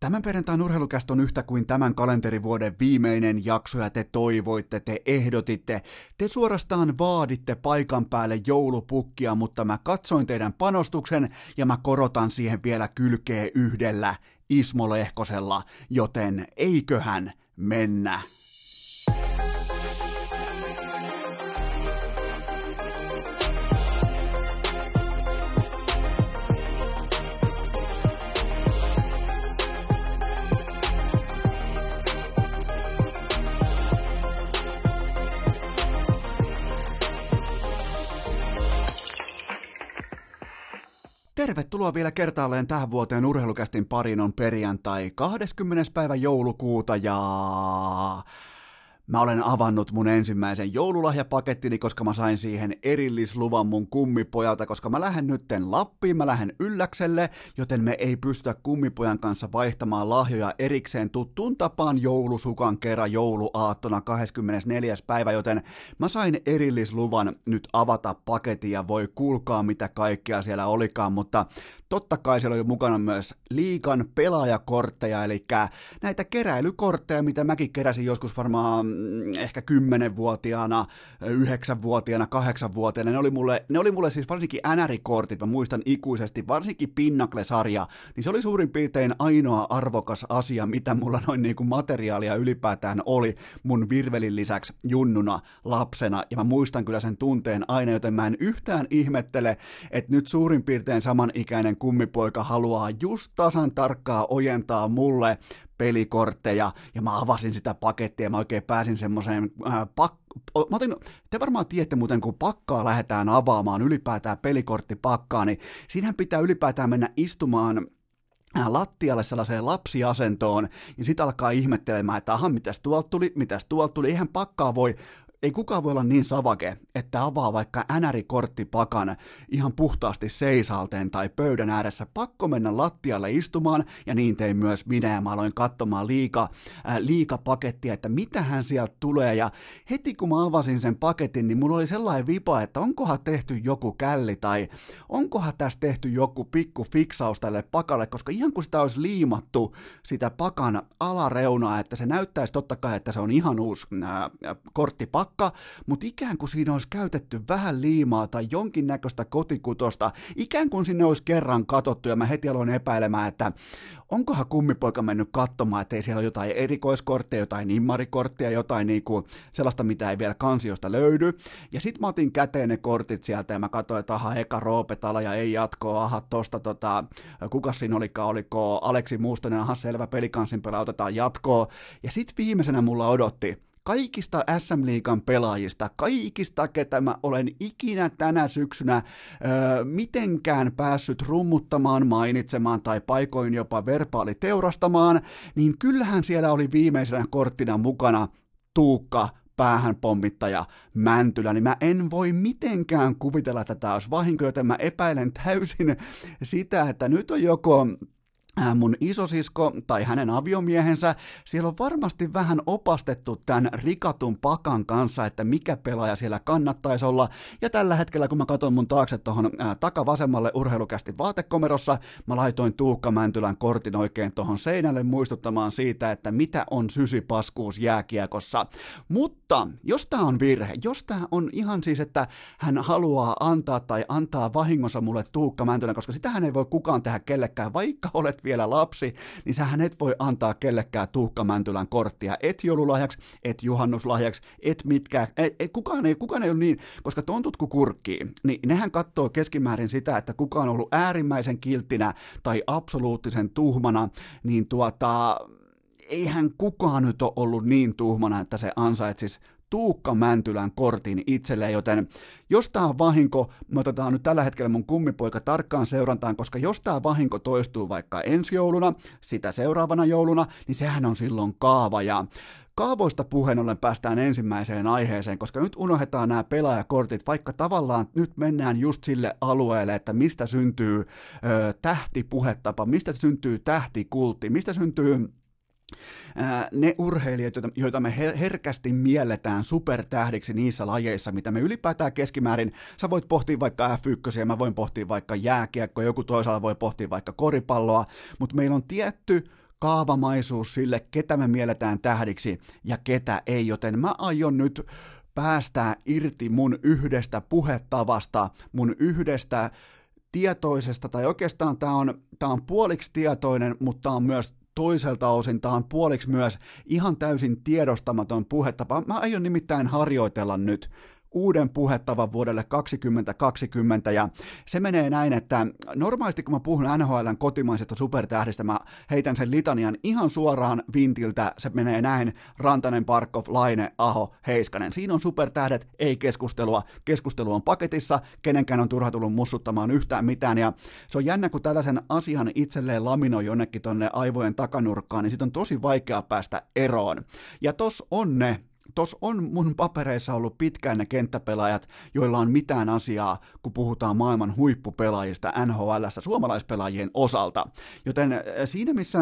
Tämän perjantain urheilukäst on yhtä kuin tämän kalenterivuoden viimeinen jakso ja te toivoitte, te ehdotitte, te suorastaan vaaditte paikan päälle joulupukkia, mutta mä katsoin teidän panostuksen ja mä korotan siihen vielä kylkeä yhdellä Ismo Lehkosella, joten eiköhän mennä. Tervetuloa vielä kertaalleen tähän vuoteen urheilukästin pariin on perjantai 20. päivä joulukuuta ja Mä olen avannut mun ensimmäisen joululahjapakettini, koska mä sain siihen erillisluvan mun kummipojalta, koska mä lähden nytten Lappiin, mä lähden Ylläkselle, joten me ei pystytä kummipojan kanssa vaihtamaan lahjoja erikseen tuttuun tapaan joulusukan kerran jouluaattona 24. päivä, joten mä sain erillisluvan nyt avata paketin ja voi kuulkaa mitä kaikkea siellä olikaan, mutta totta kai siellä oli mukana myös liikan pelaajakortteja, eli näitä keräilykortteja, mitä mäkin keräsin joskus varmaan ehkä 10-vuotiaana, 9-vuotiaana, 8-vuotiaana. Ne oli mulle, ne oli mulle siis varsinkin NR-kortit, mä muistan ikuisesti, varsinkin Pinnacle-sarja, niin se oli suurin piirtein ainoa arvokas asia, mitä mulla noin niin kuin materiaalia ylipäätään oli mun virvelin lisäksi junnuna lapsena, ja mä muistan kyllä sen tunteen aina, joten mä en yhtään ihmettele, että nyt suurin piirtein samanikäinen kummipoika haluaa just tasan tarkkaa ojentaa mulle pelikortteja, ja mä avasin sitä pakettia, ja mä oikein pääsin semmoiseen äh, pak- Mä otin, te varmaan tiedätte muuten, kun pakkaa lähdetään avaamaan, ylipäätään pelikorttipakkaa, niin siinähän pitää ylipäätään mennä istumaan äh, lattialle sellaiseen lapsiasentoon, ja sitten alkaa ihmettelemään, että aha, mitäs tuolta tuli, mitäs tuolta tuli, eihän pakkaa voi ei kukaan voi olla niin savake, että avaa vaikka NR-korttipakan ihan puhtaasti seisalteen tai pöydän ääressä. Pakko mennä lattialle istumaan, ja niin tein myös minä, ja mä aloin katsomaan liika, äh, liikapakettia, että mitähän sieltä tulee, ja heti kun mä avasin sen paketin, niin mulla oli sellainen vipa, että onkohan tehty joku källi, tai onkohan tässä tehty joku pikku fiksaus tälle pakalle, koska ihan kun sitä olisi liimattu sitä pakan alareunaa, että se näyttäisi totta kai, että se on ihan uusi äh, korttipakka, pakka, mutta ikään kuin siinä olisi käytetty vähän liimaa tai jonkinnäköistä kotikutosta, ikään kuin sinne olisi kerran katottu ja mä heti aloin epäilemään, että onkohan kummipoika mennyt katsomaan, että ei siellä ole jotain erikoiskortteja, jotain nimmarikortteja, jotain niinku sellaista, mitä ei vielä kansiosta löydy. Ja sit mä otin käteen ne kortit sieltä ja mä katsoin, että aha, eka Roopetala ja ei jatkoa, aha, tosta tota, kuka siinä olikaan, oliko Aleksi Muustonen, aha, selvä pelikansin pelaa, otetaan jatkoa. Ja sit viimeisenä mulla odotti, kaikista SM Liigan pelaajista, kaikista, ketä mä olen ikinä tänä syksynä öö, mitenkään päässyt rummuttamaan, mainitsemaan tai paikoin jopa verbaali teurastamaan, niin kyllähän siellä oli viimeisenä korttina mukana Tuukka päähän pommittaja Mäntylä, niin mä en voi mitenkään kuvitella, että tämä olisi vahinko, joten mä epäilen täysin sitä, että nyt on joko mun isosisko tai hänen aviomiehensä, siellä on varmasti vähän opastettu tämän rikatun pakan kanssa, että mikä pelaaja siellä kannattaisi olla. Ja tällä hetkellä, kun mä katson mun taakse tuohon äh, takavasemmalle urheilukästi vaatekomerossa, mä laitoin Tuukka Mäntylän kortin oikein tuohon seinälle muistuttamaan siitä, että mitä on sysipaskuus jääkiekossa. Mutta jos tämä on virhe, jos tämä on ihan siis, että hän haluaa antaa tai antaa vahingossa mulle Tuukka Mäntylän, koska sitähän ei voi kukaan tehdä kellekään, vaikka olet vielä lapsi, niin sähän et voi antaa kellekään Tuukka Mäntylän korttia, et joululahjaksi, et juhannuslahjaksi, et mitkä, et, et, kukaan, ei, kukaan ei ole niin, koska tontut kun kurkkii, niin nehän katsoo keskimäärin sitä, että kuka on ollut äärimmäisen kilttinä tai absoluuttisen tuhmana, niin tuota, eihän kukaan nyt ole ollut niin tuhmana, että se ansaitsisi Tuukka Mäntylän kortin itselleen, joten jos tämä on vahinko, me otetaan nyt tällä hetkellä mun kummipoika tarkkaan seurantaan, koska jos tämä vahinko toistuu vaikka ensi jouluna, sitä seuraavana jouluna, niin sehän on silloin kaava. Ja Kaavoista puheen ollen päästään ensimmäiseen aiheeseen, koska nyt unohdetaan nämä pelaajakortit, vaikka tavallaan nyt mennään just sille alueelle, että mistä syntyy ö, tähtipuhetapa, mistä syntyy tähtikultti, mistä syntyy ne urheilijat, joita me herkästi mielletään supertähdiksi niissä lajeissa, mitä me ylipäätään keskimäärin, sä voit pohtia vaikka F1, mä voin pohtia vaikka jääkiekkoa, joku toisaalla voi pohtia vaikka koripalloa, mutta meillä on tietty kaavamaisuus sille, ketä me mielletään tähdiksi ja ketä ei, joten mä aion nyt päästää irti mun yhdestä puhetavasta, mun yhdestä tietoisesta, tai oikeastaan tämä on, tää on puoliksi tietoinen, mutta on myös toiselta osin tämä on puoliksi myös ihan täysin tiedostamaton puhetapa. Mä aion nimittäin harjoitella nyt uuden puhettavan vuodelle 2020 ja se menee näin, että normaalisti kun mä puhun NHLn kotimaisesta supertähdistä, mä heitän sen litanian ihan suoraan vintiltä, se menee näin, Rantanen, Parkov, Laine, Aho, Heiskanen. Siinä on supertähdet, ei keskustelua, keskustelu on paketissa, kenenkään on turha tullut mussuttamaan yhtään mitään ja se on jännä, kun tällaisen asian itselleen laminoi jonnekin tonne aivojen takanurkkaan, niin sit on tosi vaikea päästä eroon. Ja tos on ne Tuossa on mun papereissa ollut pitkään ne kenttäpelaajat, joilla on mitään asiaa, kun puhutaan maailman huippupelaajista NHL suomalaispelaajien osalta. Joten äh, siinä missä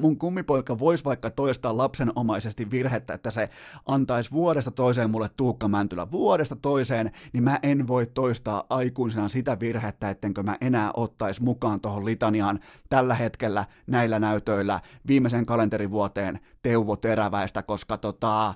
mun kummipoika voisi vaikka toistaa lapsenomaisesti virhettä, että se antaisi vuodesta toiseen mulle Tuukka Mäntylä. Vuodesta toiseen, niin mä en voi toistaa aikuisena sitä virhettä, ettenkö mä enää ottaisi mukaan tuohon litaniaan tällä hetkellä näillä näytöillä viimeisen kalenterivuoteen Teuvo Teräväistä, koska tota,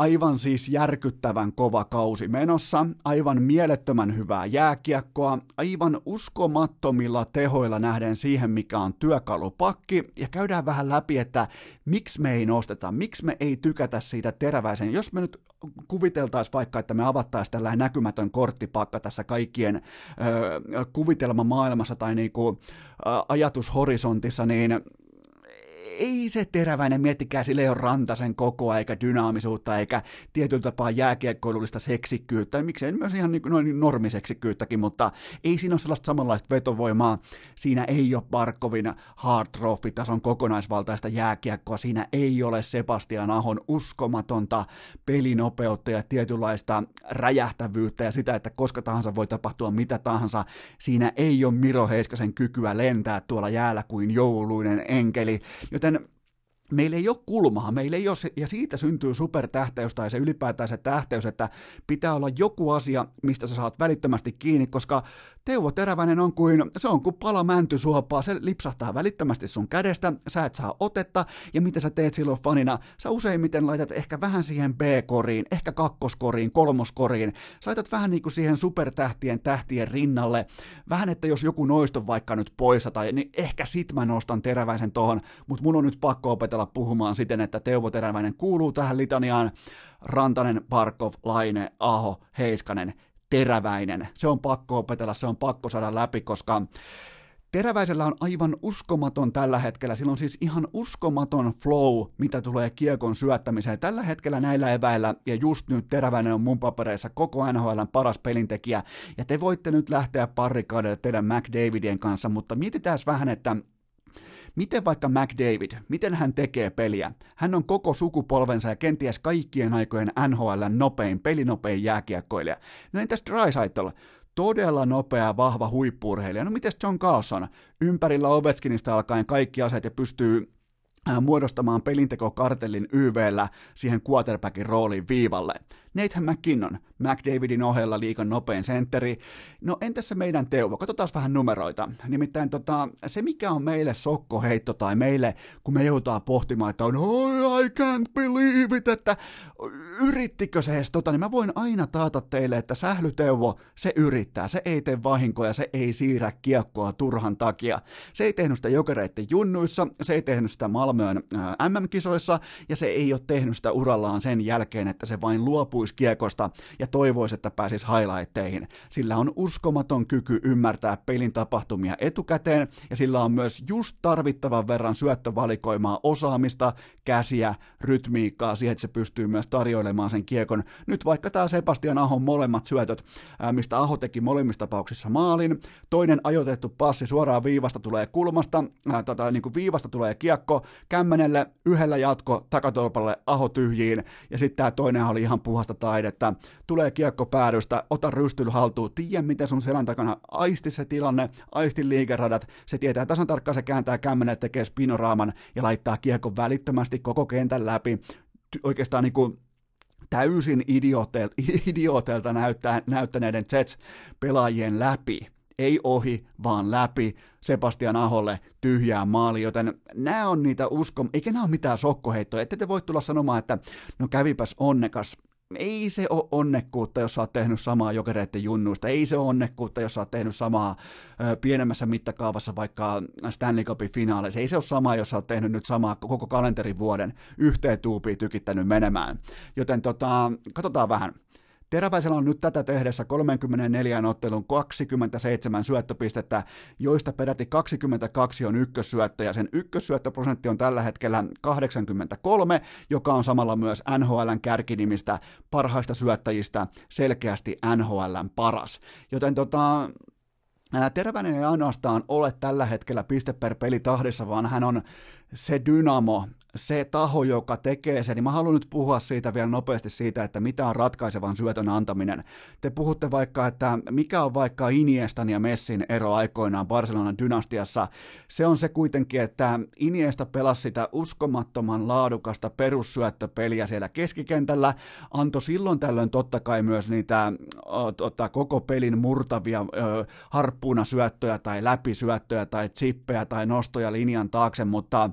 Aivan siis järkyttävän kova kausi menossa, aivan mielettömän hyvää jääkiekkoa, aivan uskomattomilla tehoilla nähden siihen, mikä on työkalupakki, ja käydään vähän läpi, että miksi me ei nosteta, miksi me ei tykätä siitä teräväisen. Jos me nyt kuviteltaisiin vaikka, että me avattaisiin tällainen näkymätön korttipakka tässä kaikkien ö, kuvitelmamaailmassa tai niinku, ö, ajatushorisontissa, niin ei se teräväinen, miettikää, sille ei ole rantasen kokoa, eikä dynaamisuutta, eikä tietyllä tapaa jääkiekkoilullista seksikkyyttä, miksei myös ihan niin, noin normiseksikkyyttäkin, mutta ei siinä ole sellaista samanlaista vetovoimaa, siinä ei ole Barkovin hard tason kokonaisvaltaista jääkiekkoa, siinä ei ole Sebastian Ahon uskomatonta pelinopeutta ja tietynlaista räjähtävyyttä ja sitä, että koska tahansa voi tapahtua mitä tahansa, siinä ei ole Miro Heiskasen kykyä lentää tuolla jäällä kuin jouluinen enkeli, joten meillä ei ole kulmaa, meillä ei ole ja siitä syntyy supertähteys tai se ylipäätään se tähteys, että pitää olla joku asia, mistä sä saat välittömästi kiinni, koska Teuvo Teräväinen on kuin, se on kuin pala mäntysuopaa, se lipsahtaa välittömästi sun kädestä, sä et saa otetta, ja mitä sä teet silloin fanina, sä useimmiten laitat ehkä vähän siihen B-koriin, ehkä kakkoskoriin, kolmoskoriin, sä laitat vähän niin kuin siihen supertähtien tähtien rinnalle, vähän että jos joku noista vaikka nyt poissa, tai niin ehkä sit mä nostan Teräväisen tohon, mutta mun on nyt pakko opetella puhumaan siten, että Teuvo Teräväinen kuuluu tähän litaniaan, Rantanen, Parkov, Laine, Aho, Heiskanen, teräväinen. Se on pakko opetella, se on pakko saada läpi, koska Teräväisellä on aivan uskomaton tällä hetkellä, sillä on siis ihan uskomaton flow, mitä tulee kiekon syöttämiseen. Tällä hetkellä näillä eväillä, ja just nyt Teräväinen on mun papereissa koko NHLn paras pelintekijä, ja te voitte nyt lähteä parrikaudelle teidän McDavidien kanssa, mutta mietitään vähän, että Miten vaikka McDavid, miten hän tekee peliä? Hän on koko sukupolvensa ja kenties kaikkien aikojen NHL nopein, pelinopein jääkiekkoilija. No entäs Dreisaitl? Todella nopea, vahva huippuurheilija. No mites John Carlson? Ympärillä Ovechkinista alkaen kaikki aseet ja pystyy äh, muodostamaan pelintekokartellin YVllä siihen quarterbackin rooliin viivalle. Nathan McKinnon, McDavidin ohella liikan nopein sentteri. No entäs se meidän Teuvo? Katsotaan vähän numeroita. Nimittäin tota, se, mikä on meille sokkoheitto tai meille, kun me joudutaan pohtimaan, että on oh, I can't believe it, että yrittikö se edes tota, niin mä voin aina taata teille, että sählyteuvo, se yrittää, se ei tee vahinkoja, se ei siirrä kiekkoa turhan takia. Se ei tehnyt sitä jokereiden junnuissa, se ei tehnyt sitä Malmöön MM-kisoissa, ja se ei ole tehnyt sitä urallaan sen jälkeen, että se vain luopui luopuisi kiekosta ja toivoisi, että pääsisi highlightteihin. Sillä on uskomaton kyky ymmärtää pelin tapahtumia etukäteen ja sillä on myös just tarvittavan verran syöttövalikoimaa osaamista, käsiä, rytmiikkaa siihen, että se pystyy myös tarjoilemaan sen kiekon. Nyt vaikka tämä Sebastian Ahon molemmat syötöt, mistä Aho teki molemmissa tapauksissa maalin, toinen ajoitettu passi suoraan viivasta tulee kulmasta, ää, tota, niin kuin viivasta tulee kiekko, kämmenelle, yhdellä jatko, takatolpalle, Aho tyhjiin, ja sitten tämä toinen oli ihan puhasta sellaista taidetta, tulee kiekko päädystä, ota rystyl haltuun, tiedä miten sun selän takana, aisti se tilanne, aisti liikeradat, se tietää tasan tarkkaan, se kääntää kämmenen, tekee spinoraaman ja laittaa kiekko välittömästi koko kentän läpi, oikeastaan niin kuin täysin idiooteilta, näyttää, näyttäneiden Jets-pelaajien läpi. Ei ohi, vaan läpi. Sebastian Aholle tyhjää maali, joten nämä on niitä usko, eikä nämä ole mitään sokkoheittoja, ette te voi tulla sanomaan, että no kävipäs onnekas, ei se ole onnekkuutta, jos sä oot tehnyt samaa jokereiden junnuista, ei se ole onnekkuutta, jos sä oot tehnyt samaa ö, pienemmässä mittakaavassa vaikka Stanley Cupin finaaleissa, ei se ole sama, jos sä oot tehnyt nyt samaa koko kalenterivuoden yhteen tuupiin tykittänyt menemään. Joten tota, katsotaan vähän. Teräväisellä on nyt tätä tehdessä 34 ottelun 27 syöttöpistettä, joista peräti 22 on ykkössyöttö, ja sen ykkössyöttöprosentti on tällä hetkellä 83, joka on samalla myös NHLn kärkinimistä parhaista syöttäjistä selkeästi NHLn paras. Joten tota, Teräväinen ei ainoastaan ole tällä hetkellä piste per peli tahdissa, vaan hän on se dynamo, se taho, joka tekee sen, niin mä haluan nyt puhua siitä vielä nopeasti siitä, että mitä on ratkaisevan syötön antaminen. Te puhutte vaikka, että mikä on vaikka Iniestan ja Messin ero aikoinaan Barcelonan dynastiassa. Se on se kuitenkin, että Iniesta pelasi sitä uskomattoman laadukasta perussyöttöpeliä siellä keskikentällä, antoi silloin tällöin totta kai myös niitä tota, koko pelin murtavia ö, harppuuna syöttöjä tai läpisyöttöjä tai chippejä tai nostoja linjan taakse, mutta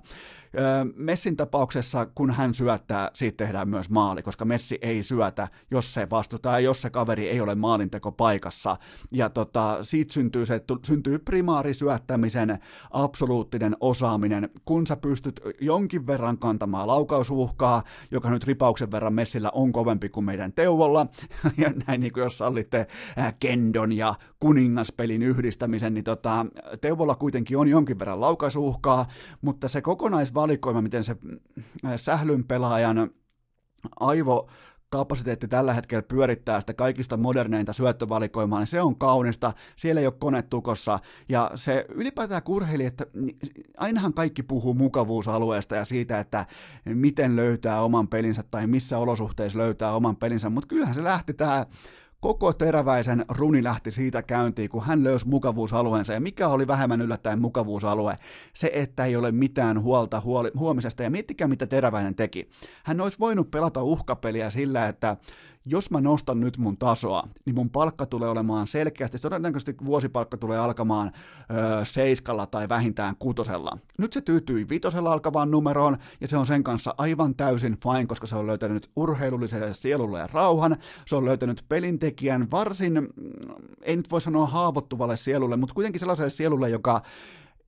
Messin tapauksessa, kun hän syöttää, siitä tehdään myös maali, koska Messi ei syötä, jos se vastuuta jos se kaveri ei ole maalinteko paikassa. Ja tota, siitä syntyy, se, syntyy primaarisyöttämisen absoluuttinen osaaminen, kun sä pystyt jonkin verran kantamaan laukausuhkaa, joka nyt ripauksen verran Messillä on kovempi kuin meidän Teuvolla, ja näin niin kuin jos sallitte Kendon ja kuningaspelin yhdistämisen, niin tota, Teuvolla kuitenkin on jonkin verran laukaisuhkaa, mutta se kokonaisvaltainen valikoima, miten se äh, sählyn pelaajan aivo kapasiteetti tällä hetkellä pyörittää sitä kaikista moderneinta syöttövalikoimaa, niin se on kaunista, siellä ei ole kone tukossa, ja se ylipäätään kurheili, että ainahan kaikki puhuu mukavuusalueesta ja siitä, että miten löytää oman pelinsä tai missä olosuhteissa löytää oman pelinsä, mutta kyllähän se lähti tämä koko teräväisen runi lähti siitä käyntiin, kun hän löysi mukavuusalueensa. Ja mikä oli vähemmän yllättäen mukavuusalue? Se, että ei ole mitään huolta huoli, huomisesta. Ja miettikää, mitä teräväinen teki. Hän olisi voinut pelata uhkapeliä sillä, että jos mä nostan nyt mun tasoa, niin mun palkka tulee olemaan selkeästi, todennäköisesti vuosipalkka tulee alkamaan öö, seiskalla tai vähintään kutosella. Nyt se tyytyi vitosella alkavaan numeroon, ja se on sen kanssa aivan täysin fine, koska se on löytänyt urheilulliselle sielulle ja rauhan, se on löytänyt pelintekijän varsin, mm, en nyt voi sanoa haavoittuvalle sielulle, mutta kuitenkin sellaiselle sielulle, joka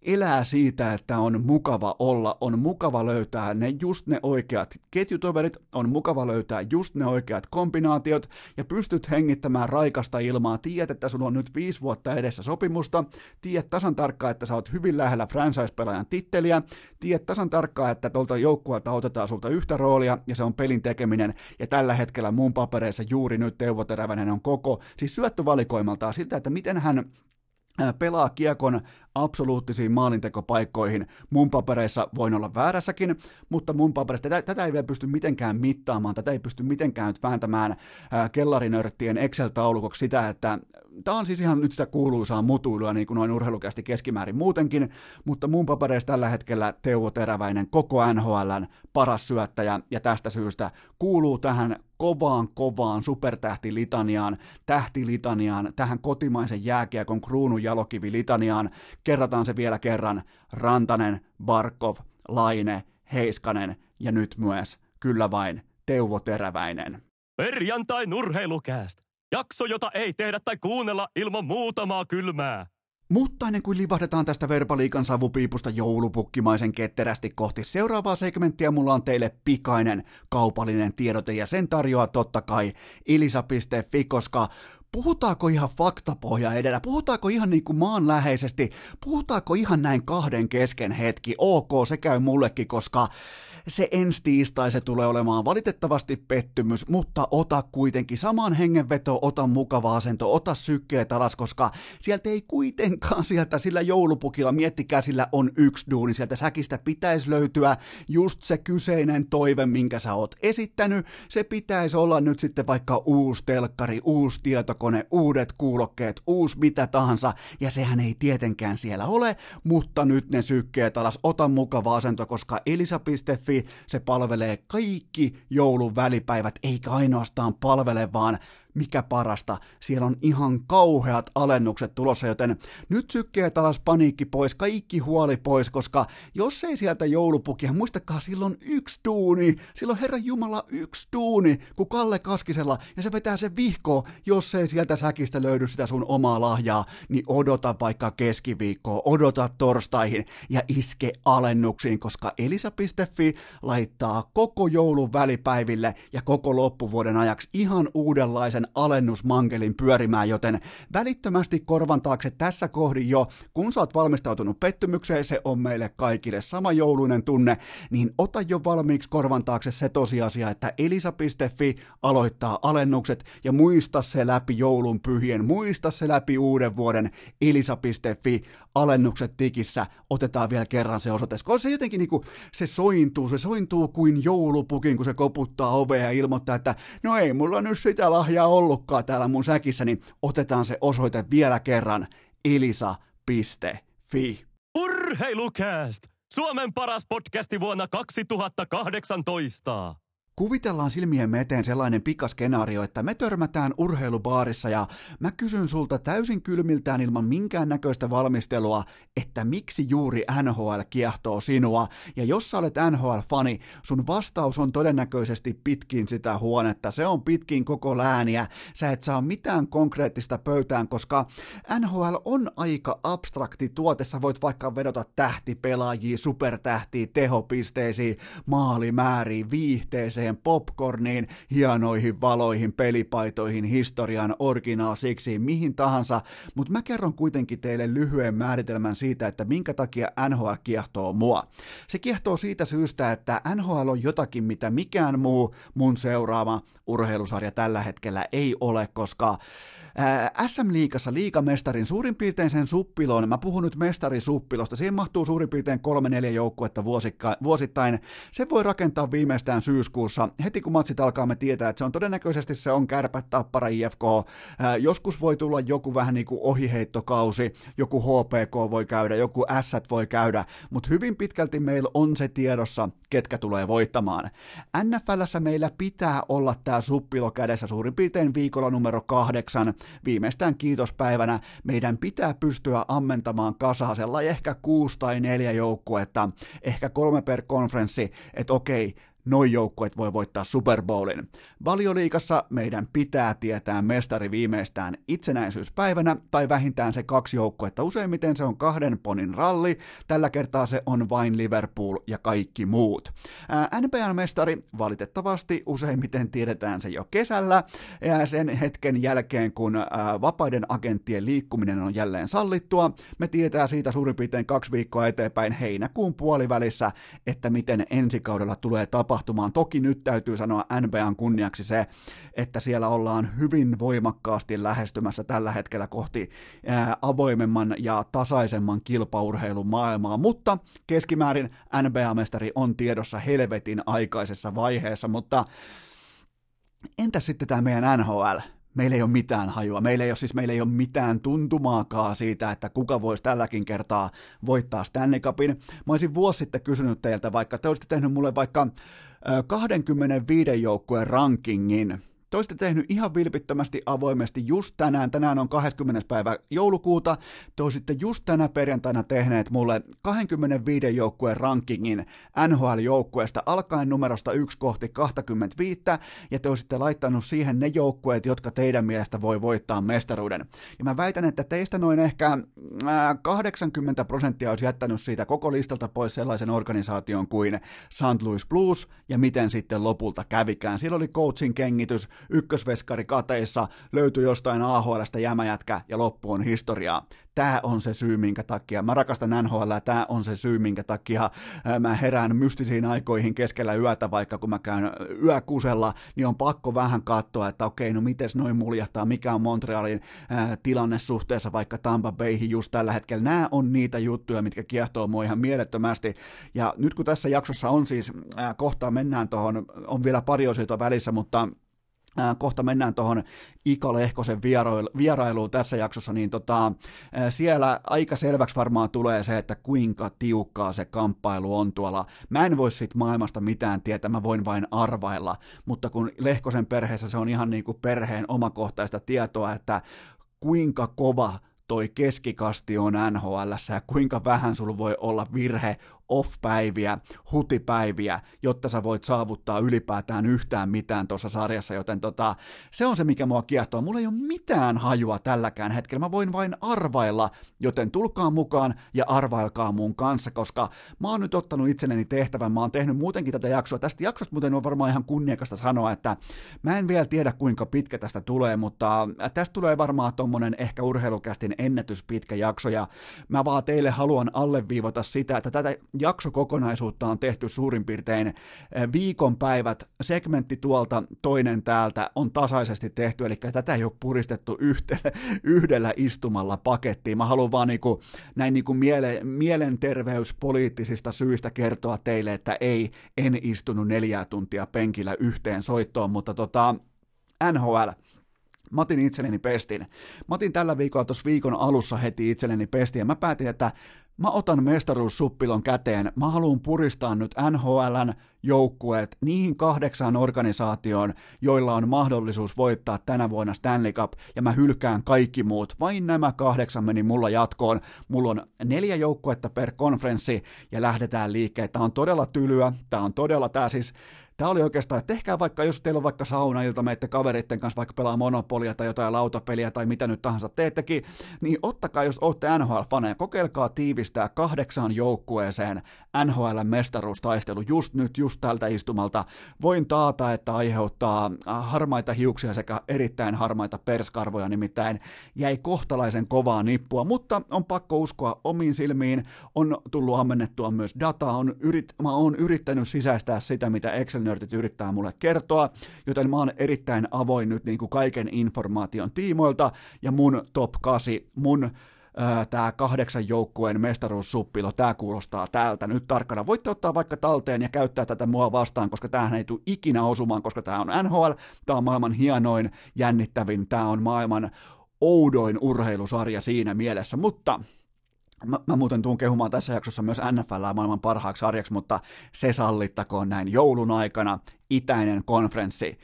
elää siitä, että on mukava olla, on mukava löytää ne just ne oikeat ketjutoverit, on mukava löytää just ne oikeat kombinaatiot ja pystyt hengittämään raikasta ilmaa, tiedät, että sulla on nyt viisi vuotta edessä sopimusta, tiedät tasan tarkkaan, että sä oot hyvin lähellä franchise-pelaajan titteliä, tiedät tasan tarkkaan, että tuolta joukkueelta otetaan sulta yhtä roolia ja se on pelin tekeminen. Ja tällä hetkellä mun papereissa juuri nyt Teuvo Terävänen on koko, siis syöttövalikoimaltaan siltä, että miten hän pelaa kiekon absoluuttisiin maalintekopaikkoihin. Mun papereissa voin olla väärässäkin, mutta mun papereissa tätä, tätä ei vielä pysty mitenkään mittaamaan, tätä ei pysty mitenkään vääntämään kellarinörttien Excel-taulukoksi sitä, että tämä on siis ihan nyt sitä kuuluisaa mutuilua niin kuin noin urheilukästi keskimäärin muutenkin, mutta mun papereissa tällä hetkellä Teuvo Teräväinen koko NHLn paras syöttäjä ja tästä syystä kuuluu tähän kovaan kovaan supertähtilitaniaan, tähtilitaniaan, tähän kotimaisen jääkiekon kruunun jalokivi-litaniaan. Kerrataan se vielä kerran. Rantanen, Barkov, Laine, Heiskanen ja nyt myös, kyllä vain, Teuvo Teräväinen. Perjantai nurheilukääst. Jakso, jota ei tehdä tai kuunnella ilman muutamaa kylmää. Mutta ennen kuin livahdetaan tästä verbaliikan savupiipusta joulupukkimaisen ketterästi kohti seuraavaa segmenttiä, mulla on teille pikainen kaupallinen tiedote ja sen tarjoaa totta kai ilisa.fi, koska puhutaanko ihan faktapohja edellä, puhutaanko ihan niin kuin maanläheisesti, puhutaanko ihan näin kahden kesken hetki, ok, se käy mullekin, koska se ensi tiistai se tulee olemaan valitettavasti pettymys, mutta ota kuitenkin saman hengenveto, ota mukava asento, ota sykkeet alas, koska sieltä ei kuitenkaan sieltä sillä joulupukilla, miettikää sillä on yksi duuni, sieltä säkistä pitäisi löytyä just se kyseinen toive, minkä sä oot esittänyt, se pitäisi olla nyt sitten vaikka uusi telkkari, uusi tietokone, uudet kuulokkeet, uusi mitä tahansa, ja sehän ei tietenkään siellä ole, mutta nyt ne sykkeet alas, ota mukava asento, koska elisa.fi se palvelee kaikki joulun välipäivät, eikä ainoastaan palvele, vaan mikä parasta, siellä on ihan kauheat alennukset tulossa, joten nyt sykkeet alas paniikki pois, kaikki huoli pois, koska jos ei sieltä joulupukia, muistakaa, silloin yksi tuuni, silloin Herra Jumala yksi tuuni, kun Kalle Kaskisella, ja se vetää se vihko, jos ei sieltä säkistä löydy sitä sun omaa lahjaa, niin odota vaikka keskiviikkoa, odota torstaihin ja iske alennuksiin, koska elisa.fi laittaa koko joulun välipäiville ja koko loppuvuoden ajaksi ihan uudenlaisen alennusmankelin pyörimään, joten välittömästi korvan taakse tässä kohdin jo, kun sä oot valmistautunut pettymykseen, se on meille kaikille sama jouluinen tunne, niin ota jo valmiiksi korvan taakse se tosiasia, että elisa.fi aloittaa alennukset. Ja muista se läpi joulun pyhien, muista se läpi uuden vuoden elisa.fi alennukset tikissä, otetaan vielä kerran se osoite, koska se jotenkin niinku, se sointuu, se sointuu kuin joulupukin, kun se koputtaa ovea ja ilmoittaa, että no ei mulla nyt sitä lahjaa ollutkaan täällä mun säkissä, niin otetaan se osoite vielä kerran, elisa.fi. Urheilukääst! Suomen paras podcasti vuonna 2018. Kuvitellaan silmien eteen sellainen pikaskenaario, että me törmätään urheilubaarissa ja mä kysyn sulta täysin kylmiltään ilman minkään näköistä valmistelua, että miksi juuri NHL kiehtoo sinua. Ja jos sä olet NHL-fani, sun vastaus on todennäköisesti pitkin sitä huonetta. Se on pitkin koko lääniä. Sä et saa mitään konkreettista pöytään, koska NHL on aika abstrakti tuote. Sä voit vaikka vedota tähtipelaajia, supertähtiä, tehopisteisiin, maalimääriin, viihteeseen, kaikkeen popcorniin, hienoihin valoihin, pelipaitoihin, historian, siksi, mihin tahansa, mutta mä kerron kuitenkin teille lyhyen määritelmän siitä, että minkä takia NHL kiehtoo mua. Se kiehtoo siitä syystä, että NHL on jotakin, mitä mikään muu mun seuraava urheilusarja tällä hetkellä ei ole, koska SM-liigassa liikamestarin suurin piirtein sen suppilon, mä puhun nyt mestarisuppilosta, siihen mahtuu suurin piirtein kolme neljä joukkuetta vuosittain. Se voi rakentaa viimeistään syyskuussa. Heti kun matsit alkaa, me tietää, että se on todennäköisesti se on kärpät, tappara, IFK. Joskus voi tulla joku vähän niin kuin ohiheittokausi, joku HPK voi käydä, joku S voi käydä, mutta hyvin pitkälti meillä on se tiedossa, ketkä tulee voittamaan. NFLssä meillä pitää olla tämä suppilo kädessä suurin piirtein viikolla numero kahdeksan, viimeistään kiitospäivänä meidän pitää pystyä ammentamaan kasaan sellainen ehkä kuusi tai neljä joukkuetta, ehkä kolme per konferenssi, että okei, noin joukkueet voi voittaa Super Bowlin. Valioliikassa meidän pitää tietää mestari viimeistään itsenäisyyspäivänä tai vähintään se kaksi joukkuetta. Useimmiten se on kahden ponin ralli, tällä kertaa se on vain Liverpool ja kaikki muut. NBA-mestari valitettavasti useimmiten tiedetään se jo kesällä ja sen hetken jälkeen, kun vapaiden agenttien liikkuminen on jälleen sallittua, me tietää siitä suurin piirtein kaksi viikkoa eteenpäin heinäkuun puolivälissä, että miten ensi kaudella tulee tapahtumaan tapahtumaan. Toki nyt täytyy sanoa NBAn kunniaksi se, että siellä ollaan hyvin voimakkaasti lähestymässä tällä hetkellä kohti avoimemman ja tasaisemman kilpaurheilun maailmaa, mutta keskimäärin NBA-mestari on tiedossa helvetin aikaisessa vaiheessa, mutta entä sitten tämä meidän NHL? meillä ei ole mitään hajua. Meillä ei ole, siis meillä ei ole mitään tuntumaakaan siitä, että kuka voisi tälläkin kertaa voittaa Stanley Cupin. Mä olisin vuosi sitten kysynyt teiltä, vaikka te olisitte tehnyt mulle vaikka 25 joukkueen rankingin, te olisitte tehnyt ihan vilpittömästi avoimesti just tänään, tänään on 20. päivä joulukuuta, te olisitte just tänä perjantaina tehneet mulle 25 joukkueen rankingin NHL-joukkueesta alkaen numerosta 1 kohti 25, ja te olisitte laittanut siihen ne joukkueet, jotka teidän mielestä voi voittaa mestaruuden. Ja mä väitän, että teistä noin ehkä 80 prosenttia olisi jättänyt siitä koko listalta pois sellaisen organisaation kuin St. Louis Blues, ja miten sitten lopulta kävikään. Siellä oli coachin kengitys, ykkösveskari kateissa, löytyi jostain AHLstä jämäjätkä ja loppu on historiaa. Tämä on se syy, minkä takia mä rakastan NHL, tämä on se syy, minkä takia mä herään mystisiin aikoihin keskellä yötä, vaikka kun mä käyn yökusella, niin on pakko vähän katsoa, että okei, no miten noin muljahtaa, mikä on Montrealin tilanne suhteessa vaikka Tampa Bayhin just tällä hetkellä. Nämä on niitä juttuja, mitkä kiehtoo mua ihan mielettömästi, ja nyt kun tässä jaksossa on siis, kohtaa mennään tuohon, on vielä pari osiota välissä, mutta kohta mennään tuohon Ika Lehkosen vierailuun tässä jaksossa, niin tota, siellä aika selväksi varmaan tulee se, että kuinka tiukkaa se kamppailu on tuolla. Mä en voi siitä maailmasta mitään tietää, mä voin vain arvailla, mutta kun Lehkosen perheessä se on ihan niin kuin perheen omakohtaista tietoa, että kuinka kova toi keskikasti on NHL ja kuinka vähän sulla voi olla virhe off-päiviä, hutipäiviä, jotta sä voit saavuttaa ylipäätään yhtään mitään tuossa sarjassa, joten tota, se on se, mikä mua kiehtoo. Mulla ei ole mitään hajua tälläkään hetkellä, mä voin vain arvailla, joten tulkaa mukaan ja arvailkaa mun kanssa, koska mä oon nyt ottanut itselleni tehtävän, mä oon tehnyt muutenkin tätä jaksoa. Tästä jaksosta muuten on varmaan ihan kunniakasta sanoa, että mä en vielä tiedä kuinka pitkä tästä tulee, mutta tästä tulee varmaan tommonen ehkä urheilukästin ennätyspitkä jakso, ja mä vaan teille haluan alleviivata sitä, että tätä jaksokokonaisuutta on tehty suurin piirtein eh, viikonpäivät, segmentti tuolta, toinen täältä on tasaisesti tehty, eli tätä ei ole puristettu yhdellä istumalla pakettiin. Mä haluan vaan niinku, näin niinku miele, mielenterveyspoliittisista syistä kertoa teille, että ei, en istunut neljää tuntia penkillä yhteen soittoon, mutta tota, NHL, Mä otin itselleni pestin. Mä otin tällä viikolla tuossa viikon alussa heti itselleni pestin ja mä päätin, että mä otan mestaruussuppilon käteen, mä haluan puristaa nyt NHLn joukkueet niihin kahdeksaan organisaatioon, joilla on mahdollisuus voittaa tänä vuonna Stanley Cup, ja mä hylkään kaikki muut. Vain nämä kahdeksan meni mulla jatkoon. Mulla on neljä joukkuetta per konferenssi, ja lähdetään liikkeelle. Tää on todella tylyä, tää on todella, tää siis Tämä oli oikeastaan, että tehkää vaikka, jos teillä on vaikka saunailta, menette kavereiden kanssa vaikka pelaa monopolia tai jotain lautapeliä tai mitä nyt tahansa teettekin, niin ottakaa, jos olette NHL-faneja, kokeilkaa tiivistää kahdeksaan joukkueeseen NHL-mestaruustaistelu just nyt, just tältä istumalta. Voin taata, että aiheuttaa harmaita hiuksia sekä erittäin harmaita perskarvoja, nimittäin jäi kohtalaisen kovaa nippua, mutta on pakko uskoa omiin silmiin, on tullut ammennettua myös dataa, on yrit, mä oon yrittänyt sisäistää sitä, mitä Excel nörtit yrittää mulle kertoa, joten mä oon erittäin avoin nyt niin kuin kaiken informaation tiimoilta, ja mun top 8, mun tämä kahdeksan joukkueen mestaruussuppilo, tämä kuulostaa täältä nyt tarkkana. Voitte ottaa vaikka talteen ja käyttää tätä mua vastaan, koska tämähän ei tule ikinä osumaan, koska tämä on NHL, tämä on maailman hienoin, jännittävin, tämä on maailman oudoin urheilusarja siinä mielessä, mutta Mä, mä muuten tuun kehumaan tässä jaksossa myös NFL maailman parhaaksi sarjaksi, mutta se sallittakoon näin joulun aikana, itäinen konferenssi.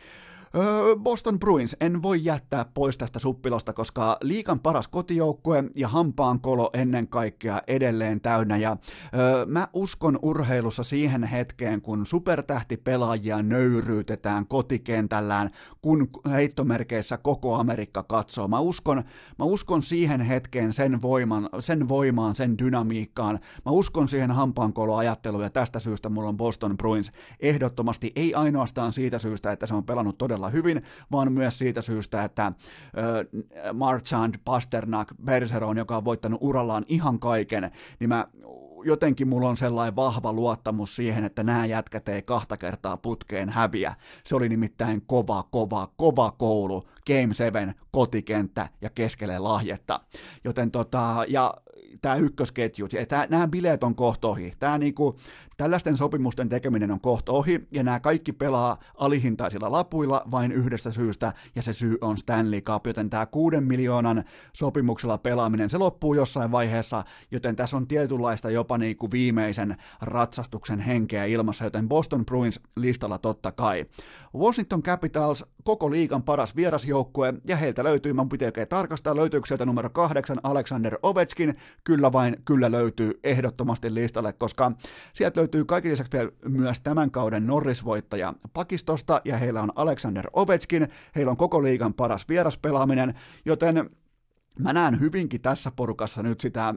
Öö, Boston Bruins en voi jättää pois tästä suppilosta, koska liikan paras kotijoukkue ja hampaan kolo ennen kaikkea edelleen täynnä. Ja öö, mä uskon urheilussa siihen hetkeen, kun supertähtipelaajia nöyryytetään kotikentällään, kun heittomerkeissä koko Amerikka katsoo. Mä uskon, mä uskon siihen hetkeen sen, voiman, sen voimaan, sen dynamiikkaan. Mä uskon siihen hampaankoloajatteluun ja tästä syystä mulla on Boston Bruins ehdottomasti, ei ainoastaan siitä syystä, että se on pelannut todella todella hyvin, vaan myös siitä syystä, että Marchand, Pasternak, Bergeron, joka on voittanut urallaan ihan kaiken, niin mä jotenkin mulla on sellainen vahva luottamus siihen, että nämä jätkät ei kahta kertaa putkeen häviä. Se oli nimittäin kova, kova, kova koulu, Game 7, kotikenttä ja keskelle lahjetta. Joten tota, ja tämä ykkösketjut, ja tää, nämä bileet on kohta ohi. Tää niinku, tällaisten sopimusten tekeminen on kohta ohi, ja nämä kaikki pelaa alihintaisilla lapuilla vain yhdestä syystä, ja se syy on Stanley Cup, joten tämä kuuden miljoonan sopimuksella pelaaminen, se loppuu jossain vaiheessa, joten tässä on tietynlaista jopa niinku viimeisen ratsastuksen henkeä ilmassa, joten Boston Bruins listalla totta kai. Washington Capitals, koko liigan paras vierasjoukkue, ja heiltä löytyy, mä pitää oikein tarkastaa, löytyykö sieltä numero kahdeksan Alexander Ovechkin, kyllä vain, kyllä löytyy ehdottomasti listalle, koska sieltä löytyy kaiken lisäksi vielä myös tämän kauden Norris-voittaja pakistosta, ja heillä on Alexander Ovechkin, heillä on koko liigan paras vieraspelaaminen, joten mä näen hyvinkin tässä porukassa nyt sitä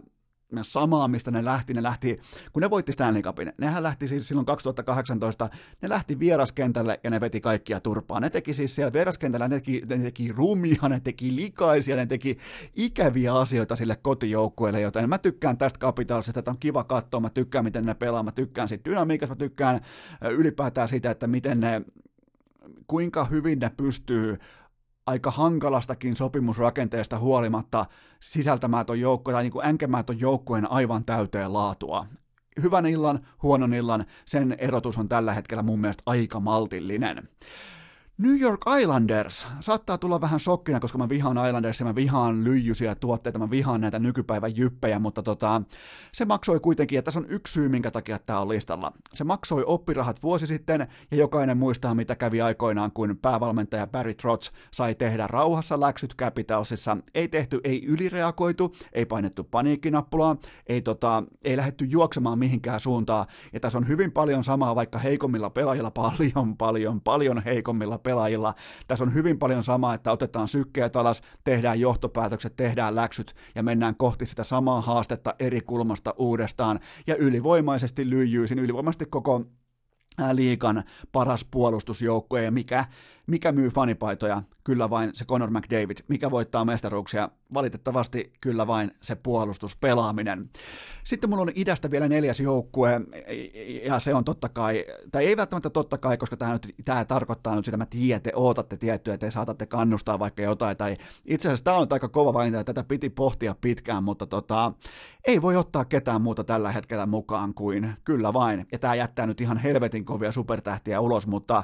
samaa, mistä ne lähti. Ne lähti, kun ne voitti Stanley Cupin, nehän lähti siis silloin 2018, ne lähti vieraskentälle ja ne veti kaikkia turpaa. Ne teki siis siellä vieraskentällä, ne teki, ne teki rumia, ne teki likaisia, ne teki ikäviä asioita sille kotijoukkueelle, joten mä tykkään tästä Capitalsista, että on kiva katsoa, mä tykkään miten ne pelaa, mä tykkään siitä dynamiikasta, mä tykkään ylipäätään siitä, että miten ne kuinka hyvin ne pystyy aika hankalastakin sopimusrakenteesta huolimatta sisältämään ton joukkojen tai niin kuin änkemään ton joukkueen aivan täyteen laatua. Hyvän illan, huonon illan, sen erotus on tällä hetkellä mun mielestä aika maltillinen. New York Islanders saattaa tulla vähän shokkina, koska mä vihaan Islandersia, mä vihaan lyijyisiä tuotteita, mä vihaan näitä nykypäivän jyppejä, mutta tota, se maksoi kuitenkin, ja tässä on yksi syy, minkä takia tämä on listalla. Se maksoi oppirahat vuosi sitten, ja jokainen muistaa, mitä kävi aikoinaan, kun päävalmentaja Barry Trotz sai tehdä rauhassa läksyt Capitalsissa. Ei tehty, ei ylireagoitu, ei painettu paniikkinappulaa, ei, tota, ei lähdetty juoksemaan mihinkään suuntaan, ja tässä on hyvin paljon samaa, vaikka heikommilla pelaajilla, paljon, paljon, paljon heikommilla. Tässä on hyvin paljon samaa, että otetaan sykkeet alas, tehdään johtopäätökset, tehdään läksyt ja mennään kohti sitä samaa haastetta eri kulmasta uudestaan. Ja ylivoimaisesti lyijyisin, ylivoimaisesti koko liikan paras puolustusjoukkue ja mikä, mikä myy fanipaitoja? Kyllä vain se Conor McDavid. Mikä voittaa mestaruuksia? Valitettavasti kyllä vain se puolustuspelaaminen. Sitten mulla on idästä vielä neljäs joukkue, ja se on totta kai, tai ei välttämättä totta kai, koska tämä, nyt, tämä tarkoittaa nyt sitä, että tiedän, te ootatte tiettyä, että te saatatte kannustaa vaikka jotain, tai itse asiassa tämä on aika kova valinta, tätä piti pohtia pitkään, mutta tota, ei voi ottaa ketään muuta tällä hetkellä mukaan kuin kyllä vain, ja tämä jättää nyt ihan helvetin kovia supertähtiä ulos, mutta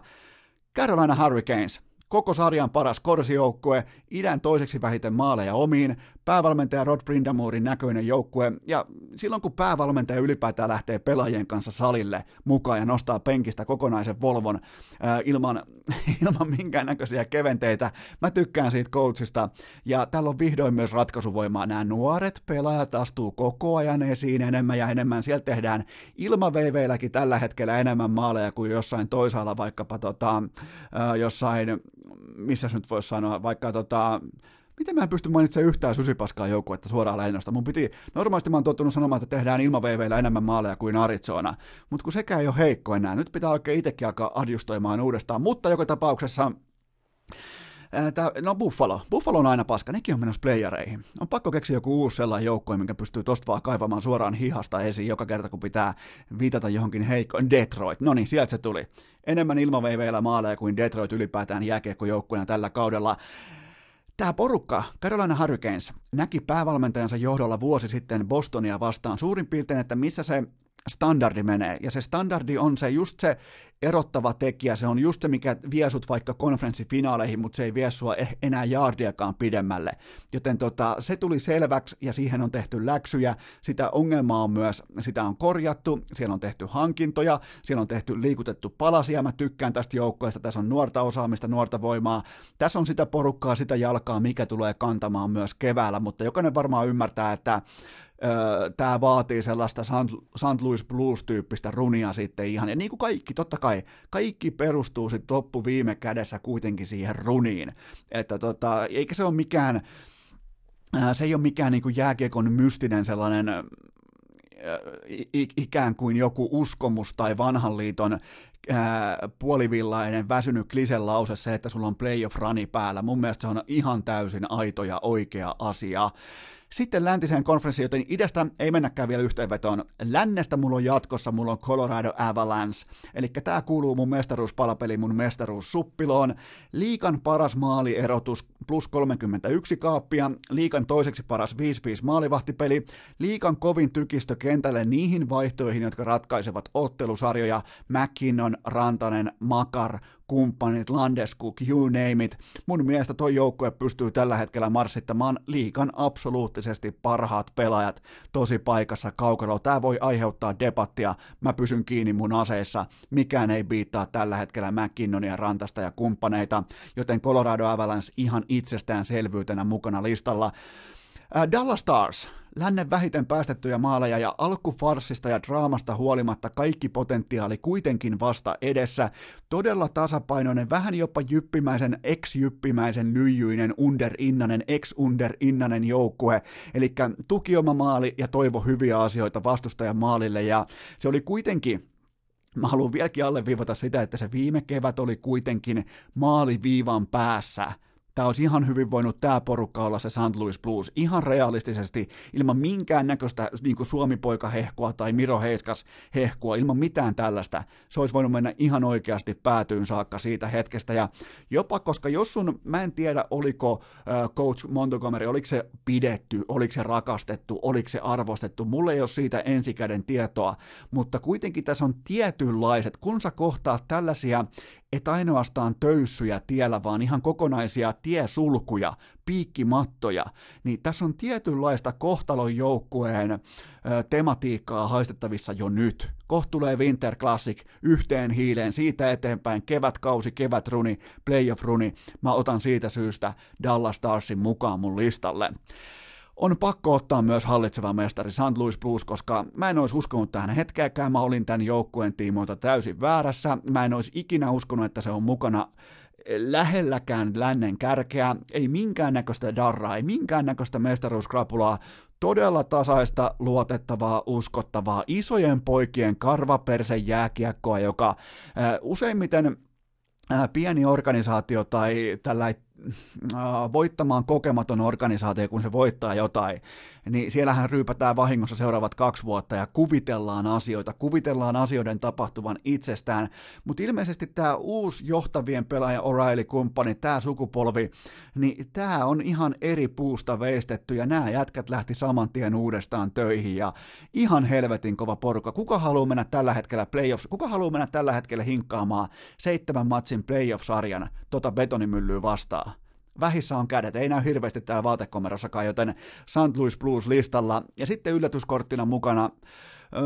Carolina Hurricanes, koko sarjan paras korsijoukkue, idän toiseksi vähiten maaleja omiin, päävalmentaja Rod Brindamorin näköinen joukkue, ja silloin kun päävalmentaja ylipäätään lähtee pelaajien kanssa salille mukaan ja nostaa penkistä kokonaisen Volvon äh, ilman, ilman minkäännäköisiä keventeitä, mä tykkään siitä coachista, ja täällä on vihdoin myös ratkaisuvoimaa. Nämä nuoret pelaajat astuu koko ajan esiin enemmän ja enemmän, siellä tehdään ilmaveiveilläkin tällä hetkellä enemmän maaleja kuin jossain toisaalla, vaikkapa tota, äh, jossain, missä nyt voisi sanoa, vaikka tota, miten mä en pysty mainitsemaan yhtään susipaskaa joukkuetta suoraan lennosta. Mun piti, normaalisti mä oon tottunut sanomaan, että tehdään ilmaveiveillä enemmän maaleja kuin Arizona, mutta kun sekään ei ole heikko enää, nyt pitää oikein itsekin alkaa adjustoimaan uudestaan, mutta joka tapauksessa Tää, no Buffalo. Buffalo on aina paska, nekin on menossa playereihin. On pakko keksiä joku uusi sellainen joukko, minkä pystyy tosta vaan kaivamaan suoraan hihasta esiin joka kerta, kun pitää viitata johonkin heikkoon. Detroit, no niin, sieltä se tuli. Enemmän ilmaveiveillä maaleja kuin Detroit ylipäätään jääkiekkojoukkueena tällä kaudella. Tämä porukka, Carolina Hurricanes, näki päävalmentajansa johdolla vuosi sitten Bostonia vastaan suurin piirtein, että missä se standardi menee. Ja se standardi on se just se erottava tekijä, se on just se, mikä vie sut vaikka konferenssifinaaleihin, mutta se ei vie sua eh, enää jaardiakaan pidemmälle. Joten tota, se tuli selväksi ja siihen on tehty läksyjä. Sitä ongelmaa on myös, sitä on korjattu, siellä on tehty hankintoja, siellä on tehty liikutettu palasia. Mä tykkään tästä joukkoista, tässä on nuorta osaamista, nuorta voimaa. Tässä on sitä porukkaa, sitä jalkaa, mikä tulee kantamaan myös keväällä, mutta jokainen varmaan ymmärtää, että tämä vaatii sellaista St. Louis Blues-tyyppistä runia sitten ihan, ja niin kuin kaikki, totta kai, kaikki perustuu sitten loppu viime kädessä kuitenkin siihen runiin, että tota, eikä se ole mikään, se ei ole mikään niin kuin jääkiekon mystinen sellainen ikään kuin joku uskomus tai vanhan liiton puolivillainen väsynyt kliselause se, että sulla on playoff rani päällä. Mun mielestä se on ihan täysin aito ja oikea asia. Sitten läntiseen konferenssiin, joten idästä ei mennäkään vielä yhteenvetoon. Lännestä mulla on jatkossa, mulla on Colorado Avalanche, eli tämä kuuluu mun mestaruuspalapeli, mun mestaruussuppiloon. Liikan paras maalierotus plus 31 kaappia, liikan toiseksi paras 5-5 maalivahtipeli, liikan kovin tykistö kentälle niihin vaihtoihin, jotka ratkaisevat ottelusarjoja, McKinnon, Rantanen, Makar, kumppanit, Landeskuk, you name it. Mun mielestä toi joukkue pystyy tällä hetkellä marssittamaan liikan absoluuttisesti parhaat pelaajat tosi paikassa kaukalo. Tämä voi aiheuttaa debattia. Mä pysyn kiinni mun aseissa. Mikään ei biittaa tällä hetkellä McKinnonia, Rantasta ja kumppaneita, joten Colorado Avalanche ihan itsestäänselvyytenä mukana listalla. Dallas Stars, lännen vähiten päästettyjä maaleja ja alkufarsista ja draamasta huolimatta kaikki potentiaali kuitenkin vasta edessä. Todella tasapainoinen, vähän jopa jyppimäisen, ex-jyppimäisen lyijyinen, underinnanen, ex-underinnanen joukkue. Eli tukioma maali ja toivo hyviä asioita vastustajan maalille ja se oli kuitenkin Mä haluan vieläkin alleviivata sitä, että se viime kevät oli kuitenkin maaliviivan päässä tämä olisi ihan hyvin voinut tämä porukka olla se St. Louis Blues ihan realistisesti ilman minkään näköistä niin kuin Suomi-poika-hehkua tai Miro Heiskas-hehkua, ilman mitään tällaista. Se olisi voinut mennä ihan oikeasti päätyyn saakka siitä hetkestä ja jopa koska jos sun, mä en tiedä oliko äh, coach Montgomery, oliko se pidetty, oliko se rakastettu, oliko se arvostettu, mulle ei ole siitä ensikäden tietoa, mutta kuitenkin tässä on tietynlaiset, kun sä kohtaat tällaisia et ainoastaan töyssyjä tiellä, vaan ihan kokonaisia tiesulkuja, piikkimattoja, niin tässä on tietynlaista kohtalon joukkueen tematiikkaa haistettavissa jo nyt. Kohta tulee Winter Classic yhteen hiileen, siitä eteenpäin kevätkausi, kevätruni, playoff-runi, mä otan siitä syystä Dallas Starsin mukaan mun listalle on pakko ottaa myös hallitseva mestari St. Louis Blues, koska mä en olisi uskonut tähän hetkeäkään, mä olin tämän joukkueen tiimoilta täysin väärässä, mä en olisi ikinä uskonut, että se on mukana lähelläkään lännen kärkeä, ei minkäännäköistä darraa, ei minkäännäköistä mestaruuskrapulaa, todella tasaista, luotettavaa, uskottavaa, isojen poikien karvapersen jääkiekkoa, joka äh, useimmiten äh, pieni organisaatio tai tällä voittamaan kokematon organisaatio, kun se voittaa jotain, niin siellähän ryypätään vahingossa seuraavat kaksi vuotta ja kuvitellaan asioita, kuvitellaan asioiden tapahtuvan itsestään, mutta ilmeisesti tämä uusi johtavien pelaaja O'Reilly-kumppani, tämä sukupolvi, niin tämä on ihan eri puusta veistetty ja nämä jätkät lähti saman tien uudestaan töihin ja ihan helvetin kova porukka. Kuka haluaa mennä tällä hetkellä playoffs, kuka haluaa mennä tällä hetkellä hinkkaamaan seitsemän matsin playoff-sarjan tota betonimyllyä vastaan? Vähissä on kädet, ei näy hirveästi täällä vaatekomerossakaan, joten St. Louis Blues listalla. Ja sitten yllätyskorttina mukana, öö,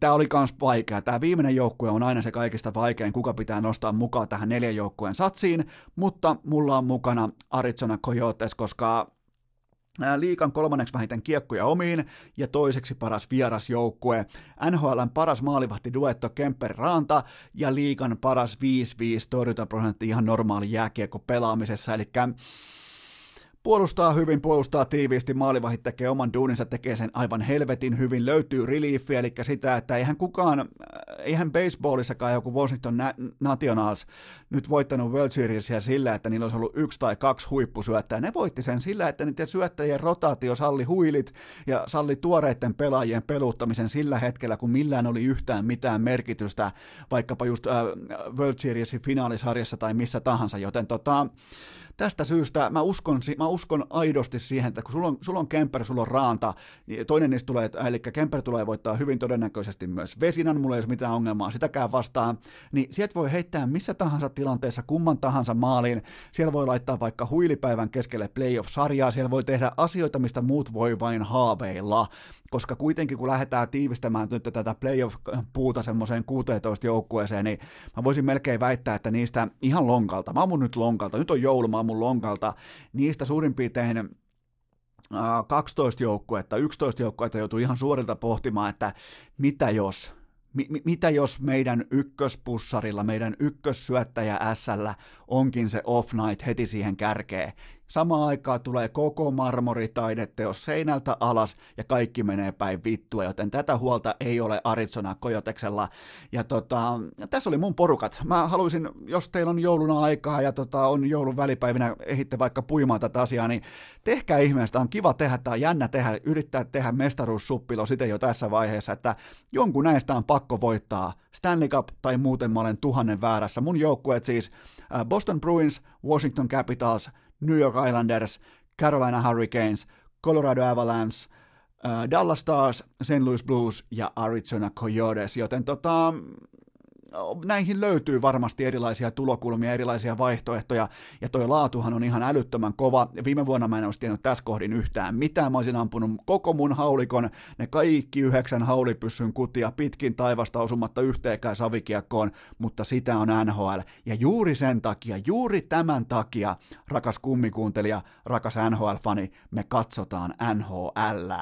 tämä oli myös vaikea. Tämä viimeinen joukkue on aina se kaikista vaikein, kuka pitää nostaa mukaan tähän neljän joukkueen satsiin, mutta mulla on mukana Arizona Coyotes, koska liikan kolmanneksi vähiten kiekkoja omiin ja toiseksi paras vierasjoukkue. NHLn paras maalivahti duetto Kemper Ranta ja liikan paras 5-5 torjuntaprosentti ihan normaali jääkiekko pelaamisessa, eli puolustaa hyvin, puolustaa tiiviisti, maalivahit tekee oman duuninsa, tekee sen aivan helvetin hyvin, löytyy reliefi, eli sitä, että eihän kukaan, äh, eihän baseballissakaan joku Washington Nationals nyt voittanut World Seriesia sillä, että niillä olisi ollut yksi tai kaksi huippusyöttäjää. Ne voitti sen sillä, että niiden syöttäjien rotaatio salli huilit ja salli tuoreiden pelaajien peluuttamisen sillä hetkellä, kun millään oli yhtään mitään merkitystä, vaikkapa just äh, World Seriesin finaalisarjassa tai missä tahansa, joten tota, tästä syystä mä uskon, mä uskon aidosti siihen, että kun sulla on, sulla on Kemper, sulla on Raanta, niin toinen niistä tulee, eli Kemper tulee voittaa hyvin todennäköisesti myös Vesinan, mulla ei ole mitään ongelmaa sitäkään vastaan, niin sieltä voi heittää missä tahansa tilanteessa kumman tahansa maaliin, siellä voi laittaa vaikka huilipäivän keskelle playoff-sarjaa, siellä voi tehdä asioita, mistä muut voi vain haaveilla, koska kuitenkin kun lähdetään tiivistämään nyt tätä playoff-puuta semmoiseen 16 joukkueeseen, niin mä voisin melkein väittää, että niistä ihan lonkalta, mä oon nyt lonkalta, nyt on joulu, mä mun lonkalta, niistä suurin piirtein 12 joukkuetta, 11 joukkuetta joutuu ihan suorilta pohtimaan, että mitä jos, mi, mitä jos meidän ykköspussarilla, meidän ykkössyöttäjä SL onkin se off night heti siihen kärkeen, Samaan aikaan tulee koko marmoritaideteos seinältä alas ja kaikki menee päin vittua, joten tätä huolta ei ole Arizona Kojoteksella. Ja tota, tässä oli mun porukat. Mä haluaisin, jos teillä on jouluna aikaa ja tota, on joulun välipäivinä ehitte vaikka puimaan tätä asiaa, niin tehkää ihmeestä, on kiva tehdä, tämä on jännä tehdä, yrittää tehdä mestaruussuppilo sitten jo tässä vaiheessa, että jonkun näistä on pakko voittaa. Stanley Cup tai muuten mä olen tuhannen väärässä. Mun joukkueet siis äh, Boston Bruins, Washington Capitals, New York Islanders, Carolina Hurricanes, Colorado Avalanche, äh, Dallas Stars, St. Louis Blues ja Arizona Coyotes, joten tota, näihin löytyy varmasti erilaisia tulokulmia, erilaisia vaihtoehtoja, ja toi laatuhan on ihan älyttömän kova. Viime vuonna mä en olisi tiennyt tässä kohdin yhtään mitään. Mä olisin ampunut koko mun haulikon, ne kaikki yhdeksän haulipyssyn kutia pitkin taivasta osumatta yhteenkään savikiekkoon, mutta sitä on NHL. Ja juuri sen takia, juuri tämän takia, rakas kummikuuntelija, rakas NHL-fani, me katsotaan NHL.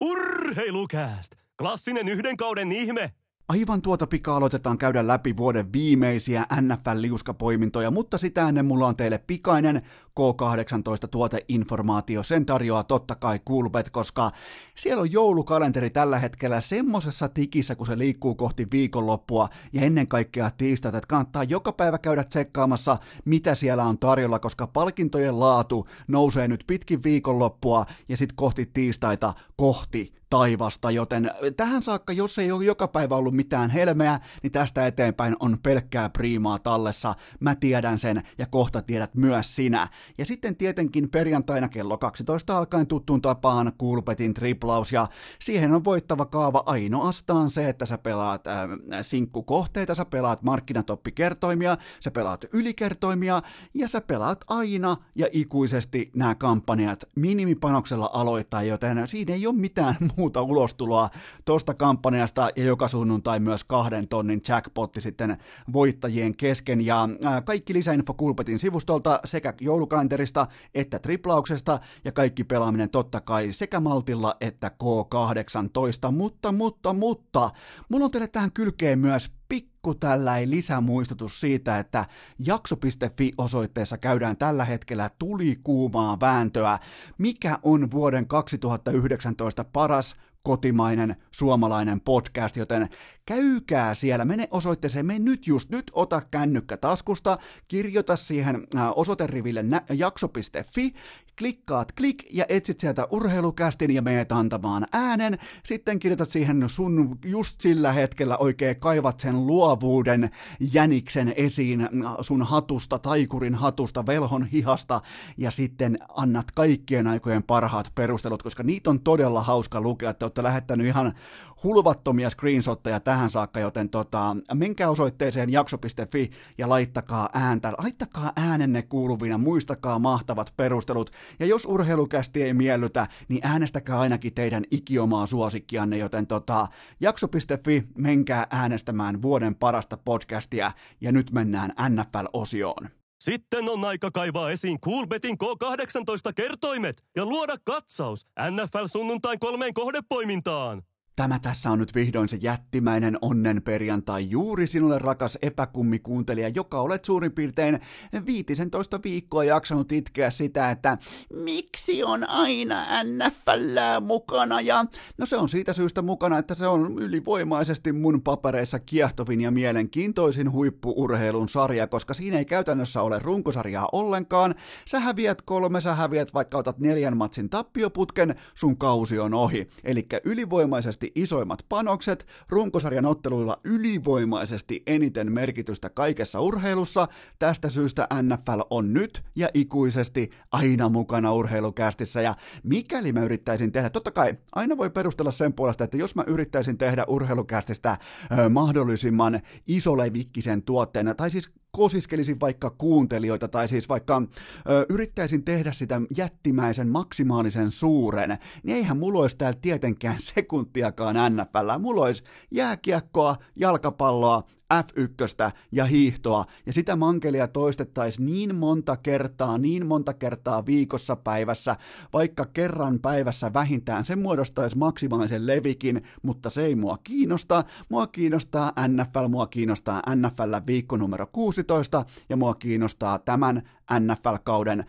Urheilukääst! Klassinen yhden kauden ihme! Aivan tuota pikaa aloitetaan käydä läpi vuoden viimeisiä NFL-liuskapoimintoja, mutta sitä ennen mulla on teille pikainen K18-tuoteinformaatio. Sen tarjoaa totta kai Coolbet, koska siellä on joulukalenteri tällä hetkellä semmosessa tikissä, kun se liikkuu kohti viikonloppua ja ennen kaikkea tiistaita, että kannattaa joka päivä käydä tsekkaamassa, mitä siellä on tarjolla, koska palkintojen laatu nousee nyt pitkin viikonloppua ja sitten kohti tiistaita kohti taivasta, joten tähän saakka, jos ei ole joka päivä ollut mitään helmeä, niin tästä eteenpäin on pelkkää priimaa tallessa. Mä tiedän sen ja kohta tiedät myös sinä. Ja sitten tietenkin perjantaina kello 12 alkaen tuttuun tapaan Kulpetin triplaus ja siihen on voittava kaava ainoastaan se, että sä pelaat äh, sinkkukohteita, sä pelaat markkinatoppikertoimia, sä pelaat ylikertoimia ja sä pelaat aina ja ikuisesti nämä kampanjat minimipanoksella aloittaa, joten siinä ei ole mitään muuta ulostuloa tuosta kampanjasta ja joka sunnuntai myös kahden tonnin jackpotti sitten voittajien kesken. Ja kaikki lisäinfo Kulpetin sivustolta sekä joulukalenterista että triplauksesta. Ja kaikki pelaaminen totta kai sekä Maltilla että K18, mutta, mutta, mutta, mulla on teille tähän kylkeen myös pikku tällainen lisämuistutus siitä, että jakso.fi-osoitteessa käydään tällä hetkellä tulikuumaa vääntöä, mikä on vuoden 2019 paras kotimainen suomalainen podcast, joten käykää siellä, mene osoitteeseen, mene nyt just nyt, ota kännykkä taskusta, kirjoita siihen osoiteriville jakso.fi klikkaat klik ja etsit sieltä urheilukästin ja meet antamaan äänen. Sitten kirjoitat siihen sun just sillä hetkellä oikein kaivat sen luovuuden jäniksen esiin sun hatusta, taikurin hatusta, velhon hihasta ja sitten annat kaikkien aikojen parhaat perustelut, koska niitä on todella hauska lukea. Te olette lähettänyt ihan hulvattomia screenshotteja tähän saakka, joten tota, menkää osoitteeseen jakso.fi ja laittakaa ääntä, laittakaa äänenne kuuluvina, muistakaa mahtavat perustelut, ja jos urheilukästi ei miellytä, niin äänestäkää ainakin teidän ikiomaa suosikkianne, joten tota, jakso.fi, menkää äänestämään vuoden parasta podcastia, ja nyt mennään NFL-osioon. Sitten on aika kaivaa esiin Coolbetin K18-kertoimet ja luoda katsaus NFL sunnuntain kolmeen kohdepoimintaan. Tämä tässä on nyt vihdoin se jättimäinen onnen perjantai juuri sinulle rakas epäkummikuuntelija, joka olet suurin piirtein 15 viikkoa jaksanut itkeä sitä, että miksi on aina NFL mukana ja no se on siitä syystä mukana, että se on ylivoimaisesti mun papereissa kiehtovin ja mielenkiintoisin huippuurheilun sarja, koska siinä ei käytännössä ole runkosarjaa ollenkaan. Sä häviät kolme, sä häviät vaikka otat neljän matsin tappioputken, sun kausi on ohi. Eli ylivoimaisesti ylivoimaisesti isoimmat panokset, runkosarjan otteluilla ylivoimaisesti eniten merkitystä kaikessa urheilussa. Tästä syystä NFL on nyt ja ikuisesti aina mukana urheilukästissä. Ja mikäli mä yrittäisin tehdä, totta kai aina voi perustella sen puolesta, että jos mä yrittäisin tehdä urheilukästistä ö, mahdollisimman isolevikkisen tuotteena, tai siis kosiskelisin vaikka kuuntelijoita tai siis vaikka ö, yrittäisin tehdä sitä jättimäisen maksimaalisen suuren, niin eihän mulla olisi täällä tietenkään sekuntiakaan NFL. Mulla olisi jääkiekkoa, jalkapalloa, F1 ja hiihtoa, ja sitä mankelia toistettaisiin niin monta kertaa, niin monta kertaa viikossa päivässä, vaikka kerran päivässä vähintään, se muodostaisi maksimaalisen levikin, mutta se ei mua kiinnosta. Mua kiinnostaa NFL, mua kiinnostaa NFL viikko numero 16, ja mua kiinnostaa tämän NFL-kauden äh,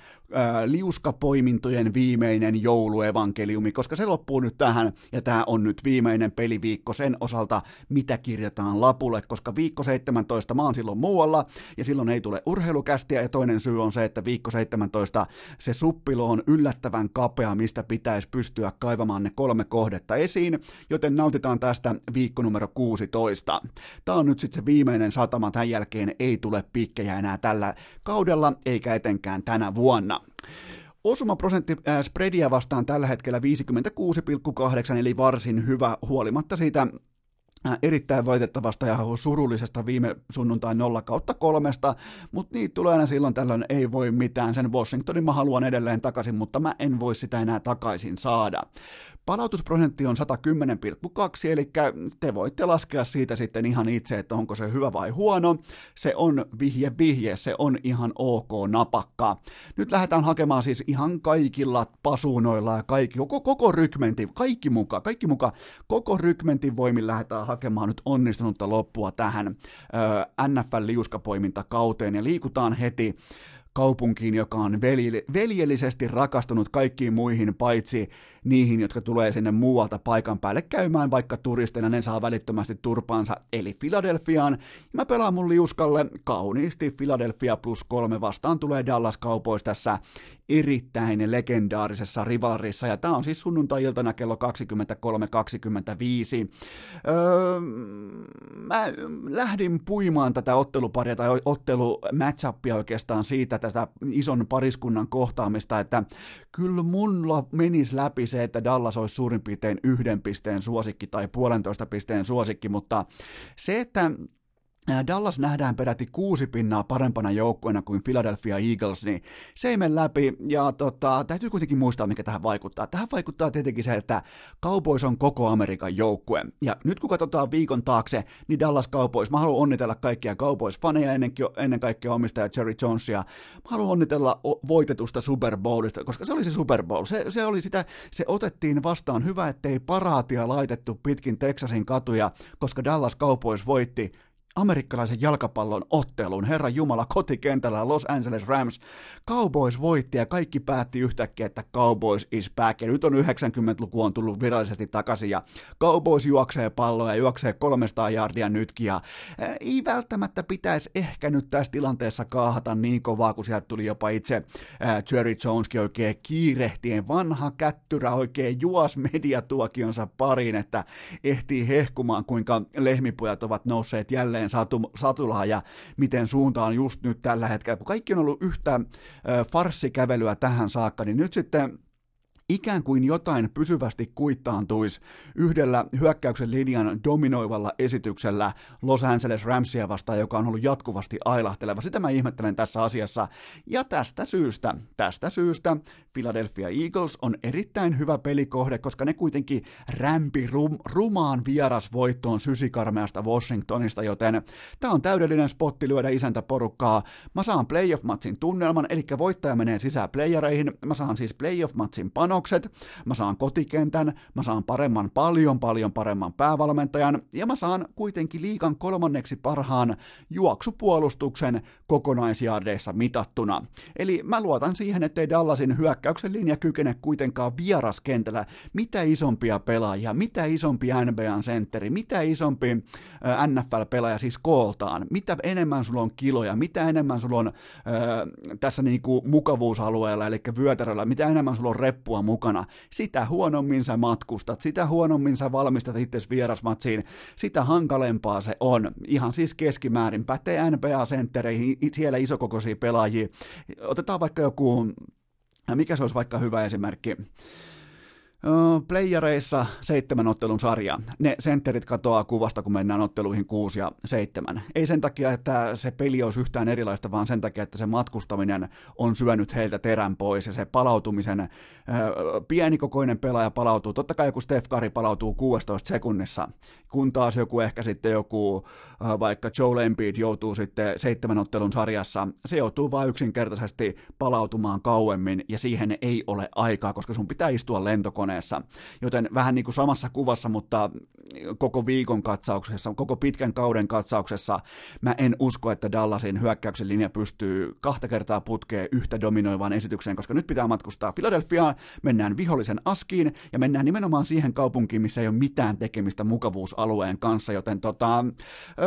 liuskapoimintojen viimeinen jouluevankeliumi, koska se loppuu nyt tähän, ja tämä on nyt viimeinen peliviikko sen osalta, mitä kirjataan lapulle, koska viikko 17 mä oon silloin muualla, ja silloin ei tule urheilukästiä, ja toinen syy on se, että viikko 17 se suppilo on yllättävän kapea, mistä pitäisi pystyä kaivamaan ne kolme kohdetta esiin, joten nautitaan tästä viikko numero 16. Tämä on nyt sitten se viimeinen satama, tämän jälkeen ei tule pikkejä enää tällä kaudella, eikä etenkään tänä vuonna. Osumaprosentti äh, spreadia vastaan tällä hetkellä 56,8, eli varsin hyvä huolimatta siitä Äh, erittäin voitettavasta ja surullisesta viime sunnuntain 0 kautta kolmesta, mutta niitä tulee aina silloin tällöin, ei voi mitään. Sen Washingtonin mä haluan edelleen takaisin, mutta mä en voi sitä enää takaisin saada. Palautusprosentti on 110,2, eli te voitte laskea siitä sitten ihan itse, että onko se hyvä vai huono. Se on vihje vihje, se on ihan ok napakka. Nyt lähdetään hakemaan siis ihan kaikilla pasuunoilla ja kaikki, koko, koko rykmenti, kaikki mukaan, kaikki mukaan, koko rykmentin voimin lähdetään hakemaan nyt onnistunutta loppua tähän ö, NFL-liuskapoimintakauteen ja liikutaan heti kaupunkiin, joka on veljellisesti rakastunut kaikkiin muihin, paitsi niihin, jotka tulee sinne muualta paikan päälle käymään, vaikka turisteina ne saa välittömästi turpaansa, eli Filadelfiaan. Mä pelaan mun liuskalle kauniisti Philadelphia plus kolme vastaan tulee Dallas Cowboys tässä erittäin legendaarisessa rivalrissa, ja tämä on siis sunnuntai-iltana kello 23.25. Öö, mä lähdin puimaan tätä otteluparia tai ottelu matchupia oikeastaan siitä, tätä ison pariskunnan kohtaamista, että kyllä mulla menisi läpi se, että Dallas olisi suurin piirtein yhden pisteen suosikki tai puolentoista pisteen suosikki, mutta se, että Dallas nähdään peräti kuusi pinnaa parempana joukkueena kuin Philadelphia Eagles, niin se ei mene läpi, ja tota, täytyy kuitenkin muistaa, mikä tähän vaikuttaa. Tähän vaikuttaa tietenkin se, että Cowboys on koko Amerikan joukkue, ja nyt kun katsotaan viikon taakse, niin Dallas Cowboys, mä haluan onnitella kaikkia Cowboys-faneja, ennen, ennen kaikkea omistaja Jerry Jonesia, mä haluan onnitella voitetusta Super Bowlista, koska se oli se Super Bowl, se, se oli sitä, se otettiin vastaan, hyvä ettei paraatia laitettu pitkin Texasin katuja, koska Dallas Cowboys voitti amerikkalaisen jalkapallon ottelun. Herra Jumala kotikentällä Los Angeles Rams. Cowboys voitti ja kaikki päätti yhtäkkiä, että Cowboys is back. Ja nyt on 90-luku on tullut virallisesti takaisin ja Cowboys juoksee palloa ja juoksee 300 jardia nytkin. Ja ei välttämättä pitäisi ehkä nyt tässä tilanteessa kaahata niin kovaa, kun sieltä tuli jopa itse ää, Jerry Joneskin oikein kiirehtien. Vanha kättyrä oikein juos mediatuokionsa pariin, että ehtii hehkumaan, kuinka lehmipojat ovat nousseet jälleen edelleen satulaa ja miten suunta on just nyt tällä hetkellä. Kun kaikki on ollut yhtä farssikävelyä tähän saakka, niin nyt sitten ikään kuin jotain pysyvästi kuittaantuisi yhdellä hyökkäyksen linjan dominoivalla esityksellä Los Angeles Ramsia vastaan, joka on ollut jatkuvasti ailahteleva. Sitä mä ihmettelen tässä asiassa. Ja tästä syystä, tästä syystä Philadelphia Eagles on erittäin hyvä pelikohde, koska ne kuitenkin rämpi rum, rumaan vierasvoittoon sysikarmeasta Washingtonista, joten tämä on täydellinen spotti lyödä isäntäporukkaa. Mä saan playoff-matsin tunnelman, eli voittaja menee sisään playereihin, mä saan siis playoff-matsin panokset, mä saan kotikentän, mä saan paremman, paljon paljon paremman päävalmentajan, ja mä saan kuitenkin liikan kolmanneksi parhaan juoksupuolustuksen kokonaisjardeissa mitattuna. Eli mä luotan siihen, ettei Dallasin hyökkä hyökkäyksen linja kykene kuitenkaan vieraskentällä. Mitä isompia pelaajia, mitä isompi NBA-sentteri, mitä isompi NFL-pelaaja siis kooltaan, mitä enemmän sulla on kiloja, mitä enemmän sulla on äh, tässä niinku mukavuusalueella, eli vyötäröllä, mitä enemmän sulla on reppua mukana, sitä huonommin sä matkustat, sitä huonommin sä valmistat itse vierasmatsiin, sitä hankalempaa se on. Ihan siis keskimäärin pätee NBA-senttereihin, siellä isokokoisia pelaajia. Otetaan vaikka joku mikä se olisi vaikka hyvä esimerkki? Playereissa seitsemän ottelun sarja. Ne sentterit katoaa kuvasta, kun mennään otteluihin kuusi ja seitsemän. Ei sen takia, että se peli olisi yhtään erilaista, vaan sen takia, että se matkustaminen on syönyt heiltä terän pois ja se palautumisen, pienikokoinen pelaaja palautuu. Totta kai joku Steph Curry palautuu 16 sekunnissa, kun taas joku ehkä sitten joku, äh, vaikka Joe Embiid joutuu sitten seitsemän ottelun sarjassa, se joutuu vain yksinkertaisesti palautumaan kauemmin ja siihen ei ole aikaa, koska sun pitää istua lentokoneessa. Joten vähän niin kuin samassa kuvassa, mutta koko viikon katsauksessa, koko pitkän kauden katsauksessa, mä en usko, että Dallasin hyökkäyksen linja pystyy kahta kertaa putkeen yhtä dominoivaan esitykseen, koska nyt pitää matkustaa Philadelphiaan, mennään vihollisen askiin ja mennään nimenomaan siihen kaupunkiin, missä ei ole mitään tekemistä mukavuusalueen kanssa, joten tota,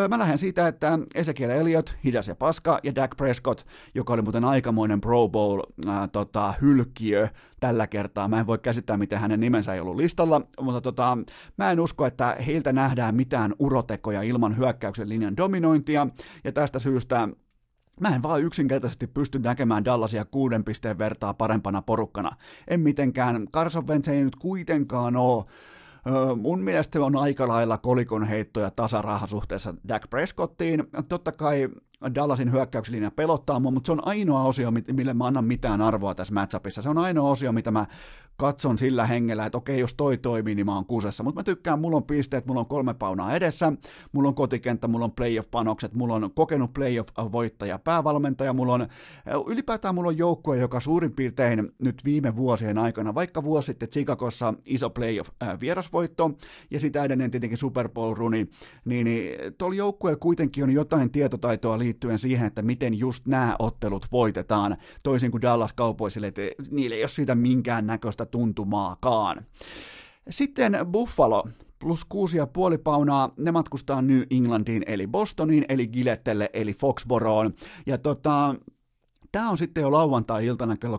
mä lähden siitä, että Ezekiel Elliott, hidas ja paska, ja Dak Prescott, joka oli muuten aikamoinen Pro Bowl ää, tota, hylkiö tällä kertaa. Mä en voi käsittää, miten hänen nimensä ei ollut listalla, mutta tota, mä en usko, että heiltä nähdään mitään urotekoja ilman hyökkäyksen linjan dominointia, ja tästä syystä Mä en vaan yksinkertaisesti pysty näkemään Dallasia kuuden pisteen vertaa parempana porukkana. En mitenkään. Carson Wentz ei nyt kuitenkaan ole Mun mielestä on aika lailla kolikon heittoja tasaraha suhteessa Dak Prescottiin. Totta kai Dallasin hyökkäyslinja pelottaa mua, mutta se on ainoa osio, mille mä annan mitään arvoa tässä matchupissa. Se on ainoa osio, mitä mä katson sillä hengellä, että okei, jos toi toimii, niin mä oon kusessa. Mutta mä tykkään, mulla on pisteet, mulla on kolme paunaa edessä, mulla on kotikenttä, mulla on playoff-panokset, mulla on kokenut playoff-voittaja, päävalmentaja, mulla on, ylipäätään mulla on joukkue, joka suurin piirtein nyt viime vuosien aikana, vaikka vuosi sitten Chicagossa iso playoff-vierasvoitto, ja sitä edelleen tietenkin Super Bowl-runi, niin, niin tuolla joukkueella kuitenkin on jotain tietotaitoa liittyen siihen, että miten just nämä ottelut voitetaan, toisin kuin Dallas Cowboysille, että niillä ei ole siitä minkään näköistä tuntumaakaan. Sitten Buffalo, plus kuusi ja puoli paunaa, ne matkustaa New Englandiin, eli Bostoniin, eli Gilettelle, eli Foxboroon, ja tota, Tämä on sitten jo lauantai-iltana kello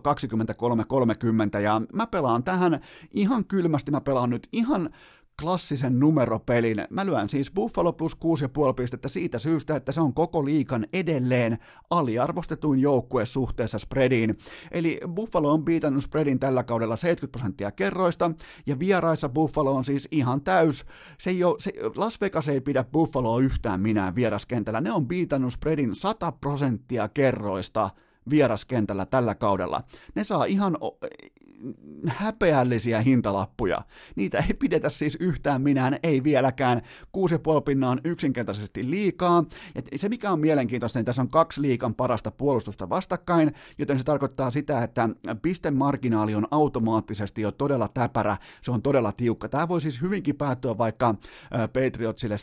23.30 ja mä pelaan tähän ihan kylmästi, mä pelaan nyt ihan klassisen numeropelin. Mä lyön siis Buffalo plus 6,5 pistettä siitä syystä, että se on koko liikan edelleen aliarvostetuin joukkue suhteessa spreadiin. Eli Buffalo on piitannut spreadin tällä kaudella 70 prosenttia kerroista, ja vieraissa Buffalo on siis ihan täys. Se ei ole, se, Las Vegas ei pidä Buffaloa yhtään minä vieraskentällä. Ne on piitannut spreadin 100 prosenttia kerroista vieraskentällä tällä kaudella. Ne saa ihan häpeällisiä hintalappuja. Niitä ei pidetä siis yhtään minään, ei vieläkään. 6,5 pinna on yksinkertaisesti liikaa. Ja se mikä on mielenkiintoista, niin tässä on kaksi liikan parasta puolustusta vastakkain, joten se tarkoittaa sitä, että pistemarginaali on automaattisesti jo todella täpärä, se on todella tiukka. Tämä voi siis hyvinkin päättyä vaikka Patriotsille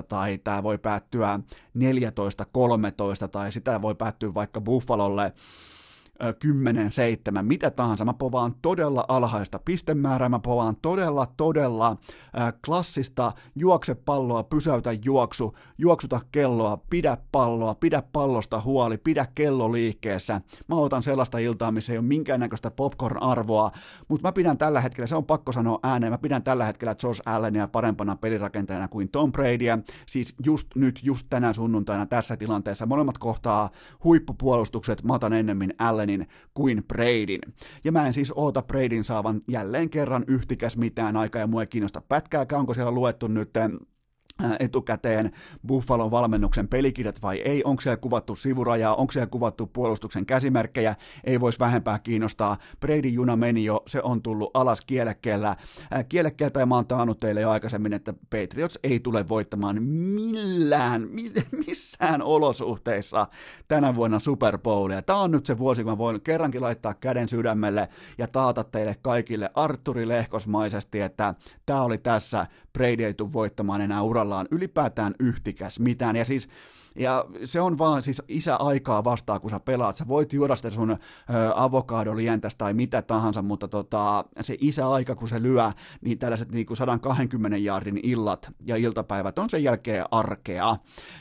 17-14 tai tämä voi päättyä 14-13 tai sitä voi päättyä vaikka Buffalolle 10-7, mitä tahansa. Mä povaan todella alhaista pistemäärää, mä povaan todella, todella klassista juokse palloa, pysäytä juoksu, juoksuta kelloa, pidä palloa, pidä pallosta huoli, pidä kello liikkeessä. Mä otan sellaista iltaa, missä ei ole minkäännäköistä popcorn-arvoa, mutta mä pidän tällä hetkellä, se on pakko sanoa ääneen, mä pidän tällä hetkellä Josh Allenia parempana pelirakentajana kuin Tom Bradya, siis just nyt, just tänä sunnuntaina tässä tilanteessa. Molemmat kohtaa huippupuolustukset, mä otan ennemmin Allen Allenin kuin Bradyn. Ja mä en siis oota Bradyn saavan jälleen kerran yhtikäs mitään aikaa ja mua ei kiinnosta pätkääkään, onko siellä luettu nyt etukäteen Buffalon valmennuksen pelikirjat vai ei, onko siellä kuvattu sivurajaa, onko siellä kuvattu puolustuksen käsimerkkejä, ei voisi vähempää kiinnostaa. Brady juna meni jo, se on tullut alas kielekkeellä. Kielekkeeltä ja mä oon taannut teille jo aikaisemmin, että Patriots ei tule voittamaan millään, missään olosuhteissa tänä vuonna Super Bowlia. Tämä on nyt se vuosi, kun mä voin kerrankin laittaa käden sydämelle ja taata teille kaikille Arturi Lehkosmaisesti, että tämä oli tässä, Brady ei tule voittamaan enää urallaan ylipäätään yhtikäs mitään. Ja siis ja se on vaan siis isä aikaa vastaa, kun sä pelaat. Sä voit juoda sitä sun ö, avokadolientästä tai mitä tahansa, mutta tota, se isä aika, kun se lyö, niin tällaiset niin kuin 120 jaarin illat ja iltapäivät on sen jälkeen arkea.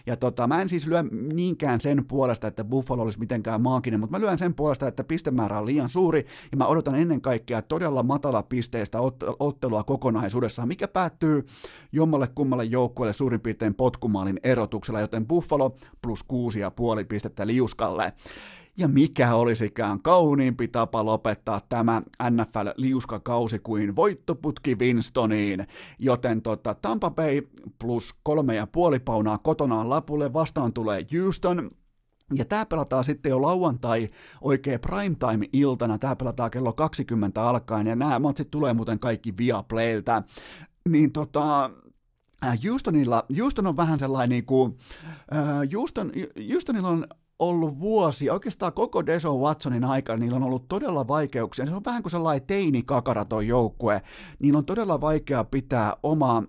Ja tota, mä en siis lyö niinkään sen puolesta, että Buffalo olisi mitenkään maaginen, mutta mä lyön sen puolesta, että pistemäärä on liian suuri, ja mä odotan ennen kaikkea todella matala pisteistä ottelua kokonaisuudessaan, mikä päättyy jommalle kummalle joukkueelle suurin piirtein potkumaalin erotuksella, joten Buffalo Buffalo plus kuusi ja puoli pistettä liuskalle. Ja mikä olisikään kauniimpi tapa lopettaa tämä NFL-liuskakausi kuin voittoputki Winstoniin, joten tota, Tampa Bay plus kolme ja puoli paunaa kotonaan lapulle, vastaan tulee Houston, ja tämä pelataan sitten jo lauantai oikein primetime-iltana, tämä pelataan kello 20 alkaen, ja nämä matsit tulee muuten kaikki Viaplayltä. Niin tota, Houstonilla, Houston on vähän sellainen niin kuin, Houston, Houstonilla on ollut vuosi, oikeastaan koko Deso Watsonin aikana niillä on ollut todella vaikeuksia. Se on vähän kuin sellainen teini-kakaraton joukkue. Niillä on todella vaikea pitää oma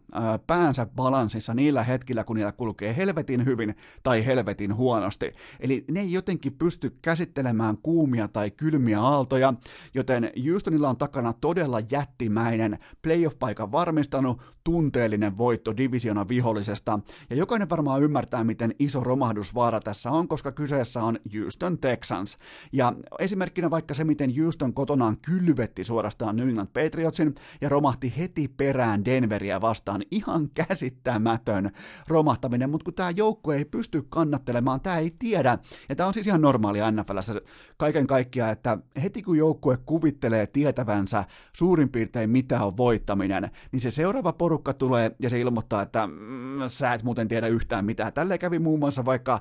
päänsä balanssissa niillä hetkillä, kun niillä kulkee helvetin hyvin tai helvetin huonosti. Eli ne ei jotenkin pysty käsittelemään kuumia tai kylmiä aaltoja, joten Houstonilla on takana todella jättimäinen playoff-paikan varmistanut tunteellinen voitto divisiona vihollisesta. Ja jokainen varmaan ymmärtää, miten iso romahdusvaara tässä on, koska kyse kyseessä on Houston Texans. Ja esimerkkinä vaikka se, miten Houston kotonaan kylvetti suorastaan New England Patriotsin ja romahti heti perään Denveriä vastaan. Ihan käsittämätön romahtaminen, mutta kun tämä joukkue ei pysty kannattelemaan, tämä ei tiedä. Ja tämä on siis ihan normaali NFLssä kaiken kaikkiaan, että heti kun joukkue kuvittelee tietävänsä suurin piirtein mitä on voittaminen, niin se seuraava porukka tulee ja se ilmoittaa, että mm, sä et muuten tiedä yhtään mitään. Tälle kävi muun muassa vaikka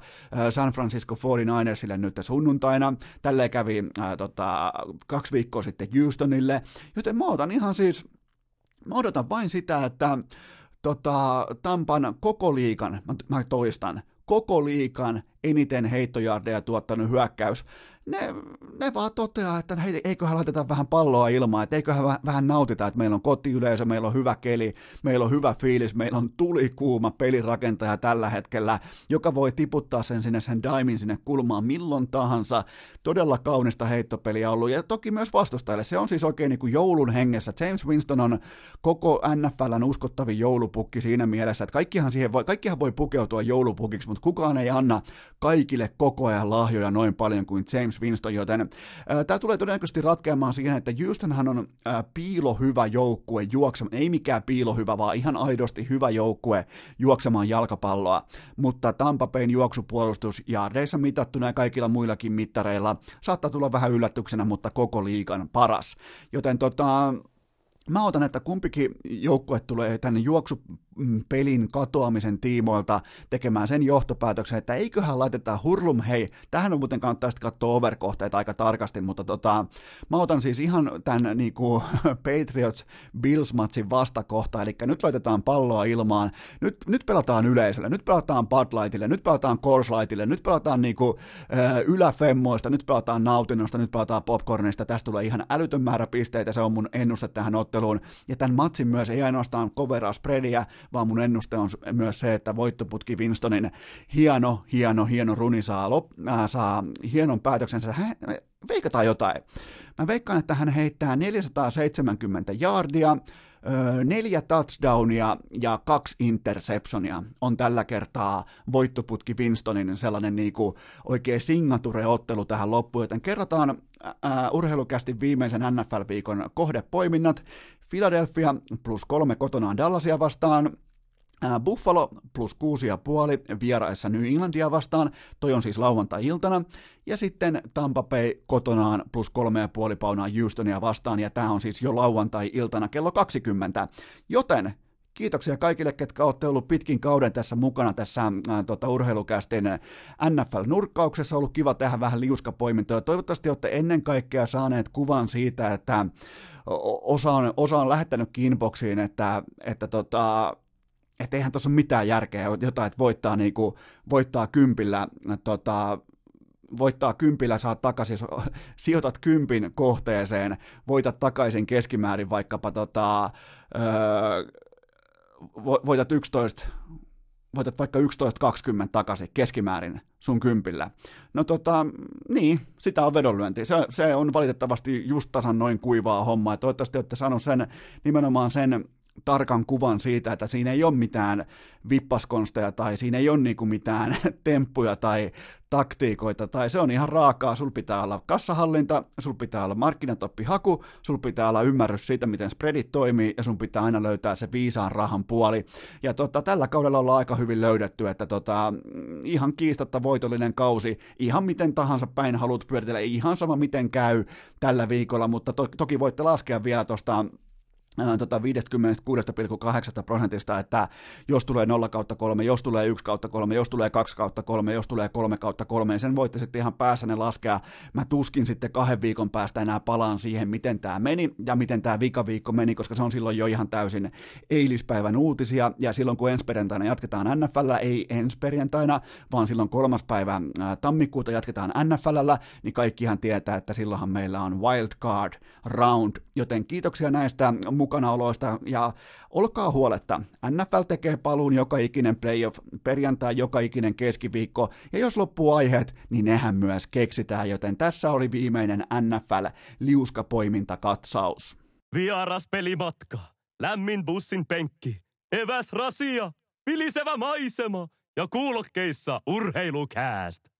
San Francisco 49ersille nyt sunnuntaina, tälleen kävi ää, tota, kaksi viikkoa sitten Houstonille, joten mä otan ihan siis, mä odotan vain sitä, että tota, Tampan koko liikan, mä, mä toistan, koko liikan eniten heittojardeja tuottanut hyökkäys ne, ne vaan toteaa, että hei, eiköhän laiteta vähän palloa ilmaan, että eiköhän vähän nautita, että meillä on kotiyleisö, meillä on hyvä keli, meillä on hyvä fiilis, meillä on tulikuuma pelirakentaja tällä hetkellä, joka voi tiputtaa sen sinne sen daimin sinne kulmaan milloin tahansa. Todella kaunista heittopeliä ollut ja toki myös vastustajille. Se on siis oikein niin kuin joulun hengessä. James Winston on koko NFLn uskottavin joulupukki siinä mielessä, että kaikkihan, siihen voi, kaikkihan voi pukeutua joulupukiksi, mutta kukaan ei anna kaikille koko ajan lahjoja noin paljon kuin James James Winston, joten tämä tulee todennäköisesti ratkeamaan siihen, että Houstonhan on ää, piilohyvä joukkue juoksemaan, ei mikään piilohyvä, vaan ihan aidosti hyvä joukkue juoksemaan jalkapalloa, mutta Tampa Bayn juoksupuolustus jaareissa mitattuna ja kaikilla muillakin mittareilla saattaa tulla vähän yllätyksenä, mutta koko liikan paras. Joten tota, Mä otan, että kumpikin joukkue tulee tänne juoksupelin katoamisen tiimoilta tekemään sen johtopäätöksen, että eiköhän laiteta hurlum, hei, tähän on muuten kannattaa sitten katsoa overkohteita aika tarkasti, mutta tota, mä otan siis ihan tämän niin kuin Patriots Bills-matsin vastakohta, eli nyt laitetaan palloa ilmaan, nyt, nyt pelataan yleisölle, nyt pelataan Bud Lightille, nyt pelataan Coors Lightille, nyt pelataan niin kuin, äh, yläfemmoista, nyt pelataan nautinnosta, nyt pelataan popcornista, tästä tulee ihan älytön määrä pisteitä, se on mun ennuste tähän otteluun. Ja tämän matsin myös ei ainoastaan coveraa spreadia, vaan mun ennuste on myös se, että voittoputki Winstonin hieno, hieno, hieno runi saa, lop, äh, saa hienon päätöksensä. Hä, veikataan jotain. Mä veikkaan, että hän heittää 470 jardia, neljä touchdownia ja kaksi interceptionia on tällä kertaa voittoputki Winstonin sellainen niinku oikein signature-ottelu tähän loppuun, joten kerrotaan urheilukästi viimeisen NFL-viikon kohdepoiminnat. Philadelphia plus kolme kotonaan Dallasia vastaan, Buffalo plus kuusi ja puoli vieraissa New Englandia vastaan, toi on siis lauantai-iltana, ja sitten Tampa Bay kotonaan plus kolme ja puoli paunaa Houstonia vastaan, ja tämä on siis jo lauantai-iltana kello 20, joten Kiitoksia kaikille, ketkä olette ollut pitkin kauden tässä mukana tässä ää, tota, urheilukästin NFL-nurkkauksessa. Ollut kiva tehdä vähän liuskapoimintoja. Toivottavasti olette ennen kaikkea saaneet kuvan siitä, että osa on, osa on lähettänyt inboxiin, että, että tota, että eihän tuossa ole mitään järkeä, jotain, että voittaa, niinku, voittaa kympillä, tota, voittaa kympillä, saat takaisin, sijoitat kympin kohteeseen, voitat takaisin keskimäärin vaikkapa tota, öö, voitat 11, voitat vaikka 11-20 takaisin keskimäärin sun kympillä. No tota, niin, sitä on vedonlyönti. Se, se on valitettavasti just tasan noin kuivaa hommaa. Toivottavasti olette saanut sen, nimenomaan sen tarkan kuvan siitä, että siinä ei ole mitään vippaskonsteja tai siinä ei ole niinku mitään temppuja tai taktiikoita, tai se on ihan raakaa, sul pitää olla kassahallinta, sul pitää olla markkinatoppihaku, sul pitää olla ymmärrys siitä, miten spreadit toimii, ja sun pitää aina löytää se viisaan rahan puoli. Ja tota, tällä kaudella ollaan aika hyvin löydetty, että tota, ihan kiistatta voitollinen kausi, ihan miten tahansa päin haluat pyöritellä, ihan sama miten käy tällä viikolla, mutta to- toki voitte laskea vielä tuosta tota 56,8 prosentista, että jos tulee 0 kautta 3, jos tulee 1 kautta 3, jos tulee 2 kautta 3, jos tulee 3 kautta 3, niin sen voitte sitten ihan päässänne laskea. Mä tuskin sitten kahden viikon päästä enää palaan siihen, miten tämä meni ja miten tämä vikaviikko meni, koska se on silloin jo ihan täysin eilispäivän uutisia, ja silloin kun ensi perjantaina jatketaan NFL, ei ensi perjantaina, vaan silloin kolmas päivä tammikuuta jatketaan NFL, niin kaikkihan tietää, että silloinhan meillä on wild card round, joten kiitoksia näistä mukanaoloista. Ja olkaa huoletta. NFL tekee paluun joka ikinen playoff, perjantai joka ikinen keskiviikko. Ja jos loppuu aiheet, niin nehän myös keksitään, joten tässä oli viimeinen NFL liuskapoiminta katsaus. Vieras pelimatka, lämmin bussin penkki, eväs rasia, vilisevä maisema. Ja kuulokkeissa urheilukääst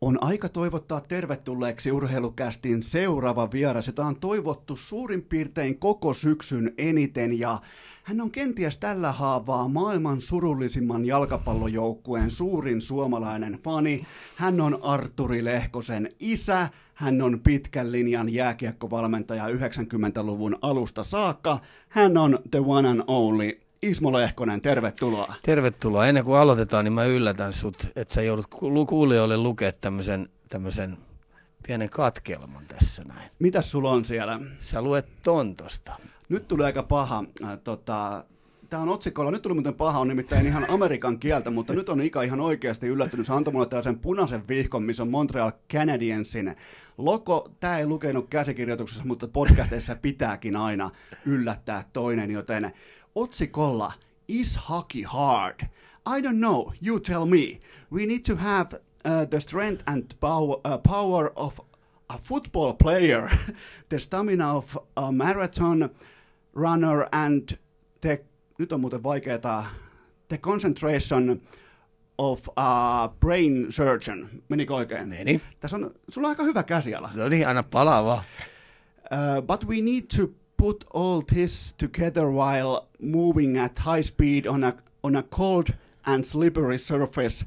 on aika toivottaa tervetulleeksi urheilukästin seuraava vieras, jota on toivottu suurin piirtein koko syksyn eniten ja hän on kenties tällä haavaa maailman surullisimman jalkapallojoukkueen suurin suomalainen fani. Hän on Arturi Lehkosen isä, hän on pitkän linjan jääkiekkovalmentaja 90-luvun alusta saakka. Hän on the one and only Ismo Lehkonen, tervetuloa. Tervetuloa. Ennen kuin aloitetaan, niin mä yllätän sut, että sä joudut kuulijoille lukea tämmöisen, tämmöisen pienen katkelman tässä näin. Mitäs sulla on siellä? Sä luet tontosta. Nyt tulee aika paha. Äh, tota, Tämä on otsikolla, nyt tuli muuten paha, on nimittäin ihan amerikan kieltä, mutta nyt on Ika ihan oikeasti yllättynyt. Se antoi mulle tällaisen punaisen vihkon, missä on Montreal Canadiensin logo. Tämä ei lukenut käsikirjoituksessa, mutta podcasteissa pitääkin aina yllättää toinen, joten otsikolla Is hockey hard? I don't know, you tell me. We need to have uh, the strength and power, uh, power of a football player, the stamina of a marathon runner and the nyt on muuten vaikeaa, The Concentration of a Brain Surgeon. Menikö oikein? Meni. Tässä on, sulla on aika hyvä käsiala. No niin, aina palaa vaan. Uh, but we need to put all this together while moving at high speed on a, on a cold and slippery surface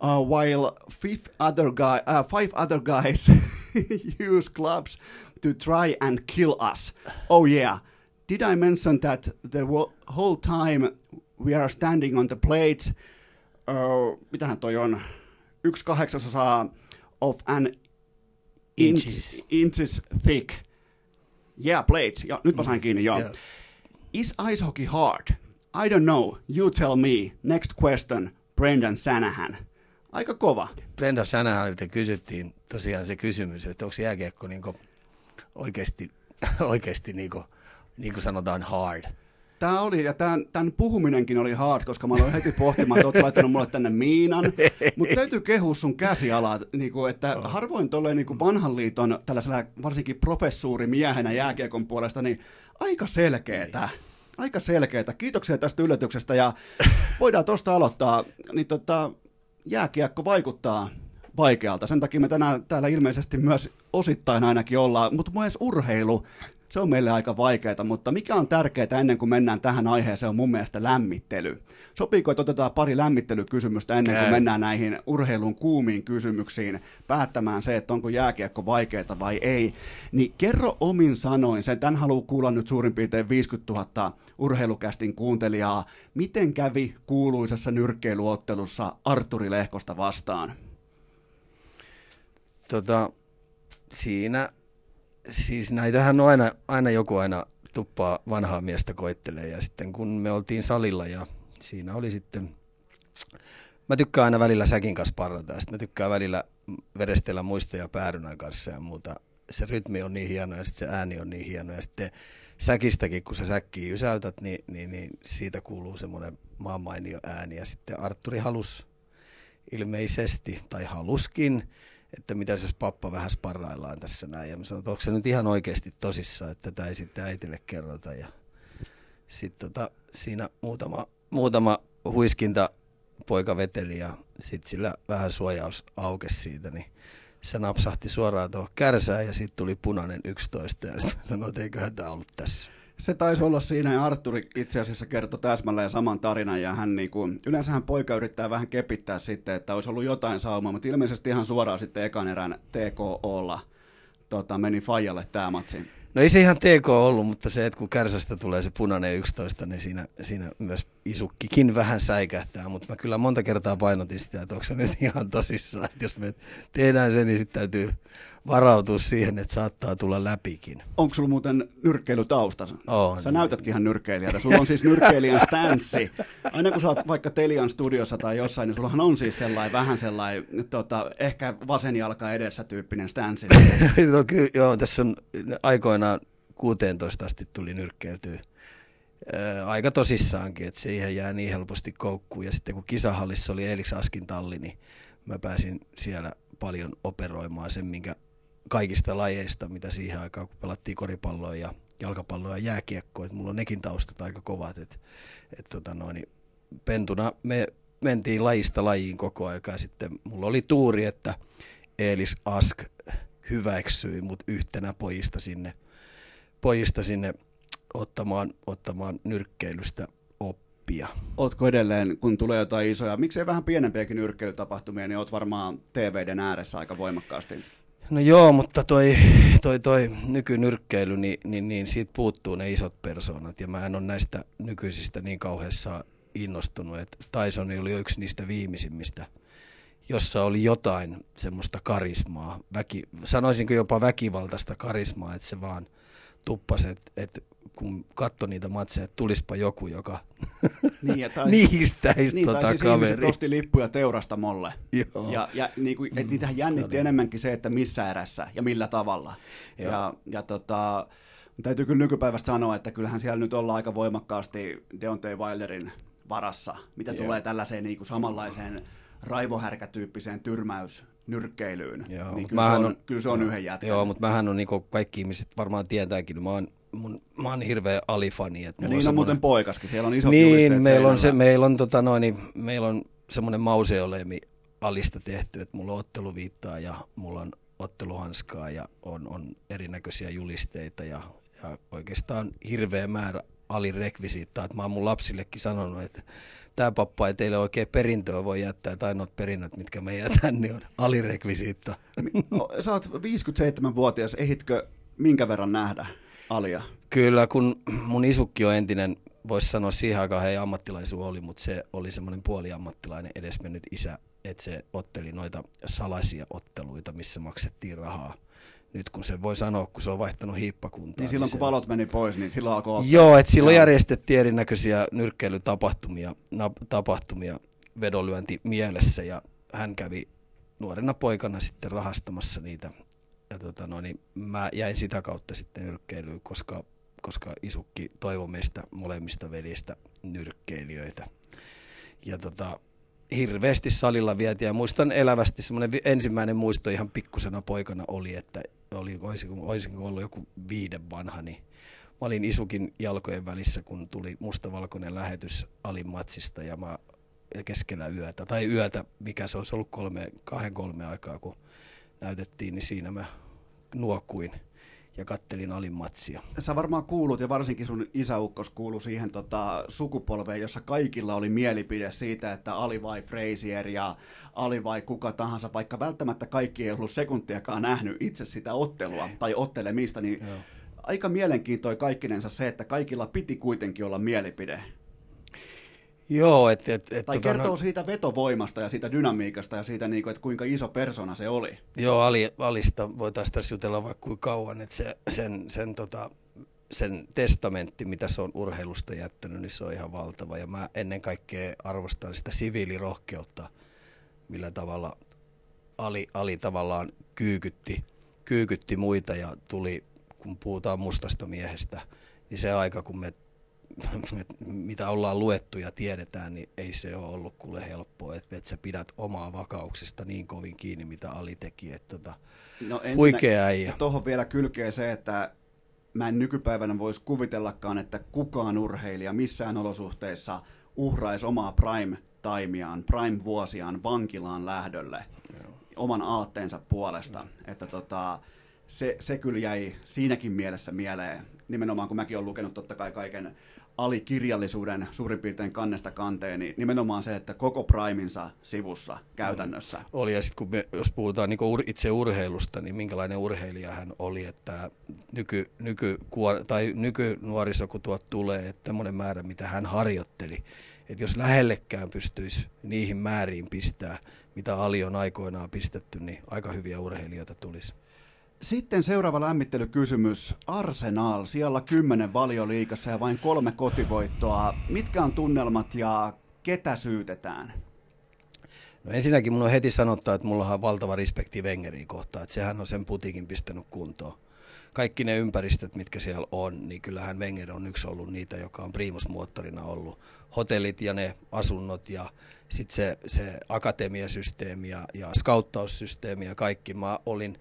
uh, while five other, guy, uh, five other guys use clubs to try and kill us. Oh yeah. did I mention that the whole time we are standing on the plates, uh, mitähän toi on, yksi of an inches, inches thick. Yeah, plates. Ja, nyt mä sain kiinni, joo. Yeah. Is ice hockey hard? I don't know. You tell me. Next question. Brendan Sanahan. Aika kova. Brendan Sanahanilta kysyttiin tosiaan se kysymys, että onko jääkiekko niin oikeasti, oikeasti niin niin kuin sanotaan hard. Tämä oli, ja tämän, tämän puhuminenkin oli hard, koska mä aloin heti pohtimaan, että oot laittanut mulle tänne miinan. Mutta täytyy kehua sun käsialaa, niin kuin, että oh. harvoin tolleen niin kuin vanhan liiton tällaisella varsinkin professuurimiehenä jääkiekon puolesta, niin aika selkeetä. Niin. Aika selkeetä. Kiitoksia tästä yllätyksestä ja voidaan tuosta aloittaa. Niin tota, jääkiekko vaikuttaa vaikealta. Sen takia me tänään täällä ilmeisesti myös osittain ainakin ollaan, mutta myös urheilu se on meille aika vaikeaa, mutta mikä on tärkeää ennen kuin mennään tähän aiheeseen on mun mielestä lämmittely. Sopiiko, että otetaan pari lämmittelykysymystä ennen kuin mennään näihin urheilun kuumiin kysymyksiin päättämään se, että onko jääkiekko vaikeaa vai ei. Niin kerro omin sanoin, sen tämän haluaa kuulla nyt suurin piirtein 50 000 urheilukästin kuuntelijaa, miten kävi kuuluisessa nyrkkeiluottelussa Arturi Lehkosta vastaan? Tota, siinä siis näitähän on aina, aina joku aina tuppaa vanhaa miestä koittelee ja sitten kun me oltiin salilla ja siinä oli sitten, mä tykkään aina välillä säkin kanssa parata ja sitten mä tykkään välillä verestellä muistoja päärynän kanssa ja muuta. Se rytmi on niin hieno ja sitten se ääni on niin hieno ja sitten säkistäkin, kun sä säkkiä ysäytät, niin, niin, niin siitä kuuluu semmoinen maanmainio ääni ja sitten Arturi halus ilmeisesti, tai haluskin, että mitä jos pappa vähän sparraillaan tässä näin. Ja mä sanoin, että onko se nyt ihan oikeasti tosissaan, että tätä ei sitten äitille kerrota. Ja sitten tota, siinä muutama, muutama huiskinta poika veteli ja sitten sillä vähän suojaus aukesi siitä, niin se napsahti suoraan tuohon kärsään ja sitten tuli punainen 11 ja sitten sanoin, että eiköhän tämä ollut tässä. Se taisi olla siinä, ja Arturi itse asiassa kertoi täsmälleen saman tarinan, ja hän niin kuin, hän poika yrittää vähän kepittää sitten, että olisi ollut jotain saumaa, mutta ilmeisesti ihan suoraan sitten ekan erän TKOlla tota, meni Fajalle tämä matsi. No ei se ihan TK ollut, mutta se, että kun kärsästä tulee se punainen 11, niin siinä, siinä myös isukkikin vähän säikähtää, mutta mä kyllä monta kertaa painotin sitä, että onko se nyt ihan tosissaan, että jos me tehdään se, niin sitten täytyy varautua siihen, että saattaa tulla läpikin. Onko sulla muuten nyrkkeilytausta? On. Sä näytätkin ihan nyrkkeilijältä. Sulla on siis nyrkkeilijän stanssi. Aina kun sä oot vaikka Telian studiossa tai jossain, niin sullahan on siis sellainen, vähän sellainen, tota, ehkä vasen jalka edessä tyyppinen stanssi. no, kyllä, joo, tässä on aikoinaan 16 asti tuli nyrkkeiltyä aika tosissaankin, että siihen jää niin helposti koukkuun. Ja sitten kun kisahallissa oli Eliks Askin talli, niin mä pääsin siellä paljon operoimaan sen, minkä kaikista lajeista, mitä siihen aikaan, kun pelattiin koripalloa ja jalkapalloa ja jääkiekkoa, että mulla on nekin taustat aika kovat, että et tota noin, pentuna me mentiin lajista lajiin koko aika ja sitten mulla oli tuuri, että Eelis Ask hyväksyi mut yhtenä pojista sinne, pojista sinne ottamaan, ottamaan nyrkkeilystä oppia. Ootko edelleen, kun tulee jotain isoja, miksei vähän pienempiäkin nyrkkeilytapahtumia, niin oot varmaan TVden ääressä aika voimakkaasti? No joo, mutta toi, toi, toi nykynyrkkeily, niin, niin, niin siitä puuttuu ne isot persoonat. Ja mä en ole näistä nykyisistä niin kauheassa innostunut. Että Tyson oli yksi niistä viimeisimmistä, jossa oli jotain semmoista karismaa. Väki, sanoisinko jopa väkivaltaista karismaa, että se vaan tuppasi, että, että kun katsoi niitä matseja, että tulispa joku, joka niin, tai, niistäisi niin, tota siis kaveri. osti lippuja teurastamolle. Joo. Ja, ja niin kuin, et niitähän jännitti mm, enemmänkin se, että missä erässä ja millä tavalla. Joo. Ja, ja tota, täytyy kyllä nykypäivästä sanoa, että kyllähän siellä nyt ollaan aika voimakkaasti Deontay Wilderin varassa, mitä Joo. tulee tällaiseen niin kuin samanlaiseen raivohärkätyyppiseen tyrmäys nyrkkeilyyn, Joo, niin kyllä, se on, on, kyllä se on yhden jätkän. Joo, mutta mähän on, niin kaikki ihmiset varmaan tietääkin, mä oon mun, mä oon hirveä alifani. Että ja niin on, semmoinen... muuten poikaskin, siellä on isot Niin, meillä on, se, meillä, on, tota noin, niin, meillä on semmoinen mauseoleemi alista tehty, että mulla on otteluviittaa ja mulla on otteluhanskaa ja on, on erinäköisiä julisteita ja, ja oikeastaan hirveä määrä alirekvisiittaa. Että mä oon mun lapsillekin sanonut, että tämä pappa ei teille oikein perintöä voi jättää, tai ainoat perinnöt, mitkä me jätän, niin on alirekvisiitta. No, sä oot 57-vuotias, ehitkö minkä verran nähdä? Alia? Kyllä, kun mun isukki on entinen, voisi sanoa siihen aikaan hei ammattilaisu oli, mutta se oli semmoinen puoliammattilainen edesmennyt isä, että se otteli noita salaisia otteluita, missä maksettiin rahaa. Nyt kun se voi sanoa, kun se on vaihtanut hiippakuntaa. Niin silloin niin kun valot meni pois, niin silloin alkoi ottaa. Joo, että silloin Joo. järjestettiin erinäköisiä nyrkkeilytapahtumia, tapahtumia vedonlyönti mielessä ja hän kävi nuorena poikana sitten rahastamassa niitä ja tota no, niin mä jäin sitä kautta sitten nyrkkeilyyn, koska, koska isukki toivoi meistä molemmista veljistä nyrkkeilijöitä. Ja tota, hirveästi salilla vietiin ja muistan elävästi semmoinen ensimmäinen muisto ihan pikkusena poikana oli, että oli, olisinko, olisinko ollut joku viiden vanha, niin mä olin isukin jalkojen välissä, kun tuli mustavalkoinen lähetys Alimatsista ja mä keskellä yötä, tai yötä, mikä se olisi ollut kolme, kahden kolme aikaa, kun näytettiin, niin siinä mä nuokuin ja kattelin alimatsia. Sä varmaan kuulut, ja varsinkin sun isäukkos kuulu siihen tota, sukupolveen, jossa kaikilla oli mielipide siitä, että Ali vai Frazier ja Ali vai kuka tahansa, vaikka välttämättä kaikki ei ollut sekuntiakaan nähnyt itse sitä ottelua tai ottelemista, niin Joo. aika mielenkiintoinen kaikkinensa se, että kaikilla piti kuitenkin olla mielipide. Joo, et, et, et, tai tota, kertoo no, siitä vetovoimasta ja siitä dynamiikasta ja siitä, niin kuin, että kuinka iso persona se oli. Joo, Ali, Alista voitaisiin tässä jutella vaikka kuinka kauan, että se, sen, sen, tota, sen testamentti, mitä se on urheilusta jättänyt, niin se on ihan valtava. Ja mä ennen kaikkea arvostan sitä siviilirohkeutta, millä tavalla Ali, Ali tavallaan kyykytti, kyykytti muita ja tuli, kun puhutaan mustasta miehestä, niin se aika, kun me mitä ollaan luettu ja tiedetään, niin ei se ole ollut kuule helppoa, että, että sä pidät omaa vakauksesta niin kovin kiinni, mitä Ali teki, että tota, no huikea äijä. Tuohon vielä kylkee se, että mä en nykypäivänä voisi kuvitellakaan, että kukaan urheilija missään olosuhteissa uhraisi omaa prime-taimiaan, prime-vuosiaan vankilaan lähdölle Joo. oman aatteensa puolesta. Joo. Että tota, se, se kyllä jäi siinäkin mielessä mieleen, nimenomaan kun mäkin olen lukenut totta kai kaiken alikirjallisuuden suurin piirtein kannesta kanteen, niin nimenomaan se, että koko Priminsa sivussa käytännössä. Oli, ja sitten kun me, jos puhutaan niin ur, itse urheilusta, niin minkälainen urheilija hän oli, että nyky, nyky, tai nykynuoriso kun tuot tulee, että tämmöinen määrä, mitä hän harjoitteli, että jos lähellekään pystyisi niihin määriin pistää, mitä Ali on aikoinaan pistetty, niin aika hyviä urheilijoita tulisi. Sitten seuraava lämmittelykysymys. Arsenal, siellä 10 valioliikassa ja vain kolme kotivoittoa. Mitkä on tunnelmat ja ketä syytetään? No ensinnäkin mun on heti sanottaa, että mulla on valtava respekti Wengeriin kohtaan, että sehän on sen putikin pistänyt kuntoon. Kaikki ne ympäristöt, mitkä siellä on, niin kyllähän Wenger on yksi ollut niitä, joka on primusmoottorina ollut. Hotellit ja ne asunnot ja sitten se, se akatemiasysteemi ja, ja skauttaussysteemi ja kaikki. Mä olin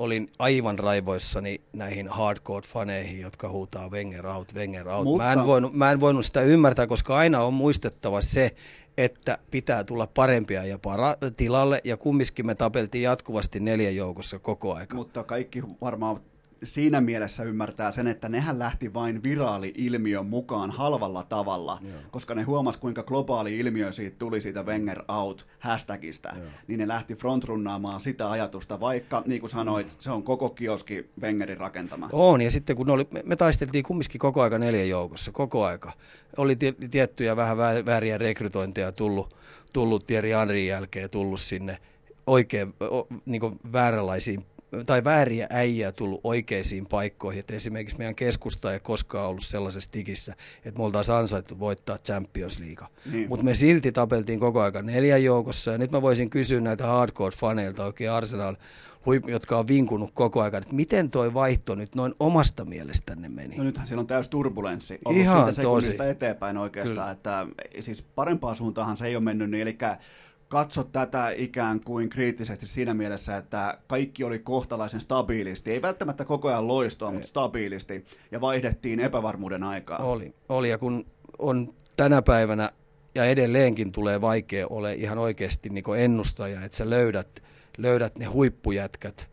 olin aivan raivoissani näihin hardcore-faneihin, jotka huutaa Wenger out, Wenger out. Mutta... Mä, en voinut, mä en voinut sitä ymmärtää, koska aina on muistettava se, että pitää tulla parempia ja para- tilalle, ja kumminkin me tapeltiin jatkuvasti neljän joukossa koko aika. Mutta kaikki varmaan siinä mielessä ymmärtää sen, että nehän lähti vain viraali-ilmiön mukaan halvalla tavalla, Joo. koska ne huomas kuinka globaali ilmiö siitä tuli siitä Wenger out hashtagista, Joo. niin ne lähti frontrunnaamaan sitä ajatusta, vaikka niin kuin sanoit, Joo. se on koko kioski Wengerin rakentama. On, ja sitten kun oli, me taisteltiin kumminkin koko aika neljän joukossa, koko aika. Oli tiettyjä vähän vääriä rekrytointeja tullut, tullut Thierry Henryn jälkeen tullut sinne oikein niin vääränlaisiin tai vääriä äijää tullut oikeisiin paikkoihin. Et esimerkiksi meidän keskusta ei koskaan ollut sellaisessa tikissä, että me oltaisiin ansaittu voittaa Champions League. Niin. Mutta me silti tapeltiin koko ajan neljän joukossa. Ja nyt mä voisin kysyä näitä hardcore-faneilta oikein Arsenal, jotka on vinkunut koko ajan, että miten toi vaihto nyt noin omasta mielestänne meni? No nythän siellä on täys turbulenssi ollut Ihan siitä sekunnista eteenpäin oikeastaan, Kyllä. että siis parempaan suuntaanhan se ei ole mennyt, niin eli katso tätä ikään kuin kriittisesti siinä mielessä, että kaikki oli kohtalaisen stabiilisti. Ei välttämättä koko ajan loistoa, mutta stabiilisti. Ja vaihdettiin epävarmuuden aikaa. Oli, oli ja kun on tänä päivänä ja edelleenkin tulee vaikea ole ihan oikeasti niin ennustaja, että sä löydät, löydät ne huippujätkät,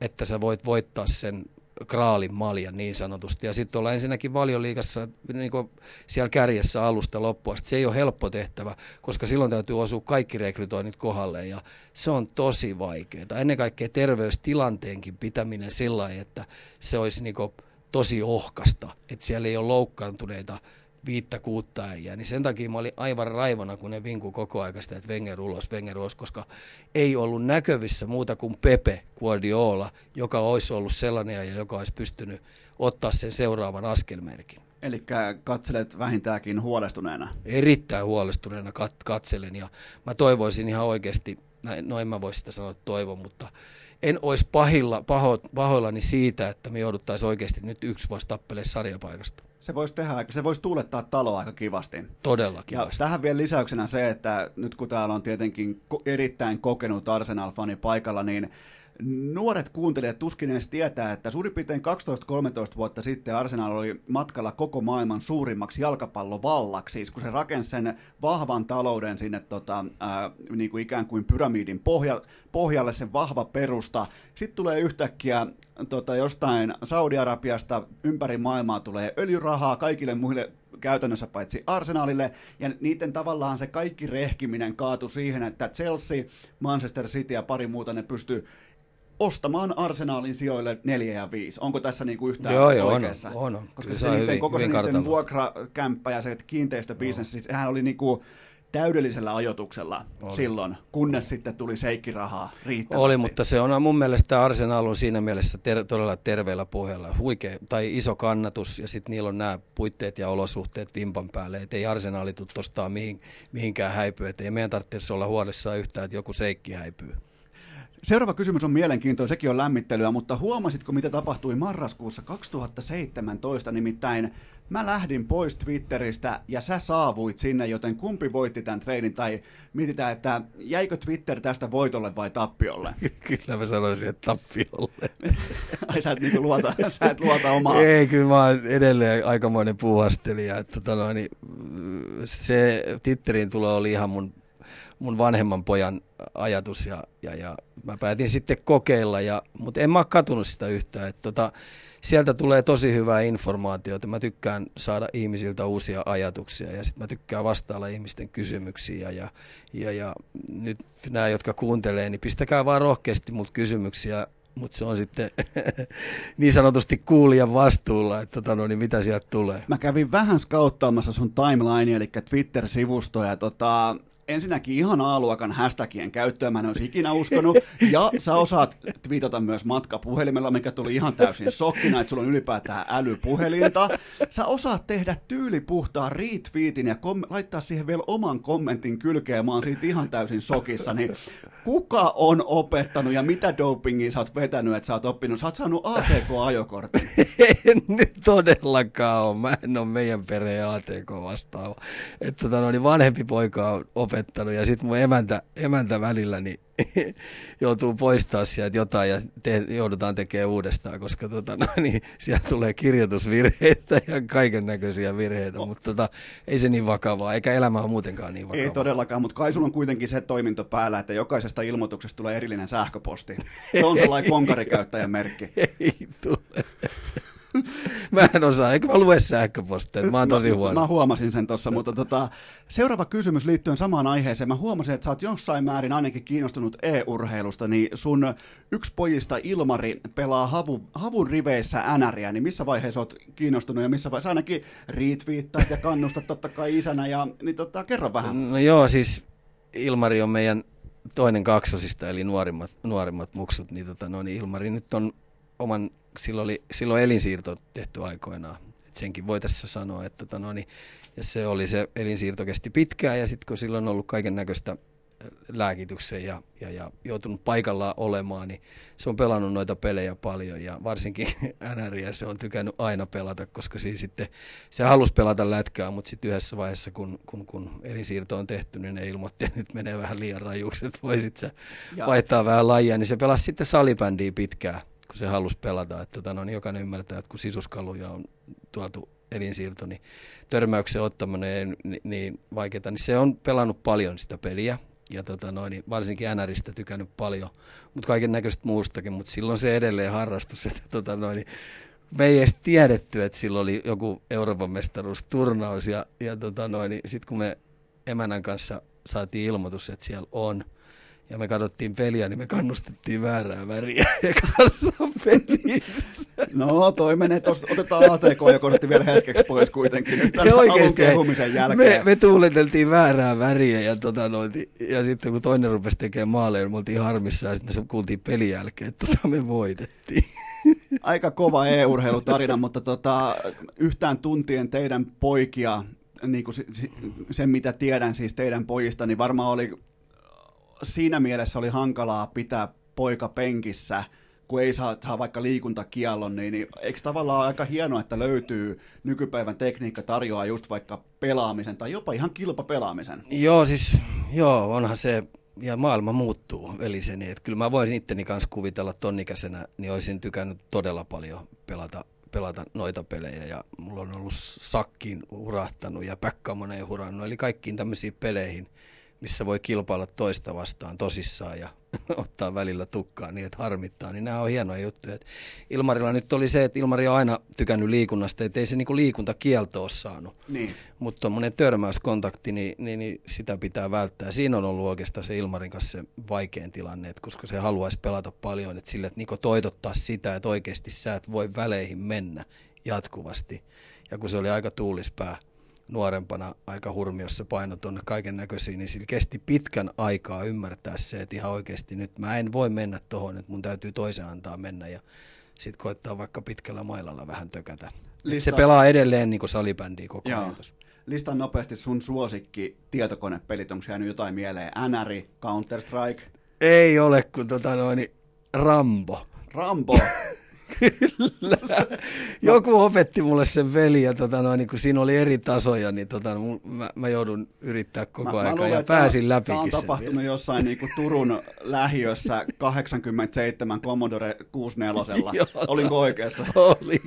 että sä voit voittaa sen kraalin maljan niin sanotusti. Ja sitten ollaan ensinnäkin valioliikassa niin siellä kärjessä alusta loppua. Se ei ole helppo tehtävä, koska silloin täytyy osua kaikki rekrytoinnit kohdalle ja se on tosi vaikeaa. Ennen kaikkea terveystilanteenkin pitäminen sillä että se olisi niin tosi ohkasta, että siellä ei ole loukkaantuneita viittä kuutta äijää, niin sen takia mä olin aivan raivona, kun ne vinku koko aika sitä, että Wenger ulos, Wenger ulos, koska ei ollut näkövissä muuta kuin Pepe Guardiola, joka olisi ollut sellainen ja joka olisi pystynyt ottaa sen seuraavan askelmerkin. Eli katselet vähintäänkin huolestuneena? Erittäin huolestuneena kat- katselen ja mä toivoisin ihan oikeasti, no en mä voi sitä sanoa toivon, mutta en olisi pahilla, paho, pahoillani siitä, että me jouduttaisiin oikeasti nyt yksi vasta tappelee sarjapaikasta. Se voisi tehdä, se voisi tuulettaa taloa aika kivasti. Todella kivasti. Ja tähän vielä lisäyksenä se, että nyt kun täällä on tietenkin erittäin kokenut Arsenal-fani paikalla, niin nuoret kuuntelijat tuskin edes tietää, että suurin piirtein 12-13 vuotta sitten Arsenal oli matkalla koko maailman suurimmaksi jalkapallovallaksi, siis kun se rakensi sen vahvan talouden sinne tota, ää, niin kuin ikään kuin pyramidin pohja, pohjalle, sen vahva perusta. Sitten tulee yhtäkkiä tota, jostain Saudi-Arabiasta ympäri maailmaa tulee öljyrahaa kaikille muille käytännössä paitsi Arsenalille, ja niiden tavallaan se kaikki rehkiminen kaatui siihen, että Chelsea, Manchester City ja pari muuta ne pystyy ostamaan arsenaalin sijoille 4 ja 5. Onko tässä niinku yhtään joo, joo, oikeassa? On, on, Koska se, se niiden, hyvin, koko se niiden vuokrakämppä ja se kiinteistöbisnes, siis sehän oli niinku täydellisellä ajoituksella oli. silloin, kunnes sitten tuli seikkirahaa riittävästi. Oli, mutta se on mun mielestä Arsenal on siinä mielessä ter- todella terveellä pohjalla. Huikea, tai iso kannatus, ja sitten niillä on nämä puitteet ja olosuhteet vimpan päälle, että ei Arsenali tule tuosta mihin, mihinkään häipyä, että ei meidän tarvitse olla huolissaan yhtään, että joku seikki häipyy. Seuraava kysymys on mielenkiintoinen, sekin on lämmittelyä, mutta huomasitko, mitä tapahtui marraskuussa 2017? Nimittäin mä lähdin pois Twitteristä ja sä saavuit sinne, joten kumpi voitti tämän treidin? Tai mietitään, että jäikö Twitter tästä voitolle vai tappiolle? kyllä mä sanoisin, että tappiolle. Ai sä et, niinku luota, sä et luota omaa? Ei, kyllä mä oon edelleen aikamoinen puuhastelija. Että tota niin, se Twitteriin tulo oli ihan mun mun vanhemman pojan ajatus ja, ja, ja mä päätin sitten kokeilla, ja, mutta en mä ole katunut sitä yhtään. Että tota, sieltä tulee tosi hyvää informaatiota. Mä tykkään saada ihmisiltä uusia ajatuksia ja sitten mä tykkään vastailla ihmisten kysymyksiin. Ja, ja, ja, nyt nämä, jotka kuuntelee, niin pistäkää vaan rohkeasti mut kysymyksiä mutta se on sitten niin sanotusti kuulijan vastuulla, että tota, no, niin mitä sieltä tulee. Mä kävin vähän skauttaamassa sun timeline, eli Twitter-sivustoja. ja tota, ensinnäkin ihan A-luokan hashtagien käyttöä, mä en olisi ikinä uskonut, ja sä osaat twiitata myös matkapuhelimella, mikä tuli ihan täysin sokkina, että sulla on ylipäätään älypuhelinta. Sä osaat tehdä tyylipuhtaan retweetin ja kom- laittaa siihen vielä oman kommentin kylkeen, mä oon siitä ihan täysin sokissa, niin kuka on opettanut ja mitä dopingia sä oot vetänyt, että sä oot oppinut? Sä oot saanut ATK-ajokortin. en nyt todellakaan ole, mä en ole meidän perheen ATK vastaava. Että tota, no, niin vanhempi poika on opettanut opettanut ja sitten mun emäntä, emäntä välillä niin joutuu poistaa sieltä jotain ja te, joudutaan tekemään uudestaan, koska tota, no, niin, sieltä tulee kirjoitusvirheitä ja kaiken näköisiä virheitä, mutta tota, ei se niin vakavaa, eikä elämä ole muutenkaan niin vakavaa. Ei todellakaan, mutta kai sulla on kuitenkin se toiminto päällä, että jokaisesta ilmoituksesta tulee erillinen sähköposti. Se on sellainen konkarikäyttäjän merkki. Ei tule. mä en osaa, eikö mä lue sähköposteja, mä oon tosi huono. Mä, huomasin sen tuossa, mutta tota, seuraava kysymys liittyen samaan aiheeseen. Mä huomasin, että sä oot jossain määrin ainakin kiinnostunut e-urheilusta, niin sun yksi pojista Ilmari pelaa havu, havun riveissä NRiä, niin missä vaiheessa oot kiinnostunut ja missä vaiheessa ainakin retweettaat ja kannustat totta kai isänä, ja niin tota, kerro vähän. No joo, siis Ilmari on meidän toinen kaksosista, eli nuorimmat, nuorimmat muksut, niin, tota, no, niin Ilmari nyt on oman silloin, oli, silloin elinsiirto tehty aikoinaan. Et senkin voi tässä sanoa, että tota, no, niin, ja se oli se elinsiirto kesti pitkään ja sitten kun silloin on ollut kaiken näköistä lääkityksen ja, ja, ja joutunut paikallaan olemaan, niin se on pelannut noita pelejä paljon ja varsinkin NRiä se on tykännyt aina pelata, koska siinä sitten se halusi pelata lätkää, mutta sitten yhdessä vaiheessa, kun, kun, kun elinsiirto on tehty, niin ne ilmoitti, että nyt menee vähän liian rajuksi, että voisit sä vaihtaa vähän lajia, niin se pelasi sitten salibändiä pitkään kun se halusi pelata. Että tota, no, niin jokainen ymmärtää, että kun sisuskaluja on tuotu elinsiirto, niin törmäyksen ottaminen niin, niin vaikeaa, niin se on pelannut paljon sitä peliä. Ja tota noin, niin varsinkin NRistä tykännyt paljon, mutta kaiken näköistä muustakin, mutta silloin se edelleen harrastus, että tota noin, niin me ei edes tiedetty, että silloin oli joku Euroopan mestaruusturnaus ja, ja tota noin, niin sitten kun me emänän kanssa saatiin ilmoitus, että siellä on, ja me katsottiin peliä, niin me kannustettiin väärää väriä ja pelissä. No toi menee, tos, otetaan ATK ja kortti vielä hetkeksi pois kuitenkin nyt tämän oikeasti, jälkeen. Me, me tuuleteltiin väärää väriä ja, tota, no, ja sitten kun toinen rupesi tekemään maaleja, niin me oltiin harmissa ja sitten me kuultiin pelin jälkeen, että tota, me voitettiin. Aika kova e-urheilutarina, mutta tota, yhtään tuntien teidän poikia niin kuin sen, mitä tiedän siis teidän pojista, niin varmaan oli siinä mielessä oli hankalaa pitää poika penkissä, kun ei saa, saa vaikka liikuntakiellon, niin, niin eikö tavallaan aika hienoa, että löytyy nykypäivän tekniikka tarjoaa just vaikka pelaamisen tai jopa ihan kilpapelaamisen? Joo, siis joo, onhan se, ja maailma muuttuu veliseni, että kyllä mä voisin itteni kanssa kuvitella tonnikäisenä, niin olisin tykännyt todella paljon pelata pelata noita pelejä. Ja mulla on ollut sakkiin hurahtanut ja päkkamoneen hurannut, eli kaikkiin tämmöisiin peleihin, missä voi kilpailla toista vastaan tosissaan ja ottaa välillä tukkaa niin, että harmittaa, niin nämä on hienoja juttuja. Et Ilmarilla nyt oli se, että Ilmari on aina tykännyt liikunnasta, että ei se niinku liikuntakielto ole saanut. Niin. Mutta tuommoinen törmäyskontakti, niin, niin, niin, sitä pitää välttää. Siinä on ollut oikeastaan se Ilmarin kanssa se vaikein tilanne, että koska se haluaisi pelata paljon, että sille, että Niko toitottaa sitä, että oikeasti sä et voi väleihin mennä jatkuvasti. Ja kun se oli aika tuulispää, nuorempana aika hurmiossa paino tuonne kaiken näköisiin, niin sillä kesti pitkän aikaa ymmärtää se, että ihan oikeasti nyt mä en voi mennä tuohon, että mun täytyy toisen antaa mennä ja sitten koittaa vaikka pitkällä mailalla vähän tökätä. Lista... Se pelaa edelleen niin kuin salibändiä koko ajan Listan nopeasti sun suosikki tietokonepelit, onko jäänyt jotain mieleen? NR, Counter-Strike? Ei ole, kun tota noin, Rambo. Rambo? Kyllä. Joku opetti mulle sen veli ja tota, no, niin kun siinä oli eri tasoja, niin tota, mä, mä joudun yrittää koko ajan ja pääsin läpi. Tämä on tapahtunut vielä. jossain niin kuin Turun lähiössä 87 Commodore 64. Olinko oikeassa? Oli.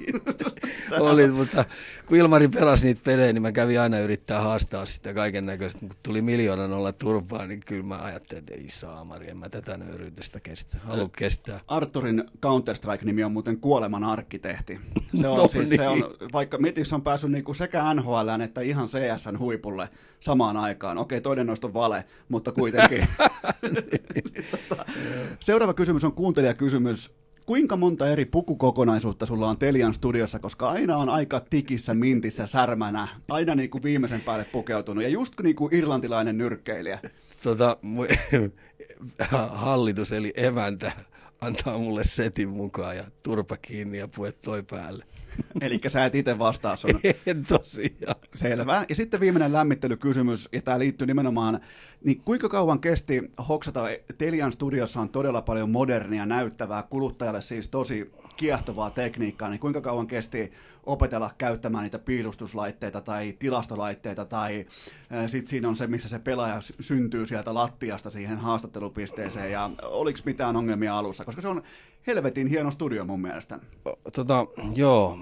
oli, mutta kun Ilmari pelasi niitä pelejä, niin mä kävin aina yrittää haastaa sitä kaiken näköistä. Kun tuli miljoonan olla turpaa, niin kyllä mä ajattelin, että ei saamari, en mä tätä nöyrytystä kestä. Kestää. Arturin Counter-Strike-nimi on muuten kuoleman arkkitehti. Se on, no siis, niin. se on vaikka Mitix on päässyt niinku sekä NHL että ihan CSN huipulle samaan aikaan. Okei, toinen noista on vale, mutta kuitenkin. Seuraava kysymys on kuuntelijakysymys. Kuinka monta eri pukukokonaisuutta sulla on Telian studiossa, koska aina on aika tikissä, mintissä, särmänä, aina niin kuin viimeisen päälle pukeutunut ja just niin kuin irlantilainen nyrkkeilijä. Tota, hallitus eli eväntä antaa mulle setin mukaan ja turpa kiinni ja puet toi päälle. Eli sä et itse vastaa sun. En tosiaan. Selvä. Ja sitten viimeinen lämmittelykysymys, ja tämä liittyy nimenomaan, niin kuinka kauan kesti hoksata, Telian studiossa on todella paljon modernia näyttävää, kuluttajalle siis tosi kiehtovaa tekniikkaa, niin kuinka kauan kesti opetella käyttämään niitä piilustuslaitteita tai tilastolaitteita, tai sitten siinä on se, missä se pelaaja syntyy sieltä lattiasta siihen haastattelupisteeseen, ja oliko mitään ongelmia alussa, koska se on helvetin hieno studio mun mielestä. Tota, joo,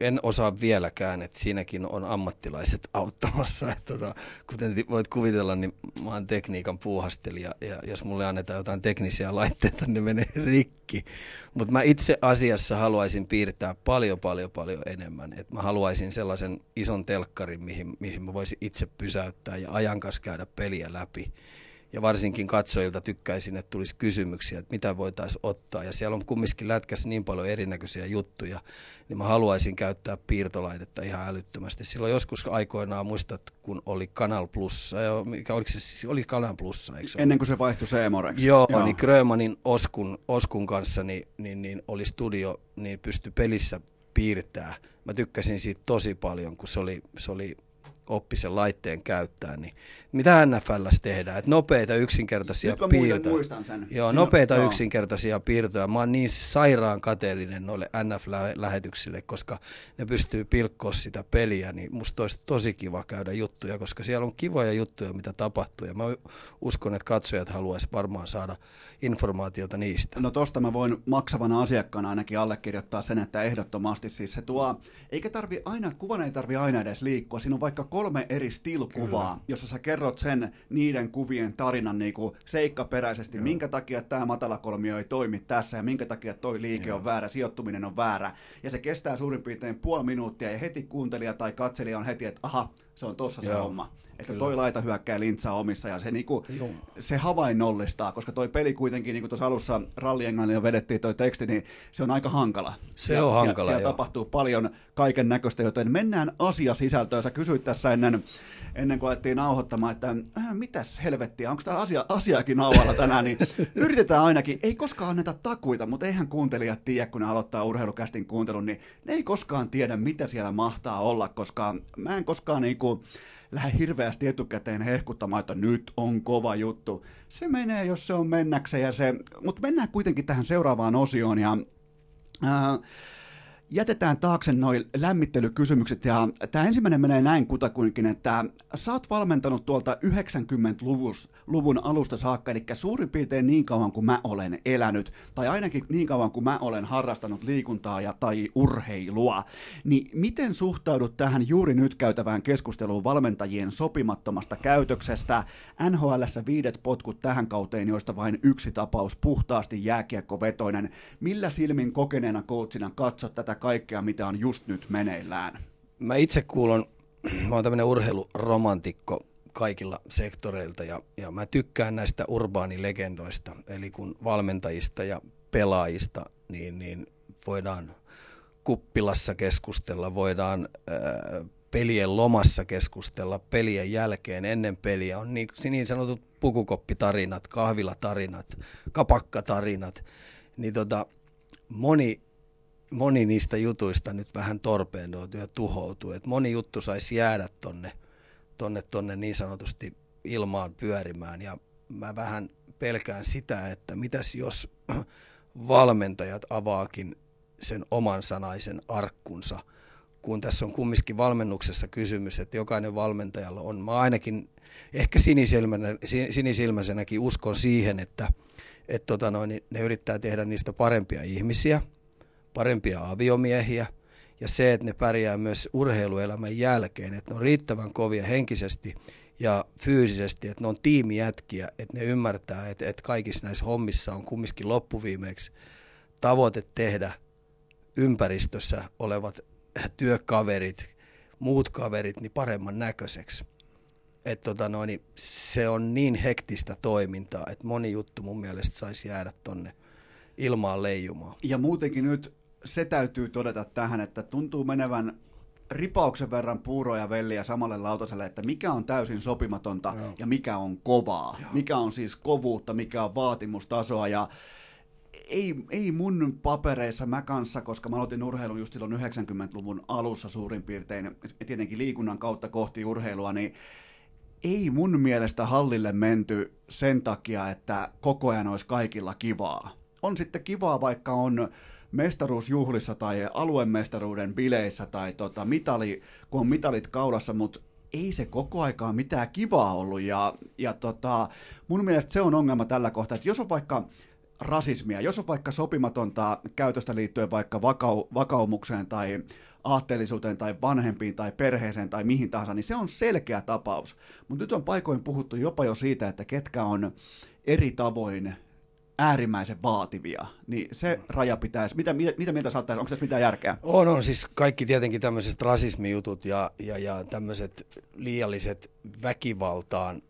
en osaa vieläkään, että siinäkin on ammattilaiset auttamassa. Että tota, kuten voit kuvitella, niin mä oon tekniikan puuhastelija ja jos mulle annetaan jotain teknisiä laitteita, niin ne menee rikki. Mutta mä itse asiassa haluaisin piirtää paljon, paljon, paljon enemmän. Et mä haluaisin sellaisen ison telkkarin, mihin, mihin mä voisin itse pysäyttää ja ajan kanssa käydä peliä läpi ja varsinkin katsojilta tykkäisin, että tulisi kysymyksiä, että mitä voitaisiin ottaa. Ja siellä on kumminkin lätkässä niin paljon erinäköisiä juttuja, niin mä haluaisin käyttää piirtolaitetta ihan älyttömästi. Silloin joskus aikoinaan muistat, kun oli Kanal Plus, mikä oliko se, oli Kanal Plus, eikö se Ennen kuin se vaihtui Seemoreksi. Joo, Joo, niin Grömanin Oskun, Oskun kanssa niin, niin, niin oli studio, niin pystyi pelissä piirtää. Mä tykkäsin siitä tosi paljon, kun se oli, se oli oppi sen laitteen käyttää, niin mitä NFLs tehdään? Että nopeita yksinkertaisia piirtoja. muistan sen. Joo, Siinä, nopeita joo. yksinkertaisia piirtoja. Mä oon niin sairaan kateellinen noille NFL-lähetyksille, koska ne pystyy pilkkoa sitä peliä, niin musta olisi tosi kiva käydä juttuja, koska siellä on kivoja juttuja, mitä tapahtuu, ja mä uskon, että katsojat haluaisivat varmaan saada informaatiota niistä. No tosta mä voin maksavana asiakkaana ainakin allekirjoittaa sen, että ehdottomasti siis se tuo, eikä tarvi aina, kuvan ei tarvi aina edes liikkua, siinä on vaikka kolme eri stilkuvaa, jossa sä kerrot sen niiden kuvien tarinan niin kuin seikkaperäisesti, Joo. minkä takia tämä matalakolmio ei toimi tässä ja minkä takia toi liike Joo. on väärä, sijoittuminen on väärä. Ja se kestää suurin piirtein puoli minuuttia ja heti kuuntelija tai katselija on heti, että aha, se on tossa Joo. se homma. Että Kyllä. toi laita hyökkää lintsaa omissa ja se, niinku, se havainnollistaa, koska toi peli kuitenkin, niin kuin tuossa alussa rallienglannilla vedettiin toi teksti, niin se on aika hankala. Se ja on siellä, hankala, Siellä tapahtuu paljon kaiken näköistä, joten mennään asiasisältöön. Sä kysyit tässä ennen, ennen kuin alettiin nauhoittamaan, että äh, mitäs helvettiä, onko tämä asia, asiakin nauhalla tänään, niin yritetään ainakin, ei koskaan anneta takuita, mutta eihän kuuntelijat tiedä, kun ne aloittaa urheilukästin kuuntelun, niin ne ei koskaan tiedä, mitä siellä mahtaa olla, koska mä en koskaan niinku, lähde hirveästi etukäteen hehkuttamaan, että nyt on kova juttu. Se menee, jos se on mennäkseen ja se, mutta mennään kuitenkin tähän seuraavaan osioon ja äh, jätetään taakse noin lämmittelykysymykset ja tämä ensimmäinen menee näin kutakuinkin, että sä oot valmentanut tuolta 90-luvun alusta saakka, eli suurin piirtein niin kauan kuin mä olen elänyt, tai ainakin niin kauan kuin mä olen harrastanut liikuntaa ja tai urheilua, niin miten suhtaudut tähän juuri nyt käytävään keskusteluun valmentajien sopimattomasta käytöksestä, NHLssä viidet potkut tähän kauteen, joista vain yksi tapaus puhtaasti jääkiekkovetoinen, millä silmin kokeneena coachina katsot tätä kaikkea, mitä on just nyt meneillään? Mä itse kuulun, mä oon tämmöinen urheiluromantikko kaikilla sektoreilta ja, ja mä tykkään näistä urbaanilegendoista, eli kun valmentajista ja pelaajista, niin, niin voidaan kuppilassa keskustella, voidaan ää, pelien lomassa keskustella, pelien jälkeen, ennen peliä. On niin, niin sanotut pukukoppitarinat, kahvilatarinat, kapakkatarinat, niin tota, moni moni niistä jutuista nyt vähän torpeendoitu ja tuhoutuu. Et moni juttu saisi jäädä tonne, tonne, tonne niin sanotusti ilmaan pyörimään. Ja mä vähän pelkään sitä, että mitäs jos valmentajat avaakin sen oman sanaisen arkkunsa, kun tässä on kumminkin valmennuksessa kysymys, että jokainen valmentajalla on, mä ainakin ehkä sinisilmäisenäkin uskon siihen, että, että tota noin, ne yrittää tehdä niistä parempia ihmisiä – parempia aviomiehiä ja se, että ne pärjää myös urheiluelämän jälkeen, että ne on riittävän kovia henkisesti ja fyysisesti, että ne on tiimijätkiä, että ne ymmärtää, että, että kaikissa näissä hommissa on kumminkin loppuviimeksi tavoite tehdä ympäristössä olevat työkaverit, muut kaverit niin paremman näköiseksi. Et tota noin, se on niin hektistä toimintaa, että moni juttu mun mielestä saisi jäädä tonne ilmaan leijumaan. Ja muutenkin nyt se täytyy todeta tähän, että tuntuu menevän ripauksen verran puuroja velliä samalle lautaselle, että mikä on täysin sopimatonta Joo. ja mikä on kovaa. Joo. Mikä on siis kovuutta, mikä on vaatimustasoa ja ei, ei mun papereissa mä kanssa, koska mä aloitin urheilun just silloin 90-luvun alussa suurin piirtein, tietenkin liikunnan kautta kohti urheilua, niin ei mun mielestä hallille menty sen takia, että koko ajan olisi kaikilla kivaa. On sitten kivaa, vaikka on mestaruusjuhlissa tai aluemestaruuden bileissä tai tota, mitali, kun on mitalit kaulassa, mutta ei se koko aikaa mitään kivaa ollut. Ja, ja tota, mun mielestä se on ongelma tällä kohtaa, että jos on vaikka rasismia, jos on vaikka sopimatonta käytöstä liittyen vaikka vakau, vakaumukseen tai aatteellisuuteen tai vanhempiin tai perheeseen tai mihin tahansa, niin se on selkeä tapaus. Mutta nyt on paikoin puhuttu jopa jo siitä, että ketkä on eri tavoin äärimmäisen vaativia, niin se raja pitäisi, mitä, mitä, mitä mieltä saattaisi, onko tässä mitään järkeä? On, on siis kaikki tietenkin tämmöiset rasismijutut ja, ja, ja tämmöiset liialliset väkivaltaan,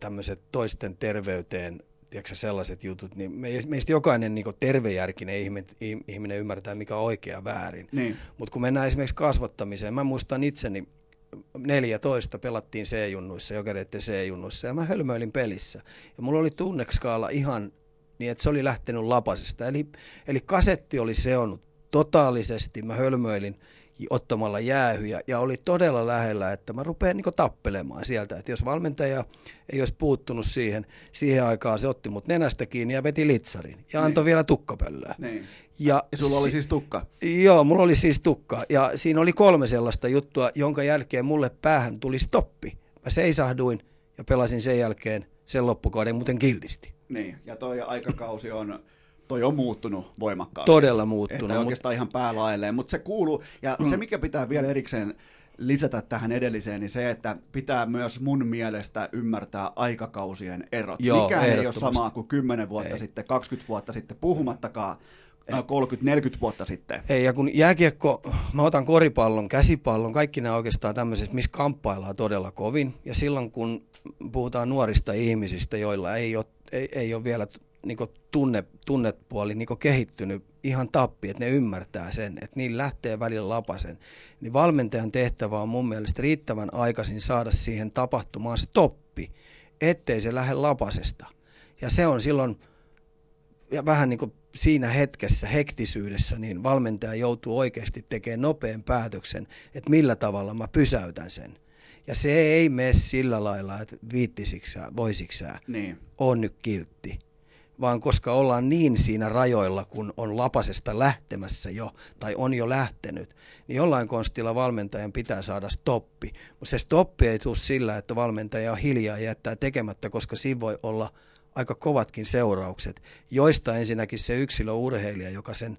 tämmöiset toisten terveyteen tiedätkö, sellaiset jutut, niin meistä jokainen niin tervejärkinen ihminen ymmärtää, mikä on oikea väärin. Niin. Mutta kun mennään esimerkiksi kasvattamiseen, mä muistan itseni 14 pelattiin C-junnuissa, jokereiden C-junnuissa, ja mä hölmöilin pelissä. Ja mulla oli tunneskaala ihan niin, että se oli lähtenyt lapasesta. Eli, eli kasetti oli seonnut totaalisesti, mä hölmöilin ottamalla jäähyjä ja oli todella lähellä, että mä rupean niin tappelemaan sieltä. Että jos valmentaja ei olisi puuttunut siihen, siihen aikaan se otti mut nenästä kiinni ja veti litsarin ja antoi niin. vielä tukkapöllöä. Niin. Ja, ja sulla oli siis tukka? Joo, mulla oli siis tukka ja siinä oli kolme sellaista juttua, jonka jälkeen mulle päähän tuli stoppi. Mä seisahduin ja pelasin sen jälkeen sen loppukauden muuten kiltisti. Niin, ja toi aikakausi on toi on muuttunut voimakkaasti. Todella muuttunut. Että oikeastaan ihan päälailleen, mutta se kuuluu, ja se mikä pitää vielä erikseen lisätä tähän edelliseen, niin se, että pitää myös mun mielestä ymmärtää aikakausien erot. Joo, Mikään ei ole samaa kuin 10 vuotta ei. sitten, 20 vuotta sitten, puhumattakaan 30-40 vuotta sitten. Ei, ja kun jääkiekko, mä otan koripallon, käsipallon, kaikki nämä oikeastaan tämmöiset, missä kamppaillaan todella kovin. Ja silloin kun puhutaan nuorista ihmisistä, joilla ei ole, ei, ei ole vielä niin tunne, tunnepuoli niin kehittynyt ihan tappi, että ne ymmärtää sen, että niin lähtee välillä lapasen, niin valmentajan tehtävä on mun mielestä riittävän aikaisin saada siihen tapahtumaan stoppi, ettei se lähde lapasesta. Ja se on silloin ja vähän niin kuin siinä hetkessä, hektisyydessä, niin valmentaja joutuu oikeasti tekemään nopean päätöksen, että millä tavalla mä pysäytän sen. Ja se ei mene sillä lailla, että viittisiksää, voisiksää, niin. on nyt kiltti vaan koska ollaan niin siinä rajoilla, kun on lapasesta lähtemässä jo tai on jo lähtenyt, niin jollain konstilla valmentajan pitää saada stoppi. Mutta se stoppi ei tule sillä, että valmentaja on hiljaa ja jättää tekemättä, koska siinä voi olla aika kovatkin seuraukset, joista ensinnäkin se yksilöurheilija, joka sen,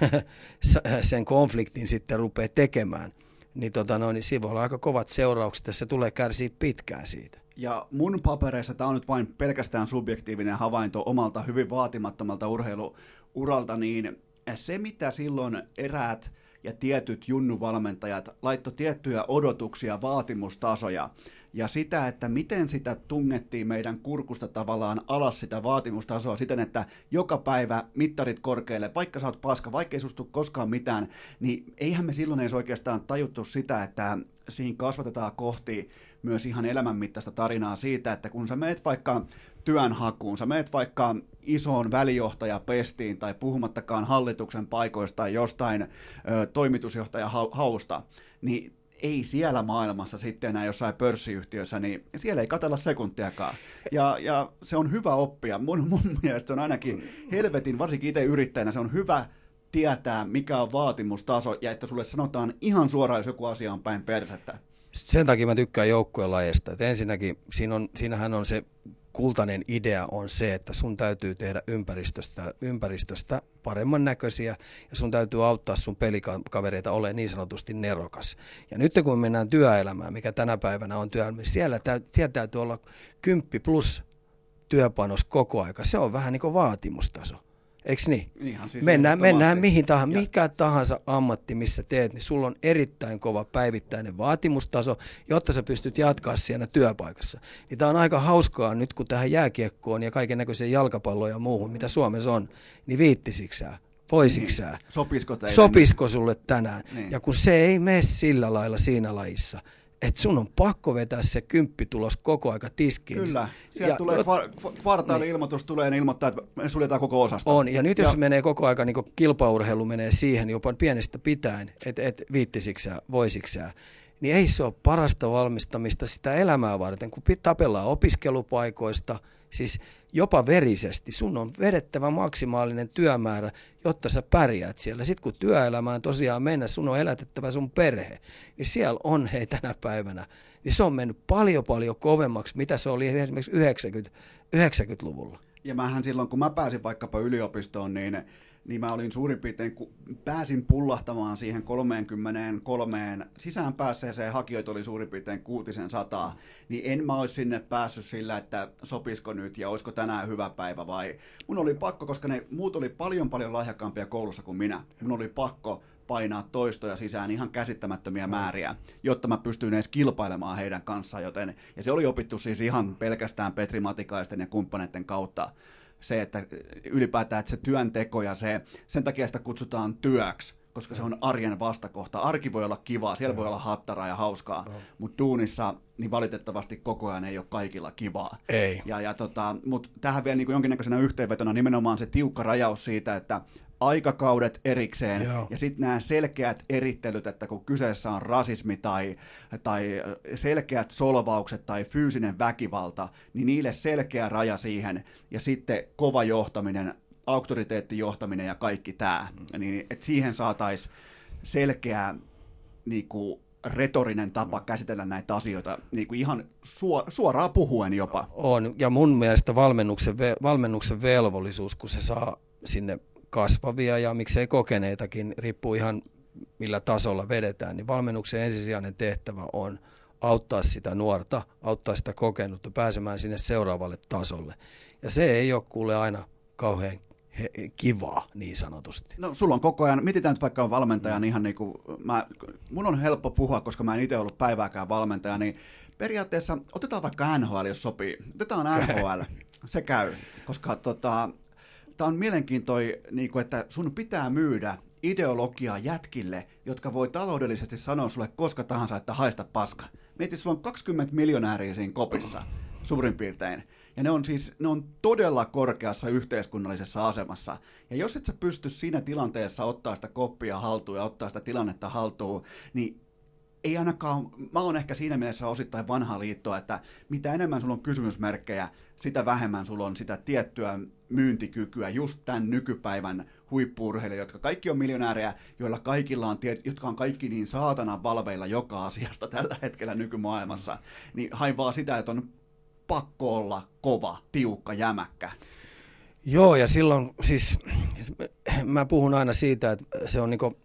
sen konfliktin sitten rupeaa tekemään, niin, tota no, niin siinä voi olla aika kovat seuraukset, ja se tulee kärsiä pitkään siitä. Ja mun papereissa tämä on nyt vain pelkästään subjektiivinen havainto omalta hyvin vaatimattomalta urheiluuralta, niin se mitä silloin eräät ja tietyt junnuvalmentajat laittoi tiettyjä odotuksia, vaatimustasoja, ja sitä, että miten sitä tungettiin meidän kurkusta tavallaan alas sitä vaatimustasoa siten, että joka päivä mittarit korkealle, vaikka sä oot paska, vaikka ei sustu koskaan mitään, niin eihän me silloin edes oikeastaan tajuttu sitä, että siinä kasvatetaan kohti myös ihan elämänmittaista tarinaa siitä, että kun sä meet vaikka työnhakuun, sä meet vaikka isoon välijohtajapestiin tai puhumattakaan hallituksen paikoista tai jostain ö, toimitusjohtajahausta, niin ei siellä maailmassa sitten enää jossain pörssiyhtiössä, niin siellä ei katella sekuntiakaan. Ja, ja se on hyvä oppia. Mun, mun mielestä on ainakin helvetin, varsinkin itse yrittäjänä, se on hyvä tietää, mikä on vaatimustaso, ja että sulle sanotaan ihan suoraan, jos joku asia on päin persettä. Sen takia mä tykkään joukkueen lajeista. ensinnäkin siinä on, siinähän on se kultainen idea on se, että sun täytyy tehdä ympäristöstä, ympäristöstä paremman näköisiä ja sun täytyy auttaa sun pelikavereita olemaan niin sanotusti nerokas. Ja nyt kun me mennään työelämään, mikä tänä päivänä on työelämä, siellä, täy, siellä täytyy olla kymppi plus työpanos koko aika. Se on vähän niin kuin vaatimustaso. Eikö niin? Ihan siis mennään mennään mihin tahansa, mikä tahansa ammatti, missä teet, niin sulla on erittäin kova päivittäinen vaatimustaso, jotta sä pystyt jatkaa siellä työpaikassa. Niin tämä on aika hauskaa nyt, kun tähän jääkiekkoon ja kaiken näköiseen jalkapalloon ja muuhun, mitä Suomessa on, niin viittisiksää, voisiksää. Niin. Sopisiko teille? Sopisiko sulle tänään? Niin. Ja kun se ei mene sillä lailla siinä lajissa, että sun on pakko vetää se kymppitulos koko aika tiskiin. Kyllä, sieltä ja, tulee kvartaali-ilmoitus, niin. tulee niin ilmoittaa, että me suljetaan koko osasta. On, ja nyt jos ja. menee koko aika, niin kilpaurheilu menee siihen jopa pienestä pitäen, että et viittisiksää, voisiksää, niin ei se ole parasta valmistamista sitä elämää varten, kun tapellaan opiskelupaikoista, siis jopa verisesti. Sun on vedettävä maksimaalinen työmäärä, jotta sä pärjäät siellä. Sitten kun työelämään tosiaan mennä, sun on elätettävä sun perhe, niin siellä on hei tänä päivänä. Niin se on mennyt paljon paljon kovemmaksi, mitä se oli esimerkiksi 90, 90-luvulla. Ja mähän silloin, kun mä pääsin vaikkapa yliopistoon, niin niin mä olin suurin piirtein, kun pääsin pullahtamaan siihen 33 sisään päässeeseen, hakijoita oli suurin piirtein kuutisen sataa, niin en mä olisi sinne päässyt sillä, että sopisiko nyt ja olisiko tänään hyvä päivä vai. Mun oli pakko, koska ne muut oli paljon paljon lahjakkaampia koulussa kuin minä. Mun oli pakko painaa toistoja sisään ihan käsittämättömiä määriä, jotta mä pystyin edes kilpailemaan heidän kanssaan, joten, ja se oli opittu siis ihan pelkästään Petri Matikaisten ja kumppaneiden kautta, se, että ylipäätään että se työnteko ja se, sen takia sitä kutsutaan työksi, koska se on arjen vastakohta. Arki voi olla kivaa, siellä voi olla hattaraa ja hauskaa, mutta duunissa niin valitettavasti koko ajan ei ole kaikilla kivaa. Ei. Ja, ja tota, mutta tähän vielä niin jonkinnäköisenä yhteenvetona nimenomaan se tiukka rajaus siitä, että aikakaudet erikseen Joo. ja sitten nämä selkeät erittelyt, että kun kyseessä on rasismi tai, tai selkeät solvaukset tai fyysinen väkivalta, niin niille selkeä raja siihen ja sitten kova johtaminen, auktoriteettijohtaminen ja kaikki tämä, niin että siihen saataisiin selkeä niin kuin, retorinen tapa käsitellä näitä asioita niin kuin ihan suoraan puhuen jopa. On, ja mun mielestä valmennuksen, valmennuksen velvollisuus, kun se saa sinne kasvavia ja miksei kokeneitakin, riippuu ihan millä tasolla vedetään, niin valmennuksen ensisijainen tehtävä on auttaa sitä nuorta, auttaa sitä kokenutta pääsemään sinne seuraavalle tasolle. Ja se ei ole kuule aina kauhean kivaa niin sanotusti. No sulla on koko ajan, mietitään nyt vaikka on valmentaja, niin ihan niin kuin, mä, mun on helppo puhua, koska mä en itse ollut päivääkään valmentaja, niin periaatteessa otetaan vaikka NHL, jos sopii. Otetaan NHL, se käy, koska tota, tämä on mielenkiintoinen, niin kuin, että sun pitää myydä ideologiaa jätkille, jotka voi taloudellisesti sanoa sulle koska tahansa, että haista paska. Mieti, sulla on 20 miljonääriä siinä kopissa suurin piirtein. Ja ne on siis ne on todella korkeassa yhteiskunnallisessa asemassa. Ja jos et sä pysty siinä tilanteessa ottaa sitä koppia haltuun ja ottaa sitä tilannetta haltuun, niin ei ainakaan, mä oon ehkä siinä mielessä osittain vanha liitto, että mitä enemmän sulla on kysymysmerkkejä, sitä vähemmän sulla on sitä tiettyä myyntikykyä just tämän nykypäivän huippuurheilijoita, jotka kaikki on miljonäärejä, joilla kaikilla on, tiet, jotka on kaikki niin saatana valveilla joka asiasta tällä hetkellä nykymaailmassa, niin hain vaan sitä, että on pakko olla kova, tiukka, jämäkkä. Joo, ja silloin siis mä puhun aina siitä, että se on niinku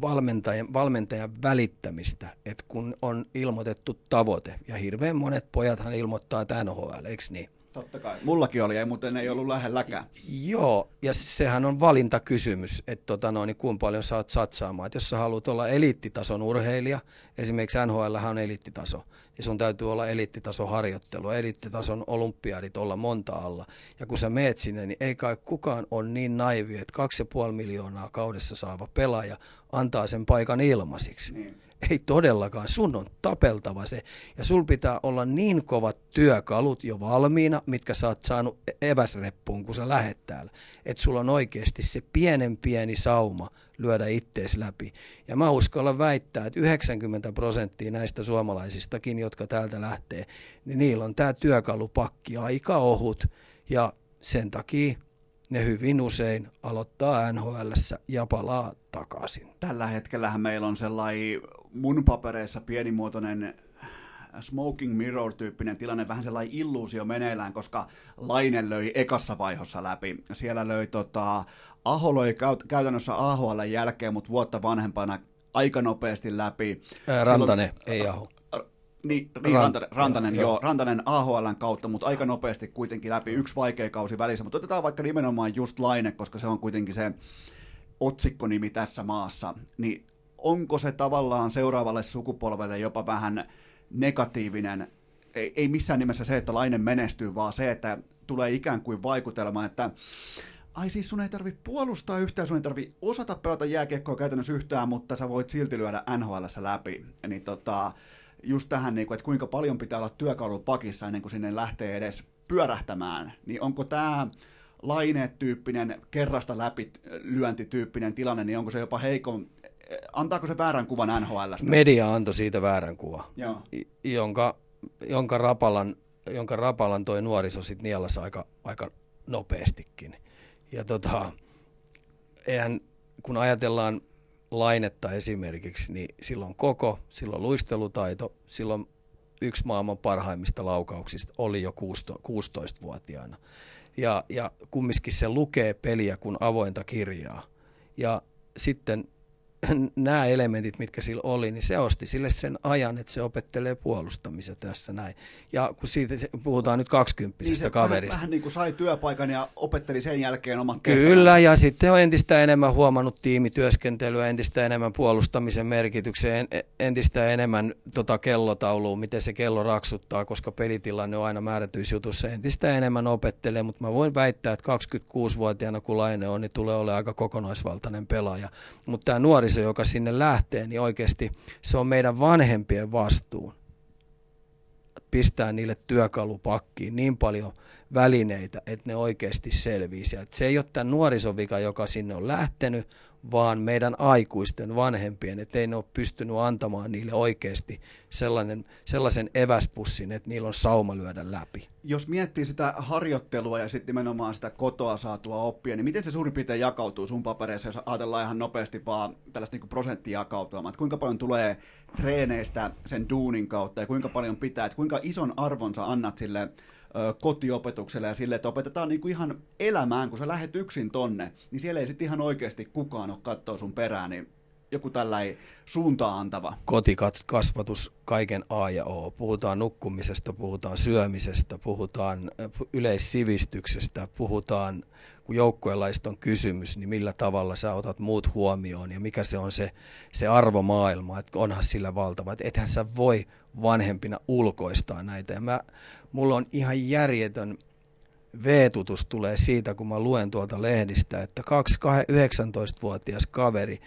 valmentajan, valmentajan välittämistä, että kun on ilmoitettu tavoite, ja hirveän monet pojathan ilmoittaa, että NHL, eikö niin? Totta kai. Mullakin oli, ei, mutta ei ollut lähelläkään. Joo, ja sehän on valintakysymys, että tota noin, niin kuinka paljon saat satsaamaan. Et jos sä haluat olla eliittitason urheilija, esimerkiksi NHL on eliittitaso, niin sun täytyy olla eliittitason harjoittelu, eliittitason olympiadit olla monta alla. Ja kun sä meet sinne, niin ei kai kukaan on niin naivi, että 2,5 miljoonaa kaudessa saava pelaaja antaa sen paikan ilmaisiksi. Niin ei todellakaan, sun on tapeltava se. Ja sul pitää olla niin kovat työkalut jo valmiina, mitkä sä oot saanut e- eväsreppuun, kun sä lähet täällä. Että sulla on oikeasti se pienen pieni sauma lyödä ittees läpi. Ja mä uskallan väittää, että 90 prosenttia näistä suomalaisistakin, jotka täältä lähtee, niin niillä on tämä työkalupakki aika ohut. Ja sen takia ne hyvin usein aloittaa nhl ja palaa takaisin. Tällä hetkellä meillä on sellainen mun papereissa pienimuotoinen smoking mirror-tyyppinen tilanne, vähän sellainen illuusio meneillään, koska Laine löi ekassa vaihossa läpi. Siellä löi tota, Aho löi käytännössä AHL jälkeen, mutta vuotta vanhempana aika nopeasti läpi. Ää, Rantanen, Silloin, ei Aho. Niin, niin Rant- Rantanen, Rantanen, joo. joo, Rantanen AHLn kautta, mutta aika nopeasti kuitenkin läpi, yksi vaikea kausi välissä, mutta otetaan vaikka nimenomaan just Laine, koska se on kuitenkin se otsikkonimi tässä maassa, niin onko se tavallaan seuraavalle sukupolvelle jopa vähän negatiivinen, ei, ei missään nimessä se, että Laine menestyy, vaan se, että tulee ikään kuin vaikutelma, että ai siis sun ei tarvi puolustaa yhtään, sun ei tarvi osata pelata jääkiekkoa käytännössä yhtään, mutta sä voit silti lyödä nhl läpi. Niin tota, just tähän, niin kuin, että kuinka paljon pitää olla työkalu pakissa ennen kuin sinne lähtee edes pyörähtämään, niin onko tämä laineet-tyyppinen, kerrasta läpi lyöntityyppinen tilanne, niin onko se jopa heikon, antaako se väärän kuvan NHLstä? Media antoi siitä väärän kuvan, jonka, jonka Rapalan jonka rapalan toi nuoriso sitten nielasi aika, aika nopeastikin. Ja tota, eihän, kun ajatellaan lainetta esimerkiksi, niin silloin koko, silloin luistelutaito, silloin yksi maailman parhaimmista laukauksista oli jo 16-vuotiaana. Ja, ja kumminkin se lukee peliä kuin avointa kirjaa. Ja sitten nämä elementit, mitkä sillä oli, niin se osti sille sen ajan, että se opettelee puolustamista tässä näin. Ja kun siitä puhutaan nyt kaksikymppisestä niin kaverista. Vähän, vähän niin kuin sai työpaikan ja opetteli sen jälkeen omat Kyllä, tehtävänsä. ja sitten on entistä enemmän huomannut tiimityöskentelyä, entistä enemmän puolustamisen merkityksen, entistä enemmän tota kellotaulua, miten se kello raksuttaa, koska pelitilanne on aina määrätyissä jutussa. Entistä enemmän opettelee, mutta mä voin väittää, että 26-vuotiaana kun Laine on, niin tulee olemaan aika kokonaisvaltainen pelaaja. Mutta tämä nuoriso nuoriso, joka sinne lähtee, niin oikeasti se on meidän vanhempien vastuun pistää niille työkalupakkiin niin paljon välineitä, että ne oikeasti selviisivät. Se ei ole tämä nuorisovika, joka sinne on lähtenyt, vaan meidän aikuisten vanhempien, että ei ne ole pystynyt antamaan niille oikeasti sellainen, sellaisen eväspussin, että niillä on sauma lyödä läpi. Jos miettii sitä harjoittelua ja sitten nimenomaan sitä kotoa saatua oppia, niin miten se suurin piirtein jakautuu sun papereissa, jos ajatellaan ihan nopeasti vaan tällaista niin prosenttijakautumaa, että kuinka paljon tulee treeneistä sen duunin kautta ja kuinka paljon pitää, että kuinka ison arvon sä annat sille kotiopetukselle ja sille, että opetetaan niin kuin ihan elämään, kun sä lähet yksin tonne, niin siellä ei sitten ihan oikeasti kukaan ole katsoa sun perään, niin joku tällainen suuntaa antava. Kotikasvatus kaiken A ja O. Puhutaan nukkumisesta, puhutaan syömisestä, puhutaan yleissivistyksestä, puhutaan, kun joukkueenlaista on kysymys, niin millä tavalla sä otat muut huomioon ja mikä se on se, se arvomaailma, että onhan sillä valtava. Että ethän sä voi vanhempina ulkoistaa näitä. Ja mä, mulla on ihan järjetön veetutus tulee siitä, kun mä luen tuolta lehdistä, että 19-vuotias kaveri,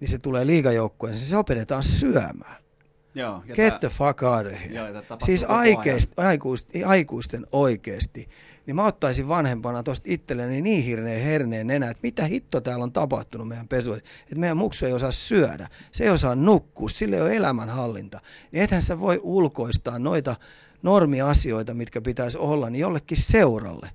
niin se tulee liigajoukkueen, se opetetaan syömään. Joo, Get the fuck out of here. Joo, siis aikeist, aikuisten, aikuisten oikeasti. Niin mä ottaisin vanhempana tuosta itselleni niin hirneen herneen enää, että mitä hitto täällä on tapahtunut meidän pesu. Että meidän muksu ei osaa syödä, se ei osaa nukkua, sille ei ole elämänhallinta. Niin ethän sä voi ulkoistaa noita normiasioita, mitkä pitäisi olla, niin jollekin seuralle.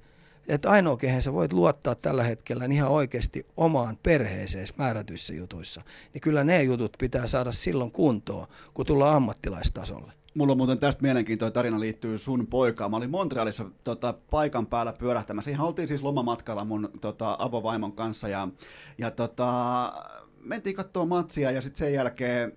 Että ainoa, kehen sä voit luottaa tällä hetkellä niin ihan oikeasti omaan perheeseen määrätyissä jutuissa, niin kyllä ne jutut pitää saada silloin kuntoon, kun tullaan ammattilaistasolle. Mulla on muuten tästä mielenkiintoinen tarina liittyy sun poikaan. Mä olin Montrealissa tota, paikan päällä pyörähtämässä. Ihan oltiin siis lomamatkalla mun tota, avovaimon kanssa ja, ja tota, mentiin katsoa matsia ja sitten sen jälkeen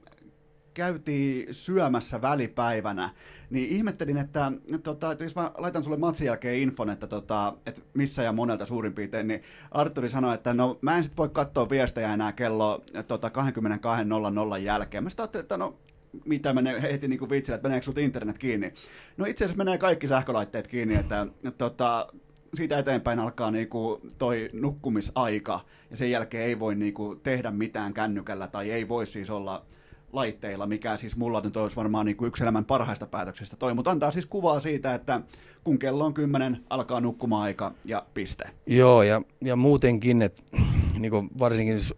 käytiin syömässä välipäivänä, niin ihmettelin, että, tota, että jos mä laitan sulle matsin jälkeen infon, että, tota, että missä ja monelta suurin piirtein, niin Arturi sanoi, että no mä en sit voi katsoa viestejä enää kello tota, 22.00 jälkeen. Mä sitten että no mitä menee heti niin kuin vitsillä, että meneekö sut internet kiinni. No itse asiassa menee kaikki sähkölaitteet kiinni, että tota, siitä eteenpäin alkaa niinku toi nukkumisaika, ja sen jälkeen ei voi niinku tehdä mitään kännykällä, tai ei voi siis olla laitteilla, mikä siis mulla nyt olisi varmaan niin kuin yksi elämän parhaista päätöksistä toi, mutta antaa siis kuvaa siitä, että kun kello on kymmenen, alkaa nukkuma-aika ja piste. Joo, ja, ja muutenkin, että niin kuin varsinkin jos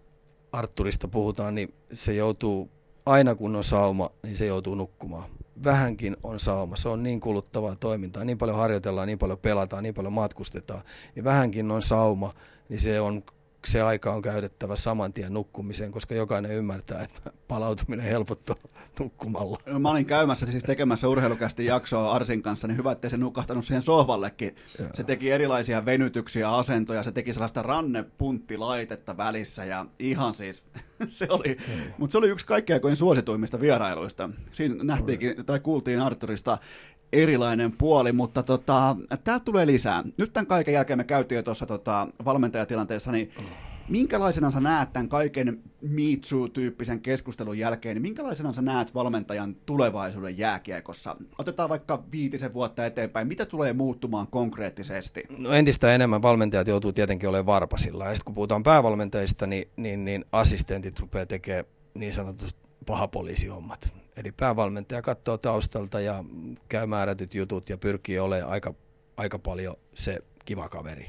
Arturista puhutaan, niin se joutuu, aina kun on sauma, niin se joutuu nukkumaan. Vähänkin on sauma, se on niin kuluttavaa toimintaa, niin paljon harjoitellaan, niin paljon pelataan, niin paljon matkustetaan, niin vähänkin on sauma, niin se on se aika on käytettävä saman tien nukkumiseen, koska jokainen ymmärtää, että palautuminen helpottuu nukkumalla. No, mä olin käymässä siis tekemässä urheilukästi jaksoa Arsin kanssa, niin hyvä, ettei se nukahtanut siihen sohvallekin. Joo. Se teki erilaisia venytyksiä, asentoja, se teki sellaista rannepunttilaitetta välissä ja ihan siis, se oli, mutta se oli yksi kaikkein kuin suosituimmista vierailuista. Siinä nähtiinkin, tai kuultiin Arturista erilainen puoli, mutta tota, täältä tulee lisää. Nyt tämän kaiken jälkeen me käytiin jo tuossa tota, valmentajatilanteessa, niin minkälaisena sä näet tämän kaiken Me Too-tyyppisen keskustelun jälkeen, niin minkälaisena sä näet valmentajan tulevaisuuden jääkiekossa? Otetaan vaikka viitisen vuotta eteenpäin. Mitä tulee muuttumaan konkreettisesti? No entistä enemmän valmentajat joutuu tietenkin olemaan varpasilla. Ja sitten kun puhutaan päävalmentajista, niin, niin, niin assistentit rupeaa tekemään niin sanotut pahapoliisihommat. Eli päävalmentaja katsoo taustalta ja käy määrätyt jutut ja pyrkii olemaan aika, aika paljon se kiva kaveri.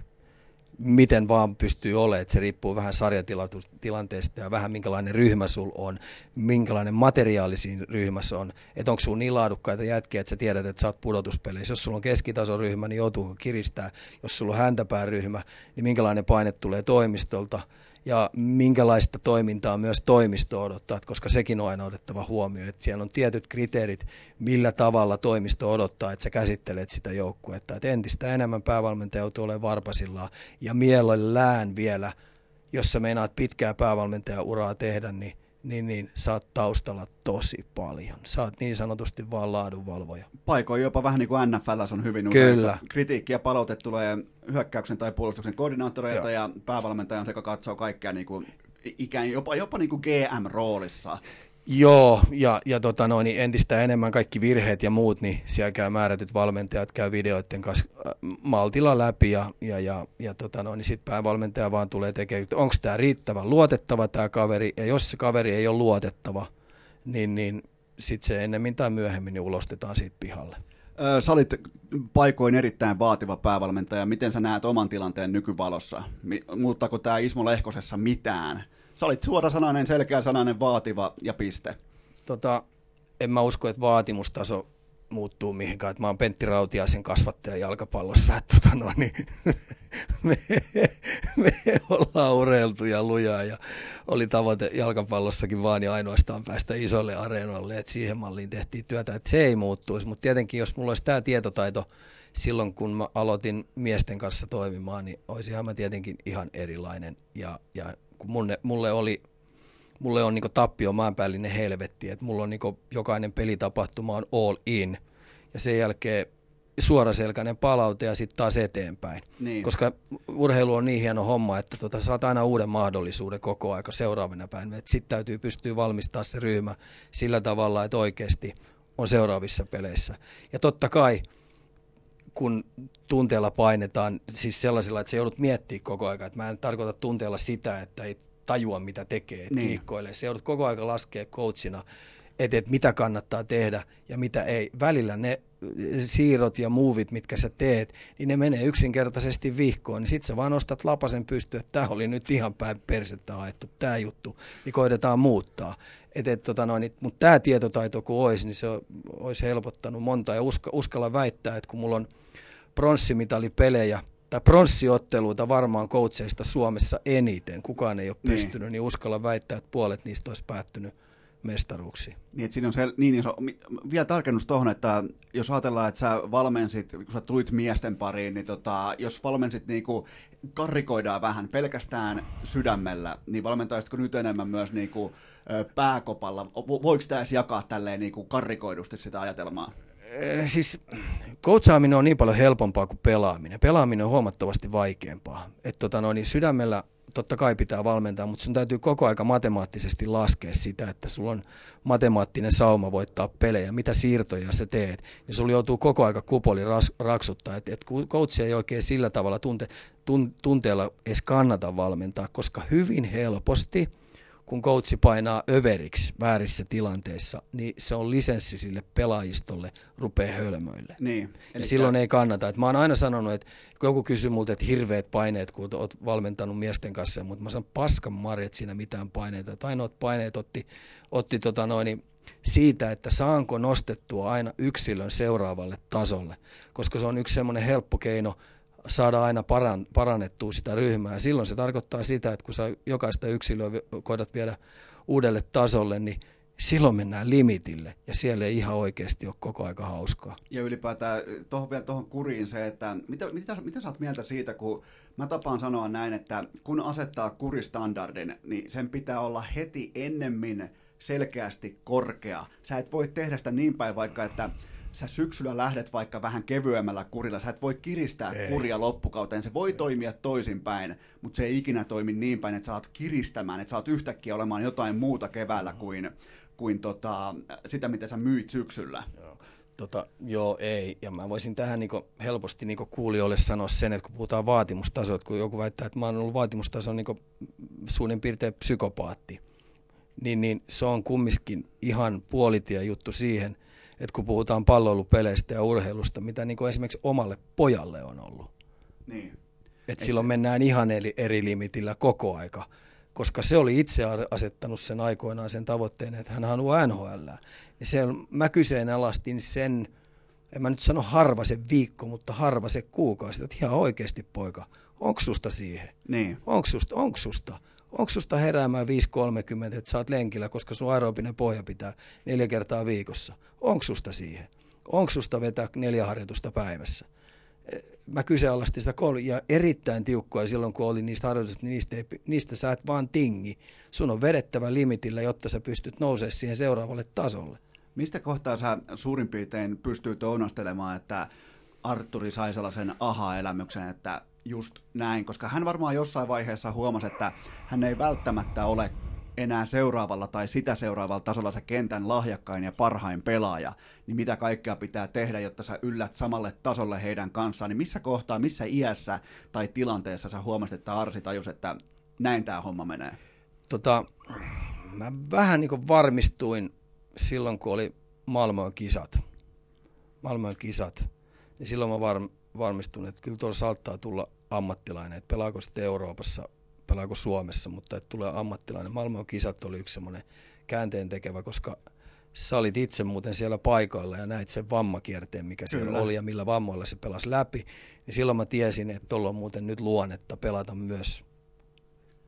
miten vaan pystyy olemaan, että se riippuu vähän sarjatilanteesta ja vähän minkälainen ryhmä sul on, minkälainen materiaali siinä ryhmässä on, että onko sulla niin laadukkaita jätkiä, että sä tiedät, että sä oot pudotuspeleissä. Jos sulla on keskitason ryhmä, niin joutuu kiristää. Jos sulla on häntäpääryhmä, niin minkälainen paine tulee toimistolta ja minkälaista toimintaa myös toimisto odottaa, koska sekin on aina otettava huomioon, että siellä on tietyt kriteerit, millä tavalla toimisto odottaa, että sä käsittelet sitä joukkuetta. Että entistä enemmän päävalmentaja joutuu olemaan varpasillaan ja mielellään vielä, jos sä meinaat pitkää päävalmentaja-uraa tehdä, niin niin, niin sä oot taustalla tosi paljon. Sä oot niin sanotusti vaan laadunvalvoja. Paikoin jopa vähän niin kuin NFL on hyvin usein. Kyllä. Kritiikki ja palaute tulee hyökkäyksen tai puolustuksen koordinaattoreilta ja päävalmentaja on se, joka katsoo kaikkea niin kuin ikään jopa, jopa niin kuin GM-roolissa. Joo, ja, ja tota noin, niin entistä enemmän kaikki virheet ja muut, niin siellä käy määrätyt valmentajat, käy videoiden kanssa äh, maltilla läpi, ja, ja, ja, ja tota noin, niin sitten päävalmentaja vaan tulee tekemään, onko tämä riittävän luotettava tämä kaveri, ja jos se kaveri ei ole luotettava, niin, niin sitten se ennemmin tai myöhemmin niin ulostetaan siitä pihalle. Sä olit paikoin erittäin vaativa päävalmentaja. Miten sä näet oman tilanteen nykyvalossa? Muuttaako tämä Ismo Lehkosessa mitään? Sä olit suorasanainen, selkeäsanainen, vaativa ja piste. Tota, en mä usko, että vaatimustaso muuttuu mihinkään. Että mä oon Pentti Rautiaisen kasvattaja jalkapallossa. Että tota no, niin, me, me ollaan urheiltu ja lujaa ja oli tavoite jalkapallossakin vaan ja ainoastaan päästä isolle areenoille. Että siihen malliin tehtiin työtä, että se ei muuttuisi. Mutta tietenkin, jos mulla olisi tämä tietotaito silloin, kun mä aloitin miesten kanssa toimimaan, niin olisihan mä tietenkin ihan erilainen. Ja, ja kun mulle, mulle oli mulle on niinku tappio maanpäällinen helvetti, että mulla on niinku jokainen pelitapahtuma on all in ja sen jälkeen suoraselkäinen palaute ja sitten taas eteenpäin. Niin. Koska urheilu on niin hieno homma, että tota, saat aina uuden mahdollisuuden koko aika seuraavana päivänä. Sitten täytyy pystyä valmistaa se ryhmä sillä tavalla, että oikeasti on seuraavissa peleissä. Ja totta kai, kun tunteella painetaan, siis sellaisilla, että se joudut miettimään koko aika, että mä en tarkoita tunteella sitä, että ei tajua, mitä tekee, että niin. kiikkoilee. Se joudut koko aika laskea coachina, että, että mitä kannattaa tehdä ja mitä ei. Välillä ne siirrot ja muuvit, mitkä sä teet, niin ne menee yksinkertaisesti vihkoon, niin sit sä vaan nostat lapasen pystyyn, että tämä oli nyt ihan päin persettä ajettu, tämä juttu, niin koitetaan muuttaa. Et, et, tota noin, mutta tämä tietotaito kun olisi, niin se olisi helpottanut monta ja uska, uskalla väittää, että kun mulla on pronssimitalipelejä, tai pronssiotteluita varmaan koutseista Suomessa eniten, kukaan ei ole niin. pystynyt, niin uskalla väittää, että puolet niistä olisi päättynyt mestaruuksiin. Niin, että siinä on se, niin iso, vielä tarkennus tuohon, että jos ajatellaan, että sä valmensit, kun sä tulit miesten pariin, niin tota, jos valmensit niin kuin karrikoidaan vähän pelkästään sydämellä, niin valmentaisitko nyt enemmän myös niin kuin, pääkopalla? Voiko tämä edes jakaa tälleen niin kuin karrikoidusti sitä ajatelmaa? Siis coachaaminen on niin paljon helpompaa kuin pelaaminen. Pelaaminen on huomattavasti vaikeampaa. Et tota noin, niin sydämellä totta kai pitää valmentaa, mutta sun täytyy koko aika matemaattisesti laskea sitä, että sulla on matemaattinen sauma voittaa pelejä, mitä siirtoja sä teet, niin sulla joutuu koko aika kupoli ras, raksuttaa, että et coach ei oikein sillä tavalla tunte, tun, tunteella edes kannata valmentaa, koska hyvin helposti – kun coachi painaa överiksi väärissä tilanteissa, niin se on lisenssi sille pelaajistolle rupeaa hölmöille. Niin. Ja silloin ei kannata. Et mä oon aina sanonut, että kun joku kysyy multa, että hirveät paineet, kun oot valmentanut miesten kanssa, mutta mä sanon paskan marjat siinä mitään paineita. Et ainoat paineet otti, otti tota noin, siitä, että saanko nostettua aina yksilön seuraavalle tasolle, koska se on yksi semmoinen helppo keino – saada aina paran, parannettua sitä ryhmää. Silloin se tarkoittaa sitä, että kun sä jokaista yksilöä koetat viedä uudelle tasolle, niin silloin mennään limitille ja siellä ei ihan oikeasti ole koko aika hauskaa. Ja ylipäätään tuohon vielä tuohon kuriin se, että mitä, mitä, mitä sä oot mieltä siitä, kun mä tapaan sanoa näin, että kun asettaa kuristandardin, niin sen pitää olla heti ennemmin selkeästi korkea. Sä et voi tehdä sitä niin päin vaikka, että sä syksyllä lähdet vaikka vähän kevyemmällä kurilla, sä et voi kiristää ei. kuria loppukauteen, se voi toimia toisinpäin, mutta se ei ikinä toimi niin päin, että sä oot kiristämään, että sä oot yhtäkkiä olemaan jotain muuta keväällä kuin, kuin tota, sitä, mitä sä myit syksyllä. Joo. Tota, joo, ei. Ja mä voisin tähän niinku helposti niinku kuulijoille sanoa sen, että kun puhutaan vaatimustasoa, kun joku väittää, että mä oon ollut vaatimustason niinku suunnin piirtein psykopaatti, niin, niin se on kumminkin ihan puolitie juttu siihen, että kun puhutaan palloilupeleistä ja urheilusta, mitä niin kuin esimerkiksi omalle pojalle on ollut. Niin. Et silloin se... mennään ihan eri, eri limitillä koko aika, koska se oli itse asettanut sen aikoinaan sen tavoitteen, että hän haluaa NHL. Ja se, mä kyseenalaistin sen, en mä nyt sano harva se viikko, mutta harva se kuukausi, että ihan oikeasti poika, onko susta siihen? Niin. Onko susta? Onko susta? Onko susta heräämään 5.30, että sä oot lenkillä, koska sun aerobinen pohja pitää neljä kertaa viikossa? Onko susta siihen? Onko susta vetää neljä harjoitusta päivässä? Mä kyseenalaistin sitä ja erittäin tiukkoja silloin, kun oli niistä harjoituksista, niin niistä, ei, niistä sä et vaan tingi. Sun on vedettävä limitillä, jotta sä pystyt nousemaan siihen seuraavalle tasolle. Mistä kohtaa sä suurin piirtein pystyy ounastelemaan, että Arturi sai sellaisen aha-elämyksen, että just näin, koska hän varmaan jossain vaiheessa huomasi, että hän ei välttämättä ole enää seuraavalla tai sitä seuraavalla tasolla se kentän lahjakkain ja parhain pelaaja, niin mitä kaikkea pitää tehdä, jotta sä yllät samalle tasolle heidän kanssaan, niin missä kohtaa, missä iässä tai tilanteessa sä huomasit, että Arsi tajus, että näin tämä homma menee? Tota, mä vähän niin varmistuin silloin, kun oli Malmöön kisat. Malmöön kisat. Niin silloin mä var, varmistun, että kyllä tuolla saattaa tulla ammattilainen, että pelaako sitten Euroopassa, pelaako Suomessa, mutta että tulee ammattilainen. Malmöön kisat oli yksi semmoinen käänteen tekevä, koska sä olit itse muuten siellä paikoilla ja näit sen vammakierteen, mikä Kyllä. siellä oli ja millä vammoilla se pelasi läpi, niin silloin mä tiesin, että tuolla on muuten nyt luonnetta pelata myös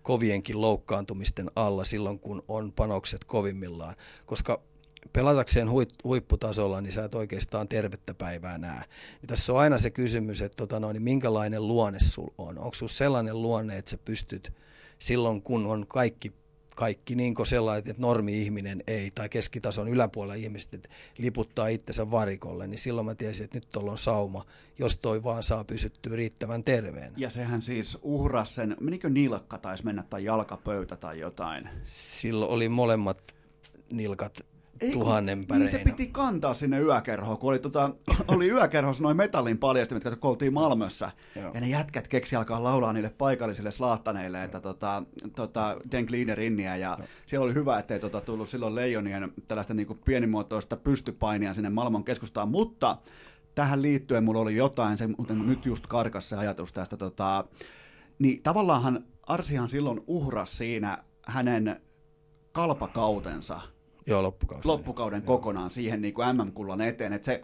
kovienkin loukkaantumisten alla silloin, kun on panokset kovimmillaan, koska pelatakseen huipputasolla, niin sä et oikeastaan tervettä päivää näe. Ja tässä on aina se kysymys, että tota noin, niin minkälainen luonne sul on. Onko sulla sellainen luonne, että sä pystyt silloin, kun on kaikki kaikki niin sellainen, että normi-ihminen ei, tai keskitason yläpuolella ihmiset että liputtaa itsensä varikolle, niin silloin mä tiesin, että nyt tuolla on sauma, jos toi vaan saa pysyttyä riittävän terveen. Ja sehän siis uhras sen, menikö nilkka taisi mennä tai jalkapöytä tai jotain? Silloin oli molemmat nilkat ei, tuhannen kun, Niin se piti kantaa sinne yökerhoon, kun oli, tota, oli yökerhossa noin metallin paljastimet, kun oltiin Malmössä. Joo. Ja ne jätkät keksi alkaa laulaa niille paikallisille slaattaneille, että tota, tota, Den Glider Inniä. Ja Joo. siellä oli hyvä, ettei tota, tullut silloin leijonien tällaista niin kuin pienimuotoista pystypainia sinne Malmon keskustaan. Mutta tähän liittyen mulla oli jotain, se nyt just karkas se ajatus tästä. Tota, niin tavallaanhan Arsihan silloin uhras siinä hänen kalpakautensa – Joo, loppukauden. loppukauden Joo. kokonaan siihen niin kuin MM-kullan eteen. Että se,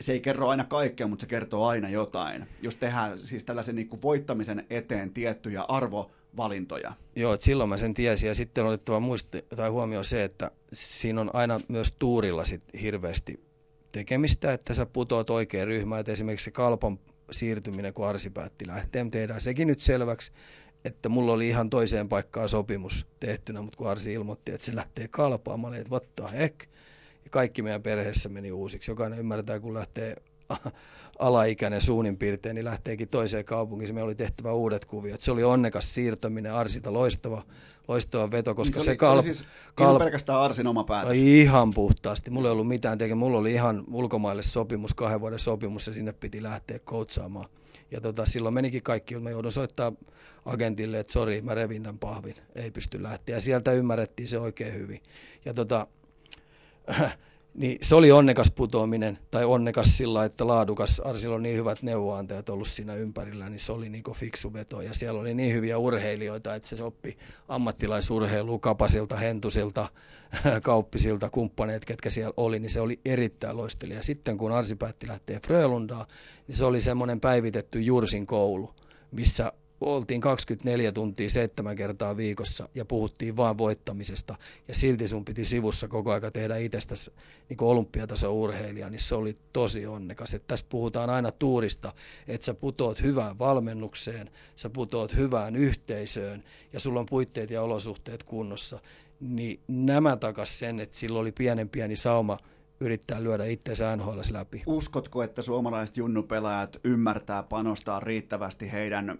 se ei kerro aina kaikkea, mutta se kertoo aina jotain. Jos tehdään siis tällaisen niin kuin voittamisen eteen tiettyjä arvovalintoja. Joo, että silloin mä sen tiesin. Ja sitten on otettava muisti, tai huomio se, että siinä on aina myös tuurilla sit hirveästi tekemistä, että sä putoat oikein ryhmään. Että esimerkiksi se kalpan siirtyminen, kun Arsi päätti lähteä, tehdään sekin nyt selväksi, että mulla oli ihan toiseen paikkaan sopimus tehtynä, mutta kun Arsi ilmoitti, että se lähtee kalpaan, mä olin, että what the heck? Ja kaikki meidän perheessä meni uusiksi. Jokainen ymmärtää, kun lähtee alaikäinen suunnin piirtein, niin lähteekin toiseen kaupunkiin. Me oli tehtävä uudet kuviot. Se oli onnekas siirtäminen Arsita, loistava, loistava veto, koska niin se, se, kalp... se oli siis kalp... pelkästään Arsin oma päätös. Ihan puhtaasti. Mulla ei ollut mitään tekemistä. Mulla oli ihan ulkomaille sopimus, kahden vuoden sopimus, ja sinne piti lähteä koutsaamaan. Ja tota, silloin menikin kaikki, mä joudun soittaa agentille, että sori, mä revin tämän pahvin, ei pysty lähteä. Ja sieltä ymmärrettiin se oikein hyvin. Ja tota, niin se oli onnekas putoaminen, tai onnekas sillä, että laadukas, Arsilla on niin hyvät neuvoantajat ollut siinä ympärillä, niin se oli niin fiksu veto. Ja siellä oli niin hyviä urheilijoita, että se oppi ammattilaisurheilua Kapasilta, Hentusilta, Kauppisilta, kumppaneet, ketkä siellä oli, niin se oli erittäin loistelija. Sitten kun Arsi päätti lähteä Frölundaan, niin se oli semmoinen päivitetty Jursin koulu, missä oltiin 24 tuntia seitsemän kertaa viikossa ja puhuttiin vain voittamisesta ja silti sun piti sivussa koko aika tehdä itsestäsi niin olympiatason urheilija, niin se oli tosi onnekas. Että tässä puhutaan aina tuurista, että sä putoat hyvään valmennukseen, sä putoat hyvään yhteisöön ja sulla on puitteet ja olosuhteet kunnossa, niin nämä takas sen, että sillä oli pienen pieni sauma yrittää lyödä itseensä NHL läpi. Uskotko, että suomalaiset junnupelaajat ymmärtää panostaa riittävästi heidän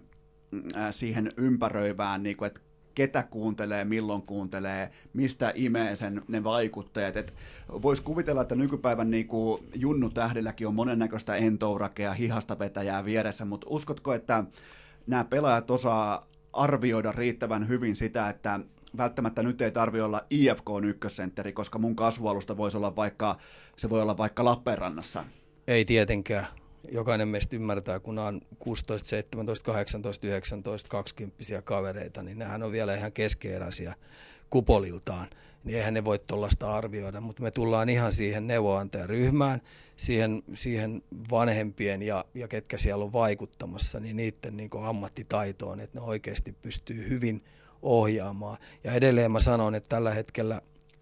siihen ympäröivään, niin kuin, että ketä kuuntelee, milloin kuuntelee, mistä imee sen ne vaikutteet. Voisi kuvitella, että nykypäivän niin kuin Junnu Tähdilläkin on monennäköistä entourakea, hihasta vetäjää vieressä, mutta uskotko, että nämä pelaajat osaa arvioida riittävän hyvin sitä, että välttämättä nyt ei tarvi olla IFK ykkössentteri, koska mun kasvualusta voisi olla vaikka, se voi olla vaikka Lappeenrannassa. Ei tietenkään. Jokainen meistä ymmärtää, kun on 16, 17, 18, 19, 20 kavereita, niin nehän on vielä ihan keskeeräisiä kupoliltaan, niin eihän ne voi tuollaista arvioida, mutta me tullaan ihan siihen neuvonantajaryhmään, siihen, siihen vanhempien ja, ja ketkä siellä on vaikuttamassa, niin niiden niin ammattitaitoon, että ne oikeasti pystyy hyvin ohjaamaan. Ja edelleen mä sanon, että tällä hetkellä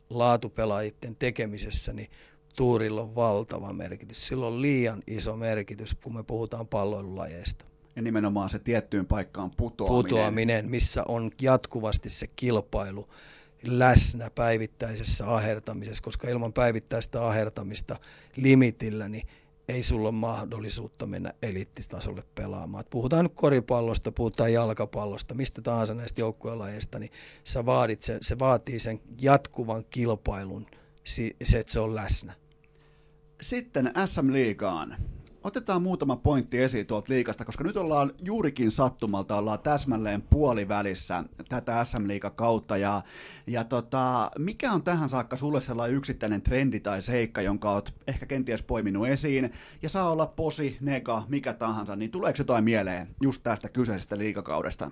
laatupelaajien tekemisessä, niin tuurilla on valtava merkitys. Sillä on liian iso merkitys, kun me puhutaan palloilulajeista. Ja nimenomaan se tiettyyn paikkaan putoaminen. Putoaminen, missä on jatkuvasti se kilpailu läsnä päivittäisessä ahertamisessa, koska ilman päivittäistä ahertamista limitillä, niin ei sulla ole mahdollisuutta mennä eliittistasolle pelaamaan. Et puhutaan nyt koripallosta, puhutaan jalkapallosta, mistä tahansa näistä joukkuelajeista, niin sä vaadit se, se vaatii sen jatkuvan kilpailun, se, että se on läsnä. Sitten SM-liigaan. Otetaan muutama pointti esiin tuolta liikasta, koska nyt ollaan juurikin sattumalta, ollaan täsmälleen puolivälissä tätä SM kautta ja, ja tota, mikä on tähän saakka sulle sellainen yksittäinen trendi tai seikka, jonka oot ehkä kenties poiminut esiin, ja saa olla posi, nega, mikä tahansa, niin tuleeko jotain mieleen just tästä kyseisestä liikakaudesta?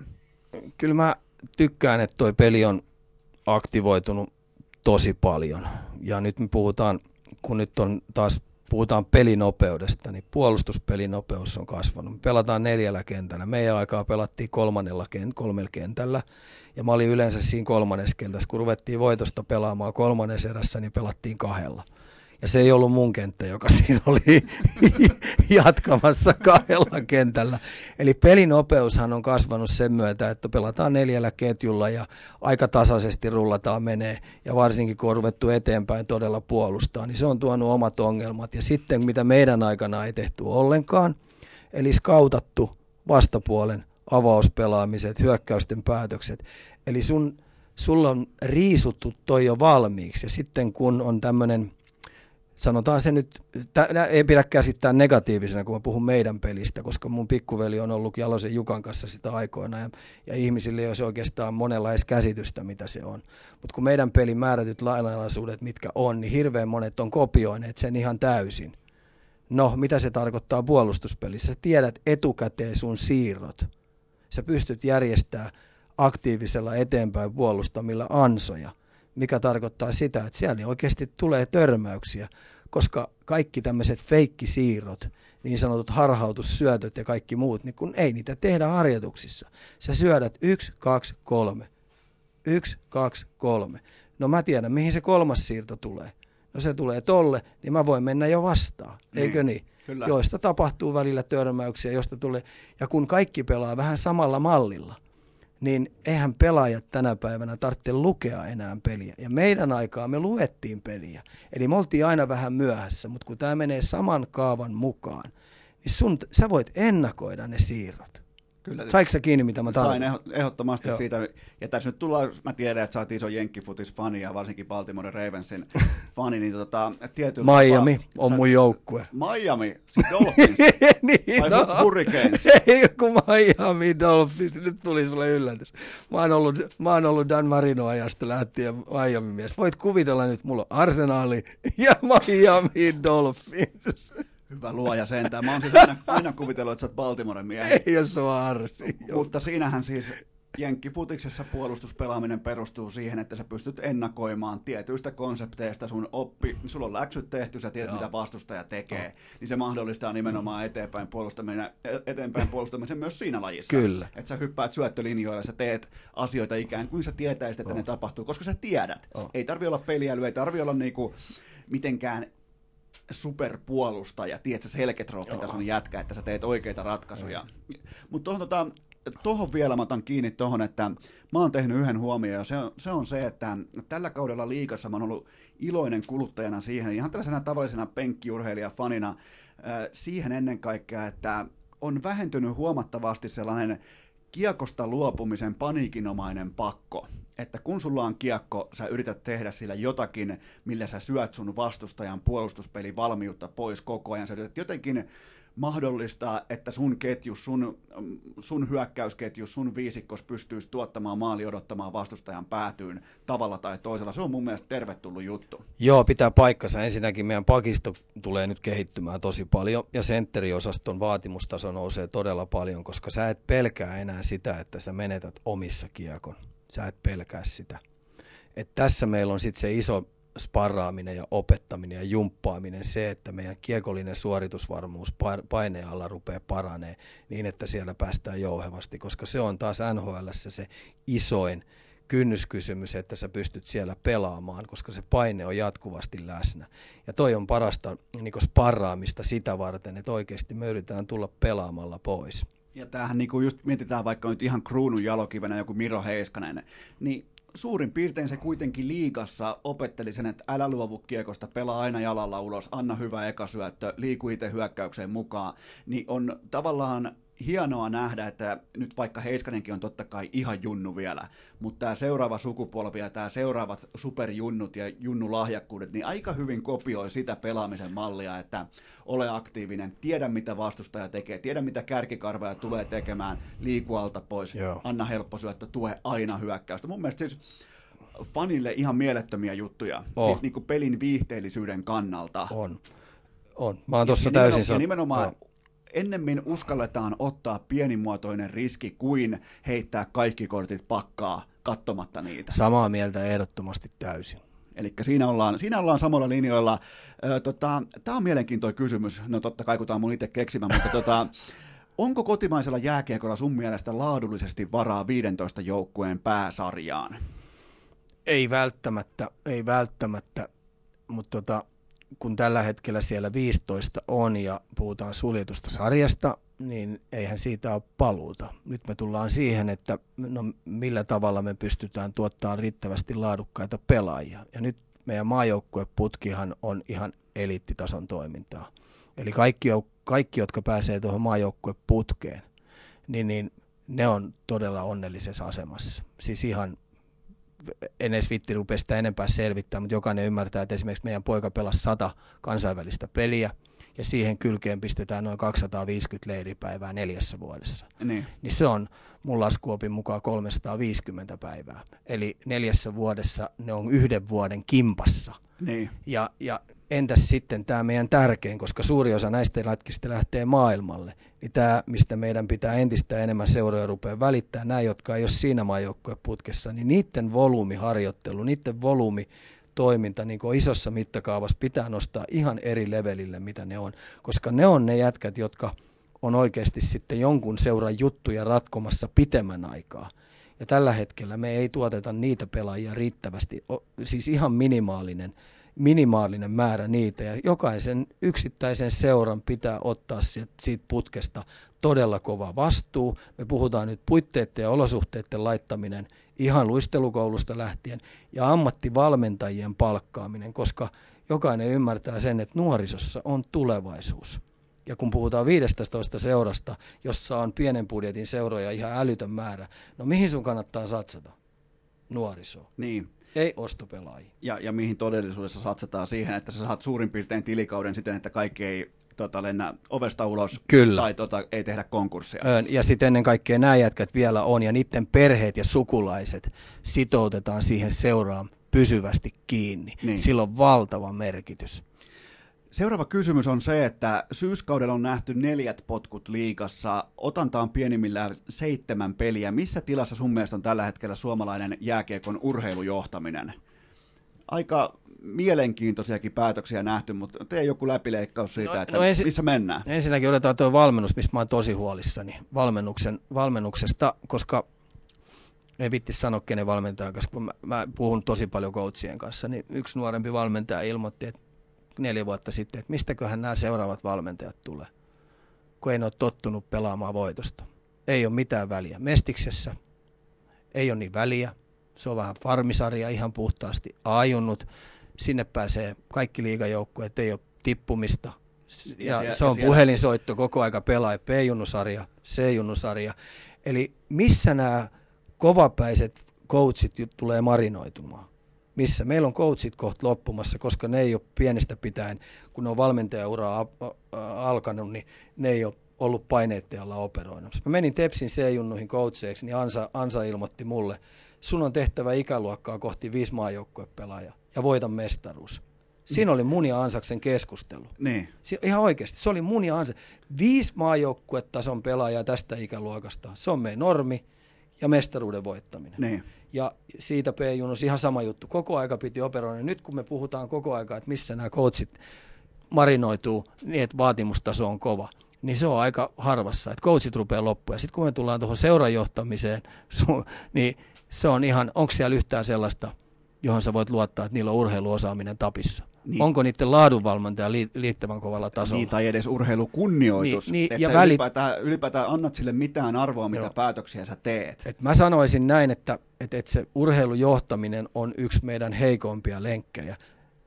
Kyllä mä tykkään, että toi peli on aktivoitunut tosi paljon, ja nyt me puhutaan, kun nyt on taas puhutaan pelinopeudesta, niin puolustuspelinopeus on kasvanut. Me pelataan neljällä kentällä. Meidän aikaa pelattiin kolmannella kent- kolmella kentällä. Ja mä olin yleensä siinä kolmannessa kentässä. Kun ruvettiin voitosta pelaamaan kolmannessa erässä, niin pelattiin kahdella. Ja se ei ollut mun kenttä, joka siinä oli jatkamassa kahdella kentällä. Eli pelinopeushan on kasvanut sen myötä, että pelataan neljällä ketjulla ja aika tasaisesti rullataan menee. Ja varsinkin kun on ruvettu eteenpäin todella puolustaa, niin se on tuonut omat ongelmat. Ja sitten mitä meidän aikana ei tehty ollenkaan, eli skautattu vastapuolen avauspelaamiset, hyökkäysten päätökset. Eli sun, sulla on riisuttu toi jo valmiiksi ja sitten kun on tämmöinen sanotaan se nyt, tä, ei pidä käsittää negatiivisena, kun mä puhun meidän pelistä, koska mun pikkuveli on ollut Jalosen Jukan kanssa sitä aikoina, ja, ja ihmisille ei ole oikeastaan monella edes käsitystä, mitä se on. Mutta kun meidän pelin määrätyt lainalaisuudet, mitkä on, niin hirveän monet on kopioineet sen ihan täysin. No, mitä se tarkoittaa puolustuspelissä? Sä tiedät etukäteen sun siirrot. Sä pystyt järjestämään aktiivisella eteenpäin puolustamilla ansoja – mikä tarkoittaa sitä, että siellä oikeasti tulee törmäyksiä, koska kaikki tämmöiset feikkisiirrot, niin sanotut harhautussyötöt ja kaikki muut, niin kun ei niitä tehdä harjoituksissa. Sä syödät yksi, kaksi, kolme. Yksi, kaksi, kolme. No mä tiedän, mihin se kolmas siirto tulee. No se tulee tolle, niin mä voin mennä jo vastaan, niin. eikö niin? Kyllä. Joista tapahtuu välillä törmäyksiä, josta tulee, ja kun kaikki pelaa vähän samalla mallilla, niin eihän pelaajat tänä päivänä tarvitse lukea enää peliä. Ja meidän aikaa me luettiin peliä. Eli me oltiin aina vähän myöhässä, mutta kun tämä menee saman kaavan mukaan, niin sun, sä voit ennakoida ne siirrot. Kyllä. Saiko sä kiinni, mitä mä tarvitsen? Sain ehdottomasti Joo. siitä. Ja tässä nyt tullaan, mä tiedän, että sä oot iso Jenkkifutis-fani ja varsinkin Baltimore Ravensin fani, niin tota, tietyllä Miami tapaa, on sä, mun joukkue. Miami, siis Dolphins niin, vai no, Hurricanes? Ei kun Miami Dolphins, nyt tuli sulle yllätys. Mä oon ollut, mä oon ollut Dan Marino ajasta lähtien Miami mies. Voit kuvitella nyt, mulla on Arsenali ja Miami Dolphins. Hyvä luoja sentään. Mä oon siis aina, aina kuvitellut, että sä oot Baltimoren miehi. Ei jos on arsi. Mutta siinähän siis Jenkkifutiksessa puolustuspelaaminen perustuu siihen, että sä pystyt ennakoimaan tietyistä konsepteista sun oppi, sulla on läksyt tehty, sä tiedät Joo. mitä vastustaja tekee, Joo. niin se mahdollistaa nimenomaan eteenpäin puolustaminen, eteenpäin puolustamisen myös siinä lajissa. Kyllä. Että sä hyppäät syöttölinjoilla, sä teet asioita ikään kuin sä tietäisit, että oh. ne tapahtuu, koska sä tiedät. Oh. Ei tarvi olla peliäly, ei tarvi olla niinku mitenkään superpuolustaja, tiedätkö, selketrofi-tason jätkä, että sä teet oikeita ratkaisuja. Mutta tuohon tota, tohon vielä mä otan kiinni tuohon, että mä oon tehnyt yhden huomioon, ja se on, se on se, että tällä kaudella liikassa mä oon ollut iloinen kuluttajana siihen, ihan tällaisena tavallisena penkkiurheilijafanina, äh, siihen ennen kaikkea, että on vähentynyt huomattavasti sellainen kiekosta luopumisen paniikinomainen pakko että kun sulla on kiekko, sä yrität tehdä sillä jotakin, millä sä syöt sun vastustajan puolustuspeli valmiutta pois koko ajan. Sä yrität jotenkin mahdollistaa, että sun ketjus, sun, sun hyökkäysketjus, sun viisikkos pystyisi tuottamaan maali odottamaan vastustajan päätyyn tavalla tai toisella. Se on mun mielestä tervetullut juttu. Joo, pitää paikkansa. Ensinnäkin meidän pakisto tulee nyt kehittymään tosi paljon ja sentteriosaston vaatimustaso nousee todella paljon, koska sä et pelkää enää sitä, että sä menetät omissa kiekon. Sä et pelkää sitä. Et tässä meillä on sitten se iso sparraaminen ja opettaminen ja jumppaaminen, se, että meidän kiekollinen suoritusvarmuus paineen alla rupeaa paranee niin, että siellä päästään jouhevasti, koska se on taas NHL se isoin kynnyskysymys, että sä pystyt siellä pelaamaan, koska se paine on jatkuvasti läsnä. Ja toi on parasta niin sparraamista sitä varten, että oikeasti me yritetään tulla pelaamalla pois. Ja tämähän niin kuin just mietitään vaikka nyt ihan kruunun jalokivenä joku Miro Heiskanen, niin suurin piirtein se kuitenkin liigassa opetteli sen, että älä luovu kiekosta, pelaa aina jalalla ulos, anna hyvä ekasyöttö, liiku itse hyökkäykseen mukaan, niin on tavallaan hienoa nähdä, että nyt vaikka Heiskanenkin on totta kai ihan junnu vielä, mutta tämä seuraava sukupolvi ja tämä seuraavat superjunnut ja junnulahjakkuudet, niin aika hyvin kopioi sitä pelaamisen mallia, että ole aktiivinen, tiedä mitä vastustaja tekee, tiedä mitä kärkikarvoja tulee tekemään, liiku alta pois, Joo. anna helppo syöttö, tue aina hyökkäystä. Mun mielestä siis fanille ihan mielettömiä juttuja, oh. siis niin kuin pelin viihteellisyyden kannalta. On. On. Mä oon tuossa täysin... Ja nimenomaan, ja ennemmin uskalletaan ottaa pienimuotoinen riski kuin heittää kaikki kortit pakkaa katsomatta niitä. Samaa mieltä ehdottomasti täysin. Eli siinä ollaan, siinä ollaan samalla linjoilla. tota, tämä on mielenkiintoinen kysymys. No totta kai, kun tämä on mun itse keksimä, mutta tota, onko kotimaisella jääkiekolla sun mielestä laadullisesti varaa 15 joukkueen pääsarjaan? Ei välttämättä, ei välttämättä, mutta tota, kun tällä hetkellä siellä 15 on ja puhutaan suljetusta sarjasta, niin eihän siitä ole paluuta. Nyt me tullaan siihen, että no, millä tavalla me pystytään tuottamaan riittävästi laadukkaita pelaajia. Ja nyt meidän maajoukkueputkihan on ihan eliittitason toimintaa. Eli kaikki, kaikki jotka pääsee tuohon maajoukkueputkeen, niin, niin ne on todella onnellisessa asemassa. Siis ihan en edes vitti rupea sitä enempää selvittää, mutta jokainen ymmärtää, että esimerkiksi meidän poika pelasi 100 kansainvälistä peliä, ja siihen kylkeen pistetään noin 250 leiripäivää neljässä vuodessa. Niin. niin se on mun laskuopin mukaan 350 päivää. Eli neljässä vuodessa ne on yhden vuoden kimpassa. Niin. Ja, ja entäs sitten tämä meidän tärkein, koska suuri osa näistä lätkistä lähtee maailmalle, niin tämä, mistä meidän pitää entistä enemmän seuroja rupeaa välittää, nämä, jotka ei ole siinä maajoukkueputkessa, niin niiden volyymiharjoittelu, niiden volyymi toiminta niin isossa mittakaavassa pitää nostaa ihan eri levelille, mitä ne on, koska ne on ne jätkät, jotka on oikeasti sitten jonkun seuran juttuja ratkomassa pitemmän aikaa. Ja tällä hetkellä me ei tuoteta niitä pelaajia riittävästi, siis ihan minimaalinen minimaalinen määrä niitä ja jokaisen yksittäisen seuran pitää ottaa siitä putkesta todella kova vastuu. Me puhutaan nyt puitteiden ja olosuhteiden laittaminen ihan luistelukoulusta lähtien ja ammattivalmentajien palkkaaminen, koska jokainen ymmärtää sen, että nuorisossa on tulevaisuus. Ja kun puhutaan 15 seurasta, jossa on pienen budjetin seuroja ihan älytön määrä, no mihin sun kannattaa satsata? Nuorisoon. Niin. Ei ostopelaajia. Ja, ja mihin todellisuudessa satsataan siihen, että sä saat suurin piirtein tilikauden siten, että kaikki ei tota, lennä ovesta ulos Kyllä. tai tota, ei tehdä konkurssia. Ja sitten ennen kaikkea nämä jätkät vielä on ja niiden perheet ja sukulaiset sitoutetaan siihen seuraan pysyvästi kiinni. Niin. Sillä on valtava merkitys. Seuraava kysymys on se, että syyskaudella on nähty neljät potkut liikassa. Otanta on pienimmillään seitsemän peliä. Missä tilassa sun mielestä on tällä hetkellä suomalainen jääkiekon urheilujohtaminen? Aika mielenkiintoisiakin päätöksiä nähty, mutta tee joku läpileikkaus siitä, no, että no ensi, missä mennään. Ensinnäkin otetaan tuo valmennus, mistä mä oon tosi huolissani valmennuksen, valmennuksesta, koska ei vitti sanoa kenen valmentajan kanssa, kun mä, mä puhun tosi paljon coachien kanssa, niin yksi nuorempi valmentaja ilmoitti, että neljä vuotta sitten, että mistäköhän nämä seuraavat valmentajat tulee, kun ei ole tottunut pelaamaan voitosta. Ei ole mitään väliä. Mestiksessä ei ole niin väliä. Se on vähän farmisarja ihan puhtaasti ajunnut. Sinne pääsee kaikki liigajoukkueet, ei ole tippumista. Ja, ja siellä, se on ja puhelinsoitto koko aika pelaa B-junnusarja, C-junnusarja. Eli missä nämä kovapäiset coachit tulee marinoitumaan? Missä meillä on coachit kohta loppumassa, koska ne ei ole pienestä pitäen, kun ne on valmentajauraa alkanut, niin ne ei ole ollut paineiden alla operoinut. Mä menin Tepsin C-junnuihin coacheiksi, niin Ansa, Ansa ilmoitti mulle, sun on tehtävä ikäluokkaa kohti viisi maajoukkuepelaajaa ja voita mestaruus. Siinä oli mun ja Ansaksen keskustelu. Niin. Si- ihan oikeasti, se oli mun ja Ansa. Viisi maajoukkuetason pelaajaa tästä ikäluokasta. Se on meidän normi ja mestaruuden voittaminen. Niin. Ja siitä P-junus ihan sama juttu. Koko aika piti operoida. Nyt kun me puhutaan koko aika, että missä nämä coachit marinoituu niin, että vaatimustaso on kova, niin se on aika harvassa, että coachit rupeaa loppuun. Ja sitten kun me tullaan tuohon seurajohtamiseen, niin se on ihan, onko siellä yhtään sellaista, johon sä voit luottaa, että niillä on urheiluosaaminen tapissa? Niin. Onko niiden laadunvalmentaja liittävän kovalla tasolla? Niin, tai edes urheilukunnioitus. Niin, niin, ja sä välit... ylipäätään, ylipäätään annat sille mitään arvoa, mitä Joo. päätöksiä sä teet. Et mä sanoisin näin, että, että, että se urheilujohtaminen on yksi meidän heikompia lenkkejä.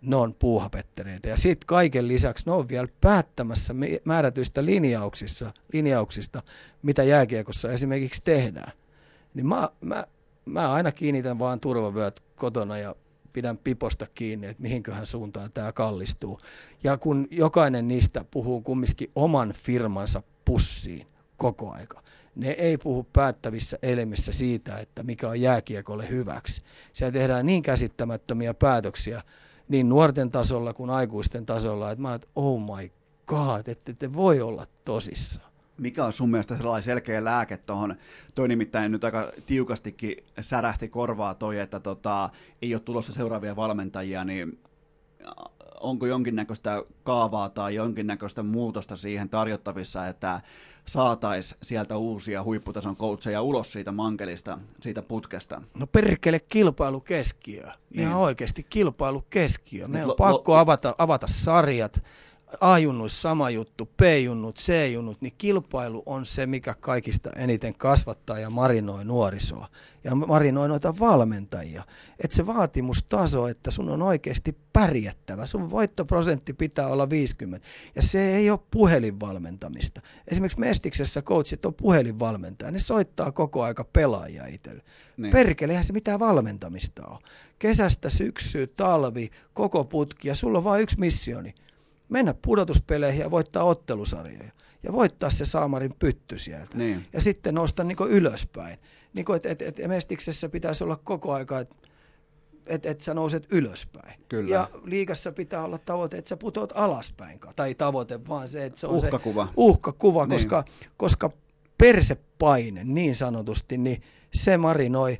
Ne on puuhapettereitä. Ja sitten kaiken lisäksi ne on vielä päättämässä määrätyistä linjauksissa, linjauksista, mitä jääkiekossa esimerkiksi tehdään. Niin mä, mä, mä aina kiinnitän vaan turvavyöt kotona ja pidän piposta kiinni, että mihinköhän suuntaan tämä kallistuu. Ja kun jokainen niistä puhuu kumminkin oman firmansa pussiin koko aika, ne ei puhu päättävissä elimissä siitä, että mikä on jääkiekolle hyväksi. Siellä tehdään niin käsittämättömiä päätöksiä niin nuorten tasolla kuin aikuisten tasolla, että mä että oh my god, että te voi olla tosissaan. Mikä on sun mielestä sellainen selkeä lääke tuohon? Toi nimittäin nyt aika tiukastikin särähti korvaa toi, että tota, ei ole tulossa seuraavia valmentajia, niin onko jonkinnäköistä kaavaa tai jonkinnäköistä muutosta siihen tarjottavissa, että saataisiin sieltä uusia huipputason coacheja ulos siitä mankelista, siitä putkesta? No perkele kilpailu keskiö. Niin. Ihan oikeasti kilpailu keskiö. Meidän on pakko avata, avata sarjat A-junnuissa sama juttu, B-junnut, C-junnut, niin kilpailu on se, mikä kaikista eniten kasvattaa ja marinoi nuorisoa. Ja marinoi noita valmentajia. Että se vaatimustaso, että sun on oikeasti pärjättävä. Sun voittoprosentti pitää olla 50. Ja se ei ole puhelinvalmentamista. Esimerkiksi Mestiksessä coachit on puhelinvalmentaja. Ne soittaa koko aika pelaajia itselle. Niin. Perkele, se mitään valmentamista ole. Kesästä, syksyä, talvi, koko putki ja sulla on vain yksi missioni – mennä pudotuspeleihin ja voittaa ottelusarjoja. Ja voittaa se saamarin pytty sieltä. Niin. Ja sitten nousta niin ylöspäin. Niin että et, et, Mestiksessä pitäisi olla koko aika, että et, et sä nouset ylöspäin. Kyllä. Ja liikassa pitää olla tavoite, että sä putoat alaspäin. Tai tavoite, vaan se, että se on uhkakuva. se uhkakuva, niin. koska, koska persepaine niin sanotusti, niin se marinoi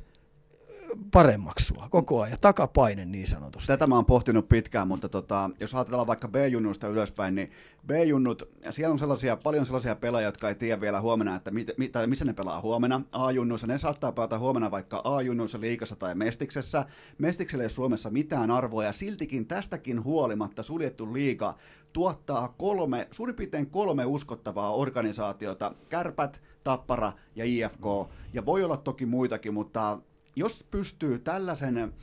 paremmaksi sua koko ajan, takapaine niin sanotusti. Tätä mä oon pohtinut pitkään, mutta tota, jos ajatellaan vaikka B-junnuista ylöspäin, niin B-junnut, siellä on sellaisia, paljon sellaisia pelaajia, jotka ei tiedä vielä huomenna, että mit, mit, missä ne pelaa huomenna. A-junnuissa, ne saattaa pelata huomenna vaikka A-junnuissa, liikassa tai Mestiksessä. Mestikselle ei Suomessa mitään arvoa, ja siltikin tästäkin huolimatta suljettu liiga tuottaa kolme, suurin piirtein kolme uskottavaa organisaatiota, Kärpät, Tappara ja IFK, ja voi olla toki muitakin, mutta jos pystyy tällaisen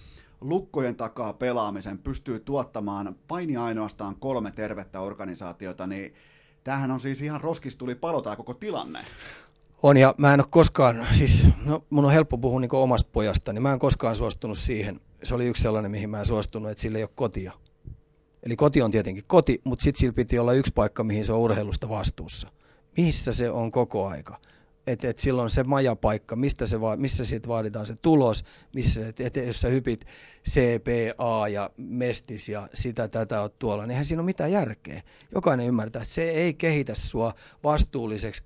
lukkojen takaa pelaamisen, pystyy tuottamaan paini ainoastaan kolme tervettä organisaatiota, niin tämähän on siis ihan roskistuli palo tämä koko tilanne. On ja mä en ole koskaan, siis no, mun on helppo puhua niin omasta pojasta, niin mä en koskaan suostunut siihen. Se oli yksi sellainen, mihin mä en suostunut, että sillä ei ole kotia. Eli koti on tietenkin koti, mutta sitten sillä piti olla yksi paikka, mihin se on urheilusta vastuussa. Missä se on koko aika että et silloin se majapaikka, mistä se va, missä siitä vaaditaan se tulos, missä, et, et, jos sä hypit CPA ja Mestis ja sitä tätä on tuolla, niin eihän siinä ole mitään järkeä. Jokainen ymmärtää, että se ei kehitä sua vastuulliseksi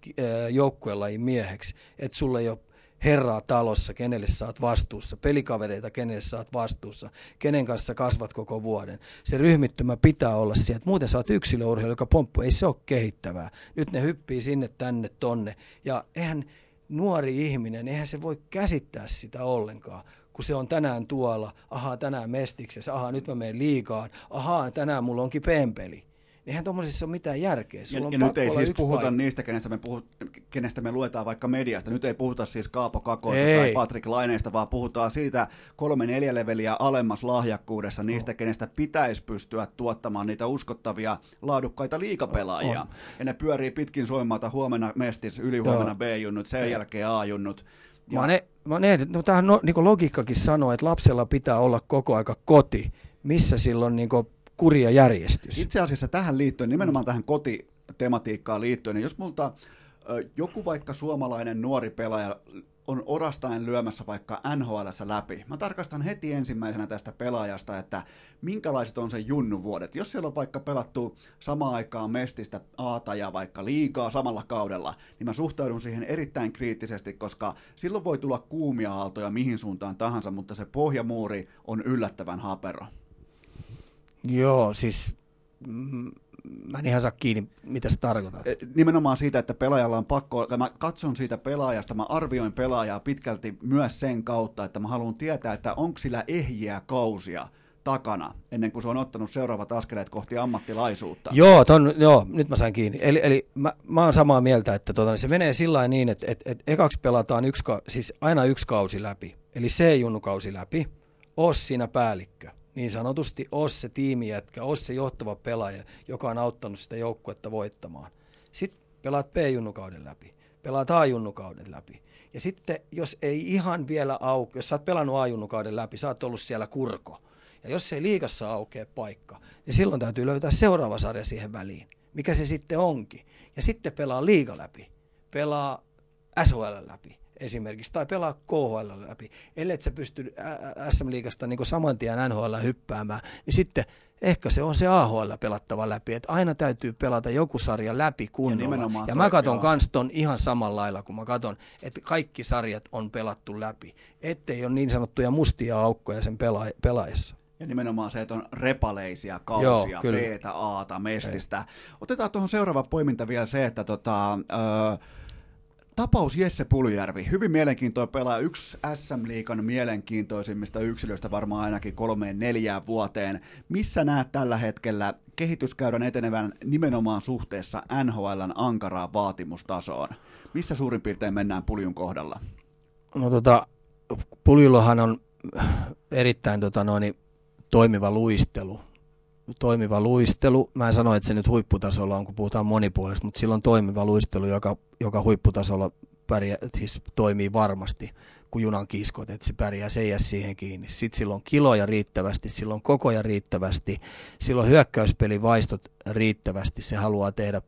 joukkuelajin mieheksi, että sulle ei ole herraa talossa, kenelle saat vastuussa, pelikavereita, kenelle saat vastuussa, kenen kanssa kasvat koko vuoden. Se ryhmittymä pitää olla sieltä, muuten saat yksilöurheilu, joka pomppu, ei se ole kehittävää. Nyt ne hyppii sinne, tänne, tonne, ja eihän nuori ihminen, eihän se voi käsittää sitä ollenkaan kun se on tänään tuolla, ahaa tänään mestiksessä, ahaa nyt mä menen liikaan, ahaa tänään mulla onkin pempeli. Eihän tuommoisessa ole mitään järkeä. Sulla ja, on ja nyt ei siis puhuta paikka. niistä, kenestä me, puhut, kenestä me luetaan vaikka mediasta. Nyt ei puhuta siis Kaapo Kakoista tai Patrick Laineista, vaan puhutaan siitä kolme-neljä leveliä alemmas lahjakkuudessa, niistä, oh. kenestä pitäisi pystyä tuottamaan niitä uskottavia, laadukkaita liikapelaajia. On. Ja ne pyörii pitkin Suomata huomenna Mestis, yli huomenna B-junnut, sen jälkeen A-junnut Mä oon, e- mä oon e- no tähän no, niin logiikkakin sanoo, että lapsella pitää olla koko aika koti, missä silloin niin kuri ja järjestys. Itse asiassa tähän liittyen, nimenomaan tähän kotitematiikkaan liittyen, niin jos multa joku vaikka suomalainen nuori pelaaja on orastain lyömässä vaikka nhl läpi. Mä tarkastan heti ensimmäisenä tästä pelaajasta, että minkälaiset on se junnuvuodet. Jos siellä on vaikka pelattu samaan aikaan mestistä aata ja vaikka liikaa samalla kaudella, niin mä suhtaudun siihen erittäin kriittisesti, koska silloin voi tulla kuumia aaltoja mihin suuntaan tahansa, mutta se pohjamuuri on yllättävän hapero. Joo, siis mm, mä en ihan saa kiinni, mitä sä tarkoitat. Eh, nimenomaan siitä, että pelaajalla on pakko, mä katson siitä pelaajasta, mä arvioin pelaajaa pitkälti myös sen kautta, että mä haluan tietää, että onko sillä ehjiä kausia takana, ennen kuin se on ottanut seuraavat askeleet kohti ammattilaisuutta. Joo, ton, joo nyt mä sain kiinni. Eli, eli mä, mä oon samaa mieltä, että tota, se menee sillä niin, että et, et ekaksi pelataan yksi, siis aina yksi kausi läpi, eli C-junnukausi läpi, os siinä päällikkö niin sanotusti os se tiimijätkä, os se johtava pelaaja, joka on auttanut sitä joukkuetta voittamaan. Sitten pelaat P-junnukauden läpi, pelaat A-junnukauden läpi. Ja sitten jos ei ihan vielä auki, jos sä oot pelannut A-junnukauden läpi, sä oot ollut siellä kurko. Ja jos ei liikassa aukea paikka, niin silloin täytyy löytää seuraava sarja siihen väliin. Mikä se sitten onkin. Ja sitten pelaa liiga läpi, pelaa SHL läpi, esimerkiksi, tai pelaa KHL läpi, ellei sä pysty SM-liigasta niin saman tien NHL hyppäämään, niin sitten ehkä se on se AHL pelattava läpi, että aina täytyy pelata joku sarja läpi kunnolla. Ja, ja mä katson kans ton ihan samalla lailla, kun mä katson, että kaikki sarjat on pelattu läpi, ettei ole niin sanottuja mustia aukkoja sen pela- pelaajassa. Ja nimenomaan se, että on repaleisia kausia, b A-ta, mestistä. Ei. Otetaan tuohon seuraava poiminta vielä se, että tota, öö, Tapaus Jesse Puljärvi, hyvin mielenkiintoinen pelaaja, yksi SM-liikan mielenkiintoisimmista yksilöistä varmaan ainakin kolmeen neljään vuoteen. Missä näet tällä hetkellä kehityskäydän etenevän nimenomaan suhteessa NHLn ankaraan vaatimustasoon? Missä suurin piirtein mennään Puljun kohdalla? No tota, Puljullahan on erittäin tota noin, toimiva luistelu toimiva luistelu. Mä en sano, että se nyt huipputasolla on, kun puhutaan monipuolista, mutta silloin toimiva luistelu, joka, joka huipputasolla pärjää, siis toimii varmasti kuin junan kiskot, että se pärjää, se jää siihen kiinni. Sitten silloin kiloja riittävästi, silloin kokoja riittävästi, silloin hyökkäyspelivaistot riittävästi, se haluaa tehdä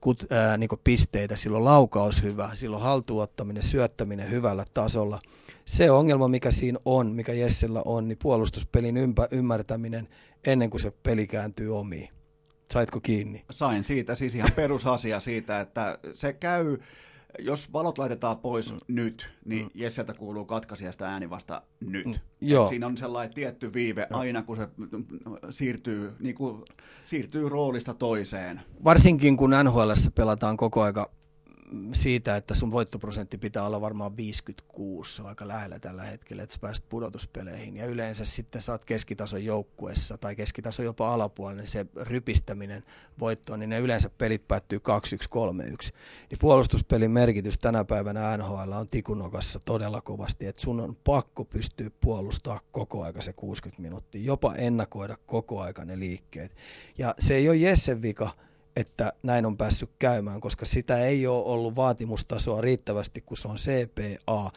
kut, ää, niin pisteitä, silloin laukaus hyvä, silloin haltuottaminen, syöttäminen hyvällä tasolla. Se ongelma, mikä siinä on, mikä Jessellä on, niin puolustuspelin ympä, ymmärtäminen ennen kuin se peli kääntyy omiin. Saitko kiinni? Sain siitä, siis ihan perusasia siitä, että se käy, jos valot laitetaan pois mm. nyt, niin mm. Jesseltä kuuluu katkaisijasta ääni vasta nyt. Mm. Joo. siinä on sellainen tietty viive Joo. aina, kun se siirtyy, niin kuin, siirtyy roolista toiseen. Varsinkin kun NHL pelataan koko aika siitä, että sun voittoprosentti pitää olla varmaan 56, se on aika lähellä tällä hetkellä, että sä pääset pudotuspeleihin. Ja yleensä sitten saat keskitason joukkuessa tai keskitason jopa alapuolella, niin se rypistäminen voittoon, niin ne yleensä pelit päättyy 2-1, 3-1. Niin puolustuspelin merkitys tänä päivänä NHL on tikunokassa todella kovasti, että sun on pakko pystyä puolustaa koko aika se 60 minuuttia, jopa ennakoida koko aika ne liikkeet. Ja se ei ole Jessen vika, että näin on päässyt käymään, koska sitä ei ole ollut vaatimustasoa riittävästi, kun se on CPA.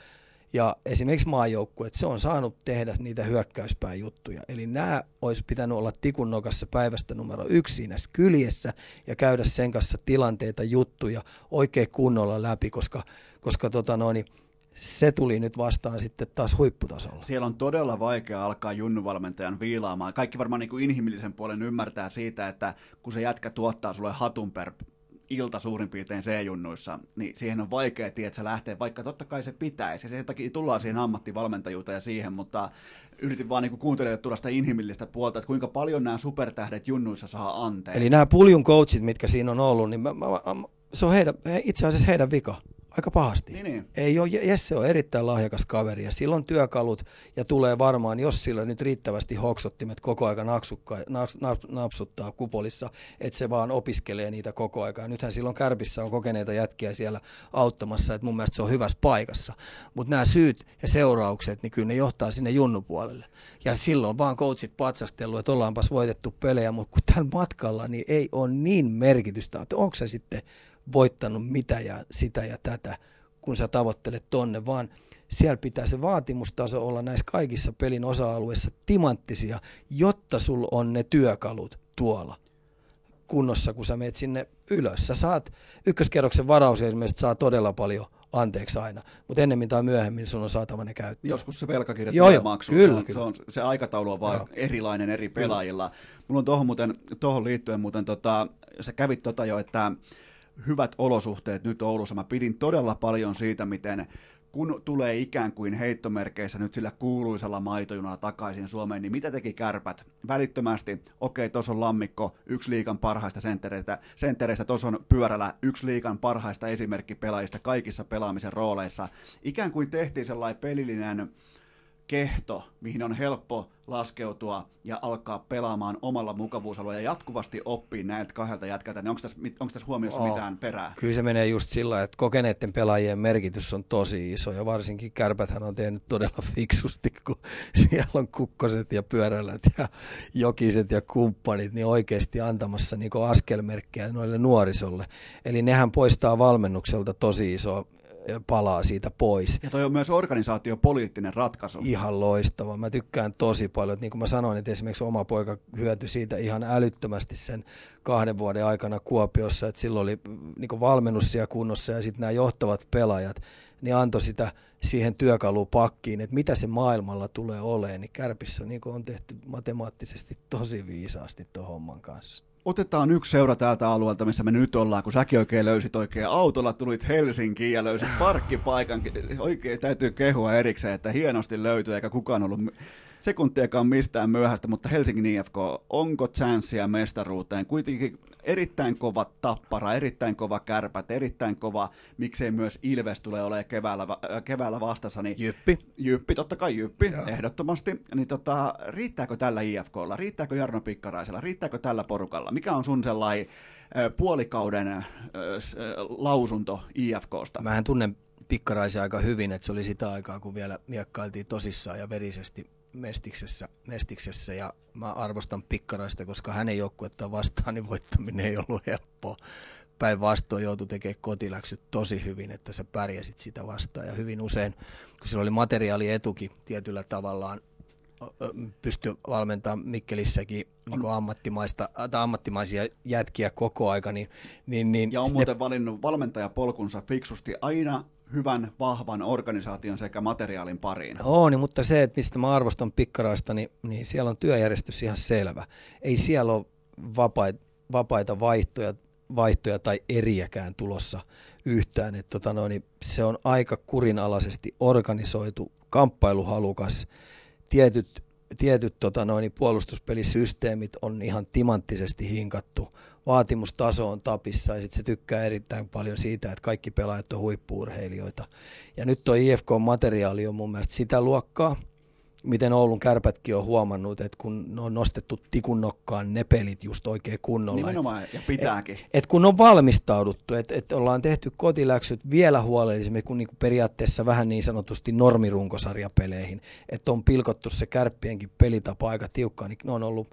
Ja esimerkiksi maajoukkue, että se on saanut tehdä niitä hyökkäyspään juttuja. Eli nämä olisi pitänyt olla tikun nokassa päivästä numero yksi siinä kyljessä ja käydä sen kanssa tilanteita, juttuja oikein kunnolla läpi, koska, koska tota noin, se tuli nyt vastaan sitten taas huipputasolla. Siellä on todella vaikea alkaa junnuvalmentajan viilaamaan. Kaikki varmaan niin kuin inhimillisen puolen ymmärtää siitä, että kun se jätkä tuottaa sulle hatun per ilta suurin piirtein C-junnuissa, niin siihen on vaikea tietää lähteä, vaikka totta kai se pitäisi. Ja sen takia tullaan siihen ammattivalmentajuuteen ja siihen, mutta yritin vaan niin kuuntelemaan tuoda sitä inhimillistä puolta, että kuinka paljon nämä supertähdet junnuissa saa anteeksi. Eli nämä puljun coachit, mitkä siinä on ollut, niin mä, mä, mä, se on heidän, itse asiassa heidän vika aika pahasti. Niin, niin. Ei ole, Jesse on erittäin lahjakas kaveri ja sillä on työkalut ja tulee varmaan, jos sillä nyt riittävästi hoksottimet koko ajan naksukka, naps, napsuttaa kupolissa, että se vaan opiskelee niitä koko ajan. Nythän silloin Kärpissä on kokeneita jätkiä siellä auttamassa, että mun mielestä se on hyvässä paikassa. Mutta nämä syyt ja seuraukset, niin kyllä ne johtaa sinne junnupuolelle. Ja silloin vaan coachit patsastellut, että ollaanpas voitettu pelejä, mutta kun tällä matkalla niin ei ole niin merkitystä, että onko se sitten voittanut mitä ja sitä ja tätä, kun sä tavoittelet tonne, vaan siellä pitää se vaatimustaso olla näissä kaikissa pelin osa-alueissa timanttisia, jotta sul on ne työkalut tuolla kunnossa, kun sä meet sinne ylös. Sä saat ykköskerroksen varaus esimerkiksi saa todella paljon anteeksi aina, mutta ennemmin tai myöhemmin sun on saatava ne käyttöön. Joskus se velkakirja joo, tulee maksuun. Kyllä, se, on, kyllä. Se, on, se aikataulu on vaan joo. erilainen eri pelaajilla. Kyllä. Mulla on tuohon, muuten, tohon liittyen muuten, tota, sä kävit tota jo, että hyvät olosuhteet nyt Oulussa. Mä pidin todella paljon siitä, miten kun tulee ikään kuin heittomerkeissä nyt sillä kuuluisella maitojunalla takaisin Suomeen, niin mitä teki kärpät? Välittömästi, okei, tuossa on Lammikko, yksi liikan parhaista senttereistä, senttereistä tuossa on Pyörälä, yksi liikan parhaista esimerkkipelaajista kaikissa pelaamisen rooleissa. Ikään kuin tehtiin sellainen pelillinen kehto, mihin on helppo laskeutua ja alkaa pelaamaan omalla mukavuusalueella ja jatkuvasti oppii näiltä kahdelta jätkältä, niin onko tässä, onko tässä huomiossa oh. mitään perää? Kyllä se menee just sillä, että kokeneiden pelaajien merkitys on tosi iso ja varsinkin kärpäthän on tehnyt todella fiksusti, kun siellä on kukkoset ja pyörälät ja jokiset ja kumppanit niin oikeasti antamassa niin askelmerkkejä noille nuorisolle. Eli nehän poistaa valmennukselta tosi iso palaa siitä pois. Ja toi on myös organisaatiopoliittinen ratkaisu. Ihan loistava. Mä tykkään tosi paljon. Niin kuin mä sanoin, että esimerkiksi oma poika hyötyi siitä ihan älyttömästi sen kahden vuoden aikana Kuopiossa, että silloin oli niin valmennus siellä kunnossa ja sitten nämä johtavat pelaajat, niin antoi sitä siihen työkalupakkiin, että mitä se maailmalla tulee olemaan, niin Kärpissä niin on tehty matemaattisesti tosi viisaasti tuon homman kanssa. Otetaan yksi seura täältä alueelta, missä me nyt ollaan, kun säkin oikein löysit oikein autolla, tulit Helsinkiin ja löysit parkkipaikan. Oikein täytyy kehua erikseen, että hienosti löytyi, eikä kukaan ollut sekuntiakaan mistään myöhäistä, mutta Helsingin IFK, onko chanssia mestaruuteen? Kuitenkin erittäin kova tappara, erittäin kova kärpät, erittäin kova, miksei myös Ilves tulee olemaan keväällä, äh, keväällä vastassa. Niin jyppi. Jyppi, totta kai jyppi, Joo. ehdottomasti. Niin tota, riittääkö tällä IFKlla, riittääkö Jarno Pikkaraisella, riittääkö tällä porukalla? Mikä on sun sellainen äh, puolikauden äh, lausunto IFKsta? Mä en tunne Pikkaraisia aika hyvin, että se oli sitä aikaa, kun vielä miekkailtiin tosissaan ja verisesti Mestiksessä, Mestiksessä ja mä arvostan Pikkaraista, koska hänen joukkuetta vastaan niin voittaminen ei ollut helppoa. Päinvastoin joutui tekemään kotiläksyt tosi hyvin, että sä pärjäsit sitä vastaan. Ja hyvin usein, kun sillä oli materiaalietukin tietyllä tavallaan, pystyi valmentamaan Mikkelissäkin niin ammattimaista, tai ammattimaisia jätkiä koko aika. Niin, niin, niin ja on muuten ne... valinnut valmentajapolkunsa fiksusti aina hyvän, vahvan organisaation sekä materiaalin pariin. On, niin, mutta se, että mistä mä arvostan pikkaraista, niin, niin siellä on työjärjestys ihan selvä. Ei siellä ole vapaita, vapaita vaihtoja, vaihtoja tai eriäkään tulossa yhtään. Et tota no, niin se on aika kurinalaisesti organisoitu, kamppailuhalukas, tietyt, tietyt tota noin, puolustuspelisysteemit on ihan timanttisesti hinkattu vaatimustaso on tapissa ja sitten se tykkää erittäin paljon siitä, että kaikki pelaajat on huippuurheilijoita. Ja nyt tuo IFK-materiaali on mun mielestä sitä luokkaa, miten Oulun kärpätkin on huomannut, että kun on nostettu tikun nokkaan ne pelit just oikein kunnolla. Nimenomaan, et, ja pitääkin. Et, et kun on valmistauduttu, että et ollaan tehty kotiläksyt vielä huolellisemmin kuin niinku periaatteessa vähän niin sanotusti normirunkosarjapeleihin, että on pilkottu se kärppienkin pelitapa aika tiukkaan, niin ne on ollut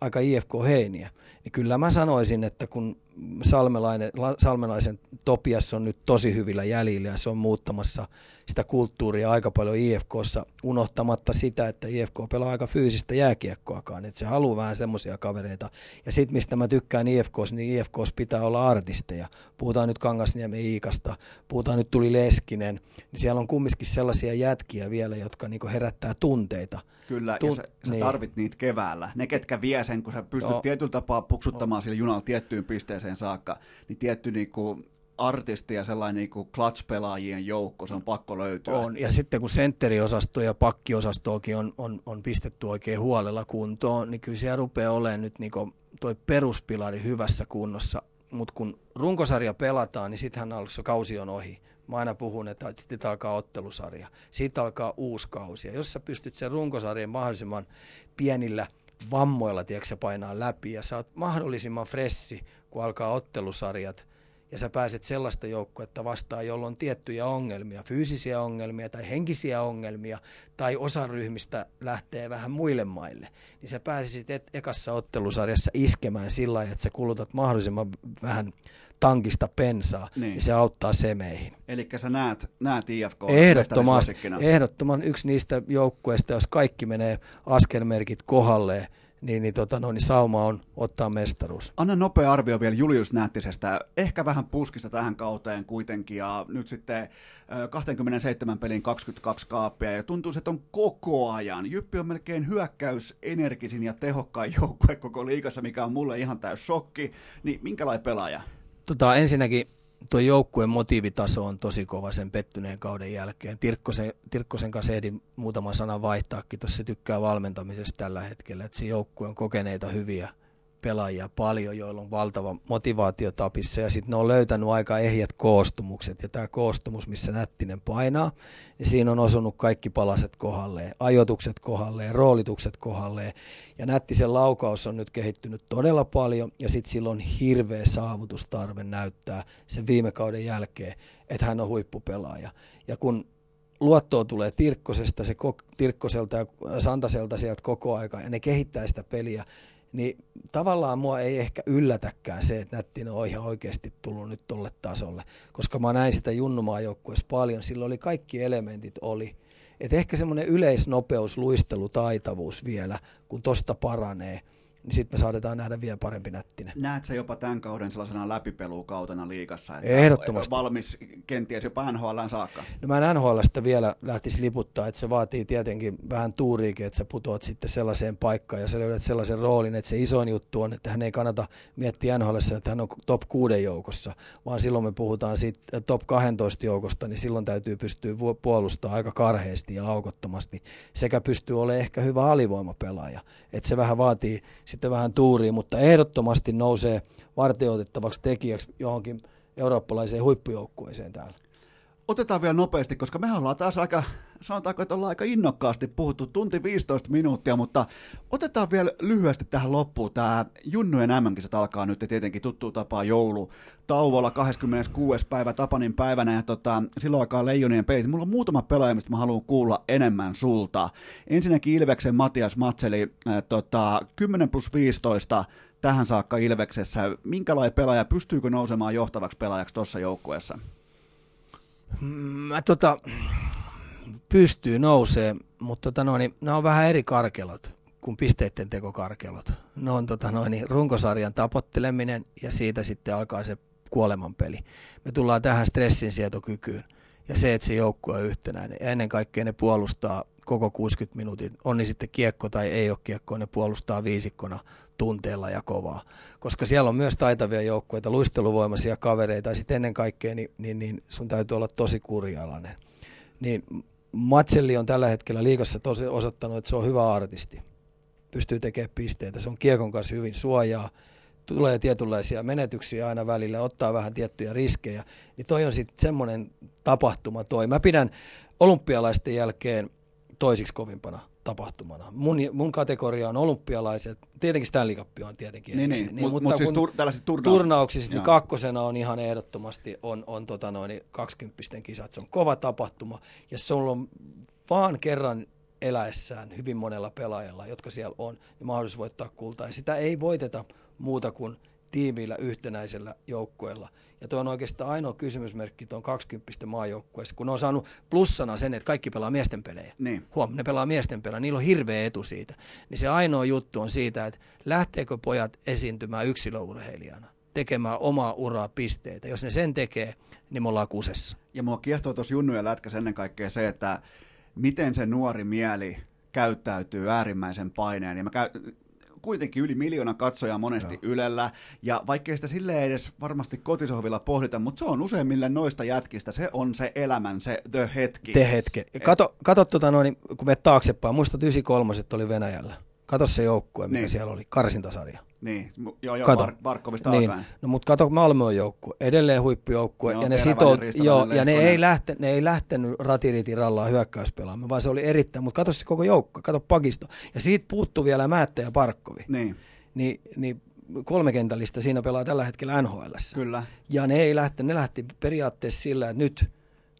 aika IFK-heiniä niin kyllä mä sanoisin, että kun Salmelainen, Salmelaisen Topias on nyt tosi hyvillä jäljillä ja se on muuttamassa sitä kulttuuria aika paljon IFKssa, unohtamatta sitä, että IFK pelaa aika fyysistä jääkiekkoakaan, että se haluaa vähän semmoisia kavereita. Ja sitten mistä mä tykkään IFKssa, niin IFKssa pitää olla artisteja. Puhutaan nyt Kangasniemen Iikasta, puhutaan nyt tuli Leskinen, niin siellä on kumminkin sellaisia jätkiä vielä, jotka niinku herättää tunteita. Kyllä, Tun- ja sä, sä niin. tarvit niitä keväällä. Ne, ketkä vie sen, kun sä pystyt no. tietyllä tapaa puksuttamaan no. sillä junalla tiettyyn pisteeseen saakka, niin tietty niinku artisti ja sellainen niinku clutch-pelaajien joukko, se on pakko löytyä. On, ja sitten kun sentteriosasto ja pakkiosastoakin on, on, on pistetty oikein huolella kuntoon, niin kyllä siellä rupeaa olemaan nyt niinku toi peruspilari hyvässä kunnossa, mutta kun runkosarja pelataan, niin sittenhän se kausi on ohi. Mä aina puhun, että sitten alkaa ottelusarja. Siitä alkaa uusi kausi. Ja jos sä pystyt sen runkosarjan mahdollisimman pienillä vammoilla tiedätkö, painaa läpi ja sä oot mahdollisimman fressi, kun alkaa ottelusarjat – ja sä pääset sellaista joukkuetta vastaan, jolla on tiettyjä ongelmia, fyysisiä ongelmia tai henkisiä ongelmia, tai osa ryhmistä lähtee vähän muille maille, niin sä pääsisit et, ekassa ottelusarjassa iskemään sillä lailla, että sä kulutat mahdollisimman vähän tankista pensaa, niin. niin se auttaa semeihin. Eli sä näet, näet IFK Ehdottomasti, ehdottoman yksi niistä joukkueista, jos kaikki menee askelmerkit kohdalleen, niin, niin, tota, no, niin sauma on ottaa mestaruus. Anna nopea arvio vielä Julius Nättisestä. Ehkä vähän puskista tähän kauteen kuitenkin ja nyt sitten 27 pelin 22 kaappia ja tuntuu, että on koko ajan. Jyppi on melkein hyökkäys energisin ja tehokkain joukkue koko liikassa, mikä on mulle ihan täys shokki. Niin minkälainen pelaaja? Tota, ensinnäkin tuo joukkueen motiivitaso on tosi kova sen pettyneen kauden jälkeen. Tirkkosen, Tirkkosen kanssa ehdin muutaman sanan vaihtaakin, tuossa se tykkää valmentamisesta tällä hetkellä, että se joukkue on kokeneita hyviä pelaajia paljon, joilla on valtava motivaatio tapissa. Ja sitten ne on löytänyt aika ehjät koostumukset. Ja tämä koostumus, missä Nättinen painaa, niin siinä on osunut kaikki palaset kohdalleen, ajotukset kohdalleen, roolitukset kohdalleen ja Nättisen laukaus on nyt kehittynyt todella paljon ja sitten silloin hirveä saavutustarve näyttää sen viime kauden jälkeen, että hän on huippupelaaja. Ja kun luottoa tulee Tirkkosesta, se Tirkkoselta ja Santaselta sieltä koko aika ja ne kehittää sitä peliä niin tavallaan mua ei ehkä yllätäkään se, että Nättinen on ihan oikeasti tullut nyt tolle tasolle, koska mä näin sitä Junnumaa joukkueessa paljon, sillä oli kaikki elementit oli. Et ehkä semmoinen yleisnopeus, luistelu, taitavuus vielä, kun tosta paranee – niin sitten me saatetaan nähdä vielä parempi nättinen. Näet sä jopa tämän kauden sellaisena läpipelukautena liikassa? Että Ehdottomasti. Valmis kenties jopa NHL saakka? No mä en NHLstä vielä lähtisi liputtaa, että se vaatii tietenkin vähän tuuriikin, että sä putoat sitten sellaiseen paikkaan ja sä löydät sellaisen roolin, että se isoin juttu on, että hän ei kannata miettiä NHL, että hän on top 6 joukossa, vaan silloin me puhutaan siitä top 12 joukosta, niin silloin täytyy pystyä puolustamaan aika karheasti ja aukottomasti, sekä pystyy olemaan ehkä hyvä alivoimapelaaja. Että se vähän vaatii sitten vähän tuuriin, mutta ehdottomasti nousee vartioitettavaksi tekijäksi johonkin eurooppalaiseen huippujoukkueeseen täällä. Otetaan vielä nopeasti, koska me ollaan taas aika, sanotaanko, että ollaan aika innokkaasti puhuttu tunti 15 minuuttia, mutta otetaan vielä lyhyesti tähän loppuun. Tämä Junnujen mm alkaa nyt ja tietenkin tuttu tapaa joulu tauolla 26. päivä Tapanin päivänä ja tota, silloin alkaa Leijonien pelit. Mulla on muutama pelaaja, mistä mä haluan kuulla enemmän sulta. Ensinnäkin Ilveksen Matias Matseli, äh, tota, 10 plus 15 tähän saakka Ilveksessä. Minkälainen pelaaja, pystyykö nousemaan johtavaksi pelaajaksi tuossa joukkueessa? Mä tota, pystyy nousee, mutta tota noin, nämä on vähän eri karkelot kuin pisteiden tekokarkelot. Ne on tota noin, runkosarjan tapotteleminen ja siitä sitten alkaa se kuolemanpeli. Me tullaan tähän stressinsietokykyyn ja se, että se joukkue on yhtenäinen. Ja ennen kaikkea ne puolustaa koko 60 minuutin, on niin sitten kiekko tai ei ole kiekko, ne puolustaa viisikkona tunteella ja kovaa. Koska siellä on myös taitavia joukkueita, luisteluvoimaisia kavereita, ja sitten ennen kaikkea niin, niin, niin sun täytyy olla tosi kurjalainen. Niin Matselli on tällä hetkellä liikassa tosi osoittanut, että se on hyvä artisti. Pystyy tekemään pisteitä, se on kiekon kanssa hyvin suojaa, tulee tietynlaisia menetyksiä aina välillä, ottaa vähän tiettyjä riskejä, niin toi on sitten semmoinen tapahtuma toi. Mä pidän olympialaisten jälkeen toisiksi kovimpana tapahtumana. Mun, mun kategoria on olympialaiset, tietenkin Stanley Cup on tietenkin. Niin, niin, niin, mutta, mutta siis tur, tällaiset turnaus... turnauksissa, niin kakkosena on ihan ehdottomasti on, on tota noin, 20 kisat. Se on kova tapahtuma ja se on vaan kerran eläessään hyvin monella pelaajalla, jotka siellä on, niin mahdollisuus voittaa kultaa. Ja sitä ei voiteta muuta kuin tiimillä yhtenäisellä joukkueella. Ja tuo on oikeastaan ainoa kysymysmerkki tuon 20 maajoukkueessa, kun ne on saanut plussana sen, että kaikki pelaa miesten pelejä. Niin. Huom, ne pelaa miesten pelejä, niillä on hirveä etu siitä. Niin se ainoa juttu on siitä, että lähteekö pojat esiintymään yksilöurheilijana, tekemään omaa uraa pisteitä. Jos ne sen tekee, niin me ollaan kusessa. Ja mua kiehtoo tuossa Junnujen lätkässä ennen kaikkea se, että miten se nuori mieli käyttäytyy äärimmäisen paineen. Ja mä käy, kuitenkin yli miljoona katsojaa monesti Joo. Ylellä, ja vaikkei sitä sille edes varmasti kotisohvilla pohdita, mutta se on useimmille noista jätkistä, se on se elämän, se the hetki. The hetki. Kato, kato tota noin, kun me taaksepäin, muistat 93 oli Venäjällä. Kato se joukkue, mikä niin. siellä oli, karsintasarja. Niin, joo, joo, kato. Bar- Barkovista niin. No, mutta kato, Malmö on joukkue, edelleen huippujoukkue, ja ne sitout, joo, ja ne ei, lähte, ne ei lähtenyt ratiritirallaan hyökkäyspelaamaan, vaan se oli erittäin, mutta kato se koko joukko, kato pakisto, ja siitä puuttuu vielä Määttä ja Parkkovi. Niin. Ni, niin kolmekentällistä siinä pelaa tällä hetkellä nhl Kyllä. Ja ne ei lähte, ne lähti periaatteessa sillä, että nyt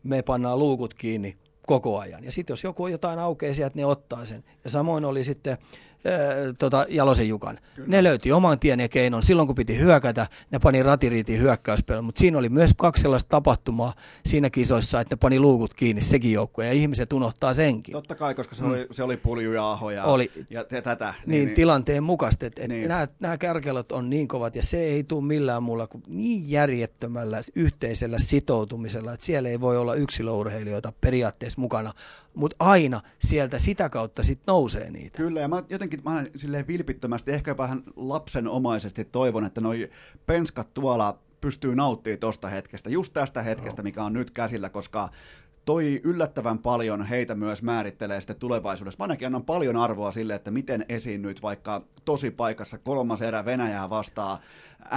me pannaan luukut kiinni koko ajan. Ja sitten jos joku jotain aukeaa sieltä, ne ottaa sen. Ja samoin oli sitten tota, Jalosen Jukan. Kyllä. Ne löyti oman tien ja keinon. Silloin kun piti hyökätä, ne pani ratiriitin hyökkäyspelä. Mutta siinä oli myös kaksi sellaista tapahtumaa siinä kisoissa, että ne pani luukut kiinni sekin joukkue. Ja ihmiset unohtaa senkin. Totta kai, koska se, mm. oli, se oli pulju ja aho ja, oli, ja tätä. Niin, niin, niin, tilanteen mukaisesti. Että et niin. nämä, nämä kärkelot on niin kovat ja se ei tule millään muulla kuin niin järjettömällä yhteisellä sitoutumisella, että siellä ei voi olla yksilöurheilijoita periaatteessa mukana, mutta aina sieltä sitä kautta sitten nousee niitä. Kyllä, ja mä jotenkin mä silleen vilpittömästi, ehkä vähän lapsenomaisesti toivon, että noi penskat tuolla pystyy nauttimaan tuosta hetkestä, just tästä hetkestä, mikä on nyt käsillä, koska toi yllättävän paljon heitä myös määrittelee sitten tulevaisuudessa. Mä ainakin annan paljon arvoa sille, että miten esiinnyt vaikka tosi paikassa kolmas erä Venäjää vastaa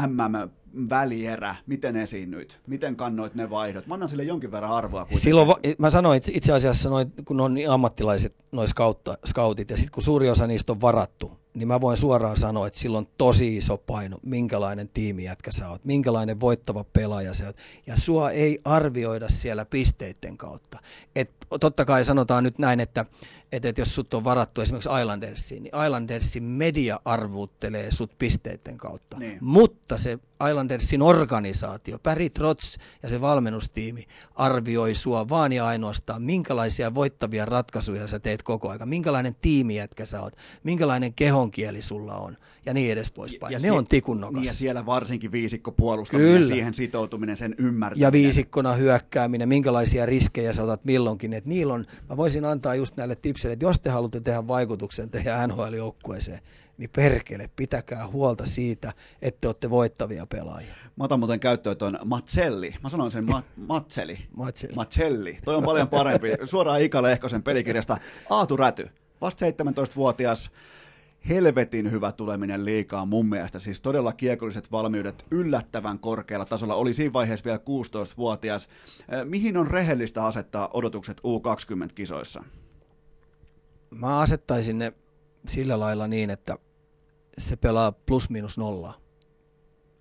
MM-välierä, miten esiinnyit, miten kannoit ne vaihdot. Mä annan sille jonkin verran arvoa. Kuitenkin. Silloin va- mä sanoin itse asiassa, noin, kun on niin ammattilaiset noin scoutit, ja sitten kun suuri osa niistä on varattu, niin mä voin suoraan sanoa, että silloin on tosi iso paino, minkälainen tiimijätkä sä oot, minkälainen voittava pelaaja sä oot. Ja sua ei arvioida siellä pisteiden kautta. Et totta kai sanotaan nyt näin, että että, että jos sut on varattu esimerkiksi Islandersiin, niin Islandersin media arvuuttelee sut pisteiden kautta. Niin. Mutta se Islandersin organisaatio, Barry Trotz ja se valmennustiimi arvioi sua vaan ja ainoastaan, minkälaisia voittavia ratkaisuja sä teet koko ajan, minkälainen tiimijätkä sä oot, minkälainen kehonkieli sulla on ja niin edes poispäin. Ja, ja ne si- on tikunnokas. Niin ja siellä varsinkin viisikko puolustaminen, Kyllä. siihen sitoutuminen, sen ymmärtäminen. Ja viisikkona hyökkääminen, minkälaisia riskejä sä otat milloinkin. Että niillä on, mä voisin antaa just näille tipsille, että jos te haluatte tehdä vaikutuksen teidän NHL-joukkueeseen, niin perkele, pitäkää huolta siitä, että olette voittavia pelaajia. Mä otan muuten käyttöön tuon Matselli. Mä sanoin sen ma- Matseli. Matseli. Matselli. Toi on paljon parempi. Suoraan Ika Lehkosen pelikirjasta. Aatu Räty. Vasta 17-vuotias helvetin hyvä tuleminen liikaa mun mielestä. Siis todella kiekolliset valmiudet yllättävän korkealla tasolla. Oli siinä vaiheessa vielä 16-vuotias. Mihin on rehellistä asettaa odotukset U20-kisoissa? Mä asettaisin ne sillä lailla niin, että se pelaa plus miinus nolla.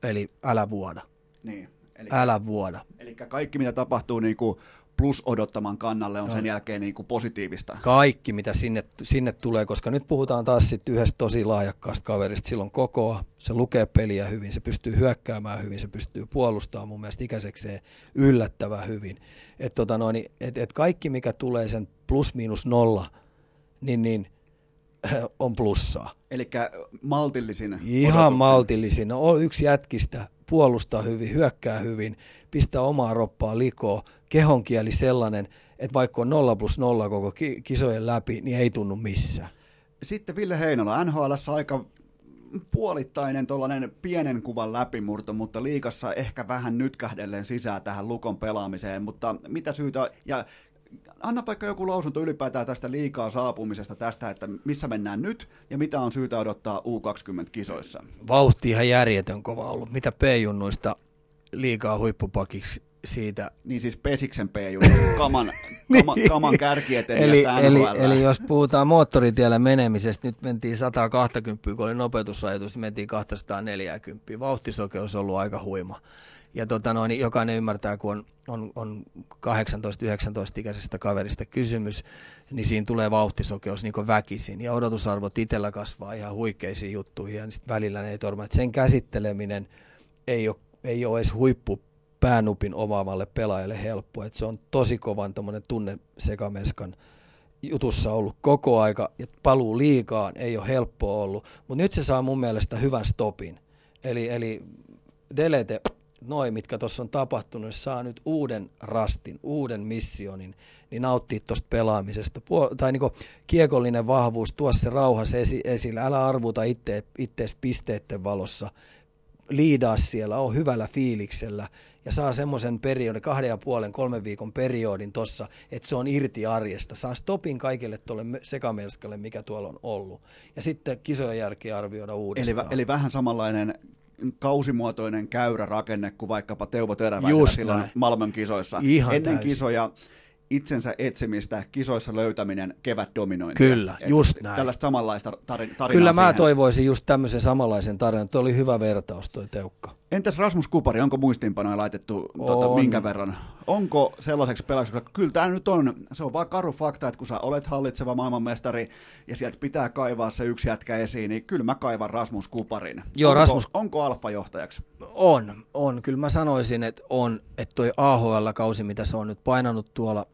Eli älä vuoda. Niin. Eli, älä vuoda. Eli kaikki mitä tapahtuu niin kuin plus odottaman kannalle on sen jälkeen niin kuin positiivista. Kaikki, mitä sinne, sinne tulee, koska nyt puhutaan taas sit yhdestä tosi laajakkaasta kaverista. Silloin kokoa, se lukee peliä hyvin, se pystyy hyökkäämään hyvin, se pystyy puolustamaan mun mielestä ikäisekseen yllättävän hyvin. Et tota noin, et, et kaikki, mikä tulee sen plus miinus nolla, niin, niin on plussaa. Eli maltillisin Ihan odotuksen. maltillisin. No, on yksi jätkistä, puolustaa hyvin, hyökkää hyvin, pistää omaa roppaa likoa, kehonkieli sellainen, että vaikka on 0 plus 0 koko kisojen läpi, niin ei tunnu missään. Sitten Ville Heinola, NHL aika puolittainen tuollainen pienen kuvan läpimurto, mutta liikassa ehkä vähän nytkähdellen sisään tähän lukon pelaamiseen, mutta mitä syytä, ja anna vaikka joku lausunto ylipäätään tästä liikaa saapumisesta, tästä, että missä mennään nyt ja mitä on syytä odottaa U20-kisoissa. Vauhti ihan järjetön kova ollut. Mitä P-junnuista liikaa huippupakiksi siitä. Niin siis Pesiksen p kaman, kaman, kaman eli, eli, eli, jos puhutaan moottoritiellä menemisestä, nyt mentiin 120, kun oli nopeutusrajoitus, niin mentiin 240. Vauhtisokeus on ollut aika huima. Ja tota noin, niin jokainen ymmärtää, kun on, on, on 18-19-ikäisestä kaverista kysymys, niin siinä tulee vauhtisokeus niin väkisin. Ja odotusarvot itsellä kasvaa ihan huikeisiin juttuihin ja sitten välillä ne ei tormaa. Sen käsitteleminen ei ole, ei ole edes huippu päänupin omaavalle pelaajalle helppo. Et se on tosi kovan tunne sekameskan jutussa ollut koko aika, ja paluu liikaan ei ole helppoa ollut, mutta nyt se saa mun mielestä hyvän stopin. Eli, eli delete, noin mitkä tuossa on tapahtunut, saa nyt uuden rastin, uuden missionin, niin nauttii tuosta pelaamisesta. Puol- tai niin kiekollinen vahvuus, tuo se rauhassa esi- esillä, älä arvuta itse, pisteiden valossa, liidaa siellä, on hyvällä fiiliksellä ja saa semmoisen periodin, kahden ja puolen, kolmen viikon periodin tossa, että se on irti arjesta. Saa stopin kaikille tuolle sekamelskalle, mikä tuolla on ollut. Ja sitten kisojen jälkeen arvioida uudestaan. Eli, eli vähän samanlainen kausimuotoinen käyrä rakenne kuin vaikkapa Teuvo Teräväisellä silloin Malmön kisoissa. Ihan Ennen täysin. kisoja itsensä etsimistä, kisoissa löytäminen, kevät dominointi. Kyllä, Et just näin. Tällaista samanlaista tarin, tarinaa Kyllä mä siihen. toivoisin just tämmöisen samanlaisen tarinan. Tuo oli hyvä vertaus toi Teukka. Entäs Rasmus Kupari, onko muistiinpanoja laitettu tuota, minkä verran? Onko sellaiseksi pelaajaksi, koska kyllä tämä nyt on, se on vaan karu fakta, että kun sä olet hallitseva maailmanmestari ja sieltä pitää kaivaa se yksi jätkä esiin, niin kyllä mä kaivan Rasmus Kuparin. Joo, onko, Rasmus... onko alfa-johtajaksi? On, on. Kyllä mä sanoisin, että on, että toi AHL-kausi, mitä se on nyt painanut tuolla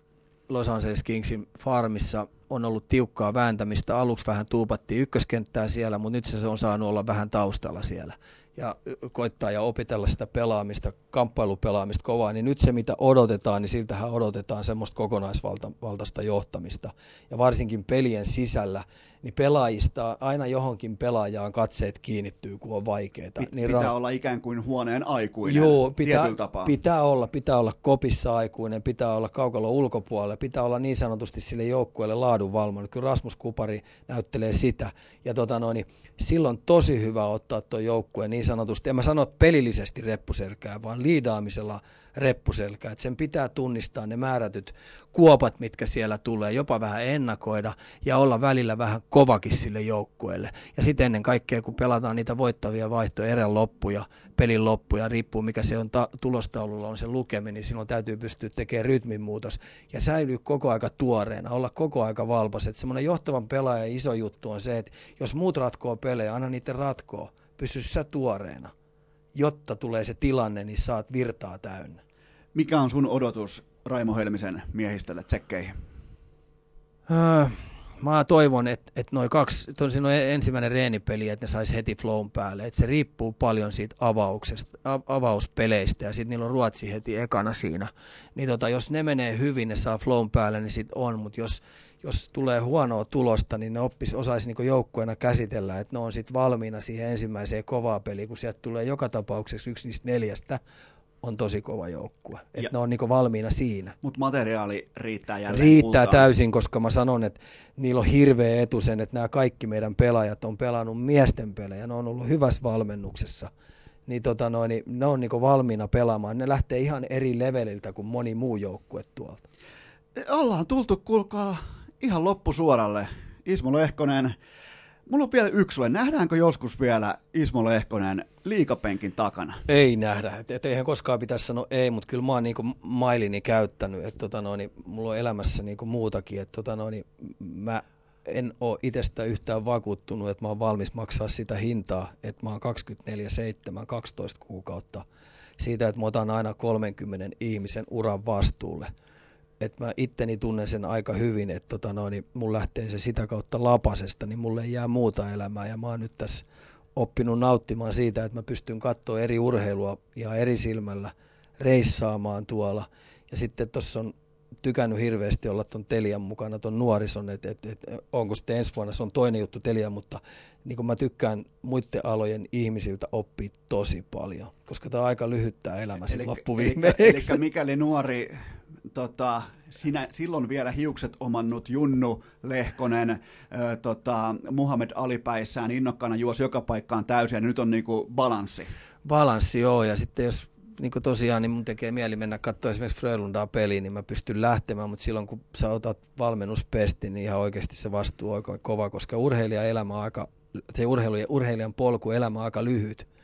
Los Angeles Kingsin farmissa, on ollut tiukkaa vääntämistä. Aluksi vähän tuupattiin ykköskenttää siellä, mutta nyt se on saanut olla vähän taustalla siellä ja koittaa ja opetella sitä pelaamista, kamppailupelaamista kovaa, niin nyt se mitä odotetaan, niin siltähän odotetaan semmoista kokonaisvaltaista johtamista. Ja varsinkin pelien sisällä, niin pelaajista aina johonkin pelaajaan katseet kiinnittyy, kun on vaikeaa. Pit, niin pitää ras... olla ikään kuin huoneen aikuinen Joo, pitää, tapaa. pitää olla, pitää olla kopissa aikuinen, pitää olla kaukalla ulkopuolella, pitää olla niin sanotusti sille joukkueelle laadunvalvonut. Kyllä Rasmus Kupari näyttelee sitä. Ja tota noin, niin silloin tosi hyvä ottaa tuo joukkue niin sanotusti, en mä sano pelillisesti reppuselkää, vaan liidaamisella reppuselkää. Että sen pitää tunnistaa ne määrätyt kuopat, mitkä siellä tulee, jopa vähän ennakoida ja olla välillä vähän kovakin sille joukkueelle. Ja sitten ennen kaikkea, kun pelataan niitä voittavia vaihtoja, erän loppuja, pelin loppuja, riippuu mikä se on ta- tulostaululla on se lukeminen, niin silloin täytyy pystyä tekemään rytminmuutos ja säilyy koko aika tuoreena, olla koko aika valpas. Että semmoinen johtavan pelaajan iso juttu on se, että jos muut ratkoo pelejä, anna niiden ratkoa, pysy sä tuoreena jotta tulee se tilanne, niin saat virtaa täynnä. Mikä on sun odotus Raimo Helmisen miehistölle tsekkeihin? Öö, mä toivon, että, että noin kaksi, siinä on ensimmäinen reenipeli, että ne saisi heti flown päälle. Että se riippuu paljon siitä avauksesta, avauspeleistä ja sitten niillä on Ruotsi heti ekana siinä. Niin tota, jos ne menee hyvin, ne saa flown päälle, niin sit on, mutta jos, jos tulee huonoa tulosta, niin ne oppis, osaisi niin joukkueena käsitellä, että ne on sitten valmiina siihen ensimmäiseen kovaa peliin, kun sieltä tulee joka tapauksessa yksi niistä neljästä on tosi kova joukkue. Että ne on niinku valmiina siinä. Mutta materiaali riittää jälleen Riittää kultaan. täysin, koska mä sanon, että niillä on hirveä etu sen, että nämä kaikki meidän pelaajat on pelannut miesten pelejä. Ne on ollut hyvässä valmennuksessa. Niin, tota noin, niin ne on niinku valmiina pelaamaan. Ne lähtee ihan eri leveliltä kuin moni muu joukkue tuolta. Ollaan tultu, kuulkaa, ihan loppusuoralle. Ismo Lehkonen, Mulla on vielä yksi sulle. Nähdäänkö joskus vielä Ismo Lehkonen liikapenkin takana? Ei nähdä. Et, et eihän koskaan pitäisi sanoa ei, mutta kyllä mä oon niinku mailini käyttänyt. Et tota noin, mulla on elämässä niinku muutakin. Et tota noin, mä en ole itsestä yhtään vakuuttunut, että mä oon valmis maksaa sitä hintaa, että mä oon 24-7, 12 kuukautta siitä, että mä otan aina 30 ihmisen uran vastuulle – että mä itteni tunnen sen aika hyvin, että tota no, niin mun lähtee se sitä kautta lapasesta, niin mulle ei jää muuta elämää. Ja mä oon nyt tässä oppinut nauttimaan siitä, että mä pystyn katsoa eri urheilua ja eri silmällä reissaamaan tuolla. Ja sitten tuossa on tykännyt hirveästi olla tuon Telian mukana, tuon nuorison, että et, et, onko sitten ensi vuonna, se on toinen juttu Telia, mutta niin kuin mä tykkään muiden alojen ihmisiltä oppia tosi paljon, koska tämä aika lyhyttää elämä sitten loppuviimeksi. Eli, eli mikäli nuori tota, sinä, silloin vielä hiukset omannut Junnu Lehkonen, ö, tota, Muhammed Alipäissään innokkana juosi joka paikkaan täysin ja nyt on niinku balanssi. Balanssi, joo, ja sitten jos niin kuin tosiaan, niin mun tekee mieli mennä katsoa esimerkiksi Frölundaa peliin, niin mä pystyn lähtemään, mutta silloin kun sä otat valmennuspestin, niin ihan oikeasti se vastuu on kova, koska urheilijaelämä on aika, se urheilu, urheilijan polku elämä on aika lyhyt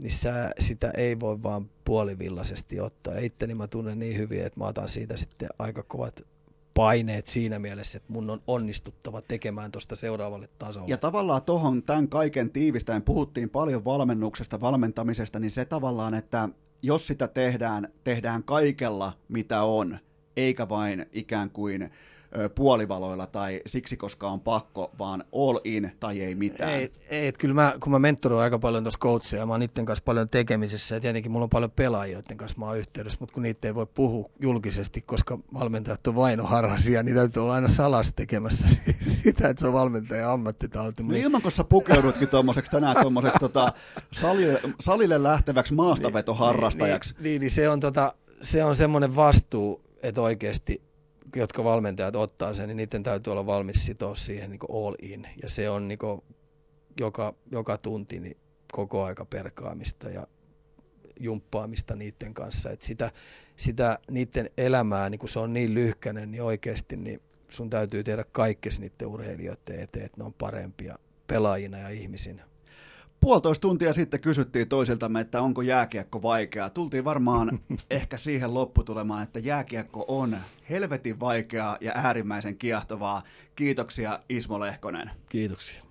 niin sä, sitä ei voi vaan puolivillaisesti ottaa. Itteni mä tunnen niin hyvin, että mä otan siitä sitten aika kovat paineet siinä mielessä, että mun on onnistuttava tekemään tuosta seuraavalle tasolle. Ja tavallaan tuohon tämän kaiken tiivistäen puhuttiin paljon valmennuksesta, valmentamisesta, niin se tavallaan, että jos sitä tehdään, tehdään kaikella mitä on, eikä vain ikään kuin puolivaloilla tai siksi, koska on pakko, vaan all in tai ei mitään. Ei, ei että kyllä mä, kun mä mentoroin aika paljon tuossa coachia, mä oon niiden kanssa paljon tekemisessä ja tietenkin mulla on paljon pelaajia, joiden kanssa mä oon yhteydessä, mutta kun niitä ei voi puhua julkisesti, koska valmentajat on vainoharhasia, niin täytyy olla aina salas tekemässä sitä, että se on valmentajan ammattitauti. No ilman, kun sä pukeudutkin tuommoiseksi tänään tuommoiseksi tota, salille, salille lähteväksi maastavetoharrastajaksi. Niin, niin, niin se on, tota, se on semmoinen vastuu, että oikeasti jotka valmentajat ottaa sen, niin niiden täytyy olla valmis sitoa siihen niin all in. Ja se on niin joka, joka tunti niin koko aika perkaamista ja jumppaamista niiden kanssa. Et sitä, sitä niiden elämää, niin kun se on niin lyhkäinen, niin oikeasti niin sun täytyy tehdä kaikkesi niiden urheilijoiden eteen, että ne on parempia pelaajina ja ihmisinä. Puolitoista tuntia sitten kysyttiin toisiltamme, että onko jääkiekko vaikeaa. Tultiin varmaan ehkä siihen lopputulemaan, että jääkiekko on helvetin vaikeaa ja äärimmäisen kiehtovaa. Kiitoksia Ismo Lehkonen. Kiitoksia.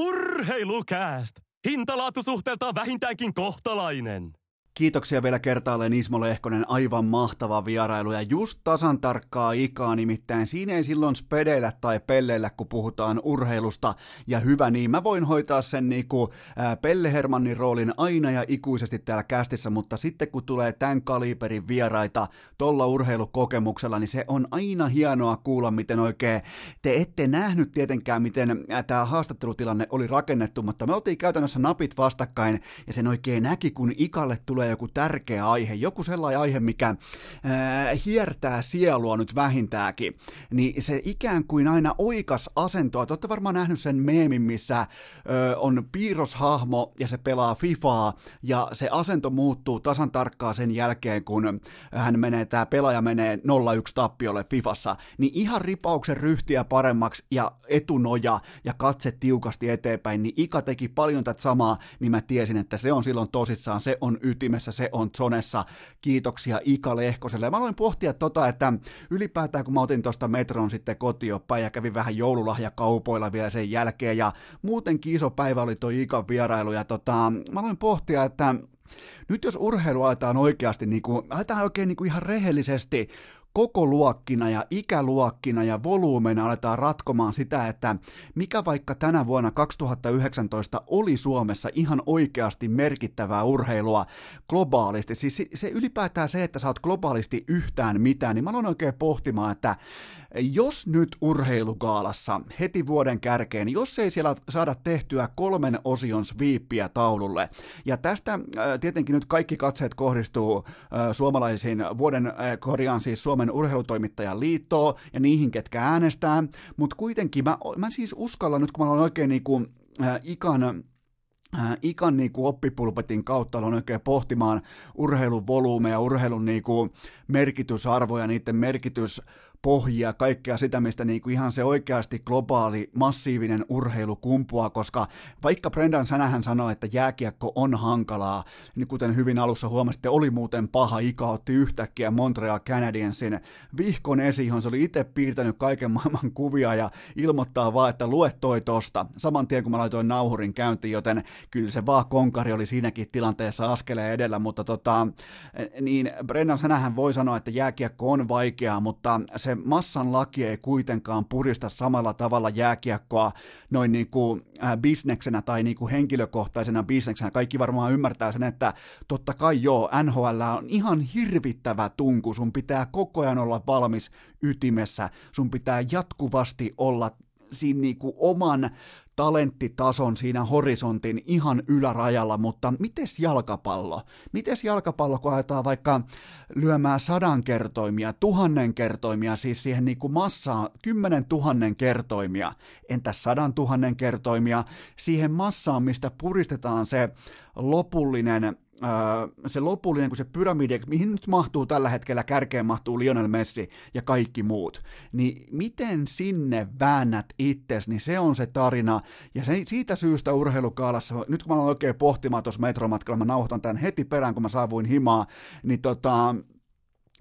Urheilukääst! Hintalaatusuhteeltaan vähintäänkin kohtalainen. Kiitoksia vielä kertaalleen Ismo Lehkonen, aivan mahtava vierailu. Ja just tasan tarkkaa ikaa, nimittäin siinä ei silloin spedeillä tai pelleillä, kun puhutaan urheilusta, ja hyvä niin, mä voin hoitaa sen niinku ää, Pelle Hermannin roolin aina ja ikuisesti täällä kästissä, mutta sitten kun tulee tämän kaliberin vieraita tolla urheilukokemuksella, niin se on aina hienoa kuulla, miten oikein, te ette nähnyt tietenkään, miten tämä haastattelutilanne oli rakennettu, mutta me oltiin käytännössä napit vastakkain, ja sen oikein näki, kun ikalle tulee joku tärkeä aihe, joku sellainen aihe, mikä ää, hiertää sielua nyt vähintäänkin, niin se ikään kuin aina oikas asentoa. Te olette varmaan nähnyt sen meemin, missä ö, on piirroshahmo ja se pelaa Fifaa, ja se asento muuttuu tasan tarkkaan sen jälkeen, kun hän menee, tämä pelaaja menee 0-1 tappiolle Fifassa, niin ihan ripauksen ryhtiä paremmaksi ja etunoja ja katse tiukasti eteenpäin, niin Ika teki paljon tätä samaa, niin mä tiesin, että se on silloon tosissaan, se on ytimessä ytimessä, se on Zonessa. Kiitoksia Ika Lehkoselle. Mä aloin pohtia tota, että ylipäätään kun mä otin tuosta metron sitten kotioppa ja kävin vähän joululahjakaupoilla vielä sen jälkeen ja muutenkin iso päivä oli toi Ikan vierailu ja tota, mä aloin pohtia, että nyt jos urheilu aletaan oikeasti, niin kuin, aletaan oikein niin kuin ihan rehellisesti koko luokkina ja ikäluokkina ja volyymeina aletaan ratkomaan sitä, että mikä vaikka tänä vuonna 2019 oli Suomessa ihan oikeasti merkittävää urheilua globaalisti. Siis se ylipäätään se, että sä oot globaalisti yhtään mitään, niin mä aloin oikein pohtimaan, että jos nyt urheilugaalassa heti vuoden kärkeen, niin jos ei siellä saada tehtyä kolmen osion sviippiä taululle, ja tästä äh, tietenkin nyt kaikki katseet kohdistuu äh, suomalaisiin vuoden, äh, korjaan siis Suomen urheilutoimittajan liittoon ja niihin, ketkä äänestää, mutta kuitenkin mä, mä siis uskallan nyt, kun mä olen oikein niin kuin, ikan ikan niin kuin oppipulpetin kautta on oikein pohtimaan urheilun volyymeja, urheilun niin kuin merkitysarvoja, niiden merkitys pohjia, kaikkea sitä, mistä niin kuin ihan se oikeasti globaali, massiivinen urheilu kumpuaa, koska vaikka Brendan Sänähän sanoi, että jääkiekko on hankalaa, niin kuten hyvin alussa huomasitte, oli muuten paha, Ika otti yhtäkkiä Montreal Canadiensin vihkon esiin, se oli itse piirtänyt kaiken maailman kuvia ja ilmoittaa vaan, että lue toi tosta, saman tien kun mä laitoin nauhurin käyntiin, joten kyllä se vaan konkari oli siinäkin tilanteessa askeleen edellä, mutta tota, niin Brendan Sänähän voi sanoa, että jääkiekko on vaikeaa, mutta se se massan laki ei kuitenkaan purista samalla tavalla jääkiekkoa noin niin kuin äh, bisneksenä tai niin kuin henkilökohtaisena bisneksenä. Kaikki varmaan ymmärtää sen, että totta kai joo, NHL on ihan hirvittävä tunku, sun pitää koko ajan olla valmis ytimessä, sun pitää jatkuvasti olla siinä niinku oman talenttitason siinä horisontin ihan ylärajalla, mutta mites jalkapallo? Mites jalkapallo, kun aletaan vaikka lyömään sadan kertoimia, tuhannen kertoimia, siis siihen niin kuin massaan, kymmenen tuhannen kertoimia, entäs sadan tuhannen kertoimia, siihen massaan, mistä puristetaan se lopullinen se lopullinen, kun se pyramidi, mihin nyt mahtuu tällä hetkellä, kärkeen mahtuu Lionel Messi ja kaikki muut, niin miten sinne väännät itses, niin se on se tarina, ja se, siitä syystä urheilukaalassa, nyt kun mä olen oikein pohtimaan tuossa metromatkalla, mä nauhoitan tämän heti perään, kun mä saavuin himaa, niin tota,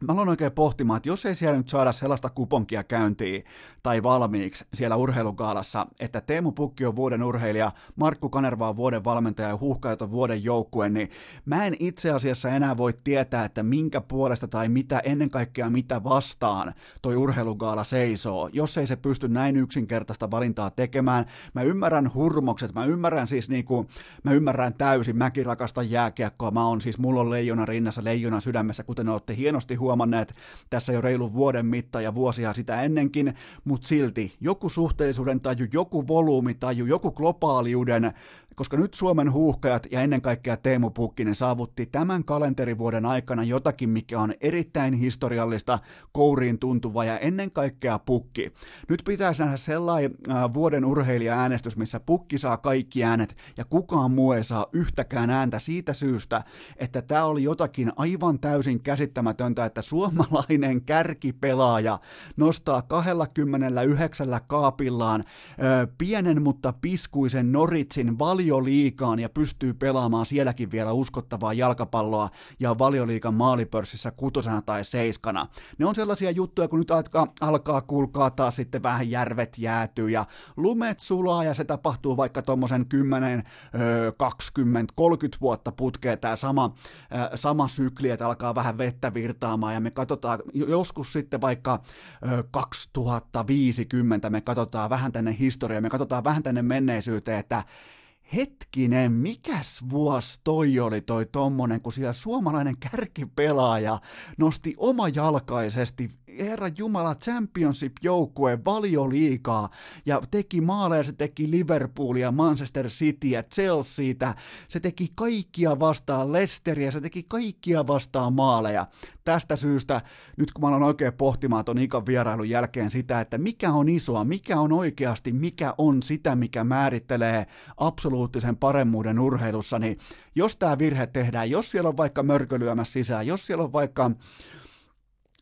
Mä aloin oikein pohtimaan, että jos ei siellä nyt saada sellaista kuponkia käyntiin tai valmiiksi siellä urheilukaalassa, että Teemu Pukki on vuoden urheilija, Markku Kanerva on vuoden valmentaja ja Huhkajat on vuoden joukkue, niin mä en itse asiassa enää voi tietää, että minkä puolesta tai mitä ennen kaikkea mitä vastaan toi urheilugaala seisoo, jos ei se pysty näin yksinkertaista valintaa tekemään. Mä ymmärrän hurmokset, mä ymmärrän siis niinku, mä ymmärrän täysin, mäkin rakastan jääkiekkoa, mä oon siis, mulla on leijona rinnassa, leijona sydämessä, kuten olette hienosti huomanneet tässä jo reilun vuoden mitta ja vuosia sitä ennenkin, mutta silti joku suhteellisuuden taju, joku volyymitaju, joku globaaliuden koska nyt Suomen huuhkajat ja ennen kaikkea Teemu Pukkinen saavutti tämän kalenterivuoden aikana jotakin, mikä on erittäin historiallista, kouriin tuntuva ja ennen kaikkea Pukki. Nyt pitäisi nähdä sellainen äh, vuoden urheilija-äänestys, missä Pukki saa kaikki äänet ja kukaan muu ei saa yhtäkään ääntä siitä syystä, että tämä oli jotakin aivan täysin käsittämätöntä, että suomalainen kärkipelaaja nostaa 29 kaapillaan äh, pienen mutta piskuisen Noritsin valio valioliikaan ja pystyy pelaamaan sielläkin vielä uskottavaa jalkapalloa ja valioliikan maalipörssissä kutosena tai seiskana. Ne on sellaisia juttuja, kun nyt alkaa, alkaa kuulkaa taas sitten vähän järvet jäätyy ja lumet sulaa ja se tapahtuu vaikka tuommoisen 10, 20, 30 vuotta putkeen tämä sama, sama sykli, että alkaa vähän vettä virtaamaan ja me katsotaan joskus sitten vaikka 2050 me katsotaan vähän tänne historiaan, me katsotaan vähän tänne menneisyyteen, että hetkinen, mikäs vuosi toi oli toi tommonen, kun siellä suomalainen kärkipelaaja nosti omajalkaisesti Herra Jumala Championship-joukkue valioliikaa ja teki maaleja, se teki Liverpoolia, Manchester Cityä, Chelseatä, se teki kaikkia vastaan Leicesteria, se teki kaikkia vastaan maaleja. Tästä syystä, nyt kun mä aloin oikein pohtimaan ton Ikan vierailun jälkeen sitä, että mikä on isoa, mikä on oikeasti, mikä on sitä, mikä määrittelee absoluuttisen paremmuuden urheilussa, niin jos tämä virhe tehdään, jos siellä on vaikka mörkölyömässä sisään, jos siellä on vaikka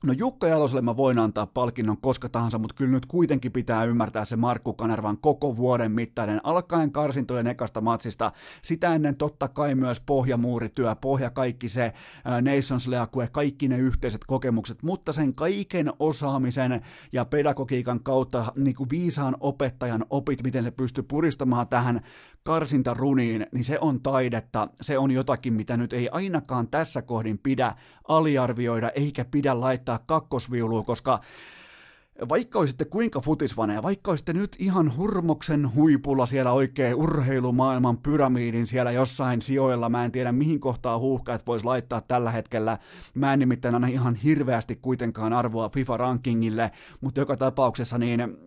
No Jukka Jaloselle mä voin antaa palkinnon koska tahansa, mutta kyllä nyt kuitenkin pitää ymmärtää se Markku Kanervan koko vuoden mittainen, alkaen karsintojen ekasta matsista, sitä ennen totta kai myös pohjamuurityö, pohja kaikki se Nations League, kaikki ne yhteiset kokemukset, mutta sen kaiken osaamisen ja pedagogiikan kautta niin kuin viisaan opettajan opit, miten se pystyy puristamaan tähän karsintaruniin, niin se on taidetta, se on jotakin, mitä nyt ei ainakaan tässä kohdin pidä aliarvioida, eikä pidä laittaa kakkosviulua, koska vaikka olisitte kuinka futisvaneja, vaikka olisitte nyt ihan hurmoksen huipulla siellä oikein urheilumaailman pyramidin siellä jossain sijoilla, mä en tiedä mihin kohtaa huuhkajat vois laittaa tällä hetkellä, mä en nimittäin anna ihan hirveästi kuitenkaan arvoa FIFA-rankingille, mutta joka tapauksessa niin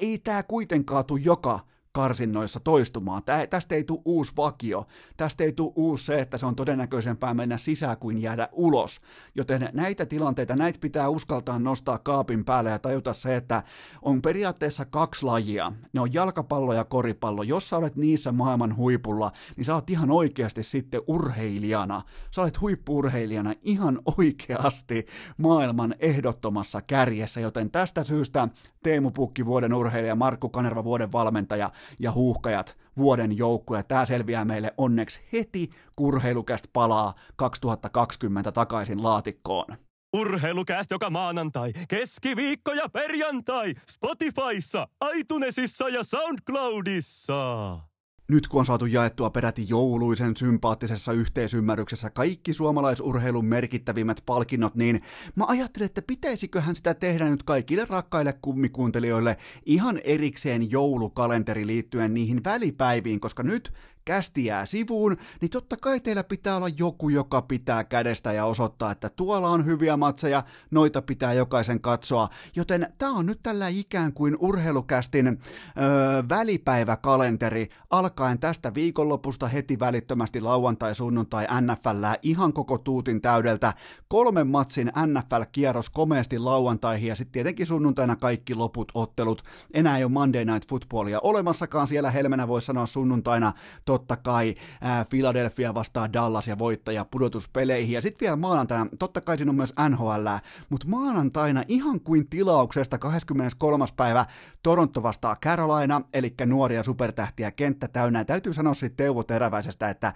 ei tämä kuitenkaan tule joka karsinnoissa toistumaan. Tää, tästä ei tule uusi vakio, tästä ei tule uusi se, että se on todennäköisempää mennä sisään kuin jäädä ulos. Joten näitä tilanteita, näitä pitää uskaltaa nostaa kaapin päälle ja tajuta se, että on periaatteessa kaksi lajia. Ne on jalkapallo ja koripallo. Jos sä olet niissä maailman huipulla, niin sä oot ihan oikeasti sitten urheilijana. Sä olet huippurheilijana ihan oikeasti maailman ehdottomassa kärjessä, joten tästä syystä Teemu Pukki vuoden urheilija, Markku Kanerva vuoden valmentaja ja huuhkajat vuoden joukkue. Tämä selviää meille onneksi heti, kurheilukäst palaa 2020 takaisin laatikkoon. Urheilukäst joka maanantai, keskiviikko ja perjantai Spotifyssa, iTunesissa ja SoundCloudissa. Nyt kun on saatu jaettua peräti jouluisen sympaattisessa yhteisymmärryksessä kaikki suomalaisurheilun merkittävimmät palkinnot, niin mä ajattelin, että pitäisiköhän sitä tehdä nyt kaikille rakkaille kummikuuntelijoille ihan erikseen joulukalenteri liittyen niihin välipäiviin, koska nyt kästi jää sivuun, niin totta kai teillä pitää olla joku, joka pitää kädestä ja osoittaa, että tuolla on hyviä matseja, noita pitää jokaisen katsoa. Joten tämä on nyt tällä ikään kuin urheilukästin öö, välipäiväkalenteri alkaen tästä viikonlopusta heti välittömästi lauantai, sunnuntai NFL ihan koko tuutin täydeltä. Kolmen matsin NFL-kierros komeasti lauantaihin ja sitten tietenkin sunnuntaina kaikki loput ottelut. Enää ei ole Monday Night Footballia olemassakaan siellä helmenä, voisi sanoa sunnuntaina totta kai ää, Philadelphia vastaa Dallas ja voittaja pudotuspeleihin. Ja sitten vielä maanantaina, totta kai siinä on myös NHL, mutta maanantaina ihan kuin tilauksesta 23. päivä Toronto vastaa Carolina, eli nuoria supertähtiä kenttä täynnä. Ja täytyy sanoa siitä Teuvo Teräväisestä, että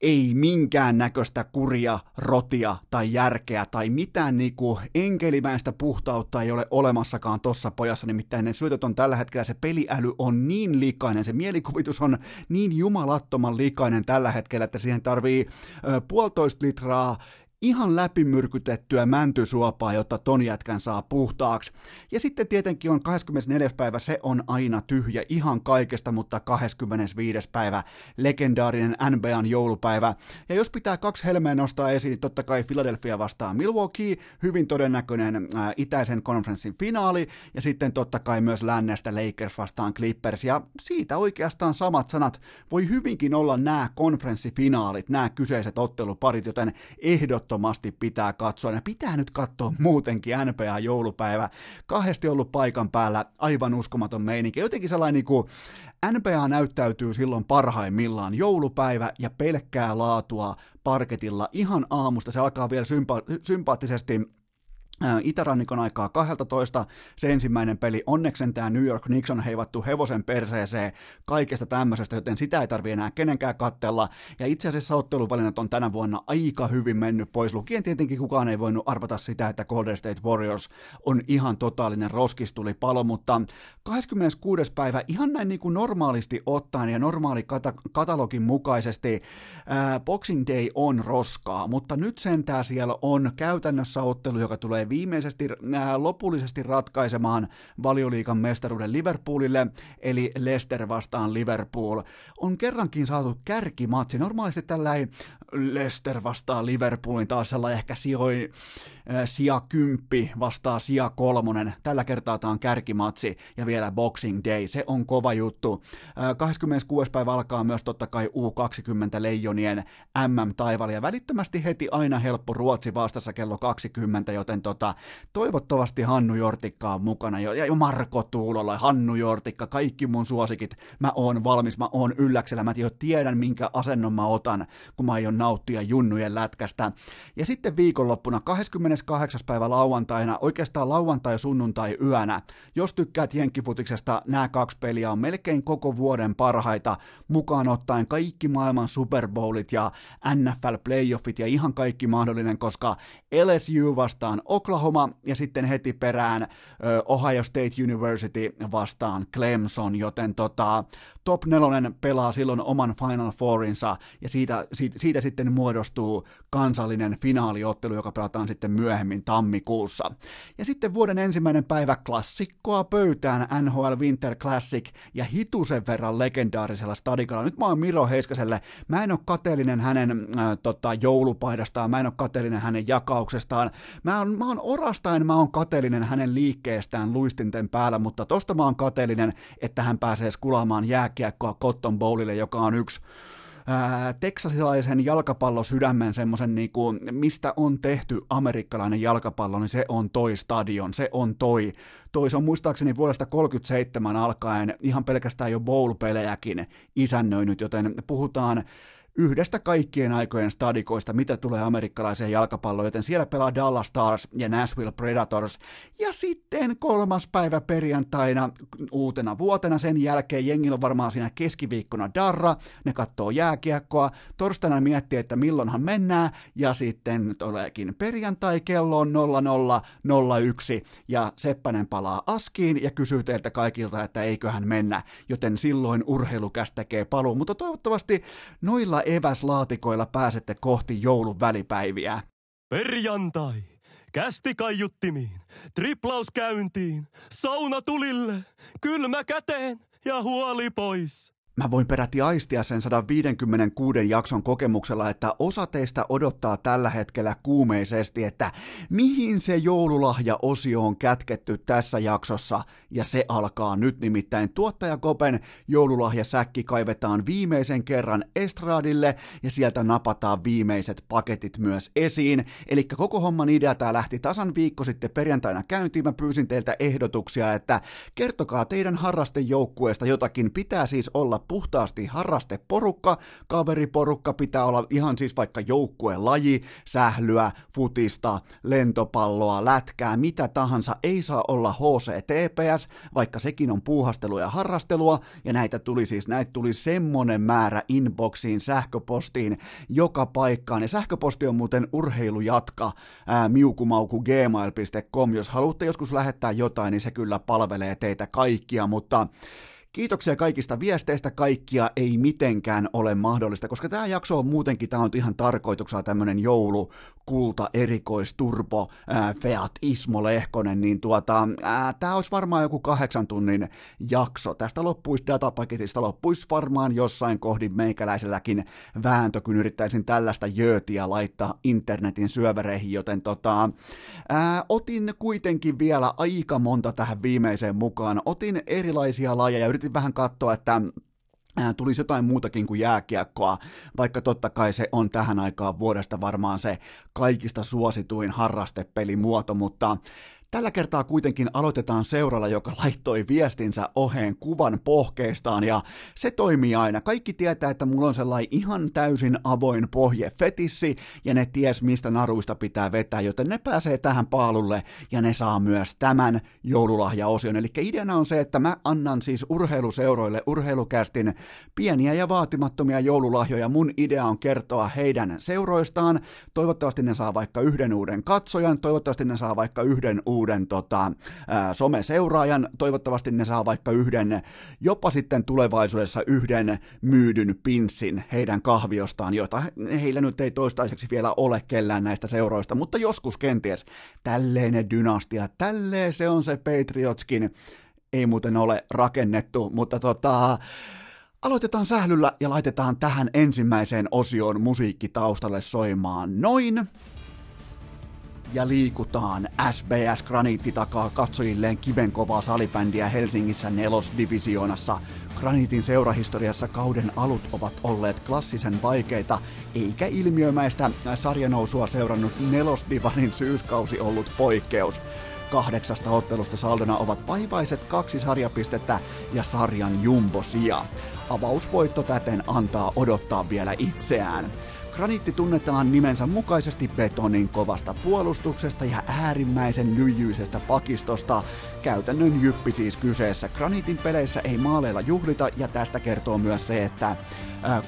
ei minkään näköistä kuria, rotia tai järkeä tai mitään niinku enkelimäistä puhtautta ei ole olemassakaan tossa pojassa, nimittäin ne syötöt on tällä hetkellä, se peliäly on niin likainen, se mielikuvitus on niin jumalattoman likainen tällä hetkellä, että siihen tarvii ö, puolitoista litraa ihan läpimyrkytettyä mäntysuopaa, jotta ton jätkän saa puhtaaksi. Ja sitten tietenkin on 24. päivä, se on aina tyhjä ihan kaikesta, mutta 25. päivä, legendaarinen NBAn joulupäivä. Ja jos pitää kaksi helmeä nostaa esiin, niin totta kai Philadelphia vastaa Milwaukee, hyvin todennäköinen ää, itäisen konferenssin finaali, ja sitten totta kai myös lännestä Lakers vastaan Clippers, ja siitä oikeastaan samat sanat voi hyvinkin olla nämä konferenssifinaalit, nämä kyseiset otteluparit, joten ehdot ehdottomasti pitää katsoa. Ja pitää nyt katsoa muutenkin NPA joulupäivä. Kahdesti ollut paikan päällä, aivan uskomaton meininki. Jotenkin sellainen niin kuin NPA näyttäytyy silloin parhaimmillaan joulupäivä ja pelkkää laatua parketilla ihan aamusta. Se alkaa vielä sympa- sympaattisesti Itärannikon aikaa 12, se ensimmäinen peli, onneksi tämä New York Knicks on heivattu hevosen perseeseen kaikesta tämmöisestä, joten sitä ei tarvi enää kenenkään kattella, ja itse asiassa otteluvalinnat on tänä vuonna aika hyvin mennyt pois, lukien tietenkin kukaan ei voinut arvata sitä, että Golden State Warriors on ihan totaalinen roskistuli palo, mutta 26. päivä ihan näin niin kuin normaalisti ottaen ja normaali kata- katalogin mukaisesti ää, Boxing Day on roskaa, mutta nyt sentään siellä on käytännössä ottelu, joka tulee viimeisesti äh, lopullisesti ratkaisemaan valioliikan mestaruuden Liverpoolille, eli Leicester vastaan Liverpool. On kerrankin saatu kärkimatsi. Normaalisti tällä ei Leicester vastaa Liverpoolin taas sellainen ehkä sijoin sija kymppi vastaa sija kolmonen. Tällä kertaa tämä on kärkimatsi ja vielä Boxing Day. Se on kova juttu. 26. päivä alkaa myös totta kai U20 Leijonien MM-taival ja välittömästi heti aina helppo Ruotsi vastassa kello 20, joten tota, toivottavasti Hannu Jortikka on mukana ja Marko Tuulola, Hannu Jortikka, kaikki mun suosikit. Mä oon valmis, mä oon ylläksellä, mä jo tiedän minkä asennon mä otan, kun mä aion nauttia junnujen lätkästä. Ja sitten viikonloppuna 28. päivä lauantaina, oikeastaan lauantai-sunnuntai yönä, jos tykkäät jenkkifutiksesta, nämä kaksi peliä on melkein koko vuoden parhaita, mukaan ottaen kaikki maailman Super Bowlit ja NFL-playoffit ja ihan kaikki mahdollinen, koska LSU vastaan Oklahoma ja sitten heti perään Ohio State University vastaan Clemson, joten tota, top nelonen pelaa silloin oman Final Fourinsa ja siitä, siitä, siitä sitten muodostuu kansallinen finaaliottelu, joka pelataan sitten myöhemmin tammikuussa. Ja sitten vuoden ensimmäinen päivä klassikkoa pöytään NHL Winter Classic ja hitusen verran legendaarisella stadikalla. Nyt mä oon Miro Heiskaselle, mä en ole kateellinen hänen äh, tota, joulupaidastaan, mä en ole kateellinen hänen jakauksestaan, mä oon, mä oon orastain, mä oon kateellinen hänen liikkeestään luistinten päällä, mutta tosta mä oon kateellinen, että hän pääsee skulaamaan jääkiekkoa Cotton Bowlille, joka on yksi teksasilaisen jalkapallosydämen semmoisen, niin kuin, mistä on tehty amerikkalainen jalkapallo, niin se on toi stadion, se on toi. Toi se on muistaakseni vuodesta 37 alkaen ihan pelkästään jo bowl-pelejäkin isännöinyt, joten puhutaan yhdestä kaikkien aikojen stadikoista, mitä tulee amerikkalaiseen jalkapalloon, joten siellä pelaa Dallas Stars ja Nashville Predators. Ja sitten kolmas päivä perjantaina uutena vuotena sen jälkeen jengillä on varmaan siinä keskiviikkona darra, ne katsoo jääkiekkoa, torstaina miettii, että milloinhan mennään, ja sitten tuleekin perjantai kello on 0001, ja Seppänen palaa askiin ja kysyy teiltä kaikilta, että eiköhän mennä, joten silloin urheilukäs tekee paluu, mutta toivottavasti noilla eväslaatikoilla pääsette kohti joulun välipäiviä. Perjantai. Kästi kaiuttimiin, triplaus käyntiin, sauna tulille, kylmä käteen ja huoli pois. Mä voin peräti aistia sen 156 jakson kokemuksella, että osa teistä odottaa tällä hetkellä kuumeisesti, että mihin se joululahja-osio on kätketty tässä jaksossa, ja se alkaa nyt nimittäin. Tuottaja Kopen joululahjasäkki kaivetaan viimeisen kerran estradille, ja sieltä napataan viimeiset paketit myös esiin. Eli koko homman idea tää lähti tasan viikko sitten perjantaina käyntiin. Mä pyysin teiltä ehdotuksia, että kertokaa teidän harrastejoukkueesta jotakin. Pitää siis olla puhtaasti harrasteporukka, kaveriporukka pitää olla ihan siis vaikka joukkuelaji, sählyä, futista, lentopalloa, lätkää, mitä tahansa, ei saa olla HCTPS, vaikka sekin on puuhastelua ja harrastelua, ja näitä tuli siis, näitä tuli semmonen määrä inboxiin, sähköpostiin, joka paikkaan, ja sähköposti on muuten urheilujatka, miukumauku gmail.com, jos haluatte joskus lähettää jotain, niin se kyllä palvelee teitä kaikkia, mutta Kiitoksia kaikista viesteistä, kaikkia ei mitenkään ole mahdollista, koska tämä jakso on muutenkin, tämä on ihan tarkoituksella tämmöinen joulu, kulta, erikoisturbo, ää, Feat Ismo Lehkonen, niin tuota, tämä olisi varmaan joku kahdeksan tunnin jakso. Tästä loppuisi datapaketista, loppuisi varmaan jossain kohdin meikäläiselläkin vääntö, kun yrittäisin tällaista jöötiä laittaa internetin syövereihin, joten tota, ää, otin kuitenkin vielä aika monta tähän viimeiseen mukaan. Otin erilaisia lajeja, yritin vähän katsoa, että tulisi jotain muutakin kuin jääkiekkoa, vaikka totta kai se on tähän aikaan vuodesta varmaan se kaikista suosituin harrastepelimuoto, mutta Tällä kertaa kuitenkin aloitetaan seuralla, joka laittoi viestinsä oheen kuvan pohkeistaan ja se toimii aina. Kaikki tietää, että mulla on sellainen ihan täysin avoin pohje fetissi ja ne ties mistä naruista pitää vetää, joten ne pääsee tähän paalulle ja ne saa myös tämän joululahjaosion. Eli ideana on se, että mä annan siis urheiluseuroille urheilukästin pieniä ja vaatimattomia joululahjoja. Mun idea on kertoa heidän seuroistaan. Toivottavasti ne saa vaikka yhden uuden katsojan, toivottavasti ne saa vaikka yhden uuden uuden tota, someseuraajan, toivottavasti ne saa vaikka yhden, jopa sitten tulevaisuudessa yhden myydyn pinssin heidän kahviostaan, jota heillä nyt ei toistaiseksi vielä ole kellään näistä seuroista, mutta joskus kenties tälleen dynastia, tälleen se on se Patriotskin, ei muuten ole rakennettu, mutta tota, Aloitetaan sählyllä ja laitetaan tähän ensimmäiseen osioon musiikki taustalle soimaan. Noin ja liikutaan. SBS Graniitti takaa katsojilleen kivenkovaa salibändiä Helsingissä nelosdivisioonassa. Graniitin seurahistoriassa kauden alut ovat olleet klassisen vaikeita, eikä ilmiömäistä sarjanousua seurannut nelosdivanin syyskausi ollut poikkeus. Kahdeksasta ottelusta saldona ovat vaivaiset kaksi sarjapistettä ja sarjan jumbosia. Avausvoitto täten antaa odottaa vielä itseään. Graniitti tunnetaan nimensä mukaisesti betonin kovasta puolustuksesta ja äärimmäisen lyijyisestä pakistosta. Käytännön jyppi siis kyseessä. Graniitin peleissä ei maaleilla juhlita ja tästä kertoo myös se, että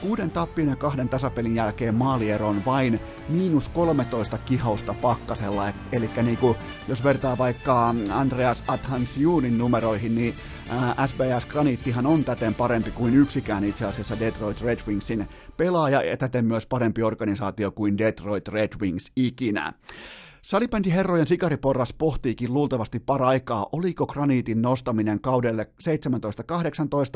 kuuden tappion ja kahden tasapelin jälkeen maaliero on vain miinus 13 kihausta pakkasella. Eli niinku, jos vertaa vaikka Andreas Athansiunin numeroihin, niin SBS Granittihan on täten parempi kuin yksikään itse asiassa Detroit Red Wingsin pelaaja ja täten myös parempi organisaatio kuin Detroit Red Wings ikinä. Salibändi Herrojen sikariporras pohtiikin luultavasti paraikaa, oliko graniitin nostaminen kaudelle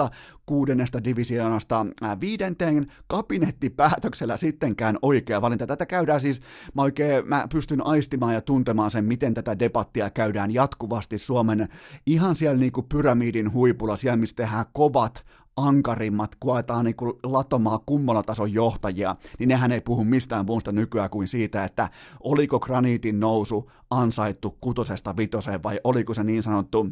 17-18 kuudennesta divisioonasta viidenteen kabinettipäätöksellä sittenkään oikea valinta. Tätä käydään siis, mä oikein mä pystyn aistimaan ja tuntemaan sen, miten tätä debattia käydään jatkuvasti Suomen ihan siellä niin kuin pyramidin huipulla, siellä missä tehdään kovat ankarimmat, koetaan niin latomaa kummalatason johtajia, niin nehän ei puhu mistään muusta nykyään kuin siitä, että oliko graniitin nousu ansaittu kutosesta vitoseen vai oliko se niin sanottu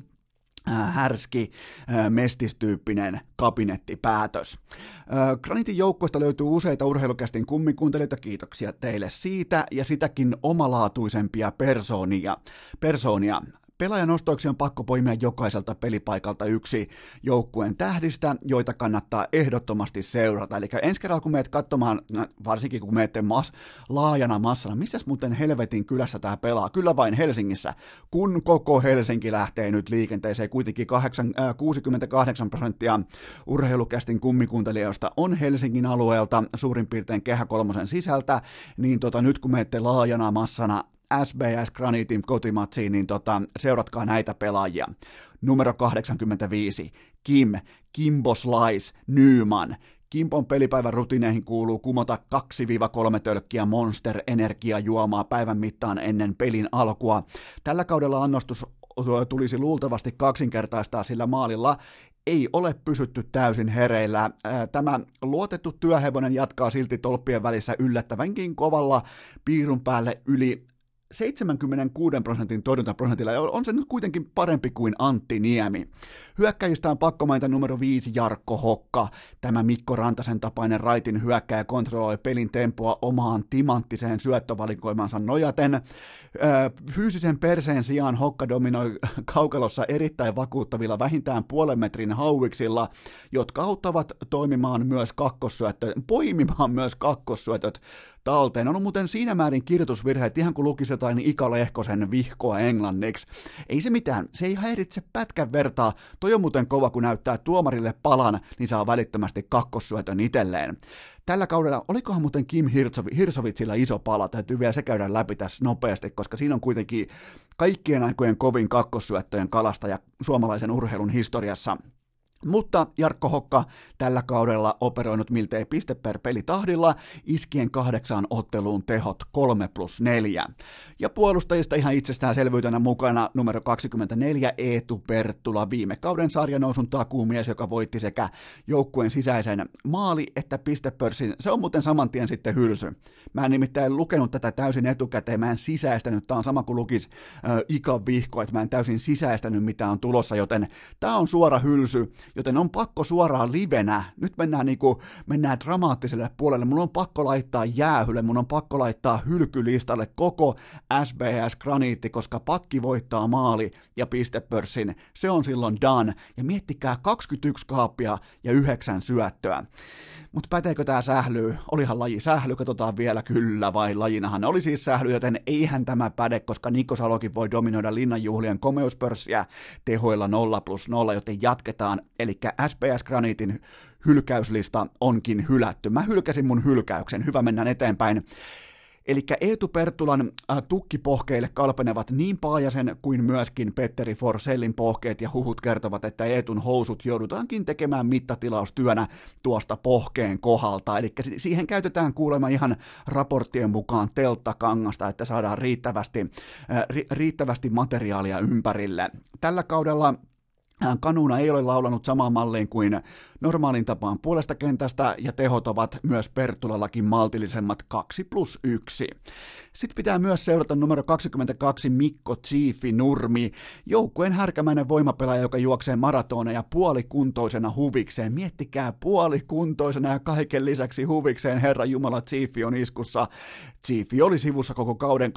äh, härski, äh, mestistyyppinen kabinettipäätös. Äh, Granitin joukkoista löytyy useita urheilukästin kummikuuntelijoita, kiitoksia teille siitä, ja sitäkin omalaatuisempia persoonia. persoonia. Pelaajan ostoiksi on pakko poimia jokaiselta pelipaikalta yksi joukkueen tähdistä, joita kannattaa ehdottomasti seurata. Eli ensi kerralla kun meet katsomaan, varsinkin kun meette mas, laajana massana, missä muuten helvetin kylässä tämä pelaa? Kyllä vain Helsingissä. Kun koko Helsinki lähtee nyt liikenteeseen, kuitenkin 8, äh, 68 prosenttia urheilukästin kummikuuntelijoista on Helsingin alueelta suurin piirtein kehä kolmosen sisältä, niin tota, nyt kun meette laajana massana SBS Granitin kotimatsiin, niin tota, seuratkaa näitä pelaajia. Numero 85, Kim, Kimbo Slice, Nyman, Kimpon pelipäivän rutiineihin kuuluu kumota 2-3 tölkkiä Monster juomaa päivän mittaan ennen pelin alkua. Tällä kaudella annostus tulisi luultavasti kaksinkertaistaa, sillä maalilla ei ole pysytty täysin hereillä. Tämä luotettu työhevonen jatkaa silti tolppien välissä yllättävänkin kovalla piirun päälle yli 76 prosentin torjuntaprosentilla, on se nyt kuitenkin parempi kuin Antti Niemi. Hyökkäjistä on pakko mainita numero 5 Jarkko Hokka. Tämä Mikko Rantasen tapainen raitin hyökkäjä kontrolloi pelin tempoa omaan timanttiseen syöttövalikoimansa nojaten. Fyysisen perseen sijaan Hokka dominoi kaukalossa erittäin vakuuttavilla vähintään puolen metrin hauiksilla, jotka auttavat toimimaan myös kakkossyöttö, poimimaan myös kakkossyötöt talteen. On muuten siinä määrin kirjoitusvirhe, että ihan kun lukisi jotain Ika Lehkosen vihkoa englanniksi. Ei se mitään, se ei häiritse pätkän vertaa. Toi on muuten kova, kun näyttää tuomarille palan, niin saa välittömästi kakkossyötön itselleen. Tällä kaudella, olikohan muuten Kim Hirsovitsilla iso pala, täytyy vielä se käydä läpi tässä nopeasti, koska siinä on kuitenkin kaikkien aikojen kovin kakkossyöttöjen kalastaja suomalaisen urheilun historiassa. Mutta Jarkko Hokka tällä kaudella operoinut miltei piste per peli tahdilla, iskien kahdeksaan otteluun tehot 3 plus 4. Ja puolustajista ihan itsestäänselvyytenä mukana numero 24 Eetu Perttula, viime kauden sarjanousun takuumies, joka voitti sekä joukkueen sisäisen maali- että pistepörssin. Se on muuten saman tien sitten hylsy. Mä en nimittäin lukenut tätä täysin etukäteen, mä en sisäistänyt, tää on sama kuin lukis äh, Ika Vihko, että mä en täysin sisäistänyt mitä on tulossa, joten tää on suora hylsy, joten on pakko suoraan livenä, nyt mennään, niinku, mennään dramaattiselle puolelle, mun on pakko laittaa jäähylle, mun on pakko laittaa hylkylistalle koko SBS Graniitti, koska pakki voittaa maali ja pistepörssin, se on silloin done, ja miettikää 21 kaappia ja 9 syöttöä. Mutta päteekö tämä sähly? Olihan laji sähly, katsotaan vielä kyllä, vai lajinahan oli siis sähly, joten eihän tämä päde, koska Nikko Salokin voi dominoida linnanjuhlien komeuspörssiä tehoilla 0 plus 0, joten jatketaan. Eli SPS Granitin hylkäyslista onkin hylätty. Mä hylkäsin mun hylkäyksen, hyvä mennään eteenpäin. Eli Eetu Pertulan äh, tukkipohkeille kalpenevat niin Paajasen kuin myöskin Petteri Forsellin pohkeet ja huhut kertovat, että Eetun housut joudutaankin tekemään mittatilaustyönä tuosta pohkeen kohdalta. Eli siihen käytetään kuulemma ihan raporttien mukaan telttakangasta, että saadaan riittävästi, äh, ri- riittävästi materiaalia ympärille. Tällä kaudella Kanuna ei ole laulanut samaan malliin kuin normaalin tapaan puolesta kentästä, ja tehot ovat myös Pertulallakin maltillisemmat 2 plus 1. Sitten pitää myös seurata numero 22 Mikko Chiefi Nurmi, joukkueen härkämäinen voimapelaaja, joka juoksee maratoneja puolikuntoisena huvikseen. Miettikää puolikuntoisena ja kaiken lisäksi huvikseen Herra Jumala Chiefi on iskussa. Chiefi oli sivussa koko kauden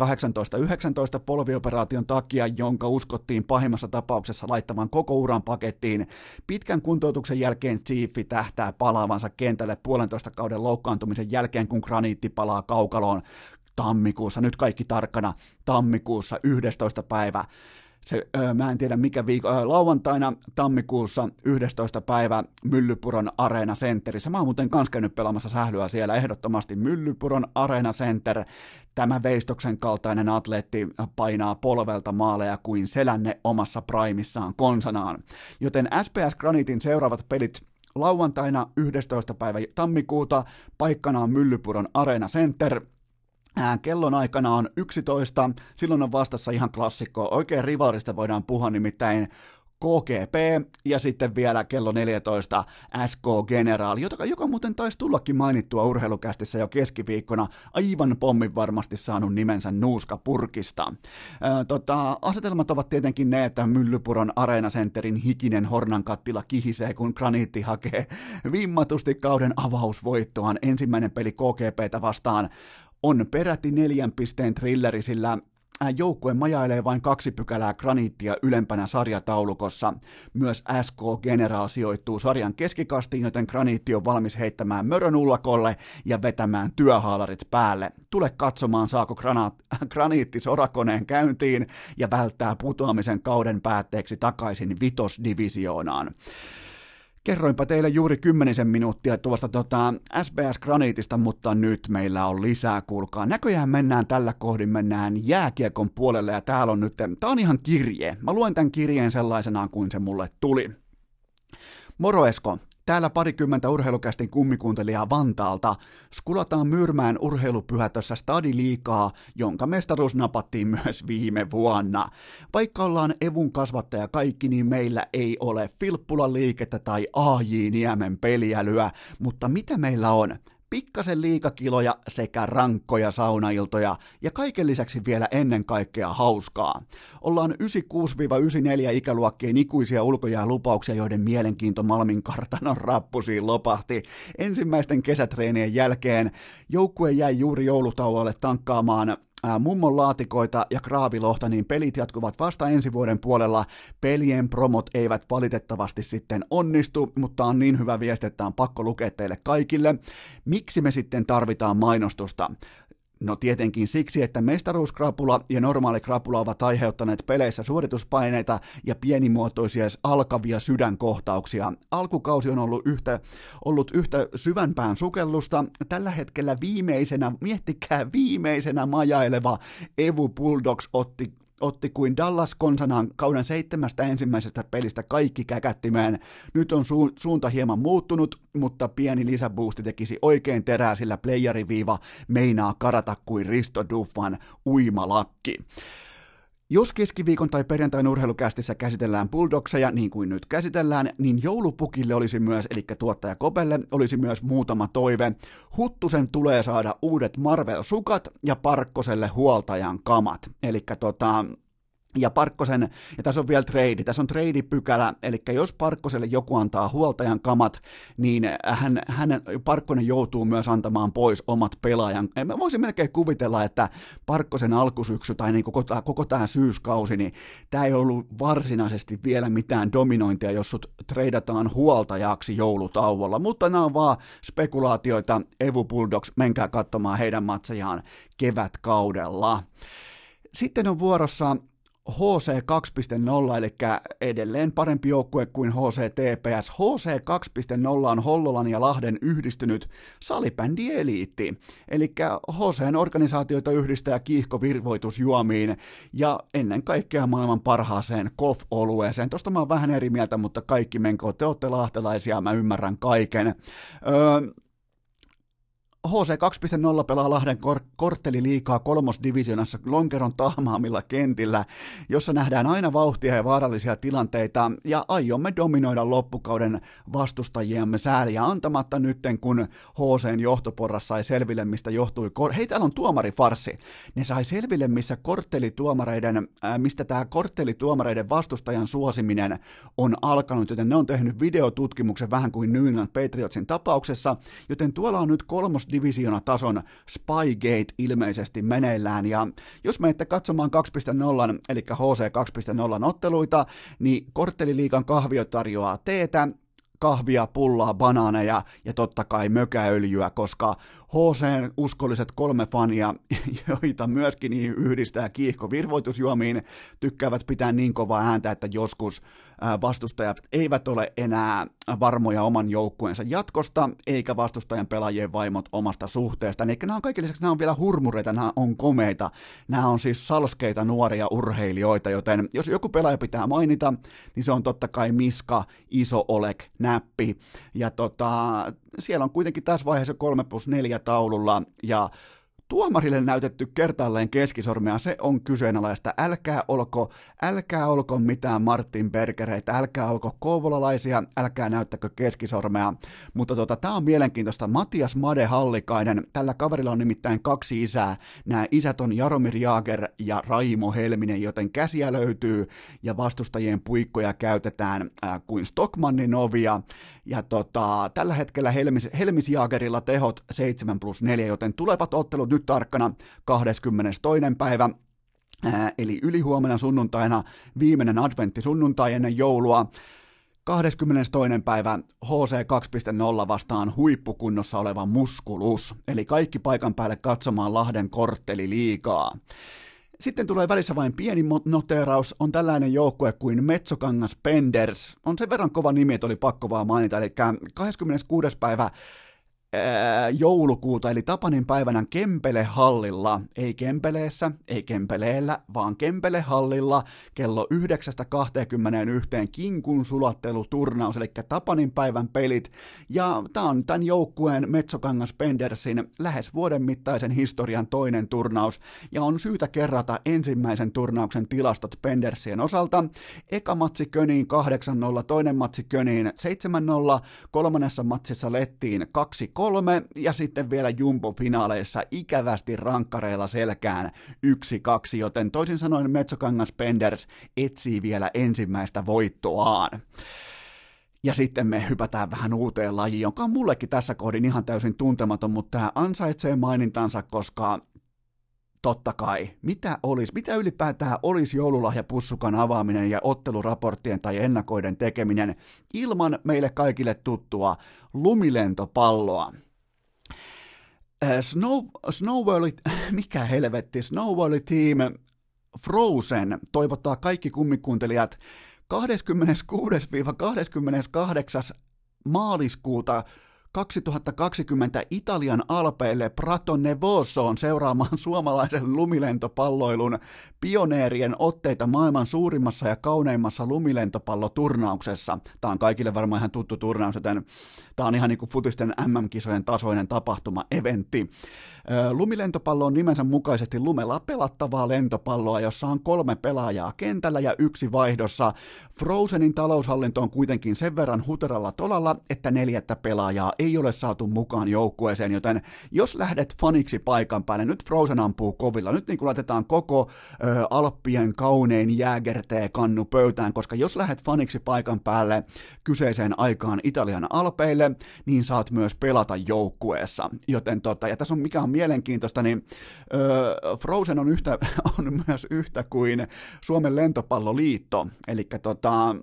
18-19 polvioperaation takia, jonka uskottiin pahimmassa tapauksessa laittavan koko uran pakettiin. Pitkän kuntoutuksen jälkeen Chiefi tähtää palaavansa kentälle puolentoista kauden loukkaantumisen jälkeen, kun graniitti palaa kaukaloon tammikuussa, nyt kaikki tarkkana, tammikuussa 11. päivä. Se, öö, mä en tiedä mikä viikko, öö, lauantaina tammikuussa 11. päivä Myllypuron Arena Centerissä. Mä oon muuten kans käynyt pelaamassa sählyä siellä ehdottomasti Myllypuron Arena Center. Tämä veistoksen kaltainen atleetti painaa polvelta maaleja kuin selänne omassa primissaan konsanaan. Joten SPS Granitin seuraavat pelit lauantaina 11. päivä tammikuuta, paikkana on Myllypuron Arena Center – Kellon aikana on 11, silloin on vastassa ihan klassikko. Oikein rivalista voidaan puhua nimittäin KGP ja sitten vielä kello 14 SK General, joka, joka muuten taisi tullakin mainittua urheilukästissä jo keskiviikkona, aivan pommin varmasti saanut nimensä Nuuska Purkista. Ää, tota, asetelmat ovat tietenkin ne, että Myllypuron Areenacenterin hikinen hornankattila kihisee, kun Graniitti hakee vimmatusti kauden avausvoittoaan. Ensimmäinen peli KGPtä vastaan on peräti neljän pisteen trilleri, sillä joukkue majailee vain kaksi pykälää graniittia ylempänä sarjataulukossa. Myös SK General sijoittuu sarjan keskikastiin, joten graniitti on valmis heittämään mörön ullakolle ja vetämään työhaalarit päälle. Tule katsomaan, saako granaat, graniitti sorakoneen käyntiin ja välttää putoamisen kauden päätteeksi takaisin vitosdivisioonaan. Kerroinpa teille juuri kymmenisen minuuttia tuosta tota SBS Granitista, mutta nyt meillä on lisää, kuulkaa. Näköjään mennään tällä kohdin, mennään jääkiekon puolelle ja täällä on nyt, tää on ihan kirje. Mä luen tämän kirjeen sellaisenaan kuin se mulle tuli. Moro Esko, Täällä parikymmentä urheilukästin kummikuuntelijaa Vantaalta skulataan Myyrmään urheilupyhätössä Stadi liikaa, jonka mestaruus napattiin myös viime vuonna. Vaikka ollaan Evun kasvattaja kaikki, niin meillä ei ole Filppula liikettä tai AJ Niemen peliälyä, mutta mitä meillä on? Pikkasen liikakiloja sekä rankkoja saunailtoja ja kaiken lisäksi vielä ennen kaikkea hauskaa. Ollaan 96-94 ikäluokkien ikuisia ulkojäälupauksia, joiden mielenkiinto Malmin kartanon rappusiin lopahti. Ensimmäisten kesätreenien jälkeen joukkue jäi juuri joulutauolle tankkaamaan mummon laatikoita ja kraavilohta, niin pelit jatkuvat vasta ensi vuoden puolella. Pelien promot eivät valitettavasti sitten onnistu, mutta on niin hyvä viesti, että on pakko lukea teille kaikille. Miksi me sitten tarvitaan mainostusta? No tietenkin siksi, että mestaruuskrapula ja normaali krapula ovat aiheuttaneet peleissä suorituspaineita ja pienimuotoisia alkavia sydänkohtauksia. Alkukausi on ollut yhtä, ollut yhtä syvänpään sukellusta. Tällä hetkellä viimeisenä, miettikää viimeisenä majaileva Evu Bulldogs otti otti kuin Dallas konsanaan kauden seitsemästä ensimmäisestä pelistä kaikki käkättimeen. Nyt on su- suunta hieman muuttunut, mutta pieni lisäboosti tekisi oikein terää, sillä playeriviiva meinaa karata kuin Risto Duffan uimalakki. Jos keskiviikon tai perjantain urheilukästissä käsitellään Bulldogseja niin kuin nyt käsitellään, niin joulupukille olisi myös, eli tuottaja Kopelle, olisi myös muutama toive. Huttusen tulee saada uudet Marvel-sukat ja Parkkoselle huoltajan kamat. Eli tota, ja Parkkosen, ja tässä on vielä trade, tässä on trade-pykälä, eli jos Parkkoselle joku antaa huoltajan kamat, niin hän, hän, Parkkonen joutuu myös antamaan pois omat pelaajan. Mä voisin melkein kuvitella, että Parkkosen alkusyksy tai niin koko, koko tämä syyskausi, niin tämä ei ollut varsinaisesti vielä mitään dominointia, jos sut treidataan huoltajaksi joulutauolla, mutta nämä on vaan spekulaatioita. Evu Bulldogs, menkää katsomaan heidän matsejaan kevätkaudella. Sitten on vuorossa HC 2.0, eli edelleen parempi joukkue kuin HC TPS. HC 2.0 on Hollolan ja Lahden yhdistynyt salibändi eliitti, eli HCn organisaatioita yhdistää kiihkovirvoitusjuomiin ja ennen kaikkea maailman parhaaseen KOF-olueeseen. Tuosta mä oon vähän eri mieltä, mutta kaikki menkoo, te olette lahtelaisia, mä ymmärrän kaiken. Öö, HC 2.0 pelaa Lahden kor- kortteli liikaa kolmosdivisionassa lonkeron tahmaamilla kentillä, jossa nähdään aina vauhtia ja vaarallisia tilanteita, ja aiomme dominoida loppukauden vastustajiamme sääliä antamatta nytten, kun HCn johtoporras sai selville, mistä johtui... Kor- Hei, täällä on tuomarifarsi. Ne sai selville, missä korttelituomareiden, äh, mistä tämä korttelituomareiden vastustajan suosiminen on alkanut, joten ne on tehnyt videotutkimuksen vähän kuin New England Patriotsin tapauksessa, joten tuolla on nyt kolmos tason Spygate ilmeisesti meneillään, ja jos menette katsomaan 2.0, eli HC 2.0 otteluita, niin Kortteliliikan kahvio tarjoaa teetä, kahvia, pullaa, banaaneja ja totta kai mökäöljyä, koska HCn uskolliset kolme fania, joita myöskin yhdistää kiihko virvoitusjuomiin, tykkäävät pitää niin kovaa ääntä, että joskus vastustajat eivät ole enää varmoja oman joukkueensa jatkosta, eikä vastustajan pelaajien vaimot omasta suhteesta. Eli nämä on kaikki lisäksi, nämä on vielä hurmureita, nämä on komeita, nämä on siis salskeita nuoria urheilijoita, joten jos joku pelaaja pitää mainita, niin se on totta kai Miska, Iso Olek, Näppi, ja tota, siellä on kuitenkin tässä vaiheessa 3 plus 4 taululla, ja tuomarille näytetty kertaalleen keskisormea, se on kyseenalaista. Älkää olko, älkää olko mitään Martin Bergereitä, älkää olko kouvolalaisia, älkää näyttäkö keskisormea. Mutta tota, tämä on mielenkiintoista. Matias Made Hallikainen, tällä kaverilla on nimittäin kaksi isää. Nämä isät on Jaromir Jaager ja Raimo Helminen, joten käsiä löytyy ja vastustajien puikkoja käytetään äh, kuin Stockmannin ovia. Ja tota, tällä hetkellä Helmis, Helmis Jaagerilla tehot 7 plus 4, joten tulevat ottelut nyt tarkkana 22. päivä, ää, eli ylihuomenna sunnuntaina viimeinen adventti sunnuntai ennen joulua. 22. päivä HC 2.0 vastaan huippukunnossa oleva Muskulus, eli kaikki paikan päälle katsomaan Lahden kortteli liikaa. Sitten tulee välissä vain pieni noteraus, on tällainen joukkue kuin Metsokangas Penders. On sen verran kova nimi, että oli pakko vaan mainita, eli 26. päivä joulukuuta, eli Tapanin päivänä Kempele-hallilla, ei Kempeleessä, ei Kempeleellä, vaan Kempele-hallilla kello 9.21 kinkun sulatteluturnaus, eli Tapanin päivän pelit, ja tämä on tämän joukkueen Metsokangas Pendersin lähes vuoden mittaisen historian toinen turnaus, ja on syytä kerrata ensimmäisen turnauksen tilastot Pendersien osalta. Eka matsi Köniin 8-0, toinen matsi Köniin 7-0, kolmannessa matsissa lettiin 2 kolme ja sitten vielä Jumbo-finaaleissa ikävästi rankkareilla selkään yksi kaksi, joten toisin sanoen Metsokangas Penders etsii vielä ensimmäistä voittoaan. Ja sitten me hypätään vähän uuteen lajiin, jonka on mullekin tässä kohdin ihan täysin tuntematon, mutta tämä ansaitsee mainintansa, koska totta kai, mitä olisi, mitä ylipäätään olisi joululahjapussukan avaaminen ja otteluraporttien tai ennakoiden tekeminen ilman meille kaikille tuttua lumilentopalloa. Äh, Snow, Snowball, mikä helvetti, Snowball Team Frozen toivottaa kaikki kummikuuntelijat 26-28. maaliskuuta 2020 Italian alpeille Prato Nevosoon seuraamaan suomalaisen lumilentopalloilun pioneerien otteita maailman suurimmassa ja kauneimmassa lumilentopalloturnauksessa. Tämä on kaikille varmaan ihan tuttu turnaus, joten tämä on ihan niin kuin futisten MM-kisojen tasoinen tapahtuma, eventti. Lumilentopallo on nimensä mukaisesti lumella pelattavaa lentopalloa, jossa on kolme pelaajaa kentällä ja yksi vaihdossa. Frozenin taloushallinto on kuitenkin sen verran huteralla tolalla, että neljättä pelaajaa ole saatu mukaan joukkueeseen, joten jos lähdet faniksi paikan päälle, nyt Frozen ampuu kovilla, nyt niin kuin laitetaan koko ö, Alppien kaunein jäägertee kannu pöytään, koska jos lähdet faniksi paikan päälle kyseiseen aikaan Italian alpeille, niin saat myös pelata joukkueessa. Joten tota, ja tässä on mikä on mielenkiintoista, niin ö, Frozen on, yhtä, on myös yhtä kuin Suomen lentopalloliitto, eli tota,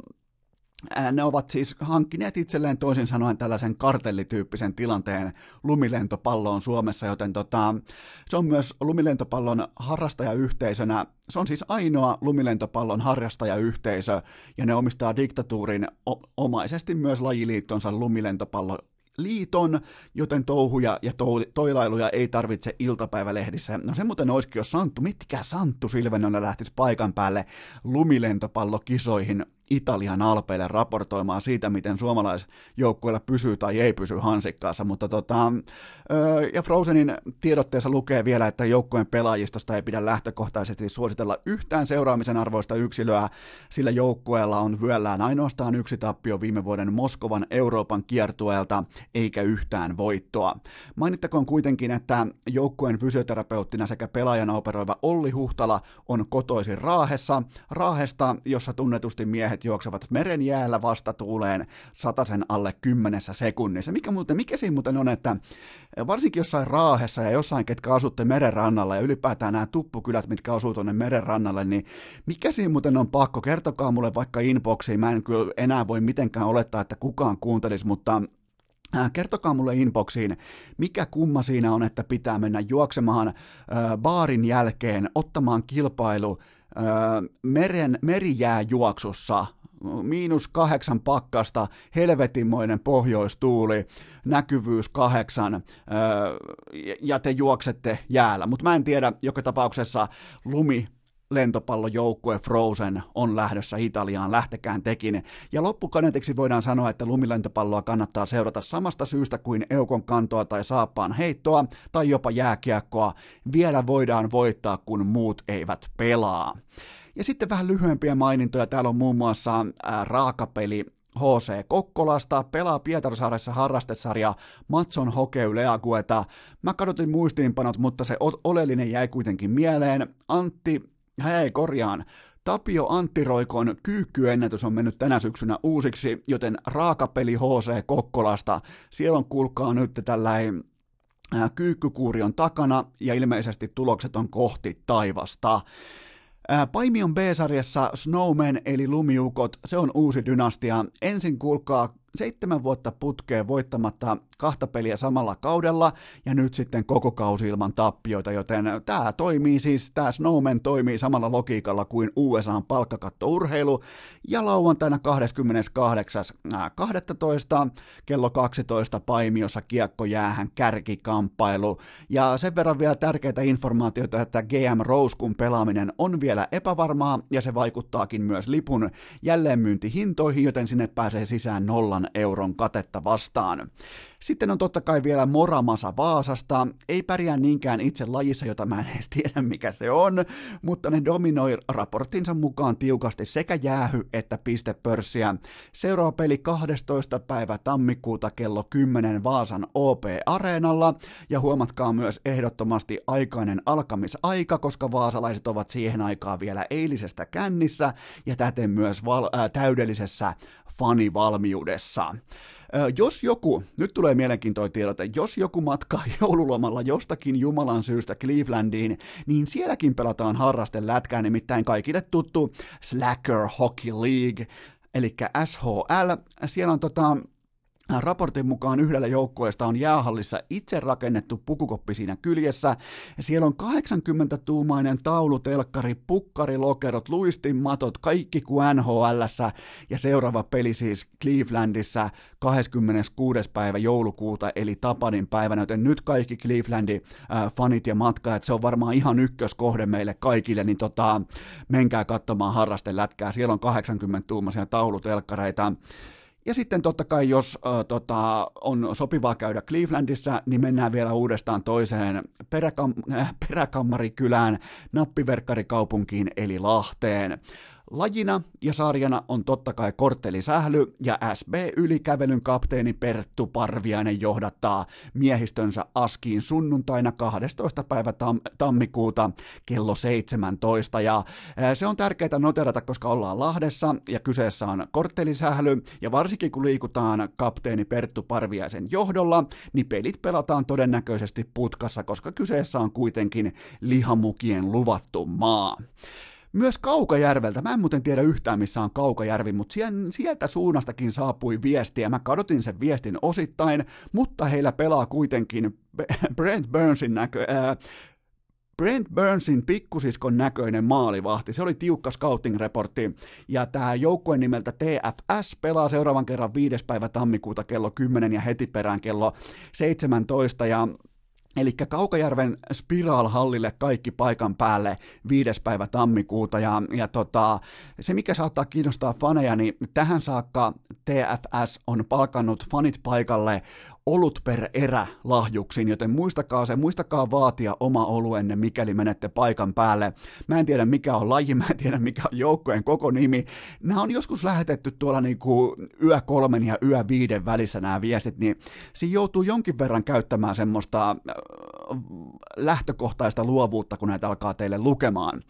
ne ovat siis hankkineet itselleen toisin sanoen tällaisen kartellityyppisen tilanteen lumilentopalloon Suomessa, joten tota, se on myös lumilentopallon harrastajayhteisönä, se on siis ainoa lumilentopallon harrastajayhteisö, ja ne omistaa diktatuurin omaisesti myös lajiliittonsa lumilentopallo liiton, joten touhuja ja toilailuja ei tarvitse iltapäivälehdissä. No se muuten olisikin, jos Santtu, mitkä Santtu Silvenona lähtisi paikan päälle lumilentopallokisoihin Italian alpeille raportoimaan siitä, miten suomalaisjoukkueella pysyy tai ei pysy hansikkaassa, mutta tota, ja Frozenin tiedotteessa lukee vielä, että joukkueen pelaajistosta ei pidä lähtökohtaisesti suositella yhtään seuraamisen arvoista yksilöä, sillä joukkueella on vyöllään ainoastaan yksi tappio viime vuoden Moskovan Euroopan kiertueelta, eikä yhtään voittoa. Mainittakoon kuitenkin, että joukkueen fysioterapeuttina sekä pelaajana operoiva Olli Huhtala on kotoisin Raahessa, Raahesta, jossa tunnetusti miehet miehet juoksevat meren jäällä vastatuuleen sataisen alle kymmenessä sekunnissa. Mikä, muuten, mikä siinä muuten on, että varsinkin jossain Raahessa ja jossain, ketkä asutte merenrannalla ja ylipäätään nämä tuppukylät, mitkä asuu tuonne merenrannalle, niin mikä siinä muuten on pakko? Kertokaa mulle vaikka inboxiin, mä en kyllä enää voi mitenkään olettaa, että kukaan kuuntelisi, mutta Kertokaa mulle inboxiin, mikä kumma siinä on, että pitää mennä juoksemaan baarin jälkeen, ottamaan kilpailu meren, merijääjuoksussa, miinus kahdeksan pakkasta, helvetinmoinen pohjoistuuli, näkyvyys kahdeksan, ja te juoksette jäällä. Mutta mä en tiedä, joka tapauksessa lumi lentopallojoukkue Frozen on lähdössä Italiaan, lähtekään tekin. Ja loppukaneetiksi voidaan sanoa, että lumilentopalloa kannattaa seurata samasta syystä kuin eukon kantoa tai saappaan heittoa tai jopa jääkiekkoa. Vielä voidaan voittaa, kun muut eivät pelaa. Ja sitten vähän lyhyempiä mainintoja. Täällä on muun muassa raakapeli HC Kokkolasta, pelaa Pietarsaaressa harrastesarja Matson Hokeu Leagueta. Mä kadotin muistiinpanot, mutta se oleellinen jäi kuitenkin mieleen. Antti Hei, korjaan. Tapio Roikon kyykkyennätys on mennyt tänä syksynä uusiksi, joten raakapeli HC Kokkolasta. Siellä on kuulkaa nyt tällainen kyykkykuuri on takana ja ilmeisesti tulokset on kohti taivasta. Paimion B-sarjassa Snowman eli lumiukot, se on uusi dynastia. Ensin kuulkaa seitsemän vuotta putkeen voittamatta kahta peliä samalla kaudella ja nyt sitten koko kausi ilman tappioita, joten tämä toimii siis, tämä Snowman toimii samalla logiikalla kuin USAn palkkakattourheilu ja lauantaina 28.12. kello 12 Paimiossa kiekkojäähän kärkikamppailu ja sen verran vielä tärkeitä informaatioita, että GM Rouskun pelaaminen on vielä epävarmaa ja se vaikuttaakin myös lipun jälleenmyyntihintoihin, joten sinne pääsee sisään nollan euron katetta vastaan. Sitten on totta kai vielä Moramasa Vaasasta. Ei pärjää niinkään itse lajissa, jota mä en edes tiedä mikä se on, mutta ne dominoi raporttinsa mukaan tiukasti sekä jäähy- että pistepörssiä. Seuraava peli 12. päivä tammikuuta kello 10 Vaasan OP-areenalla. Ja huomatkaa myös ehdottomasti aikainen alkamisaika, koska vaasalaiset ovat siihen aikaan vielä eilisestä kännissä ja täten myös val- äh, täydellisessä fanivalmiudessa. Jos joku, nyt tulee mielenkiintoinen tiedote, jos joku matkaa joululomalla jostakin Jumalan syystä Clevelandiin, niin sielläkin pelataan harrasten lätkää, nimittäin kaikille tuttu Slacker Hockey League, eli SHL. Siellä on tota, Raportin mukaan yhdellä joukkueesta on jäähallissa itse rakennettu pukukoppi siinä kyljessä. Siellä on 80-tuumainen taulutelkkari, pukkarilokerot, luistinmatot, kaikki kuin nhl ja seuraava peli siis Clevelandissa 26. päivä joulukuuta eli Tapanin päivänä, joten nyt kaikki Clevelandin äh, fanit ja matkaajat, se on varmaan ihan ykköskohde meille kaikille, niin tota, menkää katsomaan harrastelätkää, siellä on 80-tuumaisia taulutelkkareita. Ja sitten totta kai, jos äh, tota, on sopivaa käydä Clevelandissa, niin mennään vielä uudestaan toiseen peräkam- äh, peräkammarikylään, nappiverkkarikaupunkiin eli Lahteen. Lajina ja sarjana on totta kai korttelisähly ja SB-ylikävelyn kapteeni Perttu Parviainen johdattaa miehistönsä Askiin sunnuntaina 12. päivä tam- tammikuuta kello 17. Ja se on tärkeää noterata, koska ollaan Lahdessa ja kyseessä on korttelisähly ja varsinkin kun liikutaan kapteeni Perttu Parviaisen johdolla, niin pelit pelataan todennäköisesti putkassa, koska kyseessä on kuitenkin lihamukien luvattu maa. Myös Kaukajärveltä, mä en muuten tiedä yhtään missä on Kaukajärvi, mutta sieltä suunnastakin saapui viestiä. Mä kadotin sen viestin osittain, mutta heillä pelaa kuitenkin Brent Burnsin näkö, ää, Brent Burnsin pikkusiskon näköinen maalivahti. Se oli tiukka scouting-reportti. Ja tämä joukkue nimeltä TFS pelaa seuraavan kerran 5. päivä tammikuuta kello 10 ja heti perään kello 17. Ja Eli Kaukajärven Spiral-hallille kaikki paikan päälle 5. päivä tammikuuta. Ja, ja tota, se, mikä saattaa kiinnostaa faneja, niin tähän saakka TFS on palkannut fanit paikalle olut per erä lahjuksiin, joten muistakaa se, muistakaa vaatia oma oluenne, mikäli menette paikan päälle. Mä en tiedä mikä on laji, mä en tiedä mikä on joukkojen koko nimi. Nämä on joskus lähetetty tuolla niin kuin yö kolmen ja yö viiden välissä nämä viestit, niin siinä joutuu jonkin verran käyttämään semmoista äh, lähtökohtaista luovuutta, kun näitä alkaa teille lukemaan.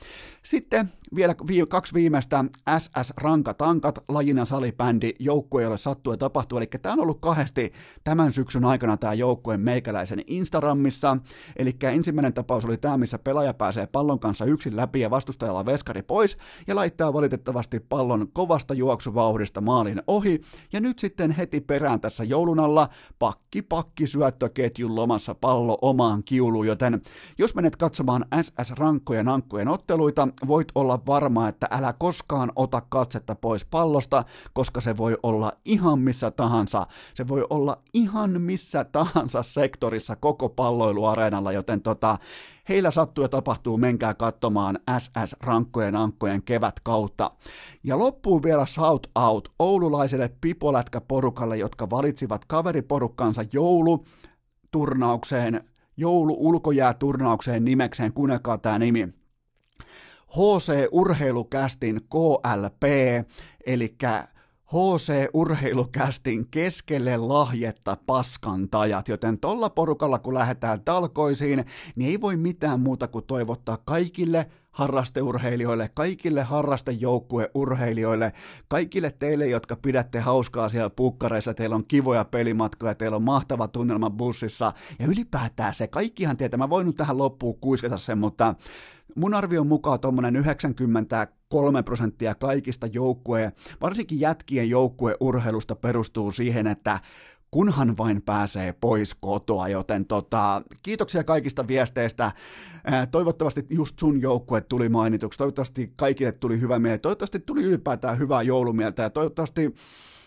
Sitten vielä kaksi viimeistä SS Rankatankat, lajina salibändi, joukkue, jolle sattuu ja tapahtuu, eli tämä on ollut kahdesti tämän syksyn aikana tämä joukkue meikäläisen Instagramissa, eli ensimmäinen tapaus oli tämä, missä pelaaja pääsee pallon kanssa yksin läpi ja vastustajalla veskari pois, ja laittaa valitettavasti pallon kovasta juoksuvauhdista maalin ohi, ja nyt sitten heti perään tässä joulun alla pakki pakki syöttöketjun lomassa pallo omaan kiuluun, joten jos menet katsomaan SS Rankkojen ankkojen otteluita, voit olla varma, että älä koskaan ota katsetta pois pallosta, koska se voi olla ihan missä tahansa. Se voi olla ihan missä tahansa sektorissa koko palloiluareenalla, joten tota, heillä sattuu ja tapahtuu, menkää katsomaan SS Rankkojen ankkojen kevät kautta. Ja loppuu vielä shout out oululaiselle pipolätkäporukalle, jotka valitsivat kaveriporukkansa joulu turnaukseen, joulu ulkojääturnaukseen nimekseen, kuunnelkaa tämä nimi. HC Urheilukästin KLP, eli HC Urheilukästin keskelle lahjetta paskantajat, joten tolla porukalla kun lähdetään talkoisiin, niin ei voi mitään muuta kuin toivottaa kaikille harrasteurheilijoille, kaikille harrastejoukkueurheilijoille, kaikille teille, jotka pidätte hauskaa siellä pukkareissa, teillä on kivoja pelimatkoja, teillä on mahtava tunnelma bussissa, ja ylipäätään se, kaikkihan tietää, mä voin nyt tähän loppuun kuiskata sen, mutta mun arvion mukaan tuommoinen 93 prosenttia kaikista joukkue, varsinkin jätkien joukkueurheilusta perustuu siihen, että kunhan vain pääsee pois kotoa, joten tota, kiitoksia kaikista viesteistä. Toivottavasti just sun joukkue tuli mainituksi, toivottavasti kaikille tuli hyvä mieli, toivottavasti tuli ylipäätään hyvää joulumieltä ja toivottavasti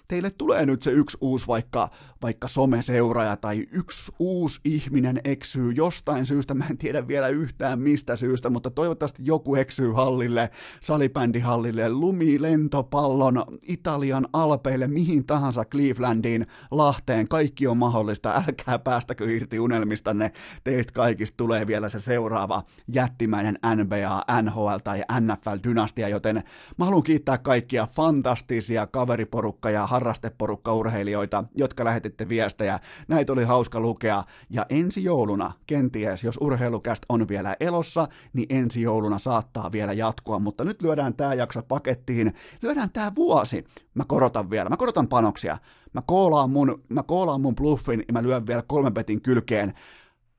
teille tulee nyt se yksi uusi vaikka, vaikka someseuraaja tai yksi uusi ihminen eksyy jostain syystä, mä en tiedä vielä yhtään mistä syystä, mutta toivottavasti joku eksyy hallille, salibändihallille, lumi, lentopallon, Italian alpeille, mihin tahansa Clevelandiin, Lahteen, kaikki on mahdollista, älkää päästäkö irti unelmistanne, teistä kaikista tulee vielä se seuraava jättimäinen NBA, NHL tai NFL-dynastia, joten mä haluan kiittää kaikkia fantastisia kaveriporukka ja harrasteporukka-urheilijoita, jotka lähetitte viestejä. Näitä oli hauska lukea. Ja ensi jouluna, kenties, jos urheilukäst on vielä elossa, niin ensi jouluna saattaa vielä jatkua. Mutta nyt lyödään tämä jakso pakettiin. Lyödään tämä vuosi. Mä korotan vielä. Mä korotan panoksia. Mä koolaan mun, mä koolaan mun bluffin ja mä lyön vielä kolmen petin kylkeen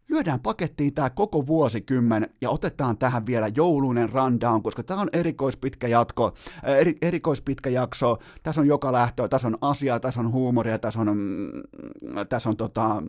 lyödään pakettiin tämä koko vuosikymmen ja otetaan tähän vielä jouluinen rundown, koska tämä on erikoispitkä jatko, äh, eri, erikoispitkä jakso, tässä on joka lähtö, tässä on asiaa, tässä on huumoria, tässä on, mm, tässä on tota,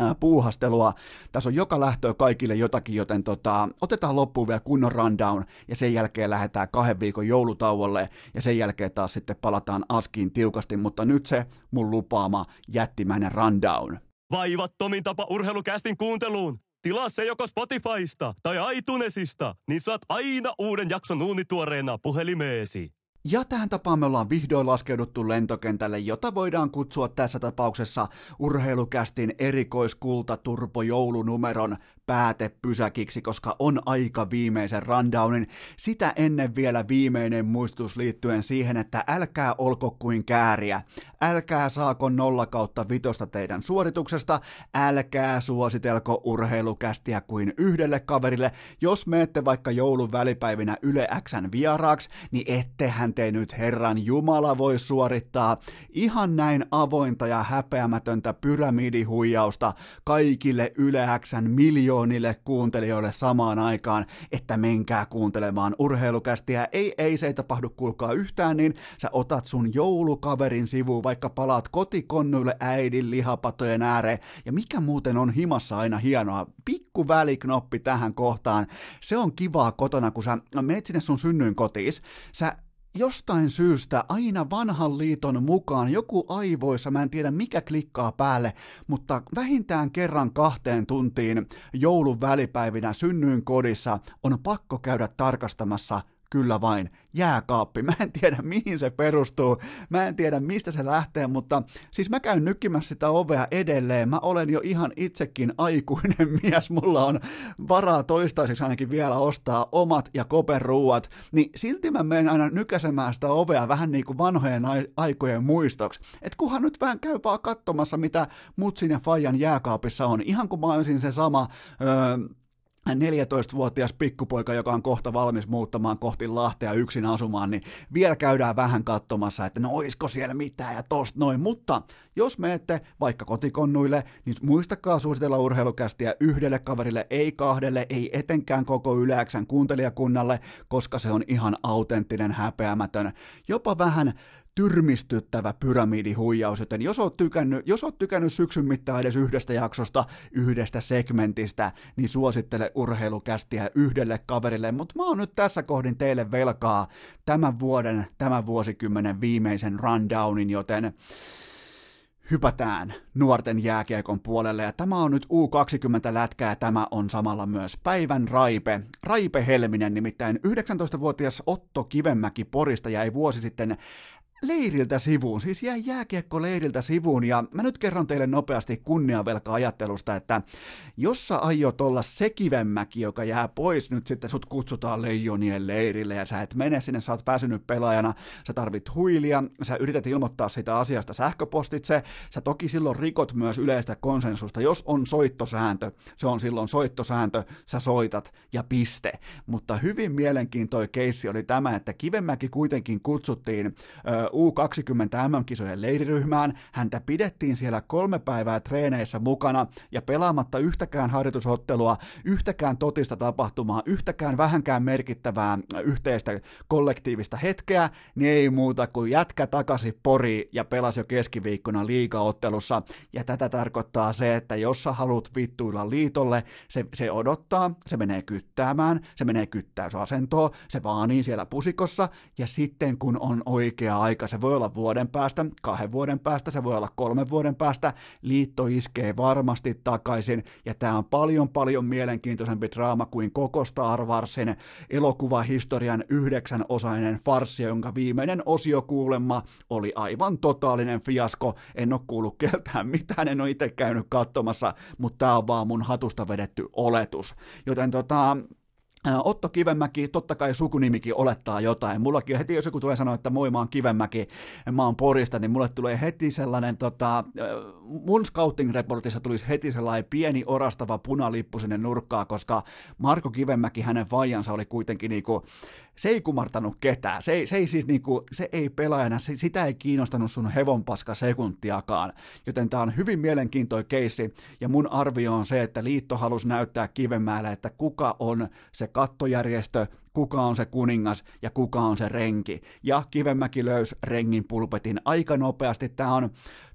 äh, puuhastelua. Tässä on joka lähtöä kaikille jotakin, joten tota, otetaan loppuun vielä kunnon rundown ja sen jälkeen lähdetään kahden viikon joulutauolle ja sen jälkeen taas sitten palataan askiin tiukasti, mutta nyt se mun lupaama jättimäinen rundown. Vaivattomin tapa urheilukästin kuunteluun. Tilaa se joko Spotifysta tai iTunesista, niin saat aina uuden jakson uunituoreena puhelimeesi. Ja tähän tapaan me ollaan vihdoin laskeuduttu lentokentälle, jota voidaan kutsua tässä tapauksessa urheilukästin erikoiskulta turpo joulunumeron päätepysäkiksi, koska on aika viimeisen rundownin. Sitä ennen vielä viimeinen muistutus liittyen siihen, että älkää olko kuin kääriä. Älkää saako nolla kautta vitosta teidän suorituksesta, älkää suositelko urheilukästiä kuin yhdelle kaverille. Jos menette vaikka joulun välipäivinä Yle Xn vieraaksi, niin ettehän te nyt Herran Jumala voi suorittaa ihan näin avointa ja häpeämätöntä pyramidihuijausta kaikille Yle Xn miljoonille kuuntelijoille samaan aikaan, että menkää kuuntelemaan urheilukästiä. Ei, ei se ei tapahdu kuulkaa yhtään, niin sä otat sun joulukaverin sivuun, vaikka palaat kotikonnuille äidin lihapatojen ääreen. Ja mikä muuten on himassa aina hienoa, pikku väliknoppi tähän kohtaan. Se on kivaa kotona, kun sä meet sinne sun synnyin kotiin. Sä jostain syystä aina vanhan liiton mukaan joku aivoissa, mä en tiedä mikä klikkaa päälle, mutta vähintään kerran kahteen tuntiin joulun välipäivinä synnyin kodissa on pakko käydä tarkastamassa kyllä vain, jääkaappi. Mä en tiedä, mihin se perustuu, mä en tiedä, mistä se lähtee, mutta siis mä käyn nykkimässä sitä ovea edelleen. Mä olen jo ihan itsekin aikuinen mies, mulla on varaa toistaiseksi ainakin vielä ostaa omat ja koperuuat, niin silti mä menen aina nykäsemään sitä ovea vähän niin kuin vanhojen aikojen muistoksi. Et kuhan nyt vähän käy vaan katsomassa, mitä Mutsin ja Fajan jääkaapissa on, ihan kuin mä olisin se sama... Öö, 14-vuotias pikkupoika, joka on kohta valmis muuttamaan kohti Lahtea yksin asumaan, niin vielä käydään vähän katsomassa, että no oisko siellä mitään ja tosta noin. Mutta jos menette vaikka kotikonnuille, niin muistakaa suositella urheilukästiä yhdelle kaverille, ei kahdelle, ei etenkään koko yleäksän kuuntelijakunnalle, koska se on ihan autenttinen, häpeämätön, jopa vähän tyrmistyttävä pyramidihuijaus, joten jos oot, tykännyt, jos oot tykännyt syksyn mittaan edes yhdestä jaksosta, yhdestä segmentistä, niin suosittele urheilukästiä yhdelle kaverille, mutta mä oon nyt tässä kohdin teille velkaa tämän vuoden, tämän vuosikymmenen viimeisen rundownin, joten hypätään nuorten jääkiekon puolelle, ja tämä on nyt U20-lätkä, ja tämä on samalla myös päivän raipe. Raipe Helminen, nimittäin 19-vuotias Otto Kivemäki Porista jäi vuosi sitten leiriltä sivuun, siis jäi jääkiekko leiriltä sivuun, ja mä nyt kerron teille nopeasti kunniavelka-ajattelusta, että jos sä aiot olla se kivemmäki, joka jää pois, nyt sitten sut kutsutaan leijonien leirille, ja sä et mene sinne, sä oot väsynyt pelaajana, sä tarvit huilia, sä yrität ilmoittaa sitä asiasta sähköpostitse, sä toki silloin rikot myös yleistä konsensusta, jos on soittosääntö, se on silloin soittosääntö, sä soitat ja piste. Mutta hyvin mielenkiintoinen keissi oli tämä, että Kivemäki kuitenkin kutsuttiin U20 MM-kisojen leiriryhmään. Häntä pidettiin siellä kolme päivää treeneissä mukana ja pelaamatta yhtäkään harjoitusottelua, yhtäkään totista tapahtumaa, yhtäkään vähänkään merkittävää yhteistä kollektiivista hetkeä, niin ei muuta kuin jätkä takaisin pori ja pelasi jo keskiviikkona liikaottelussa. Ja tätä tarkoittaa se, että jos sä haluat vittuilla liitolle, se, se odottaa, se menee kyttäämään, se menee kyttäysasentoon, se vaanii siellä pusikossa, ja sitten kun on oikea aika, aika. Se voi olla vuoden päästä, kahden vuoden päästä, se voi olla kolmen vuoden päästä. Liitto iskee varmasti takaisin, ja tämä on paljon paljon mielenkiintoisempi draama kuin koko Star Warsin elokuvahistorian yhdeksän-osainen farssi, jonka viimeinen osio kuulemma oli aivan totaalinen fiasko. En ole kuullut keltään mitään, en ole itse käynyt katsomassa, mutta tämä on vaan mun hatusta vedetty oletus. Joten tota, Otto Kivemäki, totta kai sukunimikin olettaa jotain. Mullakin heti, jos joku tulee sanoa, että moi, mä oon Kivemäki, mä oon Porista, niin mulle tulee heti sellainen, tota, mun scouting-reportissa tulisi heti sellainen pieni orastava punalippu sinne nurkkaan, koska Marko Kivemäki, hänen vaijansa oli kuitenkin niinku, se ei kumartanut ketään. Se ei, se ei siis niinku, se ei pelaajana, se, sitä ei kiinnostanut sun hevonpaska sekuntiakaan. Joten tämä on hyvin mielenkiintoinen keissi, ja mun arvio on se, että liitto halusi näyttää Kivemäelle, että kuka on se kattojärjestö, kuka on se kuningas ja kuka on se renki. Ja Kivemäki löysi rengin pulpetin aika nopeasti. Tämä on,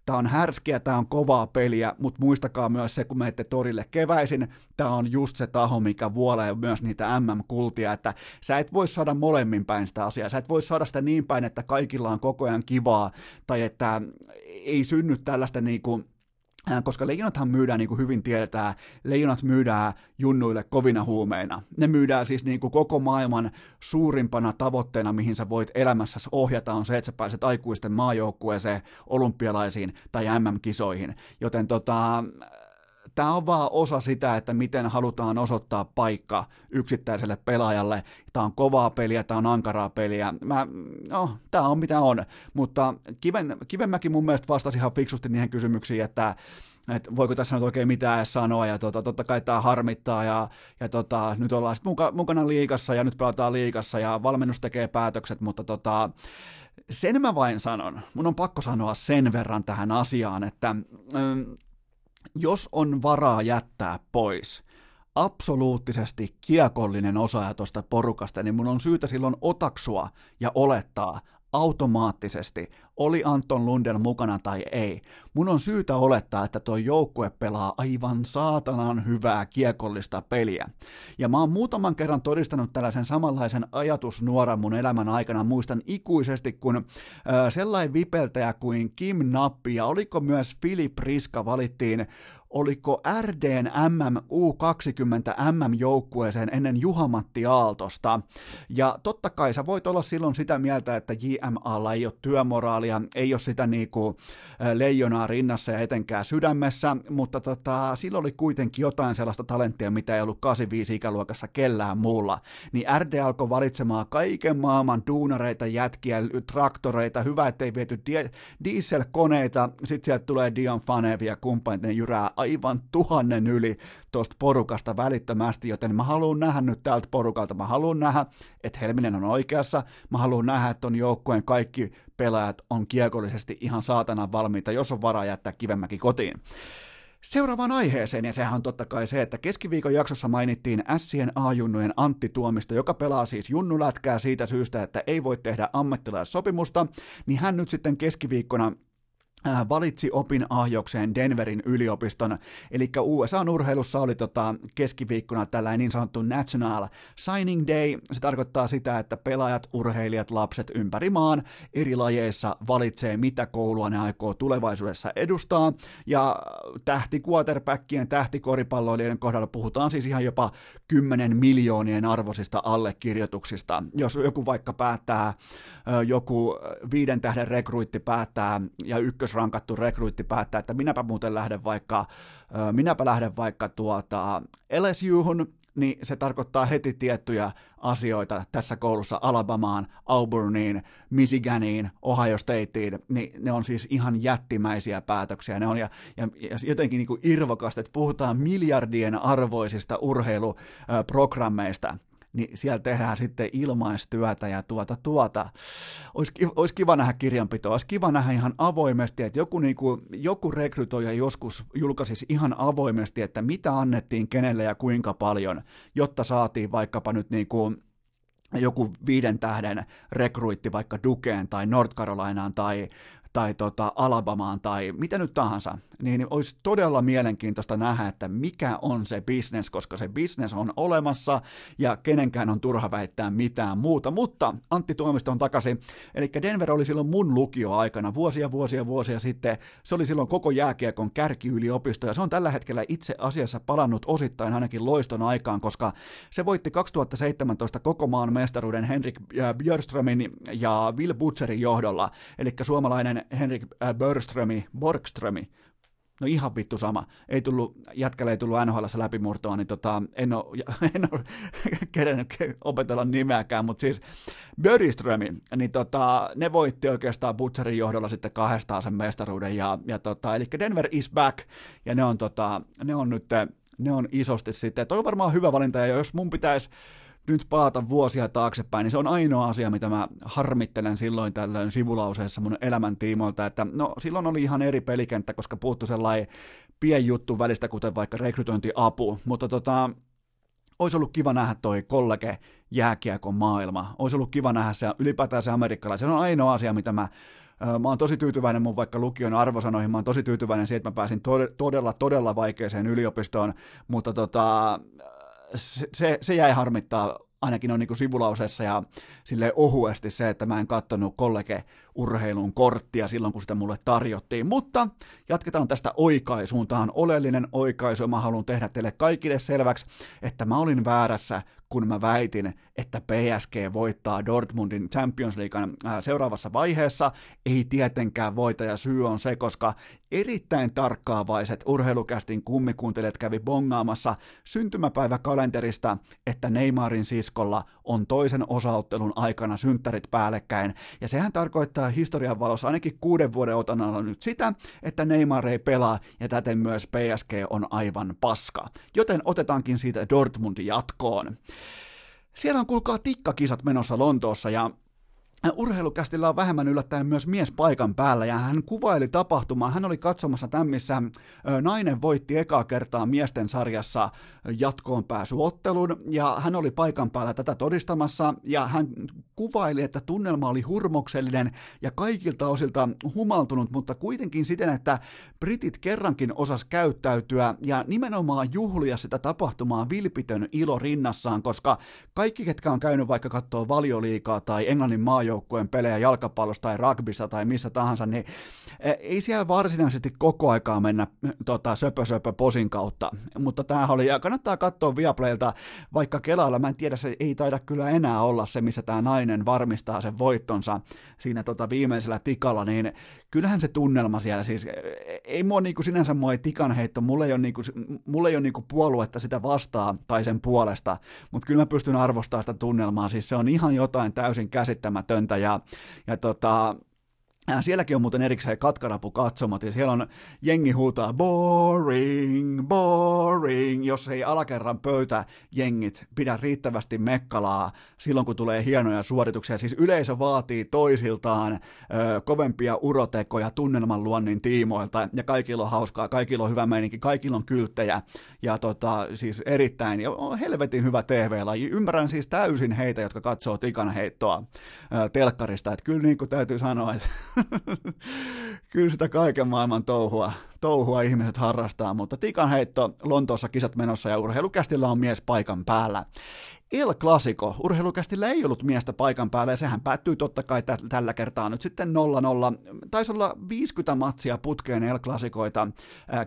tämä on härskiä, tämä on kovaa peliä, mutta muistakaa myös se, kun menette torille keväisin, tämä on just se taho, mikä vuolee myös niitä MM-kultia, että sä et voi saada molemmin päin sitä asiaa, sä et voi saada sitä niin päin, että kaikilla on koko ajan kivaa, tai että ei synny tällaista niin kuin koska leijonathan myydään, niin kuin hyvin tiedetään, leijonat myydään junnuille kovina huumeina. Ne myydään siis niin kuin koko maailman suurimpana tavoitteena, mihin sä voit elämässä ohjata, on se, että sä pääset aikuisten maajoukkueeseen, olympialaisiin tai MM-kisoihin. Joten tota, tämä on vaan osa sitä, että miten halutaan osoittaa paikka yksittäiselle pelaajalle. Tämä on kovaa peliä, tämä on ankaraa peliä. Mä, no, tämä on mitä on, mutta Kiven, Kivenmäki mun mielestä vastasi ihan fiksusti niihin kysymyksiin, että että voiko tässä nyt oikein mitään sanoa, ja tota, totta kai tämä harmittaa, ja, ja tota, nyt ollaan sitten muka, mukana liikassa, ja nyt pelataan liikassa, ja valmennus tekee päätökset, mutta tota, sen mä vain sanon, mun on pakko sanoa sen verran tähän asiaan, että mm, jos on varaa jättää pois absoluuttisesti kiekollinen osaaja tuosta porukasta, niin mun on syytä silloin otaksua ja olettaa automaattisesti, oli Anton Lundell mukana tai ei. Mun on syytä olettaa, että tuo joukkue pelaa aivan saatanan hyvää kiekollista peliä. Ja mä oon muutaman kerran todistanut tällaisen samanlaisen ajatusnuoran mun elämän aikana. Muistan ikuisesti, kun äh, sellainen vipeltäjä kuin Kim Nappi ja oliko myös Filip Riska valittiin oliko RDn MM U20 MM-joukkueeseen ennen Juhamatti Aaltosta. Ja totta kai sä voit olla silloin sitä mieltä, että JMAlla ei ole työmoraalia, ei ole sitä niinku leijonaa rinnassa ja etenkään sydämessä, mutta tota, silloin oli kuitenkin jotain sellaista talenttia, mitä ei ollut 85 ikäluokassa kellään muulla. Niin RD alkoi valitsemaan kaiken maailman duunareita, jätkiä, traktoreita, hyvä ettei viety die- dieselkoneita, sit sieltä tulee Dion Fanev ja kumppanit, ne jyrää aivan tuhannen yli tuosta porukasta välittömästi, joten mä haluan nähdä nyt tältä porukalta, mä haluan nähdä, että Helminen on oikeassa, mä haluan nähdä, että on joukkueen kaikki pelaajat on kiekollisesti ihan saatana valmiita, jos on varaa jättää kivemmäkin kotiin. Seuraavaan aiheeseen, ja sehän on totta kai se, että keskiviikon jaksossa mainittiin Sien A-junnujen Antti Tuomisto, joka pelaa siis junnulätkää siitä syystä, että ei voi tehdä ammattilaissopimusta, niin hän nyt sitten keskiviikkona Äh, valitsi opinahjokseen Denverin yliopiston, eli USA-urheilussa oli tota keskiviikkona tällainen niin sanottu National Signing Day, se tarkoittaa sitä, että pelaajat, urheilijat, lapset ympäri maan eri lajeissa valitsee, mitä koulua ne aikoo tulevaisuudessa edustaa, ja tähti quarterbackien, tähti koripalloilijoiden kohdalla puhutaan siis ihan jopa 10 miljoonien arvoisista allekirjoituksista, jos joku vaikka päättää, joku viiden tähden rekruitti päättää, ja ykkös rankattu rekruitti päättää, että minäpä muuten lähden vaikka, minäpä lähden vaikka tuota LSUhun, niin se tarkoittaa heti tiettyjä asioita tässä koulussa Alabamaan, Auburniin, Michiganiin, Ohio Stateen, niin ne on siis ihan jättimäisiä päätöksiä. Ne on ja, ja, ja jotenkin niin kuin irvokasta, että puhutaan miljardien arvoisista urheiluprogrammeista, niin siellä tehdään sitten ilmaistyötä ja tuota tuota. Olisi, olisi kiva nähdä kirjanpitoa, olisi kiva nähdä ihan avoimesti, että joku, niin kuin, joku rekrytoija joskus julkaisisi ihan avoimesti, että mitä annettiin kenelle ja kuinka paljon, jotta saatiin vaikkapa nyt niin kuin joku viiden tähden rekruitti vaikka Dukeen tai North Carolinaan tai tai tota Alabamaan tai mitä nyt tahansa, niin olisi todella mielenkiintoista nähdä, että mikä on se business, koska se business on olemassa ja kenenkään on turha väittää mitään muuta. Mutta Antti Tuomisto on takaisin, eli Denver oli silloin mun lukioaikana vuosia, vuosia, vuosia sitten. Se oli silloin koko jääkiekon kärkiyliopisto ja se on tällä hetkellä itse asiassa palannut osittain ainakin loiston aikaan, koska se voitti 2017 koko maan mestaruuden Henrik Björströmin ja Will Butcherin johdolla, eli suomalainen Henrik Börströmi, Borgströmi, No ihan vittu sama. Ei tullut, jätkälle ei tullut NHL läpimurtoa, niin tota, en ole, en ole kerennyt opetella nimeäkään, mutta siis Böriströmi, niin tota, ne voitti oikeastaan Butcherin johdolla sitten kahdestaan sen mestaruuden, ja, ja tota, eli Denver is back, ja ne on, tota, ne on nyt, ne on isosti sitten, toi on varmaan hyvä valinta, ja jos mun pitäisi nyt paata vuosia taaksepäin, niin se on ainoa asia, mitä mä harmittelen silloin tällöin sivulauseessa mun elämän tiimoilta, että no silloin oli ihan eri pelikenttä, koska puuttu sellainen pien juttu välistä, kuten vaikka rekrytointiapu, mutta tota, olisi ollut kiva nähdä toi kollege jääkiekon maailma, olisi ollut kiva nähdä se ylipäätään se amerikkalainen, se on ainoa asia, mitä mä Mä oon tosi tyytyväinen mun vaikka lukion arvosanoihin, mä oon tosi tyytyväinen siihen, että mä pääsin todella, todella vaikeaseen yliopistoon, mutta tota, se, se jäi harmittaa ainakin on niin sivulausessa ja sille ohuesti se, että mä en kattonut kollege-urheilun korttia silloin, kun sitä mulle tarjottiin. Mutta jatketaan tästä oikaisuun. Tämä on oleellinen oikaisu ja mä haluan tehdä teille kaikille selväksi, että mä olin väärässä kun mä väitin, että PSG voittaa Dortmundin Champions Leaguean äh, seuraavassa vaiheessa. Ei tietenkään voita ja syy on se, koska erittäin tarkkaavaiset urheilukästin kummikuuntelijat kävi bongaamassa syntymäpäiväkalenterista, että Neymarin siskolla on toisen osaottelun aikana synttärit päällekkäin. Ja sehän tarkoittaa historian valossa ainakin kuuden vuoden otannalla nyt sitä, että Neymar ei pelaa ja täten myös PSG on aivan paska. Joten otetaankin siitä Dortmundin jatkoon. Siellä on kuulkaa tikkakisat menossa Lontoossa ja Urheilukästillä on vähemmän yllättäen myös mies paikan päällä ja hän kuvaili tapahtumaa. Hän oli katsomassa tämän, missä nainen voitti ekaa kertaa miesten sarjassa jatkoon pääsyottelun ja hän oli paikan päällä tätä todistamassa ja hän kuvaili, että tunnelma oli hurmoksellinen ja kaikilta osilta humaltunut, mutta kuitenkin siten, että britit kerrankin osas käyttäytyä ja nimenomaan juhlia sitä tapahtumaa vilpitön ilo rinnassaan, koska kaikki, ketkä on käynyt vaikka katsoa valioliikaa tai Englannin maajoukkueen pelejä jalkapallosta tai rugbyssa tai missä tahansa, niin e, ei siellä varsinaisesti koko aikaa mennä tota, söpö söpö posin kautta, mutta tämä oli, ja kannattaa katsoa Viaplaylta, vaikka Kelalla, mä en tiedä, se ei taida kyllä enää olla se, missä tämä nainen varmistaa sen voittonsa siinä tota, viimeisellä tikalla, niin kyllähän se tunnelma siellä siis, e, ei mua niinku sinänsä mua ei tikan heitto, mulla ei ole, niinku, mulla ei ole niinku puoluetta sitä vastaan tai sen puolesta, mutta kyllä mä pystyn arvostamaan sitä tunnelmaa, siis se on ihan jotain täysin käsittämätöntä ja, ja tota, Sielläkin on muuten erikseen katkarapu katsomat ja siellä on jengi huutaa boring, boring, jos ei alakerran pöytä jengit pidä riittävästi mekkalaa silloin, kun tulee hienoja suorituksia. Siis yleisö vaatii toisiltaan ö, kovempia urotekoja tunnelman luonnin tiimoilta ja kaikilla on hauskaa, kaikilla on hyvä meininki, kaikilla on kylttejä ja tota, siis erittäin ja helvetin hyvä TV-laji. Ymmärrän siis täysin heitä, jotka katsoo tikan heittoa ö, telkkarista, että kyllä niin kuin täytyy sanoa, että kyllä sitä kaiken maailman touhua, touhua ihmiset harrastaa, mutta tikan heitto Lontoossa kisat menossa ja urheilukästillä on mies paikan päällä. El Clasico, urheilukästillä ei ollut miestä paikan päällä ja sehän päättyy totta kai tä- tällä kertaa nyt sitten 0-0. Taisi olla 50 matsia putkeen El Clasicoita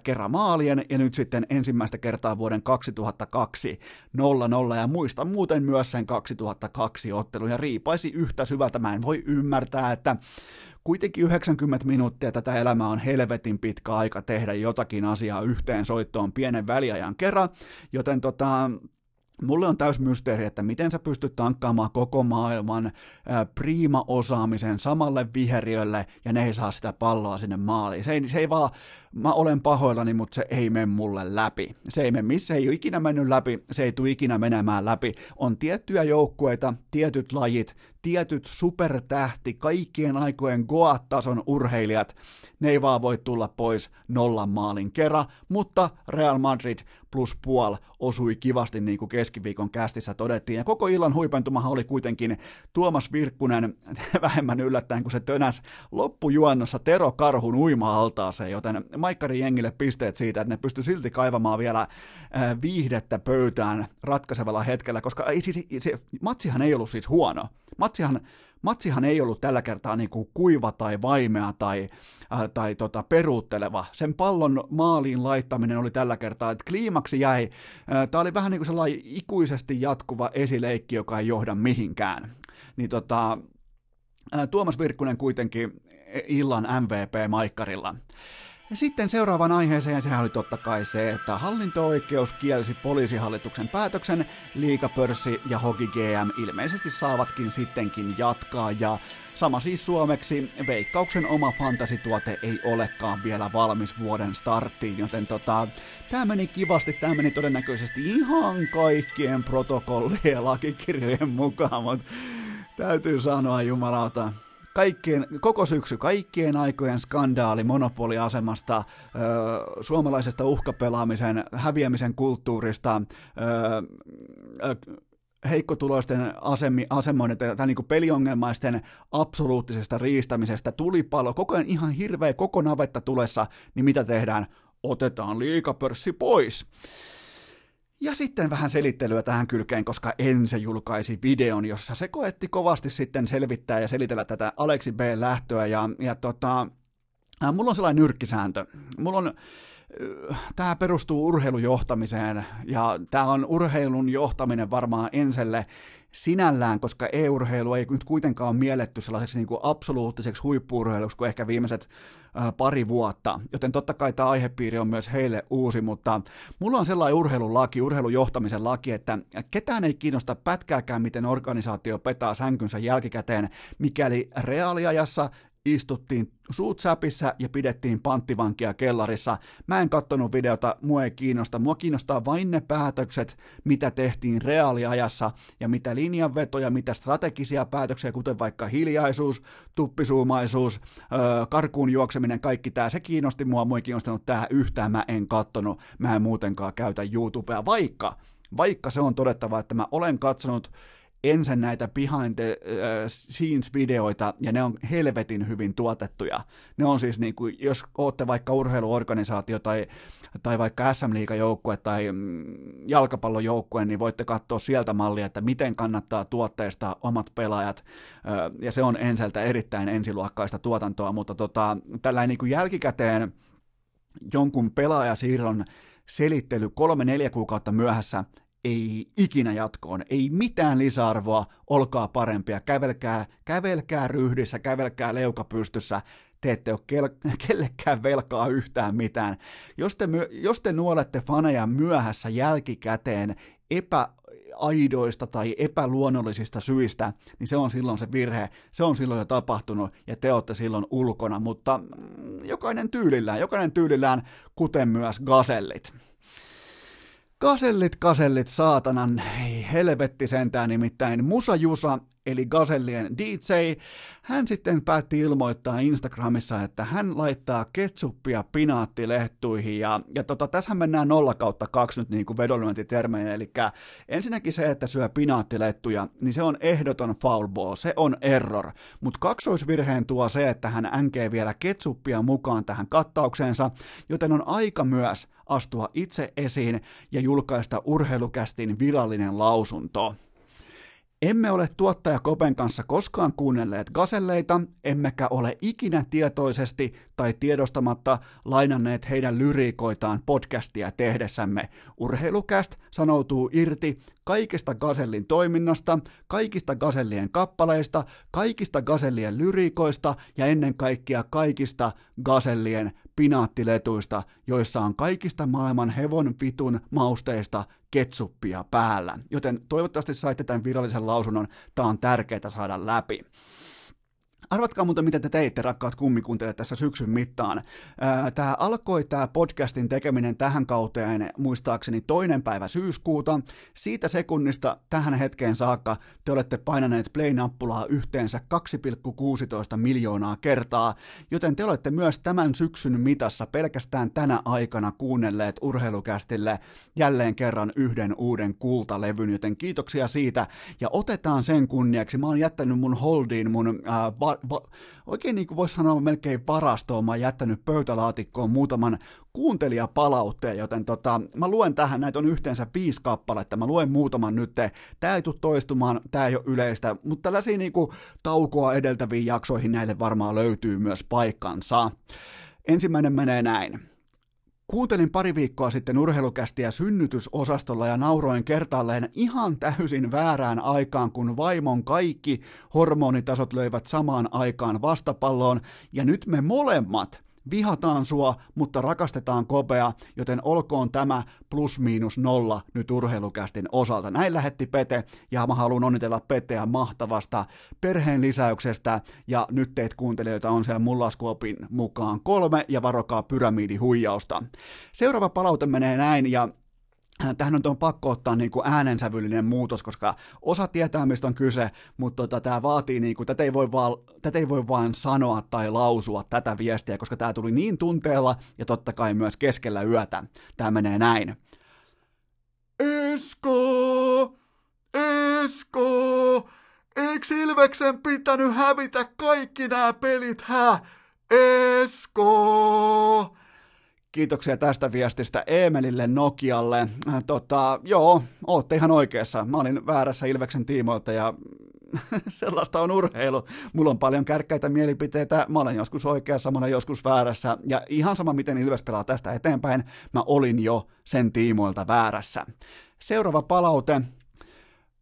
kerran maalien ja nyt sitten ensimmäistä kertaa vuoden 2002 0-0 ja muista muuten myös sen 2002 ottelun ja riipaisi yhtä syvältä. Mä en voi ymmärtää, että kuitenkin 90 minuuttia tätä elämää on helvetin pitkä aika tehdä jotakin asiaa yhteen soittoon pienen väliajan kerran, joten tota, Mulle on täys mysteeri, että miten sä pystyt tankkaamaan koko maailman ää, prima-osaamisen samalle viheriölle ja ne ei saa sitä palloa sinne maaliin. Se ei, se ei vaan, mä olen pahoillani, mutta se ei mene mulle läpi. Se ei mene, missä ei ole ikinä mennyt läpi, se ei tule ikinä menemään läpi. On tiettyjä joukkueita, tietyt lajit, tietyt supertähti, kaikkien aikojen Goat-tason urheilijat, ne ei vaan voi tulla pois nollan maalin kerran, mutta Real Madrid plus puol osui kivasti niin kuin keskiviikon kästissä todettiin. Ja koko illan huipentumahan oli kuitenkin Tuomas Virkkunen vähemmän yllättäen, kun se tönäs loppujuonnossa Tero Karhun uima-altaaseen, joten Maikkari jengille pisteet siitä, että ne pysty silti kaivamaan vielä viihdettä pöytään ratkaisevalla hetkellä, koska ei siis, se, matsihan ei ollut siis huono. Matsihan matsihan ei ollut tällä kertaa niin kuin kuiva tai vaimea tai, äh, tai tota, peruutteleva. Sen pallon maaliin laittaminen oli tällä kertaa, että kliimaksi jäi. Äh, Tämä oli vähän niin kuin sellainen ikuisesti jatkuva esileikki, joka ei johda mihinkään. Niin tota, äh, Tuomas Virkkunen kuitenkin illan MVP Maikkarilla. Ja sitten seuraavan aiheeseen, sehän oli totta kai se, että hallinto-oikeus kielsi poliisihallituksen päätöksen, liikapörssi ja Hoki GM ilmeisesti saavatkin sittenkin jatkaa, ja sama siis suomeksi, Veikkauksen oma fantasituote ei olekaan vielä valmis vuoden starttiin, joten tota, tämä meni kivasti, tämä meni todennäköisesti ihan kaikkien protokollien ja lakikirjojen mukaan, mutta täytyy sanoa jumalauta, kaikkien, koko syksy kaikkien aikojen skandaali monopoliasemasta, ö, suomalaisesta uhkapelaamisen, häviämisen kulttuurista, ö, ö, heikkotuloisten asemi, asemoiden tai niin kuin peliongelmaisten absoluuttisesta riistämisestä, tulipalo, koko ajan ihan hirveä koko navetta tulessa, niin mitä tehdään? Otetaan liikapörssi pois. Ja sitten vähän selittelyä tähän kylkeen, koska Ense julkaisi videon, jossa se koetti kovasti sitten selvittää ja selitellä tätä Aleksi B. lähtöä. Ja, ja tota, äh, mulla on sellainen nyrkkisääntö. Mulla on, äh, tämä perustuu urheilujohtamiseen ja tämä on urheilun johtaminen varmaan Enselle sinällään, koska e-urheilu ei nyt kuitenkaan ole mielletty sellaiseksi niin kuin absoluuttiseksi huippuurheiluksi kuin ehkä viimeiset pari vuotta, joten totta kai tämä aihepiiri on myös heille uusi, mutta mulla on sellainen urheilulaki, urheilujohtamisen laki, että ketään ei kiinnosta pätkääkään, miten organisaatio petaa sänkynsä jälkikäteen, mikäli reaaliajassa istuttiin suut säpissä ja pidettiin panttivankia kellarissa. Mä en kattonut videota, mua ei kiinnosta. Mua kiinnostaa vain ne päätökset, mitä tehtiin reaaliajassa ja mitä linjanvetoja, mitä strategisia päätöksiä, kuten vaikka hiljaisuus, tuppisuumaisuus, öö, karkuun juokseminen, kaikki tämä. Se kiinnosti mua, mua ei kiinnostanut tämä yhtään, mä en kattonut. Mä en muutenkaan käytä YouTubea, vaikka, vaikka se on todettava, että mä olen katsonut ensin näitä behind the uh, scenes-videoita, ja ne on helvetin hyvin tuotettuja. Ne on siis, niin kuin, jos olette vaikka urheiluorganisaatio tai, tai vaikka SM joukkue tai mm, jalkapallojoukkue, niin voitte katsoa sieltä mallia, että miten kannattaa tuotteista omat pelaajat, uh, ja se on enseltä erittäin ensiluokkaista tuotantoa, mutta tota, tällä niin kuin jälkikäteen jonkun pelaajasiirron selittely kolme-neljä kuukautta myöhässä ei ikinä jatkoon, ei mitään lisäarvoa, olkaa parempia, kävelkää, kävelkää ryhdissä, kävelkää leuka pystyssä, te ette ole kel- kellekään velkaa yhtään mitään. Jos te, jos te nuolette faneja myöhässä jälkikäteen epäaidoista tai epäluonnollisista syistä, niin se on silloin se virhe, se on silloin jo tapahtunut ja te olette silloin ulkona, mutta mm, jokainen tyylillään, jokainen tyylillään, kuten myös gasellit. Kasellit, kasellit, saatanan, ei helvetti sentään nimittäin Musa Jusa, eli Gazellien DJ, hän sitten päätti ilmoittaa Instagramissa, että hän laittaa ketsuppia pinaattilehtuihin, ja, ja tota, tässä mennään 0 kautta 2 nyt niin kuin eli ensinnäkin se, että syö pinaattilettuja, niin se on ehdoton foul ball, se on error, mutta kaksoisvirheen tuo se, että hän änkee vielä ketsuppia mukaan tähän kattaukseensa, joten on aika myös astua itse esiin ja julkaista urheilukästin virallinen lausunto. Emme ole tuottaja Kopen kanssa koskaan kuunnelleet gaselleita, emmekä ole ikinä tietoisesti tai tiedostamatta lainanneet heidän lyriikoitaan podcastia tehdessämme. Urheilukäst sanoutuu irti kaikesta Gazellin toiminnasta, kaikista Gazellien kappaleista, kaikista Gazellien lyriikoista ja ennen kaikkea kaikista Gazellien pinaattiletuista, joissa on kaikista maailman hevon pitun mausteista ketsuppia päällä. Joten toivottavasti saitte tämän virallisen lausunnon, tämä on tärkeää saada läpi. Arvatkaa muuten, mitä te teitte, rakkaat kummikuuntelijat, tässä syksyn mittaan. Tämä alkoi tämä podcastin tekeminen tähän kauteen muistaakseni toinen päivä syyskuuta. Siitä sekunnista tähän hetkeen saakka te olette painaneet play-nappulaa yhteensä 2,16 miljoonaa kertaa, joten te olette myös tämän syksyn mitassa pelkästään tänä aikana kuunnelleet urheilukästille jälleen kerran yhden uuden kultalevyn, joten kiitoksia siitä ja otetaan sen kunniaksi. Mä oon jättänyt mun holdiin mun äh, va, oikein niin kuin voisi sanoa melkein varastoon, mä oon jättänyt pöytälaatikkoon muutaman kuuntelijapalautteen, joten tota, mä luen tähän, näitä on yhteensä viisi kappaletta, mä luen muutaman nyt, tää ei tule toistumaan, tää ei ole yleistä, mutta tällaisia niin kuin taukoa edeltäviin jaksoihin näille varmaan löytyy myös paikkansa. Ensimmäinen menee näin. Kuuntelin pari viikkoa sitten urheilukästiä synnytysosastolla ja nauroin kertaalleen ihan täysin väärään aikaan, kun vaimon kaikki hormonitasot löivät samaan aikaan vastapalloon, ja nyt me molemmat vihataan sua, mutta rakastetaan kopea, joten olkoon tämä plus miinus nolla nyt urheilukästin osalta. Näin lähetti Pete, ja mä haluan onnitella Peteä mahtavasta perheen lisäyksestä, ja nyt teet kuuntelijoita on siellä mun laskuopin mukaan kolme, ja varokaa pyramidihuijausta. Seuraava palaute menee näin, ja tähän on, pakko ottaa niin kuin äänensävyllinen muutos, koska osa tietää, mistä on kyse, mutta tota, tämä vaatii, niin kuin, tätä, ei voi vaan, tätä ei voi vaan sanoa tai lausua tätä viestiä, koska tämä tuli niin tunteella ja totta kai myös keskellä yötä. Tämä menee näin. Esko! Esko! Eikö Ilveksen pitänyt hävitä kaikki nämä pelit, hä? Esko! Kiitoksia tästä viestistä Emelille Nokialle. Äh, tota, joo, ootte ihan oikeassa. Mä olin väärässä Ilveksen tiimoilta ja sellaista on urheilu. Mulla on paljon kärkkäitä mielipiteitä, mä olen joskus oikeassa, mä olen joskus väärässä, ja ihan sama miten Ilves pelaa tästä eteenpäin, mä olin jo sen tiimoilta väärässä. Seuraava palaute,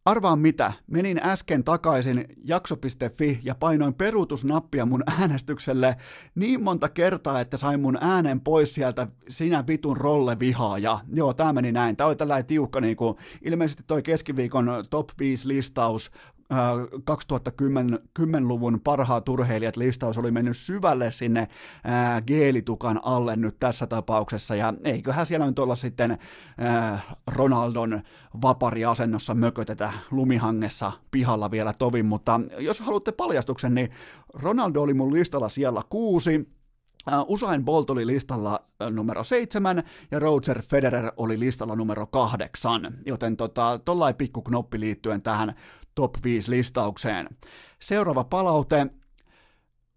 Arvaa mitä, menin äsken takaisin jakso.fi ja painoin peruutusnappia mun äänestykselle niin monta kertaa, että sain mun äänen pois sieltä sinä vitun rolle vihaaja. Joo, tää meni näin. Tää oli tällainen tiukka, niin kuin, ilmeisesti toi keskiviikon top 5 listaus 2010-luvun parhaat urheilijat listaus oli mennyt syvälle sinne ää, geelitukan alle nyt tässä tapauksessa, ja eiköhän siellä nyt olla sitten Ronaldon vapariasennossa mökötetä lumihangessa pihalla vielä tovin, mutta jos haluatte paljastuksen, niin Ronaldo oli mun listalla siellä kuusi, Usain Bolt oli listalla numero seitsemän ja Roger Federer oli listalla numero kahdeksan, joten tota, tollain pikku knoppi liittyen tähän top 5 listaukseen. Seuraava palaute.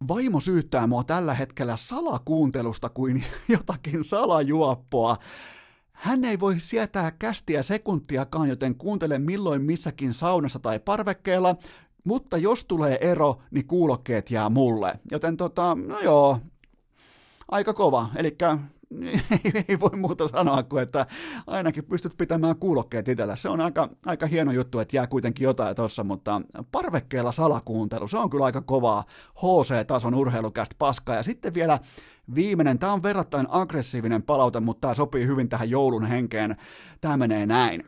Vaimo syyttää mua tällä hetkellä salakuuntelusta kuin jotakin salajuoppoa. Hän ei voi sietää kästiä sekuntiakaan, joten kuuntele milloin missäkin saunassa tai parvekkeella, mutta jos tulee ero, niin kuulokkeet jää mulle. Joten tota, no joo, aika kova. Eli ei voi muuta sanoa kuin, että ainakin pystyt pitämään kuulokkeet itsellä. Se on aika, aika hieno juttu, että jää kuitenkin jotain tuossa, mutta parvekkeella salakuuntelu, se on kyllä aika kovaa HC-tason urheilukästä paskaa. Ja sitten vielä viimeinen, tämä on verrattain aggressiivinen palaute, mutta tämä sopii hyvin tähän joulun henkeen. Tämä menee näin.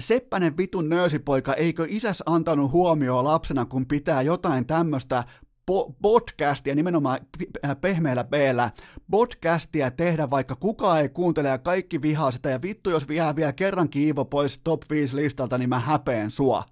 Seppänen vitun nöösipoika, eikö isäs antanut huomioon lapsena, kun pitää jotain tämmöistä po- podcastia nimenomaan äh, pehmeällä b podcastia tehdä, vaikka kukaan ei kuuntele ja kaikki vihaa sitä, ja vittu jos vielä, vielä kerran kiivo pois top 5 listalta, niin mä häpeen sua.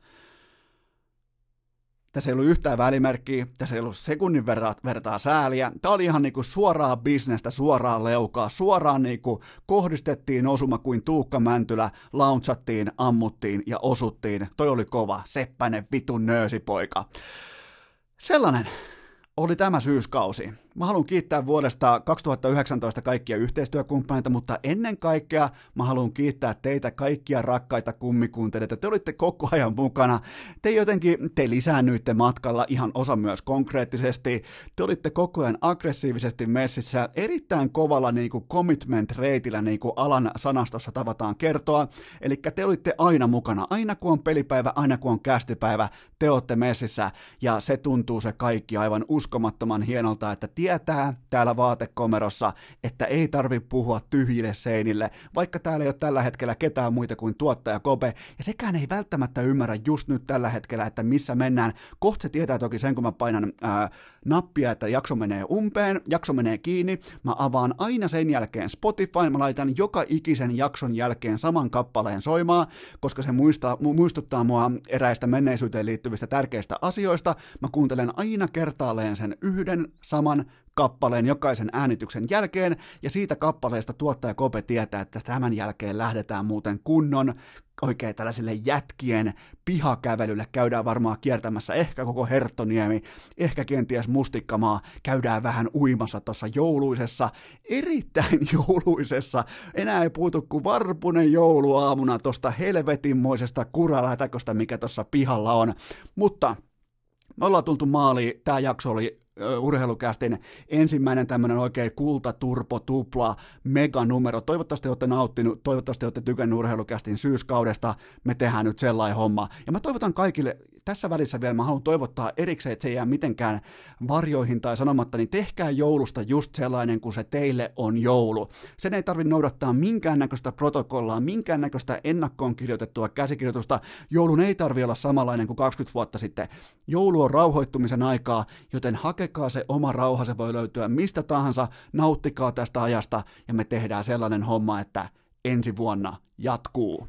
Tässä ei ollut yhtään välimerkkiä, tässä ei ollut sekunnin vertaa, vertaa sääliä. Tämä oli ihan niinku suoraa bisnestä, suoraa leukaa, suoraan niinku kohdistettiin osuma kuin Tuukka Mäntylä, launchattiin, ammuttiin ja osuttiin. Toi oli kova, seppänen vitun nöösipoika. Sellainen oli tämä syyskausi. Mä haluan kiittää vuodesta 2019 kaikkia yhteistyökumppaneita, mutta ennen kaikkea mä haluan kiittää teitä kaikkia rakkaita kummikuuntelijoita. Te olitte koko ajan mukana. Te jotenkin, te lisäännyitte matkalla ihan osa myös konkreettisesti. Te olitte koko ajan aggressiivisesti messissä, erittäin kovalla niin kuin commitment-reitillä, niin kuin alan sanastossa tavataan kertoa. Eli te olitte aina mukana. Aina kun on pelipäivä, aina kun on kästipäivä, te olette messissä. Ja se tuntuu se kaikki aivan uskomattoman hienolta, että tietää täällä vaatekomerossa, että ei tarvi puhua tyhjille seinille, vaikka täällä ei ole tällä hetkellä ketään muita kuin tuottaja Kope, ja sekään ei välttämättä ymmärrä just nyt tällä hetkellä, että missä mennään. Kohta se tietää toki sen, kun mä painan ää, nappia, että jakso menee umpeen, jakso menee kiinni, mä avaan aina sen jälkeen Spotify, mä laitan joka ikisen jakson jälkeen saman kappaleen soimaan, koska se muistaa, muistuttaa mua eräistä menneisyyteen liittyvistä tärkeistä asioista, mä kuuntelen aina kertaalleen sen yhden saman kappaleen jokaisen äänityksen jälkeen, ja siitä kappaleesta tuottaja Kope tietää, että tämän jälkeen lähdetään muuten kunnon oikein tällaiselle jätkien pihakävelylle. Käydään varmaan kiertämässä ehkä koko Herttoniemi, ehkä kenties Mustikkamaa. Käydään vähän uimassa tuossa jouluisessa, erittäin jouluisessa. Enää ei puutu kuin varpunen jouluaamuna tuosta helvetinmoisesta kuralätäköstä, mikä tuossa pihalla on. Mutta me ollaan tultu maaliin. Tämä jakso oli urheilukästin ensimmäinen tämmöinen oikein kulta, turpo, tupla, meganumero. Toivottavasti olette nauttinut, toivottavasti olette tykännyt urheilukästin syyskaudesta. Me tehdään nyt sellainen homma. Ja mä toivotan kaikille tässä välissä vielä mä haluan toivottaa erikseen, että se ei jää mitenkään varjoihin tai sanomatta, niin tehkää joulusta just sellainen kuin se teille on joulu. Sen ei tarvitse noudattaa minkäännäköistä protokollaa, minkäännäköistä ennakkoon kirjoitettua käsikirjoitusta. Joulun ei tarvitse olla samanlainen kuin 20 vuotta sitten. Joulu on rauhoittumisen aikaa, joten hakekaa se oma rauha, se voi löytyä mistä tahansa, nauttikaa tästä ajasta ja me tehdään sellainen homma, että ensi vuonna jatkuu.